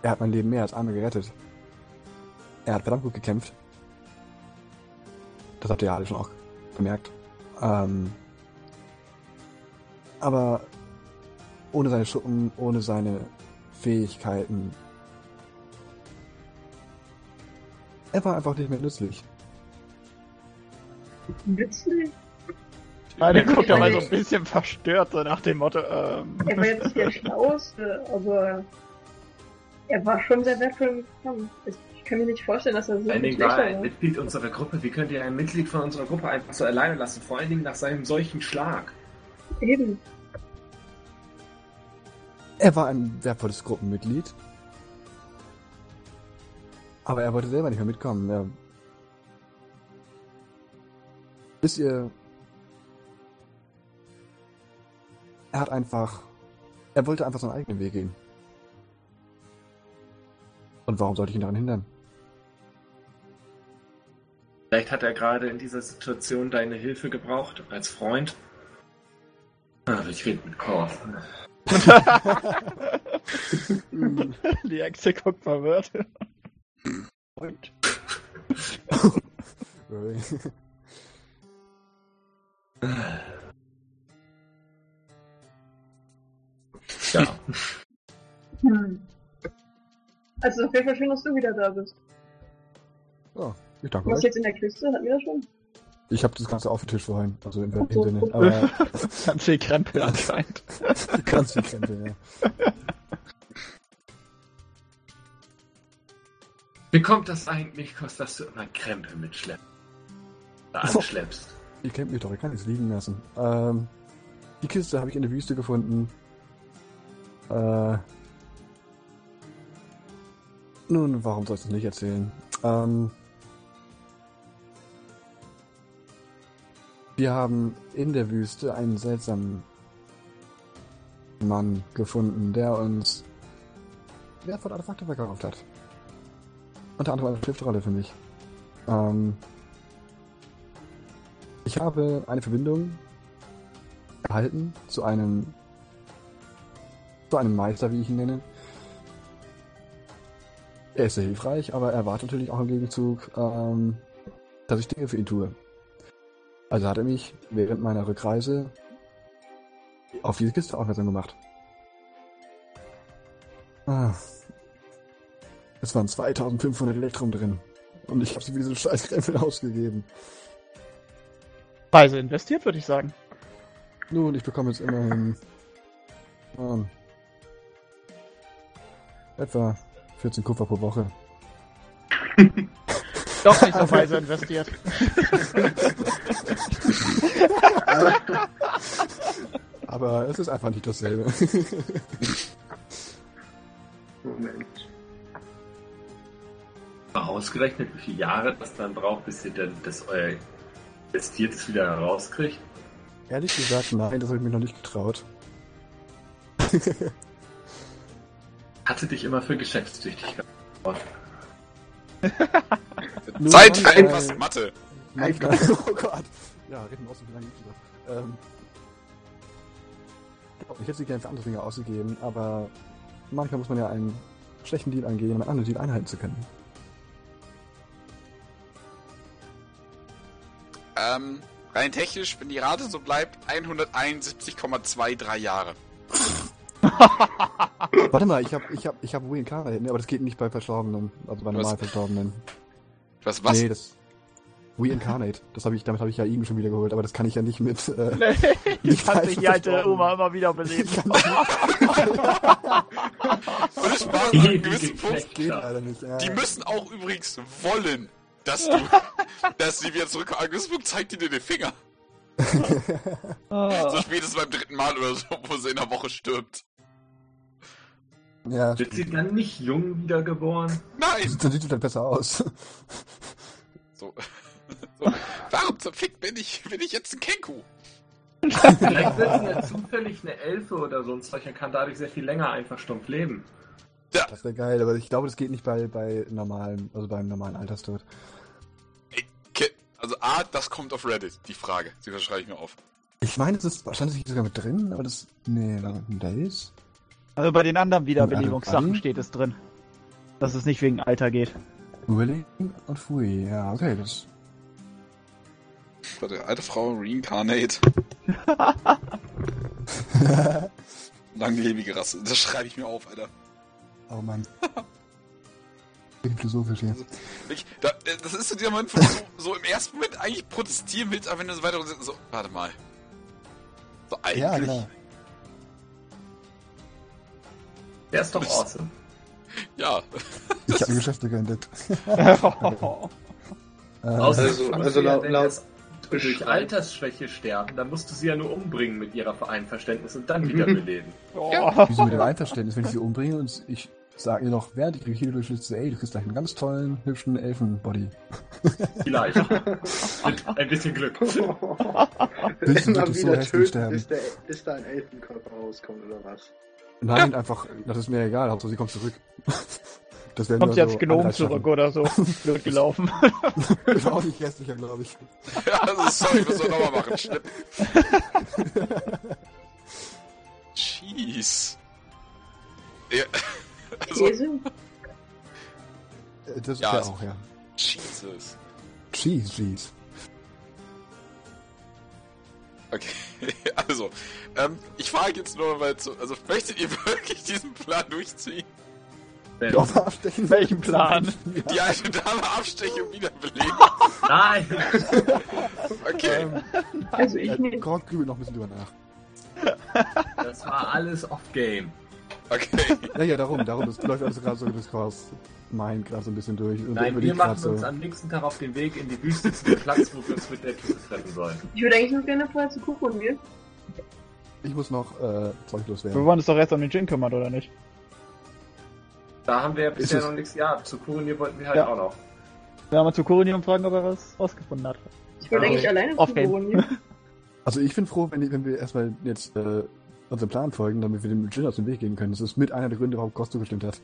er hat mein Leben mehr als einmal gerettet. Er hat verdammt gut gekämpft. Das habt ihr ja alle schon auch bemerkt. Ähm, aber ohne seine Schuppen, ohne seine Fähigkeiten. Er war einfach nicht mehr nützlich. nützlich. Meine guckt Ja, aber ich- so ein bisschen verstört, so nach dem Motto, ähm. Er war jetzt nicht der Schlauste, aber er war schon sehr wertvoll im Kampf. Ich kann mir nicht vorstellen, dass er so war ein war. Mitglied unserer Gruppe. Wie könnt ihr ein Mitglied von unserer Gruppe einfach so alleine lassen? Vor allen Dingen nach seinem solchen Schlag. Eben. Er war ein wertvolles Gruppenmitglied. Aber er wollte selber nicht mehr mitkommen. Er Wisst ihr, er hat einfach, er wollte einfach seinen eigenen Weg gehen. Und warum sollte ich ihn daran hindern? Vielleicht hat er gerade in dieser Situation deine Hilfe gebraucht, als Freund. Ach, ich rede mit Korf. [LAUGHS] Die Echse guckt verwirrt. Und Ja. Hm. Also auf jeden Fall schön, dass du wieder da bist. oh, ich danke Was euch. jetzt in der Kiste? Hatten wir das schon? Ich habe das Ganze aufgetischt vorhin, also im so, Sinne. okay. Aber [LAUGHS] ganz viel Krempel anscheinend. [LAUGHS] ganz viel Krempel, ja. Wie kommt das eigentlich, Kost, dass du immer Krempel mitschleppst? Anschleppst? Ihr kennt mich doch, ich kann nichts liegen lassen. Ähm, die Kiste habe ich in der Wüste gefunden. Äh, nun, warum soll ich das nicht erzählen? Ähm, wir haben in der Wüste einen seltsamen Mann gefunden, der uns wertvolle Artefakte verkauft hat. Unter anderem eine Schriftrolle für mich. Ähm, ich habe eine Verbindung erhalten zu einem zu einem Meister, wie ich ihn nenne. Er ist sehr hilfreich, aber er erwartet natürlich auch im Gegenzug, ähm, dass ich Dinge für ihn tue. Also hat er mich während meiner Rückreise auf diese Kiste aufmerksam gemacht. Ah. Es waren 2500 Elektrum drin. Und ich habe sie für diesen scheiß Krempel [LAUGHS] ausgegeben. Weise investiert, würde ich sagen. Nun, ich bekomme jetzt immerhin ähm, etwa 14 Kupfer pro Woche. Doch nicht so weise investiert. Aber es ist einfach nicht dasselbe. Moment. Mal ausgerechnet, wie viele Jahre das dann braucht, bis ihr denn das euer Investiertes wieder herauskriegt? Ehrlich gesagt, nein, das habe ich mir noch nicht getraut. Hatte dich immer für geschäftstüchtig gehalten. [LAUGHS] Zeit für etwas Mathe. Manchmal, oh Gott. Ja, reden wir aus, wie lange ich noch. Ähm, ich hätte sie gerne für andere Dinge ausgegeben, aber manchmal muss man ja einen schlechten Deal angehen, um einen anderen Deal einhalten zu können. Ähm, rein technisch, wenn die Rate so bleibt, 171,23 Jahre. Warte mal, ich habe ich hab, ich hab Reincarnate, ne, aber das geht nicht bei Verstorbenen, also bei normal Verstorbenen. Was, was? Nee, das. Reincarnate. Das habe ich, damit habe ich ja ihn schon wieder geholt, aber das kann ich ja nicht mit. Äh, [LAUGHS] Nee, [LAUGHS] ich kann sich die alte. Oma immer wieder beleben. ich kann Ohne Spaß, an einem gewissen Punkt. das geht leider nicht. Ja. Die müssen auch übrigens wollen, dass du, [LAUGHS] dass sie wieder zurückkommen. An einem gewissen Punkt zeigt die dir den Finger. So spätestens beim dritten Mal oder so, wo sie in der Woche stirbt. Ja, Wird sie dann nicht jung wiedergeboren? Nein! dann sieht es dann besser aus. [LAUGHS] So. so. Warum zum Fick bin ich, bin ich jetzt ein Kenku? Vielleicht wird sie ja zufällig eine Elfe oder so ein Zeug und kann dadurch sehr viel länger einfach stumpf leben. Das wäre geil, aber ich glaube, das geht nicht bei, bei normalen, also beim normalen Alterstod. Also A, das kommt auf Reddit, die Frage. Die schreibe ich mir auf. Ich meine, das ist, nicht sogar mit drin, aber das, nee, in Days? Also bei den anderen Und Wiederbelebungssachen steht es drin. Dass es nicht wegen Alter geht. Überlegen und Fui, ja, okay, das, Warte, alte Frau, Reincarnate, [LAUGHS] langlebige Rasse. Das schreibe ich mir auf, Alter. oh Mann. Bin philosophisch. Ich, da, das ist so dieser Moment, wo du so, so im ersten Moment eigentlich protestieren willst, aber wenn du so weiter so, warte mal. So eigentlich. Ja, klar. Der ist doch awesome. Ja. Ich habe Geschäfte Außer Also- also ja, laut- wenn laut durch Altersschwäche sterben, dann musst du sie ja nur umbringen mit ihrer Einverständnis und dann wieder beleben. [LAUGHS] Wieso mit dem Einverständnis, wenn ich sie umbringe und ich sage ihr noch, während ich hier durchschlitze, ey, du kriegst gleich einen ganz tollen, hübschen Elfenbody. [LAUGHS] Vielleicht. mit ein bisschen Glück. Willst du wirklich so töten, sterben? bis, der, bis da ein Elfenkörper rauskommt, oder was? Nein, einfach, das ist mir egal, Hauptsache sie kommt zurück. [LAUGHS] Das Kommt jetzt so Gnom Anreiz zurück oder so. [LAUGHS] Blöd gelaufen. Das war auch nicht hässlicher, glaube ich. [LAUGHS] Ja, also sorry, müssen wir nochmal machen. Schnipp. Jeez. Ja, also? Äh, Das ist Ja, ja, auch, ja. Jesus. Cheese, Cheese. Okay, [LAUGHS] also, ähm, ich frage jetzt nur, weil so, also möchtet ihr [LAUGHS] wirklich diesen Plan durchziehen? Auf abstechen. Welchen Plan? Die alte Dame abstechen und wiederbeleben? [LAUGHS] Nein! Okay. Ähm, Also ich äh, nicht. Korn grübelt noch ein bisschen drüber nach. Das war alles off-game. Okay. Ja, ja, darum, darum. Das läuft alles gerade so das Chaos Mind gerade so ein bisschen durch. Und Nein, wir machen uns am nächsten Tag auf den Weg in die Wüste zu dem Platz, wo wir uns mit der Type treffen sollen. Ich würde eigentlich noch gerne vorher zu Kuchen gehen. Ich muss noch äh, Zeug Wir loswerden. wollen uns doch jetzt um den Gin kümmern, oder nicht? Da haben wir ja bisher noch nichts. Ja, zu Kurenier wollten wir halt Ja. auch noch. Wir haben mal zu Kurinium und fragen, ob er was rausgefunden hat. Ich wollte Okay. eigentlich alleine zu gehen. [LAUGHS] Also ich bin froh, wenn, wenn wir erstmal jetzt äh, unserem Plan folgen, damit wir dem Gin aus dem Weg gehen können. Das ist mit einer der Gründe, warum Kost zugestimmt hat.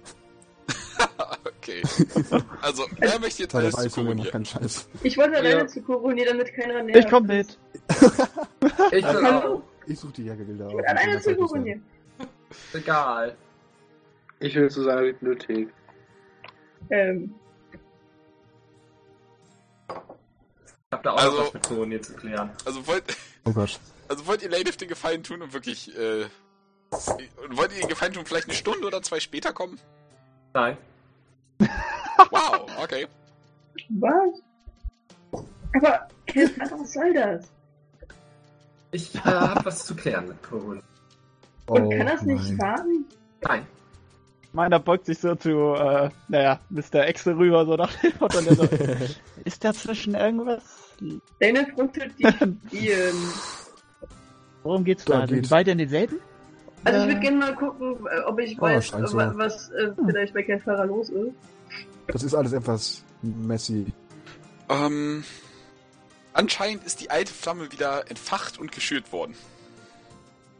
[LAUGHS] Okay. [LAUGHS] Also, wer möchte jetzt alles zu Scheiß. Ich wollte Ja. alleine zu Kuchen gehen, damit keiner näher. Ich komm mit. Ich Hallo? auch. Ich suche die Jägergilde auf. Ich wollte alleine zu gehen. [LAUGHS] Egal. Ich will zu seiner Bibliothek. Ähm, Ich hab da auch Also- noch was mit Kurenier zu klären. Also wollt, Oh Gott. also wollt ihr Lady den Gefallen tun und wirklich, äh, und wollt ihr den Gefallen tun, vielleicht eine Stunde oder zwei später kommen? Nein. Wow, okay. was? Aber, Kind, was soll das? Ich äh, hab was zu klären mit Kurenier. Und Oh kann das nicht nein. fahren? Nein. Meiner beugt sich so zu, äh, naja, Mr. Exe rüber, so nach dem Motto, der so, [LAUGHS] ist dazwischen irgendwas? Deine fruchtet die [LAUGHS] Stirn. Worum geht's Da da? Sind beide in denselben? Also ich würde gerne mal gucken, äh, ob ich Oh, weiß, so. wa- was äh, vielleicht bei Ken Fahrer los ist. Das ist alles etwas messy. Ähm, anscheinend ist die alte Flamme wieder entfacht und geschürt worden.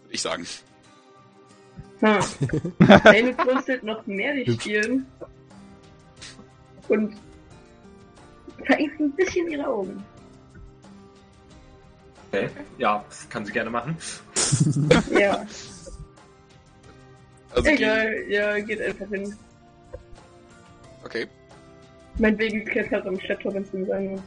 Würde ich sagen. Hm. [LAUGHS] Deine fruchtet noch mehr die. Stirn. Und verengt ein bisschen ihre Augen. Okay. Ja, das kann sie gerne machen. [LAUGHS] [LAUGHS] Ja, Also egal, ja, geht einfach hin. Okay. Meinetwegen ist Ken Fahrer im Schlepptau, wenn es ihm sein muss.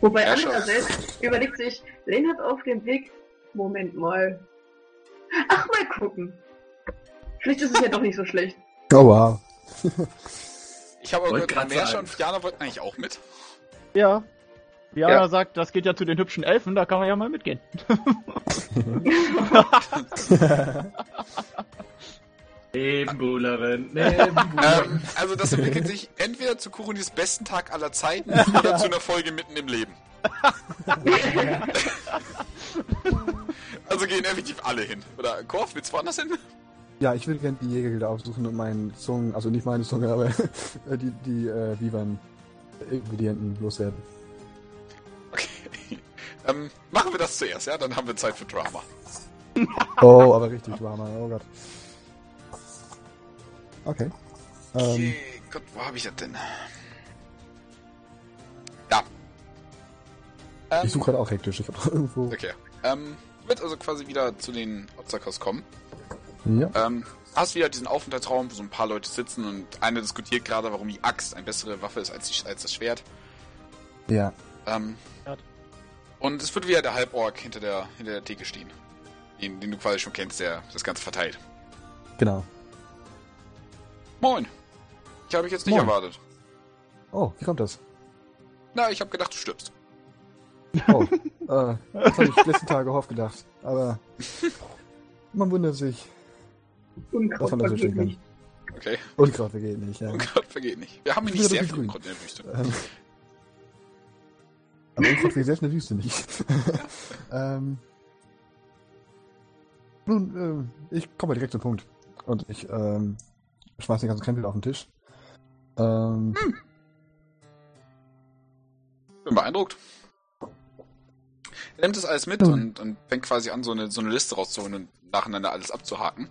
Wobei Ja, andererseits überlegt sich, Len hat auf dem Weg, Moment mal. Ach, mal gucken. Vielleicht ist es ja doch nicht so schlecht. [LAUGHS] Oh wow. Ich habe aber gehört, sagen. und Fiana wollten eigentlich auch mit. Ja. Diana Ja. sagt, das geht ja zu den hübschen Elfen, da kann man ja mal mitgehen. [LAUGHS] Nebenbuhlerin, Ähm, Nebenbuhlerin. also das entwickelt sich entweder zu Kurunis besten Tag aller Zeiten oder zu einer Folge mitten im Leben. [LAUGHS] also gehen effektiv alle hin. Oder Korf, willst du woanders hin? Ja, ich will gerne die Jägergilde aufsuchen und meinen Zungen, also nicht meine Zunge, aber [LAUGHS] die, die äh, Vivan-Ingredienten loswerden. Ähm, machen wir das zuerst, ja? Dann haben wir Zeit für Drama. [LAUGHS] Oh, aber richtig warmer, oh Gott. Okay. Ähm, Okay, Gott, wo habe ich das denn? Ja. Ähm, ich suche gerade auch hektisch. Ich habe irgendwo. Okay. Ähm, wird also quasi wieder zu den Obstakos kommen. Ja. Ähm, hast wieder diesen Aufenthaltsraum, wo so ein paar Leute sitzen und einer diskutiert gerade, warum die Axt eine bessere Waffe ist als, die, als das Schwert. Ja. Ähm, Ja. Und es wird wieder der Halborg hinter der, hinter der Theke stehen. Den, den du quasi schon kennst, der das Ganze verteilt. Genau. Moin. Ich habe mich jetzt nicht Moin. erwartet. Oh, wie kommt das? Na, ich habe gedacht, du stirbst. Oh, äh, das habe ich die letzten Tage oft gedacht. Aber [LAUGHS] man wundert sich, Unkraut dass man das so stehen vergeht kann. nicht. Okay. Unkraut vergeht nicht, ja. Oh Gott, vergeht nicht. Wir haben hier Ich nicht sehr viel grün. Unkraut in der Wüste. Ähm, aber Unkraut wächst selbst in der Wüste nicht. [LAUGHS] ähm, nun, ähm, ich komme mal direkt zum Punkt. Und ich ähm, schmeiß den ganzen Krempel auf den Tisch. Ähm, Bin beeindruckt. Er nimmt das alles mit Hm. und, und fängt quasi an, so eine, so eine Liste rauszuholen und nacheinander alles abzuhaken.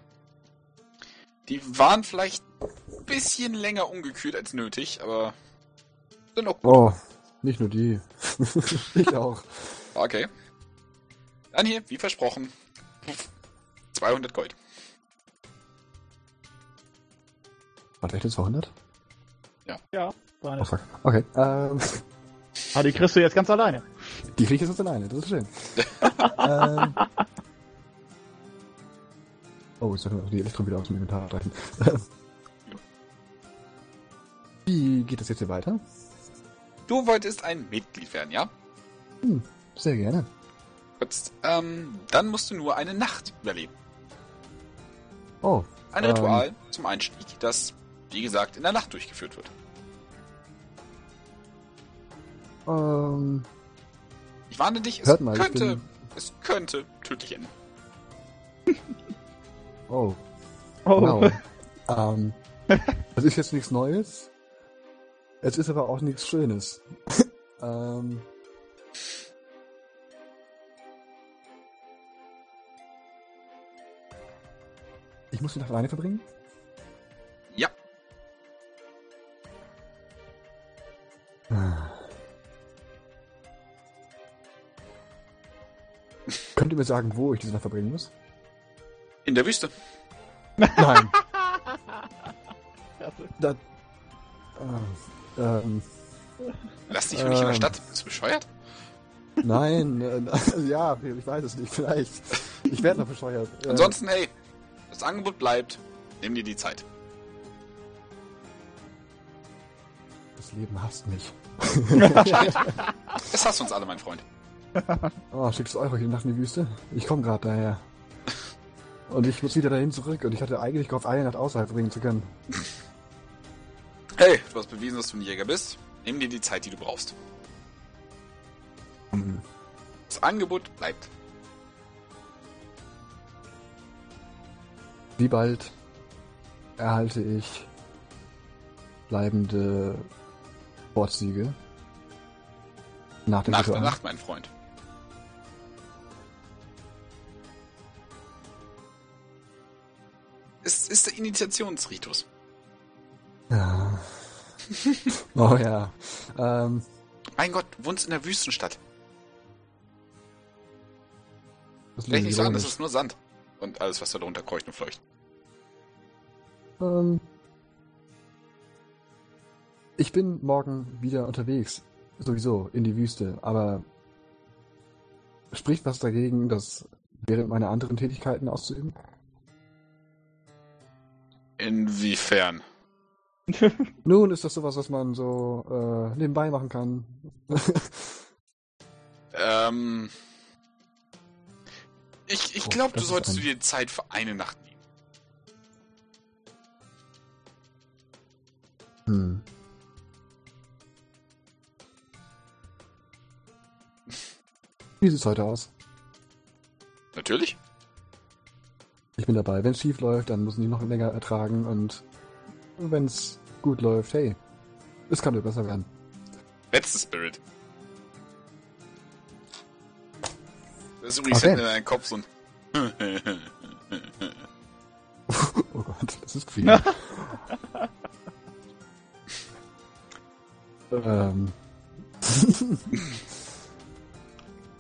Die waren vielleicht ein bisschen länger ungekühlt als nötig, aber sind auch gut. Oh, nicht nur die. [LAUGHS] ich auch. Okay. Dann hier, wie versprochen, 200 Gold. Warte, echt jetzt 200? Ja, war Oh, fuck. Okay, ähm, Aber die kriegst du jetzt ganz alleine. die kriege ich jetzt alleine, das ist schön. [LAUGHS] ähm, oh, jetzt sollten wir die Elektro wieder aus dem Inventar streichen. [LAUGHS] Wie geht das jetzt hier weiter? Du wolltest ein Mitglied werden, ja? Sehr gerne. Gut, ähm, dann musst du nur eine Nacht überleben. Oh, Ein Ähm. Ritual zum Einstieg, das, wie gesagt, in der Nacht durchgeführt wird. ähm, Ich warne dich, es mal, könnte, bin... es könnte tödlich enden. [LAUGHS] Oh, Oh. genau. ähm, [LAUGHS] das ist jetzt nichts Neues. Es ist aber auch nichts Schönes. [LAUGHS] ähm, ich muss die Nacht alleine verbringen? Ja. [SIGHS] Könnt ihr mir sagen, wo ich diese Nacht verbringen muss? In der Wüste. Nein. [LAUGHS] Da, äh, ähm, Lass dich für nicht in der Ähm. Stadt. Bist du bescheuert? nein, äh, [LAUGHS] ja, ich weiß es nicht, vielleicht. Ich werde noch bescheuert. Äh, Ansonsten, hey, das Angebot bleibt. Nimm dir die Zeit. Das Leben hasst mich. [LAUGHS] Das hast du uns alle, mein Freund. [LAUGHS] Oh, schickst du hier nach in die Wüste? Ich komme gerade daher. Und ich muss wieder dahin zurück und ich hatte eigentlich gehofft, eine Nacht außerhalb bringen zu können. Hey, du hast bewiesen, dass du ein Jäger bist. Nimm dir die Zeit, die du brauchst. Hm. Das Angebot bleibt. Wie bald erhalte ich bleibende Vorzüge? Nach dem Nach der? Nacht, mein Freund. Es ist der Initiationsritus. Ja. [LAUGHS] oh ja. Ähm, Mein Gott, du wohnst in der Wüstenstadt. das Denk nicht so an, das ist nur Sand. Und alles, was da drunter kreucht und fleucht. Ähm, ich bin morgen wieder unterwegs. Sowieso, in die Wüste. Aber spricht was dagegen, das während meiner anderen Tätigkeiten auszuüben? Inwiefern? [LAUGHS] Nun ist das sowas, was man so äh, nebenbei machen kann. Ähm. Ich, ich Oh, glaube, du solltest ein- dir Zeit für eine Nacht nehmen. hm. Wie sieht's heute aus? Natürlich. Ich bin dabei. Wenn es schief läuft, dann müssen die noch länger ertragen und wenn es gut läuft, hey, es kann nur besser werden. Letzte Spirit. Das ist übrigens Okay. in deinem Kopf so ein. [LAUGHS] Oh Gott, das ist creepy. [LAUGHS] ähm, [LAUGHS]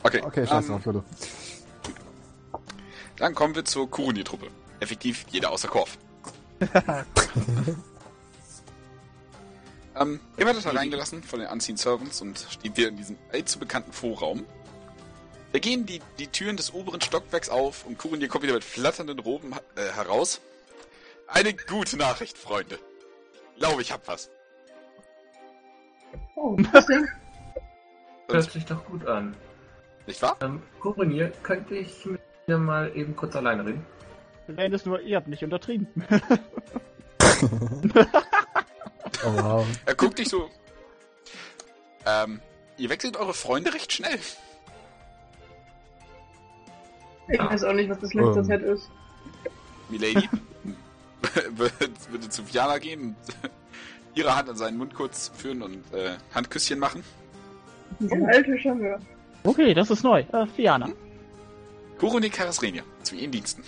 Okay, okay, scheiß ähm, drauf, Leute. Dann kommen wir zur Kurunier-Truppe. Effektiv jeder außer Korf. [LAUGHS] ähm, ihr werdet hereingelassen von den Unseen Servants und steht wieder in diesem allzu bekannten Vorraum. Da gehen die, die Türen des oberen Stockwerks auf und Kurunier kommt wieder mit flatternden Roben äh, heraus. Eine gute Nachricht, Freunde. Ich glaube, ich hab was. Oh, was [LAUGHS] denn? Hört sich doch gut an. Nicht wahr? Ähm, Kuronier, könnte ich mit dir mal eben kurz alleine reden? Problem ist nur, ihr habt nicht untertrieben. [LAUGHS] [LAUGHS] Oh wow. Er guckt dich so. Ähm, ihr wechselt eure Freunde recht schnell. Ich weiß auch nicht, was das letzte Ähm. Set ist. Milady [LAUGHS] würde, würde zu Fiana gehen und [LAUGHS] ihre Hand an seinen Mund kurz führen und äh, Handküsschen machen. Dieser alte Charmeur. Okay, das ist neu. Äh, Fiana. Kuronik Karasrenia, zu ihren Diensten.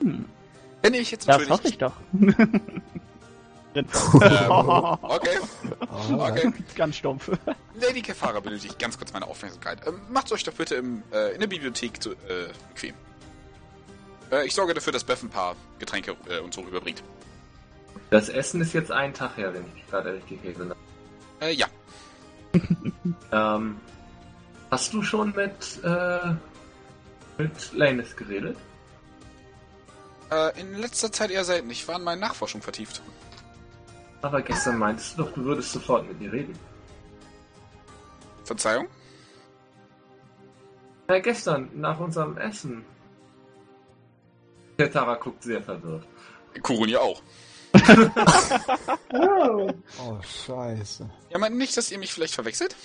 Hm. Wenn ich jetzt Das hoffe ich doch. Ähm, [LAUGHS] okay, Ah, okay. Ganz stumpf. Lady Kefara benötigt ganz kurz meine Aufmerksamkeit. Ähm, macht euch doch bitte im, äh, in der Bibliothek zu, äh, bequem. Äh, ich sorge dafür, dass Beth ein paar Getränke äh, und so rüberbringt. Das Essen ist jetzt einen Tag her, wenn ich gerade richtig erinnere. Äh, ja. [LAUGHS] Ähm, hast du schon mit, äh, mit Lannis geredet? Äh, in letzter Zeit eher selten. Ich war in meine Nachforschung vertieft. Aber gestern meintest du doch, du würdest sofort mit ihr reden. Verzeihung? Ja, gestern, nach unserem Essen. Der Tara guckt sehr verwirrt. Kurunia auch. Oh. [LAUGHS] Oh, scheiße. Ja, meint nicht, dass ihr mich vielleicht verwechselt?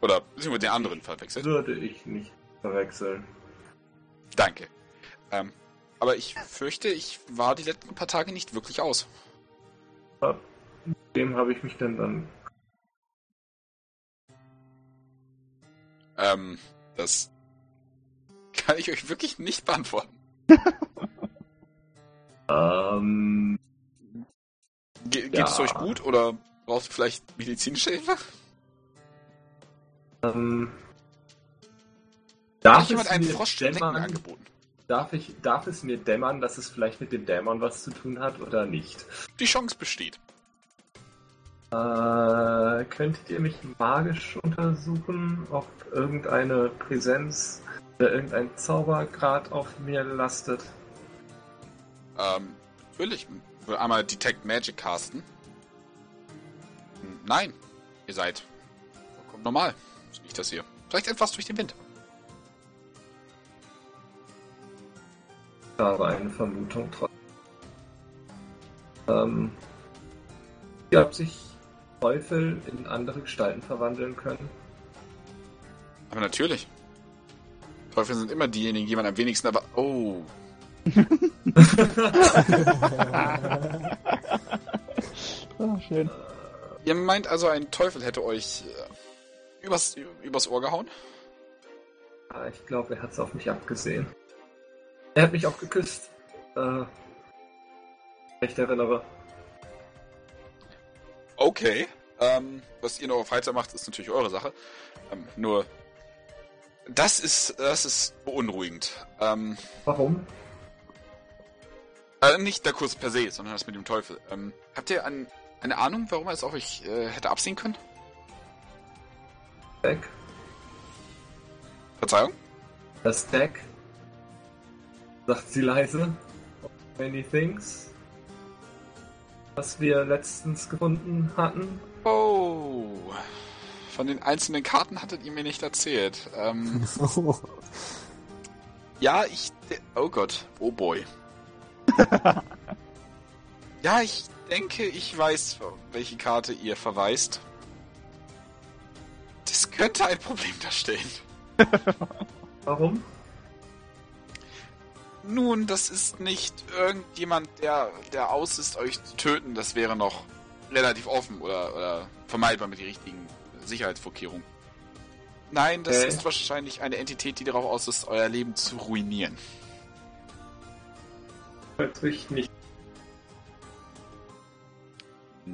Oder beziehungsweise den anderen verwechselt? Würde ich nicht verwechseln. Danke. Ähm, aber ich fürchte, ich war die letzten paar Tage nicht wirklich aus. Dem habe ich mich denn dann. Ähm, das kann ich euch wirklich nicht beantworten. Ähm, Ge geht Ja. es euch gut oder braucht ihr vielleicht medizinische Hilfe? ähm, Hat jemand einen dämmern, angeboten? Darf, ich, darf es mir dämmern, dass es vielleicht mit dem Dämon was zu tun hat oder nicht? Die Chance besteht. Äh, könntet ihr mich magisch untersuchen, ob irgendeine Präsenz oder irgendein Zauber gerade auf mir lastet? Ähm, natürlich. Ich will einmal Detect Magic casten. Hm, Nein, ihr seid vollkommen normal. Wie ich das hier. Vielleicht etwas durch den Wind. Habe eine Vermutung trotzdem. Ähm, ob sich Teufel in andere Gestalten verwandeln können? Aber natürlich. Teufel sind immer diejenigen, die man am wenigsten aber. Oh. Oh, [LAUGHS] schön. Ihr meint also, ein Teufel hätte euch äh, übers, übers Ohr gehauen? Ah, ich glaube, er hat es auf mich abgesehen. Er hat mich auch geküsst. Äh, ich mich erinnere. Okay. Ähm, was ihr noch auf Heiter macht, ist natürlich eure Sache. Ähm, nur. Das ist, das ist beunruhigend. Ähm, Warum? äh, nicht der Kurs per se, sondern das mit dem Teufel. Ähm, habt ihr ein, eine Ahnung, warum er es auf euch äh, hätte absehen können? Deck. Verzeihung? Das Deck. Sagt sie leise. Many things. Was wir letztens gefunden hatten. Oh. Von den einzelnen Karten hattet ihr mir nicht erzählt. Ähm, [LAUGHS] ja, ich. Oh Gott. Oh boy. [LAUGHS] ja, ich denke, ich weiß, welche Karte ihr verweist. Das könnte ein Problem darstellen. Warum? Nun, das ist nicht irgendjemand, der, der aus ist, euch zu töten. Das wäre noch relativ offen oder, oder vermeidbar mit den richtigen Sicherheitsvorkehrungen. Nein, das Okay. ist wahrscheinlich eine Entität, die darauf aus ist, euer Leben zu ruinieren. Hört sich nicht.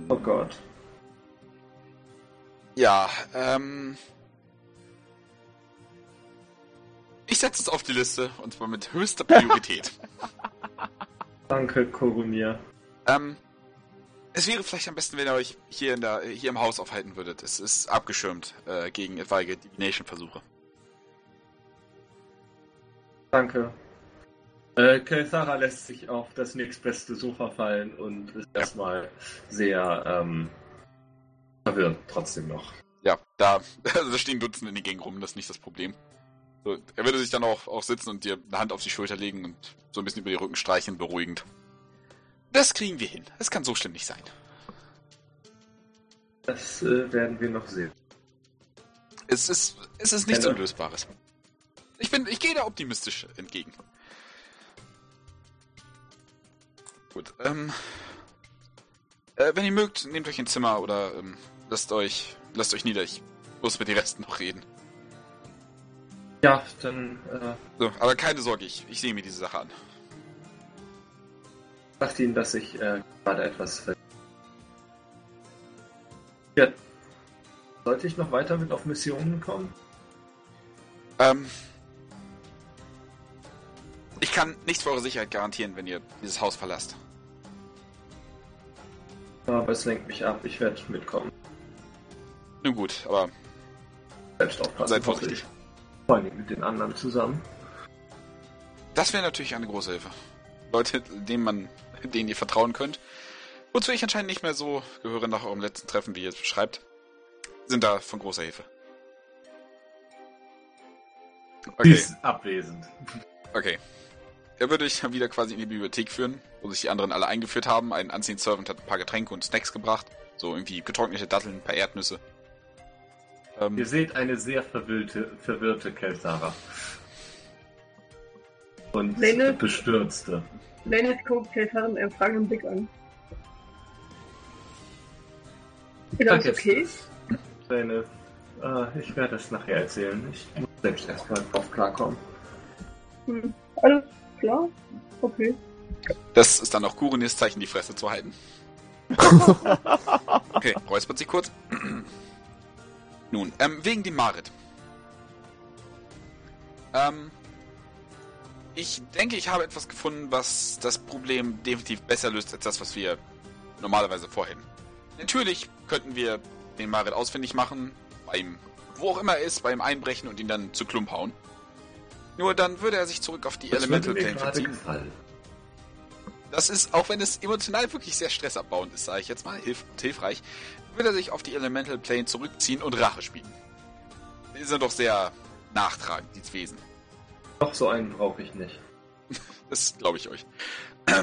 Oh Gott. Ja, ähm. Ich setze es auf die Liste und zwar mit höchster Priorität. [LAUGHS] Danke, Koronier. ähm. Es wäre vielleicht am besten, wenn ihr euch hier, in der, hier im Haus aufhalten würdet. Es ist abgeschirmt äh, gegen etwaige Divination-Versuche. Danke. Äh, Kelsara lässt sich auf das nächstbeste Sofa fallen und ist erstmal sehr ähm, verwirrt, trotzdem noch. Ja, da, also [LAUGHS] da stehen Dutzende in die Gänge rum, das ist nicht das Problem. So, er würde sich dann auch, auch sitzen und dir eine Hand auf die Schulter legen und so ein bisschen über die Rücken streichen, beruhigend. Das kriegen wir hin. Es kann so schlimm nicht sein. Das äh, werden wir noch sehen. Es ist, es ist nichts Keine- Unlösbares. Ich bin, ich gehe da optimistisch entgegen. Gut, ähm, äh, wenn ihr mögt, nehmt euch ein Zimmer oder ähm, lasst euch, lasst euch nieder. Ich muss mit den Resten noch reden. Ja, dann äh, So, aber keine Sorge, ich, ich sehe mir diese Sache an. sagte ihnen, dass ich äh, gerade etwas ja. Sollte ich noch weiter mit auf Missionen kommen? Ähm, ich kann nichts für eure Sicherheit garantieren, wenn ihr dieses Haus verlasst. Aber es lenkt mich ab. Ich werde mitkommen. Nun gut, aber Selbst aufpassen. seid vorsichtig. Vor allem mit den anderen zusammen. Das wäre natürlich eine große Hilfe. Leute, denen man, denen ihr vertrauen könnt. Wozu ich anscheinend nicht mehr so gehöre nach eurem letzten Treffen, wie ihr es beschreibt, sind da von großer Hilfe. Sie Okay, ist abwesend. okay. Er würde ich [LAUGHS] wieder quasi in die Bibliothek führen, wo sich die anderen alle eingeführt haben. Ein Unseen Servant hat ein paar Getränke und Snacks gebracht. So irgendwie getrocknete Datteln, ein paar Erdnüsse. Ähm, Ihr seht eine sehr verwirrte, verwirrte Kelsara. Und Lene? bestürzte. Leonard guckt Keltar mit einem fragenden Blick an. Ist jetzt. okay? Seine, äh, ich werde es nachher erzählen. Ich muss selbst erstmal drauf klarkommen. Hm. Alles klar? Okay. Das ist dann auch Kurunirs Zeichen, die Fresse zu halten. [LAUGHS] okay, räuspert sich kurz. Nun, ähm, wegen dem Marit. Ähm, ich denke, ich habe etwas gefunden, was das Problem definitiv besser löst als das, was wir normalerweise vorhätten. Natürlich könnten wir den Marit ausfindig machen, bei ihm, wo auch immer er ist, bei ihm einbrechen und ihn dann zu Klump hauen. Nur dann würde er sich zurück auf die Das Elemental Plane verziehen. gefallen. Das ist, auch wenn es emotional wirklich sehr stressabbauend ist, sage ich jetzt mal, hilf hilfreich, wird er sich auf die Elemental Plane zurückziehen und Rache spielen. Die sind doch sehr nachtragend, dieses Wesen. Doch, so einen brauche ich nicht. [LAUGHS] Das glaube ich euch. [CLEARS THROAT]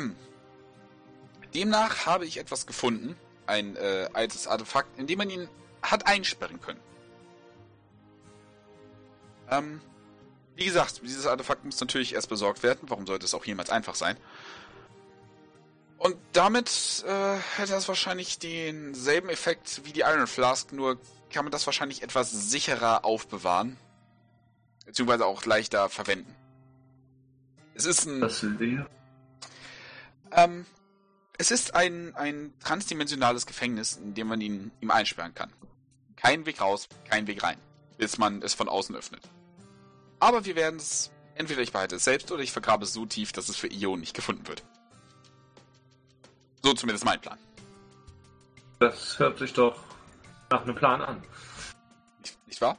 Demnach habe ich etwas gefunden, ein äh, altes Artefakt, in dem man ihn hat einsperren können. Ähm, wie gesagt, dieses Artefakt muss natürlich erst besorgt werden. Warum sollte es auch jemals einfach sein? Und damit äh, hätte das wahrscheinlich denselben Effekt wie die Iron Flask, nur kann man das wahrscheinlich etwas sicherer aufbewahren. Beziehungsweise auch leichter verwenden. Es ist ein. Das Leer. Ähm, es ist ein, ein transdimensionales Gefängnis, in dem man ihn ihm einsperren kann. Kein Weg raus, kein Weg rein, bis man es von außen öffnet. Aber wir werden es, entweder ich behalte es selbst oder ich vergrabe es so tief, dass es für Ion nicht gefunden wird. So zumindest mein Plan. Das hört sich doch nach einem Plan an. Nicht, nicht wahr?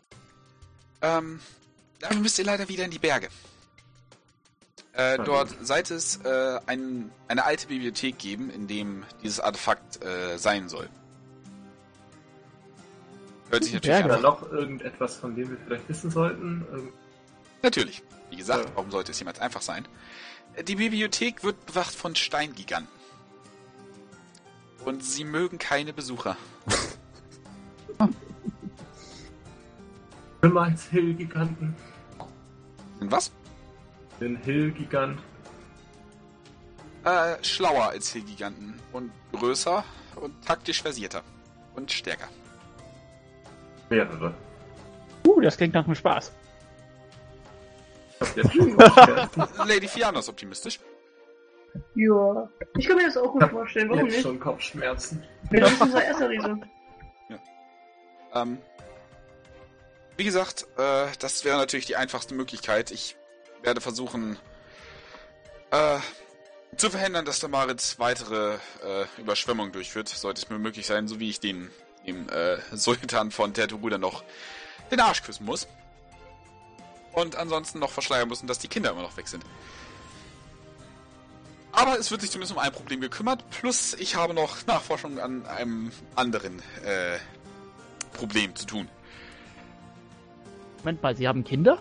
Ähm, dafür müsst ihr leider wieder in die Berge. Äh, dort seit es äh, ein, eine alte Bibliothek geben, in dem dieses Artefakt äh, sein soll. Hört sich natürlich Berge. Oder einfach... noch irgendetwas, von dem wir vielleicht wissen sollten? Natürlich. Wie gesagt, Ja. warum sollte es jemals einfach sein? Äh, Die Bibliothek wird bewacht von Steingiganten. Und sie mögen keine Besucher. Schlimmer als Hill-Giganten. Sind was? Den Hill-Gigant. Äh, schlauer als Hillgiganten. Und größer und taktisch versierter. Und stärker. Mehrere. Uh, das klingt nach einem Spaß. [LAUGHS] Lady Fiana ist optimistisch. Ja. Ich kann mir das auch gut vorstellen. Warum jetzt nicht? schon Kopfschmerzen. Ja, das ist unser erster Riese. Ähm, wie gesagt, äh, das wäre natürlich die einfachste Möglichkeit. Ich werde versuchen, äh, zu verhindern, dass der Maritz weitere äh, Überschwemmungen durchführt, sollte es mir möglich sein, so wie ich den dem äh, Sultan von Tertuguda noch den Arsch küssen muss. Und ansonsten noch verschleiern müssen, dass die Kinder immer noch weg sind. Aber es wird sich zumindest um ein Problem gekümmert, plus ich habe noch Nachforschungen an einem anderen äh, Problem zu tun. Moment mal, Sie haben Kinder?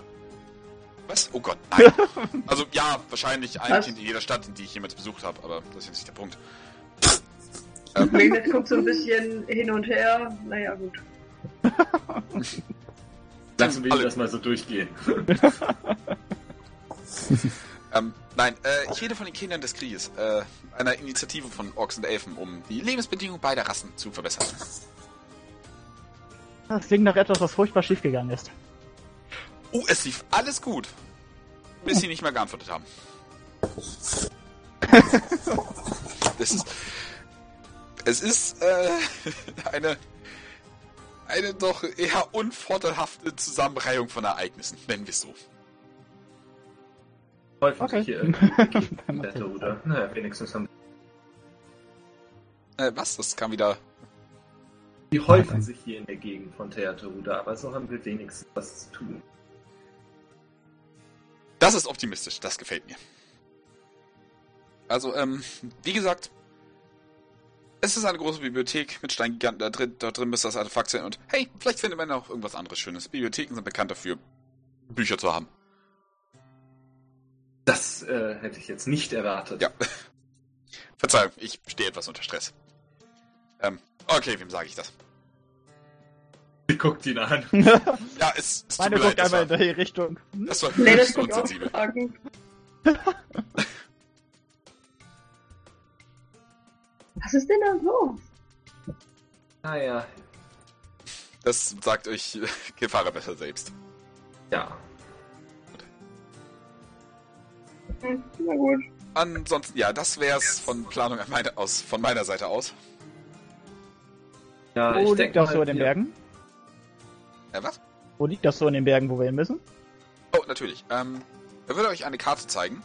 Was? Oh Gott, nein. [LAUGHS] also ja, wahrscheinlich ein Was? Kind in jeder Stadt, die ich jemals besucht habe, aber das ist jetzt nicht der Punkt. [LAUGHS] Magnet guckt so ein bisschen hin und her. Naja, gut. [LAUGHS] Lassen wir Alle. das mal so durchgehen. Ähm, nein, äh, ich rede von den Kindern des Krieges, äh, einer Initiative von Orks und Elfen, um die Lebensbedingungen beider Rassen zu verbessern. Das klingt nach etwas, was furchtbar schiefgegangen ist. Oh, es lief alles gut, bis sie nicht mehr geantwortet haben. [LAUGHS] Es ist, es ist äh, [LAUGHS] eine, eine doch eher unvorteilhafte Zusammenreihung von Ereignissen, nennen wir es so. Häufen Okay. sich hier irgendwie in der Ruder. Naja, wenigstens haben Äh, was? Das kam wieder. die häufen sich hier in der Gegend von Theaterruder, aber so haben wir wenigstens was zu tun. Das ist optimistisch, das gefällt mir. Also, ähm, wie gesagt, es ist eine große Bibliothek mit Steingiganten da drin. Dort drin müsste das Artefakt sein und hey, vielleicht findet man auch irgendwas anderes Schönes. Bibliotheken sind bekannt dafür, Bücher zu haben. Das äh, hätte ich jetzt nicht erwartet. Ja. [LAUGHS] Verzeihung, ich stehe etwas unter Stress. Ähm, okay, wem sage ich das? Sie guckt ihn an. [LAUGHS] Ja, es, es Meine guckt einmal war, in die Richtung. Hm? das war Nee, das höchst unsensibel. [LAUGHS] Was ist denn da los? Naja, Das sagt euch Gefahrer besser selbst. ja. Hm, Na gut. Ansonsten, ja, das wär's von Planung an meine, aus, von meiner Seite aus. Ja, Wo ich liegt das so in den Bergen? Äh, was? Wo liegt das so in den Bergen, wo wir hin müssen? Oh, natürlich. Ähm, er würde euch eine Karte zeigen,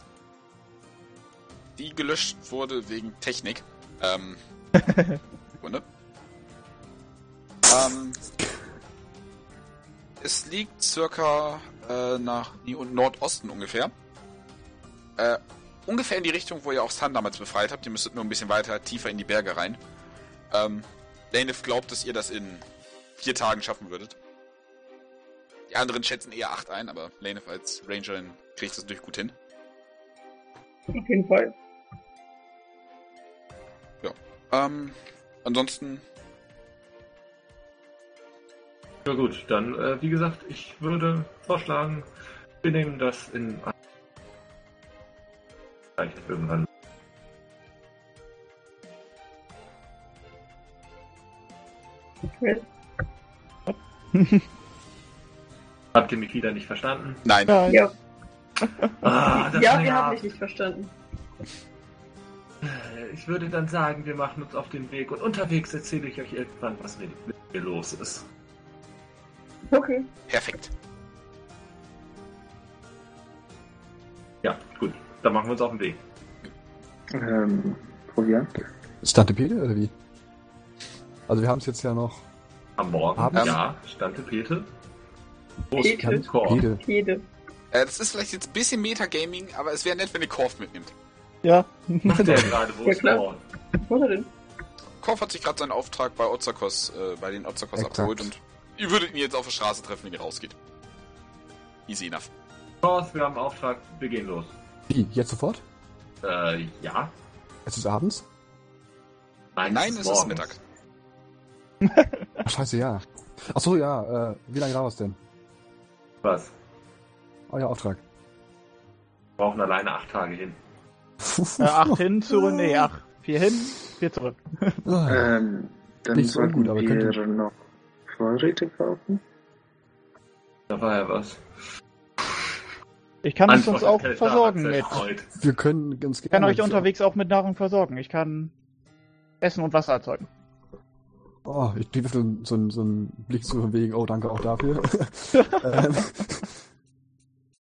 die gelöscht wurde wegen Technik. Ähm, [LAUGHS] Sekunde. Ähm, es liegt circa äh, nach Nordosten ungefähr. Äh, ungefähr in die Richtung, wo ihr auch Sun damals befreit habt. Ihr müsstet nur ein bisschen weiter, tiefer in die Berge rein. Ähm, Lanef glaubt, dass ihr das in vier Tagen schaffen würdet. Die anderen schätzen eher 8 ein, aber Lanef als Rangerin kriegt das natürlich gut hin. Auf jeden Fall. Ähm, ansonsten, Ja gut, dann, äh, wie gesagt, ich würde vorschlagen, wir nehmen das in Vielleicht irgendwann. Habt ihr mich wieder nicht verstanden? nein. Nein. Ja, Ah, das ja wir haben dich nicht verstanden. Ich würde dann sagen, wir machen uns auf den Weg und unterwegs erzähle ich euch irgendwann, was mit, mit mir los ist. Okay. Perfekt. Dann machen wir uns auf den Weg. Ähm, Proviant? Stantepede oder wie? Also wir haben es jetzt ja noch. Am Morgen, Haben- ja. Pete? Korb. Pede. Jede. Äh, das ist vielleicht jetzt ein bisschen Metagaming, aber es wäre nett, wenn ihr Korf mitnimmt. Ja. Macht der [LAUGHS] gerade, wo Ja, es klar. morgen? Was hat er denn? Korf hat sich gerade seinen Auftrag bei Ozakos, äh, bei den Ozakos Exakt. abgeholt und ihr würdet ihn jetzt auf der Straße treffen, wenn ihr rausgeht. Easy enough. Korb, wir haben einen Auftrag, wir gehen los. Wie? Jetzt sofort? Äh, ja. Es ist abends? Nein, Nein, es ist morgens. Mittag. [LAUGHS] Ach, scheiße, ja. Ach so, ja. Äh, wie lange dauert es denn? Was? Euer Auftrag. Wir brauchen alleine acht Tage hin. Äh, acht hin zu, nee, acht. Vier hin, vier zurück. Ah, Ähm, dann Nicht so gut, aber wir könnte- noch Vorräte kaufen. Da war ja was. Ich kann uns sonst auch versorgen mit. wir können ganz Ich kann euch unterwegs auch mit Nahrung versorgen. Ich kann Essen und Wasser erzeugen. Oh, ich kriege so, so, einen- so einen Blick zu von wegen, oh, danke auch dafür. [LAUGHS] ähm,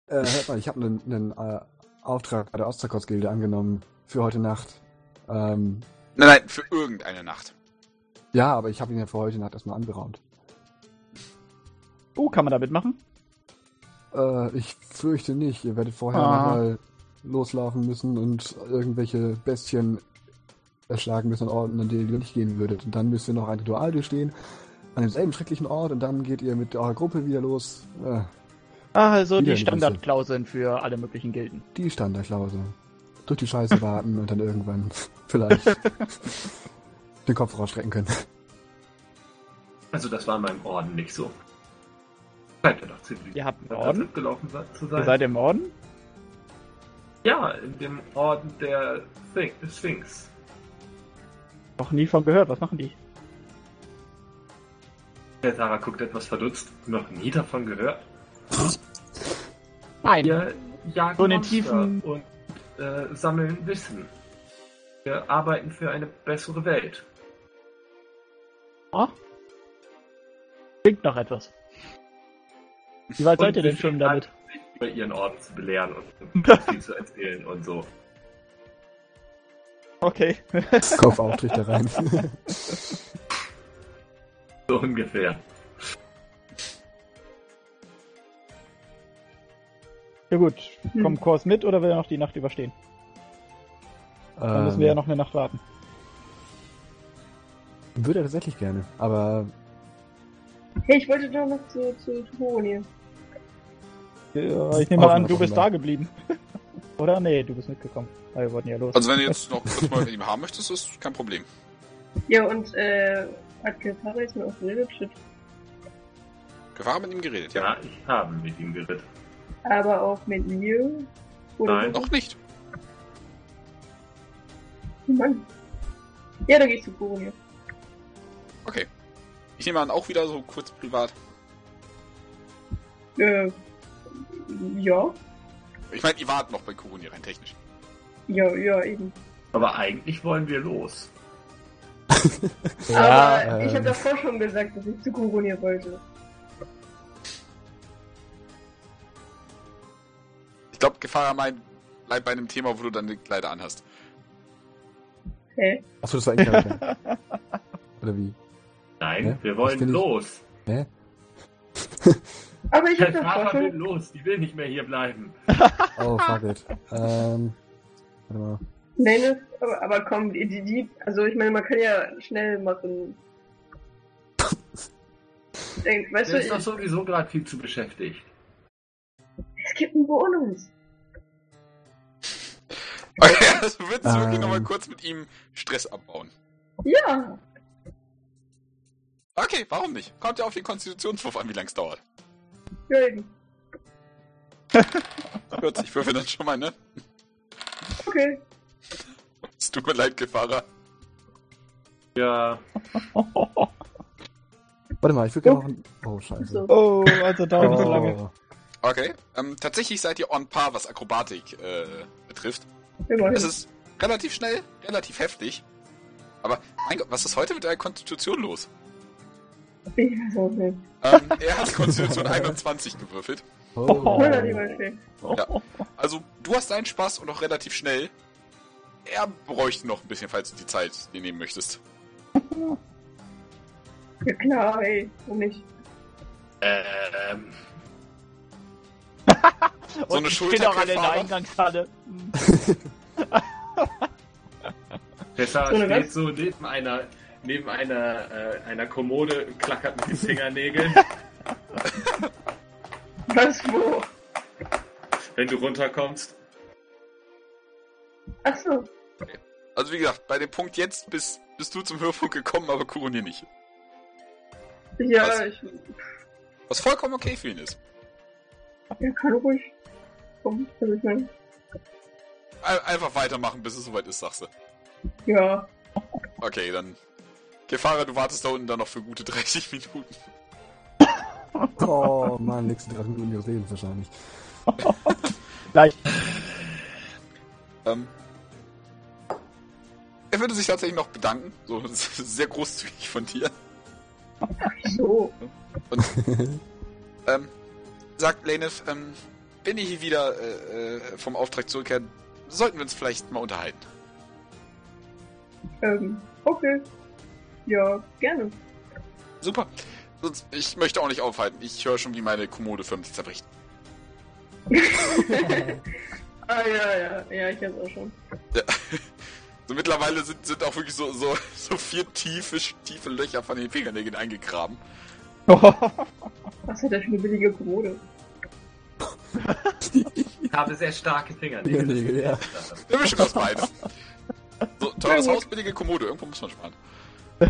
äh, hört mal, ich habe einen, einen äh, Auftrag bei der Ostakos-Gilde angenommen für heute Nacht. Ähm, Nein, nein, für irgendeine Nacht. ja, aber ich habe ihn ja für heute Nacht erstmal anberaumt. Oh, kann man damit machen? Äh, ich fürchte nicht. Ihr werdet vorher Ah. nochmal loslaufen müssen und irgendwelche Bestien erschlagen müssen an Orten, an denen ihr nicht gehen würdet. Und dann müsst ihr noch ein Ritual durchstehen an demselben schrecklichen Ort und dann geht ihr mit eurer Gruppe wieder los. Äh, Ah, also die Standardklauseln für alle möglichen Gilden. die Standardklausel. Durch die Scheiße warten und dann irgendwann [LAUGHS] vielleicht [LAUGHS] den Kopf rausstrecken können. Also das war in meinem Orden nicht so. Ja doch ziemlich Ihr habt einen Orden? abgelaufen se- zu Ihr sein. seid im Orden? Ja, in dem Orden der Sphinx-. Noch nie von gehört. Was machen die? Der Sarah guckt etwas verdutzt. Noch nie davon gehört. Nein. Wir jagen So in den Monster Tiefen- und äh, sammeln Wissen. Wir arbeiten für eine bessere Welt. Ah. Klingt noch etwas. Wie weit seid ihr denn schon damit? über ihren Ort zu belehren und [LAUGHS] viel zu erzählen und so. Okay. [LAUGHS] Kaufauftritt da rein. [LAUGHS] So ungefähr. Ja gut. Hm. Kommt Kurs mit oder will er noch die Nacht überstehen? Dann müssen wir ja noch eine Nacht warten. Ähm, Würde er tatsächlich gerne, aber Hey, ich wollte doch noch zu, zu Turonien. Ja, ich nehme mal an, du bist da geblieben. [LAUGHS] Oder? Nee, du bist mitgekommen. Weil wir wollten ja los. Also wenn du jetzt [LAUGHS] noch kurz mal mit ihm haben möchtest, ist kein Problem. Ja, und, äh, hat Kefara jetzt mit uns geredet? Shit. Gefahr mit ihm geredet, ja. Ja, ich habe mit ihm geredet. Aber auch mit mir? Oder Nein. Noch nicht. Mann. Ja, dann geh ich zu Turonien. Okay. Ich nehme an, auch wieder so kurz privat. Äh, ja. Ich meine, ihr wart noch bei Kuruni rein technisch. Ja, ja, eben. Aber eigentlich wollen wir los. [LAUGHS] Aber ich ähm, habe davor schon gesagt, dass ich zu Kuronir wollte. Ich glaube, Gefahr meint, bleib bei einem Thema, wo du deine Kleider anhast. Hä? Achso, das war eigentlich Charakter. [LAUGHS] Oder wie? Nein, Hä? wir Ich wollen los. Hä? [LAUGHS] Aber ich habe Der davor Fahrer will los, die will nicht mehr hier bleiben. [LAUGHS] Oh, fuck it. Ähm, warte mal. Nein, das, aber, aber komm, die, die, also ich meine, man kann ja schnell machen. [LAUGHS] Denk, weißt Der du, ist doch ich, sowieso gerade viel zu beschäftigt. es gibt einen Bonus. Okay, also würdest du wirklich Ähm. nochmal kurz mit ihm Stress abbauen. Ja, Okay, warum nicht? Kommt ja auf den Konstitutionswurf an, wie lang es dauert. ja eben. 40 Würfe dann schon mal, ne? Okay. Es tut mir leid, Gefahrer. Ja, [LAUGHS] Warte mal, ich will gerne noch ein... Oh, scheiße. So. Oh, also dauert nicht so lange. Oh. Okay, ähm, tatsächlich seid ihr on par, was Akrobatik äh, betrifft. Immerhin. Es ist relativ schnell, relativ heftig. Aber, mein Gott, was ist heute mit eurer Konstitution los? Ähm, er hat Konstitution 21 [LAUGHS] gewürfelt. Oh. Mal schön. Also, du hast deinen Spaß und auch relativ schnell. Er bräuchte noch ein bisschen, falls du die Zeit dir nehmen möchtest. [LAUGHS] Ja klar, ey. Warum nicht? ähm, [LAUGHS] So eine ich bin auch an der? Eingangshalle. Tessa So steht so neben einer, neben einer, äh, einer Kommode, klackert mit den Fingernägeln. [LAUGHS] Was, wo? Wenn du runterkommst. Ach so. Also, wie gesagt, bei dem Punkt jetzt bist, bist du zum Höhepunkt gekommen, aber Kuronier nicht. Ja, Was? ich Was vollkommen okay für ihn ist. ja, kann ruhig. Komm, ich meine. Ein- Einfach weitermachen, bis es soweit ist, sagst du. Ja. Okay, dann. Gefahrer, du wartest da unten dann noch für gute 30 Minuten. [LAUGHS] Oh, Mann, nächsten 30 Minuten ihres Lebens wahrscheinlich. [LAUGHS] Gleich. Ähm, er würde sich tatsächlich noch bedanken. So, das ist [LAUGHS] sehr großzügig von dir. So. Ähm, sagt Laneth, ähm, wenn ihr hier wieder äh, äh, vom Auftrag zurückkehrt, sollten wir uns vielleicht mal unterhalten. Ähm, okay. Ja, gerne. Super. Sonst, ich möchte auch nicht aufhalten. Ich höre schon, wie meine Kommode förmlich zerbricht. [LAUGHS] ah, ja, ja. Ja, ich hab's auch schon. Ja. [LAUGHS] So mittlerweile sind, sind auch wirklich so, so, so vier tiefe, tiefe Löcher von den Fingernägeln eingegraben. Was hat der für eine billige Kommode? Ich habe sehr starke Fingernägel. Fingernägel, ja. Eine Mischung aus beides. So, teures. Haus, billige Kommode. Irgendwo muss man sparen. Er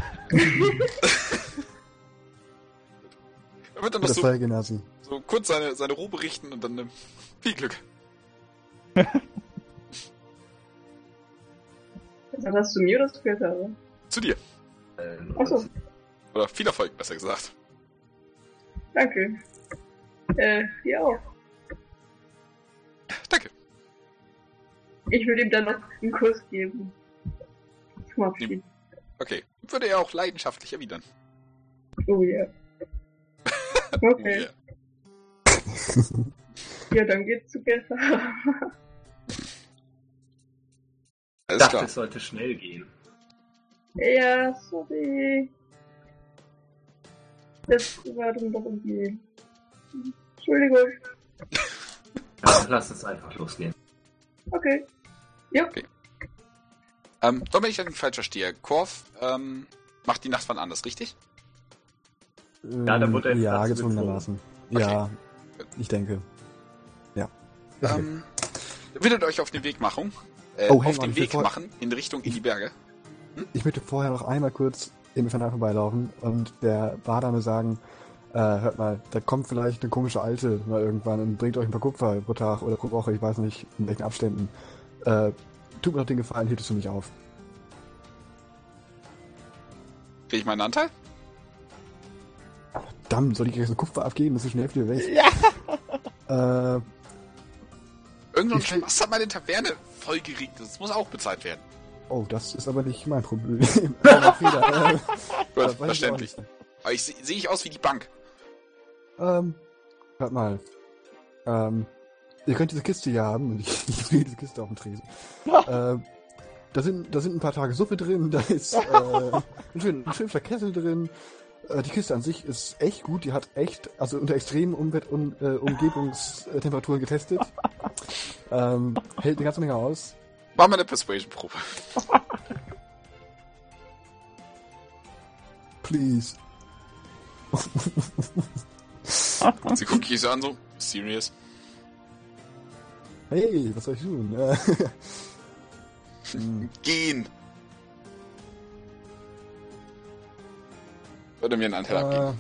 wird dann noch Das so, Genasi. so kurz seine, seine Robe richten und dann ähm, viel Glück. Was hast du mir oder zu Kälter? Zu dir. Äh, Achso, Oder viel Erfolg, besser gesagt. danke. Äh, dir auch. Danke. Ich würde ihm dann noch einen Kuss geben. zum Abschied. Okay. Würde er auch leidenschaftlich erwidern. Oh ja. Oh, [LAUGHS] Okay. yeah. Ja, dann geht's zu. Ich Alles dachte, klar. es sollte schnell gehen. ja, sorry. Das war dann doch irgendwie. Entschuldigung. Ja, lass uns einfach losgehen. Okay. Ja. Ähm, doch, wenn ich das nicht falsch verstehe. Korf ähm, macht die Nacht wann anders, richtig? Ja, da wurde er Ja, gezwungenermaßen. Okay. Ja, ich denke. Ja. Okay. Ähm, würdet ihr euch auf den Weg machen? Äh, Oh, auf den Weg machen in Richtung in die Berge. Ich möchte vorher noch einmal kurz im Infernal vorbeilaufen und der Bardame sagen, äh, hört mal, da kommt vielleicht eine komische Alte mal irgendwann und bringt euch ein paar Kupfer pro Tag oder pro Woche, ich weiß nicht in welchen Abständen. Äh, tut mir doch den Gefallen, es für mich auf. Krieg ich meinen Anteil? Verdammt, soll ich jetzt ein Kupfer abgeben? Das ist schnell wieder weg. Ja. [LAUGHS] Äh, Irgendein Ich- Spaß hat meine Taverne vollgeregt. Das muss auch bezahlt werden. oh, das ist aber nicht mein Problem. [LAUGHS] Fehler, äh, [LAUGHS] Gut, ich verständlich. nicht. Aber ich sehe seh ich aus wie die Bank. Ähm, hört mal. Ähm, ihr könnt diese Kiste hier haben und [LAUGHS] ich, ich spiele diese Kiste auf dem Tresen. [LAUGHS] ähm, da sind, da sind ein paar Tage Suppe drin, da ist äh, [LAUGHS] ein, schön, ein schöner Kessel drin. Äh, die Kiste an sich ist echt gut, die hat echt, also unter extremen Umwelt um, äh, Umgebungstemperaturen getestet. ähm, hält eine ganze Menge aus. Machen wir eine Persuasion-Probe. Please. Sie guckt dich so an, so, serious. Hey, was soll ich tun? Äh, [LAUGHS] hm, Gehen! Würde mir einen Anteil Äh, abgeben.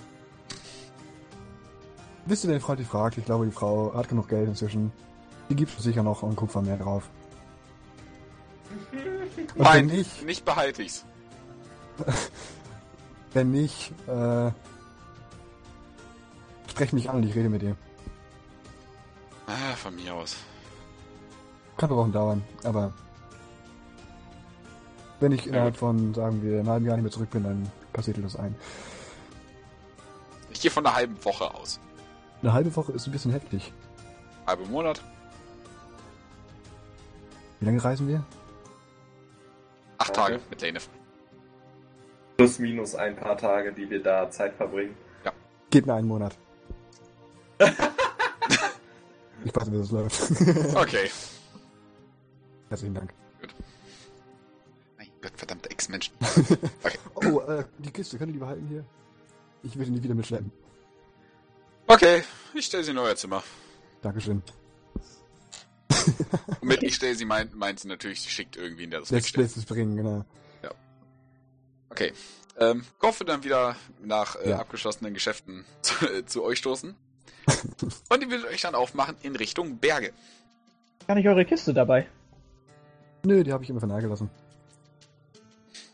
wisst ihr, wen Freund die fragt? Ich glaube, die Frau hat genug Geld inzwischen. Die gibt sicher noch einen Kupfer mehr drauf. [LAUGHS] Und Nein, wenn nicht, nicht behalte ich's. [LAUGHS] wenn nicht, äh, sprech mich an und ich rede mit dir. Ah, von mir aus. Kann aber Wochen dauern, aber wenn ich innerhalb von, sagen wir, einem halben Jahr nicht mehr zurück bin, dann kassiert ihr das ein. Ich gehe von einer halben Woche aus. Eine halbe Woche ist ein bisschen heftig. Halbe Monat, Wie lange reisen wir? acht Tage. Tage mit Lane. Plus minus ein paar Tage, die wir da Zeit verbringen. Gebt mir einen Monat. [LAUGHS] ich weiß, wie das läuft. Okay. [LAUGHS] Herzlichen Dank. Mein Gott, verdammte Ex-Menschen. [LAUGHS] Oh, äh, die Kiste, könnt ihr die behalten hier? Ich will die nie wieder mitschleppen. Okay, ich stelle sie in euer Zimmer. Dankeschön. [LAUGHS] Und mit ich stelle sie meint, meint sie natürlich, sie schickt irgendwen, der das let's es bringen, genau. Okay. Ähm, Goff wird dann wieder nach äh, Ja. abgeschlossenen Geschäften [LAUGHS] zu, äh, zu euch stoßen. Und ihr würdet euch dann aufmachen in Richtung Berge. Gar nicht eure Kiste dabei. Nö, die habe ich immer vernagelassen.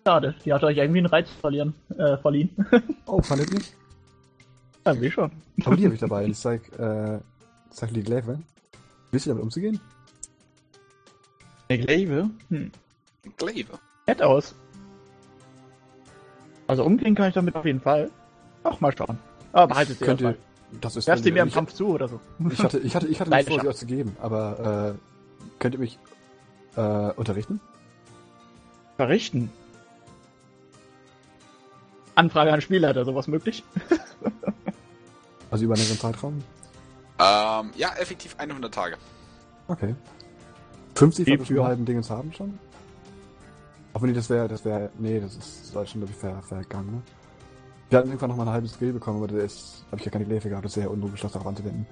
Schade, die hat euch irgendwie einen Reiz verlieren, äh, verliehen. [LAUGHS] Oh, fandet ihr? ja, wie schon. Aber die habe ich [LAUGHS] dabei. Ich zeig, äh, zeig die Gläfe. Wisst ihr damit umzugehen? Eine Glaive? Hm. Glaive. Nett aus. Also umgehen kann ich damit auf jeden Fall. Ach, mal schauen. Aber behaltet sie Könnt ihr, erstmal. das ist, Werft sie mir im ich, Kampf zu oder so. ich hatte, ich hatte, ich hatte nicht vor, sie euch zu geben, aber, äh, könnt ihr mich, äh, unterrichten? Verrichten. Anfrage an Spielleiter, sowas möglich? [LAUGHS] Also über einen längeren Zeitraum? Ähm, ja, effektiv 100 Tage. Okay. 50 Wie von diesem für? halben Dingens haben schon? Auch wenn die das wäre, das wäre, nee, das ist das schon, glaube ich, ver, vergangen, ne? Wir hatten irgendwann noch mal einen halben Skill bekommen, aber der ist, habe ich ja keine Gläfe gehabt, das ist sehr unlogisch, das darauf anzuwenden.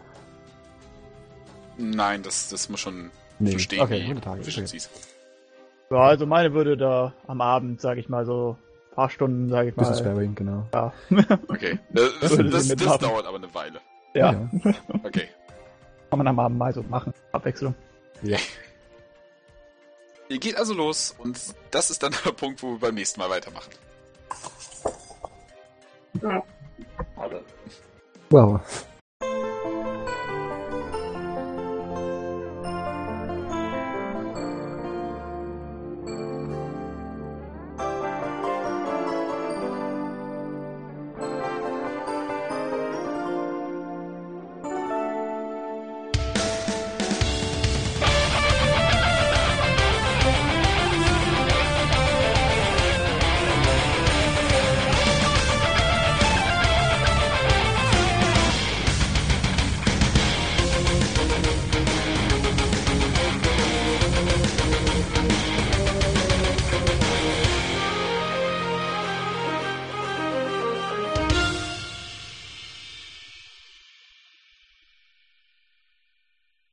Nein, das, das muss schon Nee, so stehen, okay, wie 100 Tage, okay. Ja, also meine würde da am Abend, sage ich mal, so ein paar Stunden, sage ich Business mal. Sparing, genau. Ja. [LAUGHS] Okay. Das, das, das, das dauert aber eine Weile. ja, [LAUGHS] Okay. kann man am Abend mal so machen. Abwechslung. Ja. Ihr geht also los und das ist dann [LAUGHS] der Punkt, wo wir beim nächsten Mal weitermachen. Ja. Alle. Wow.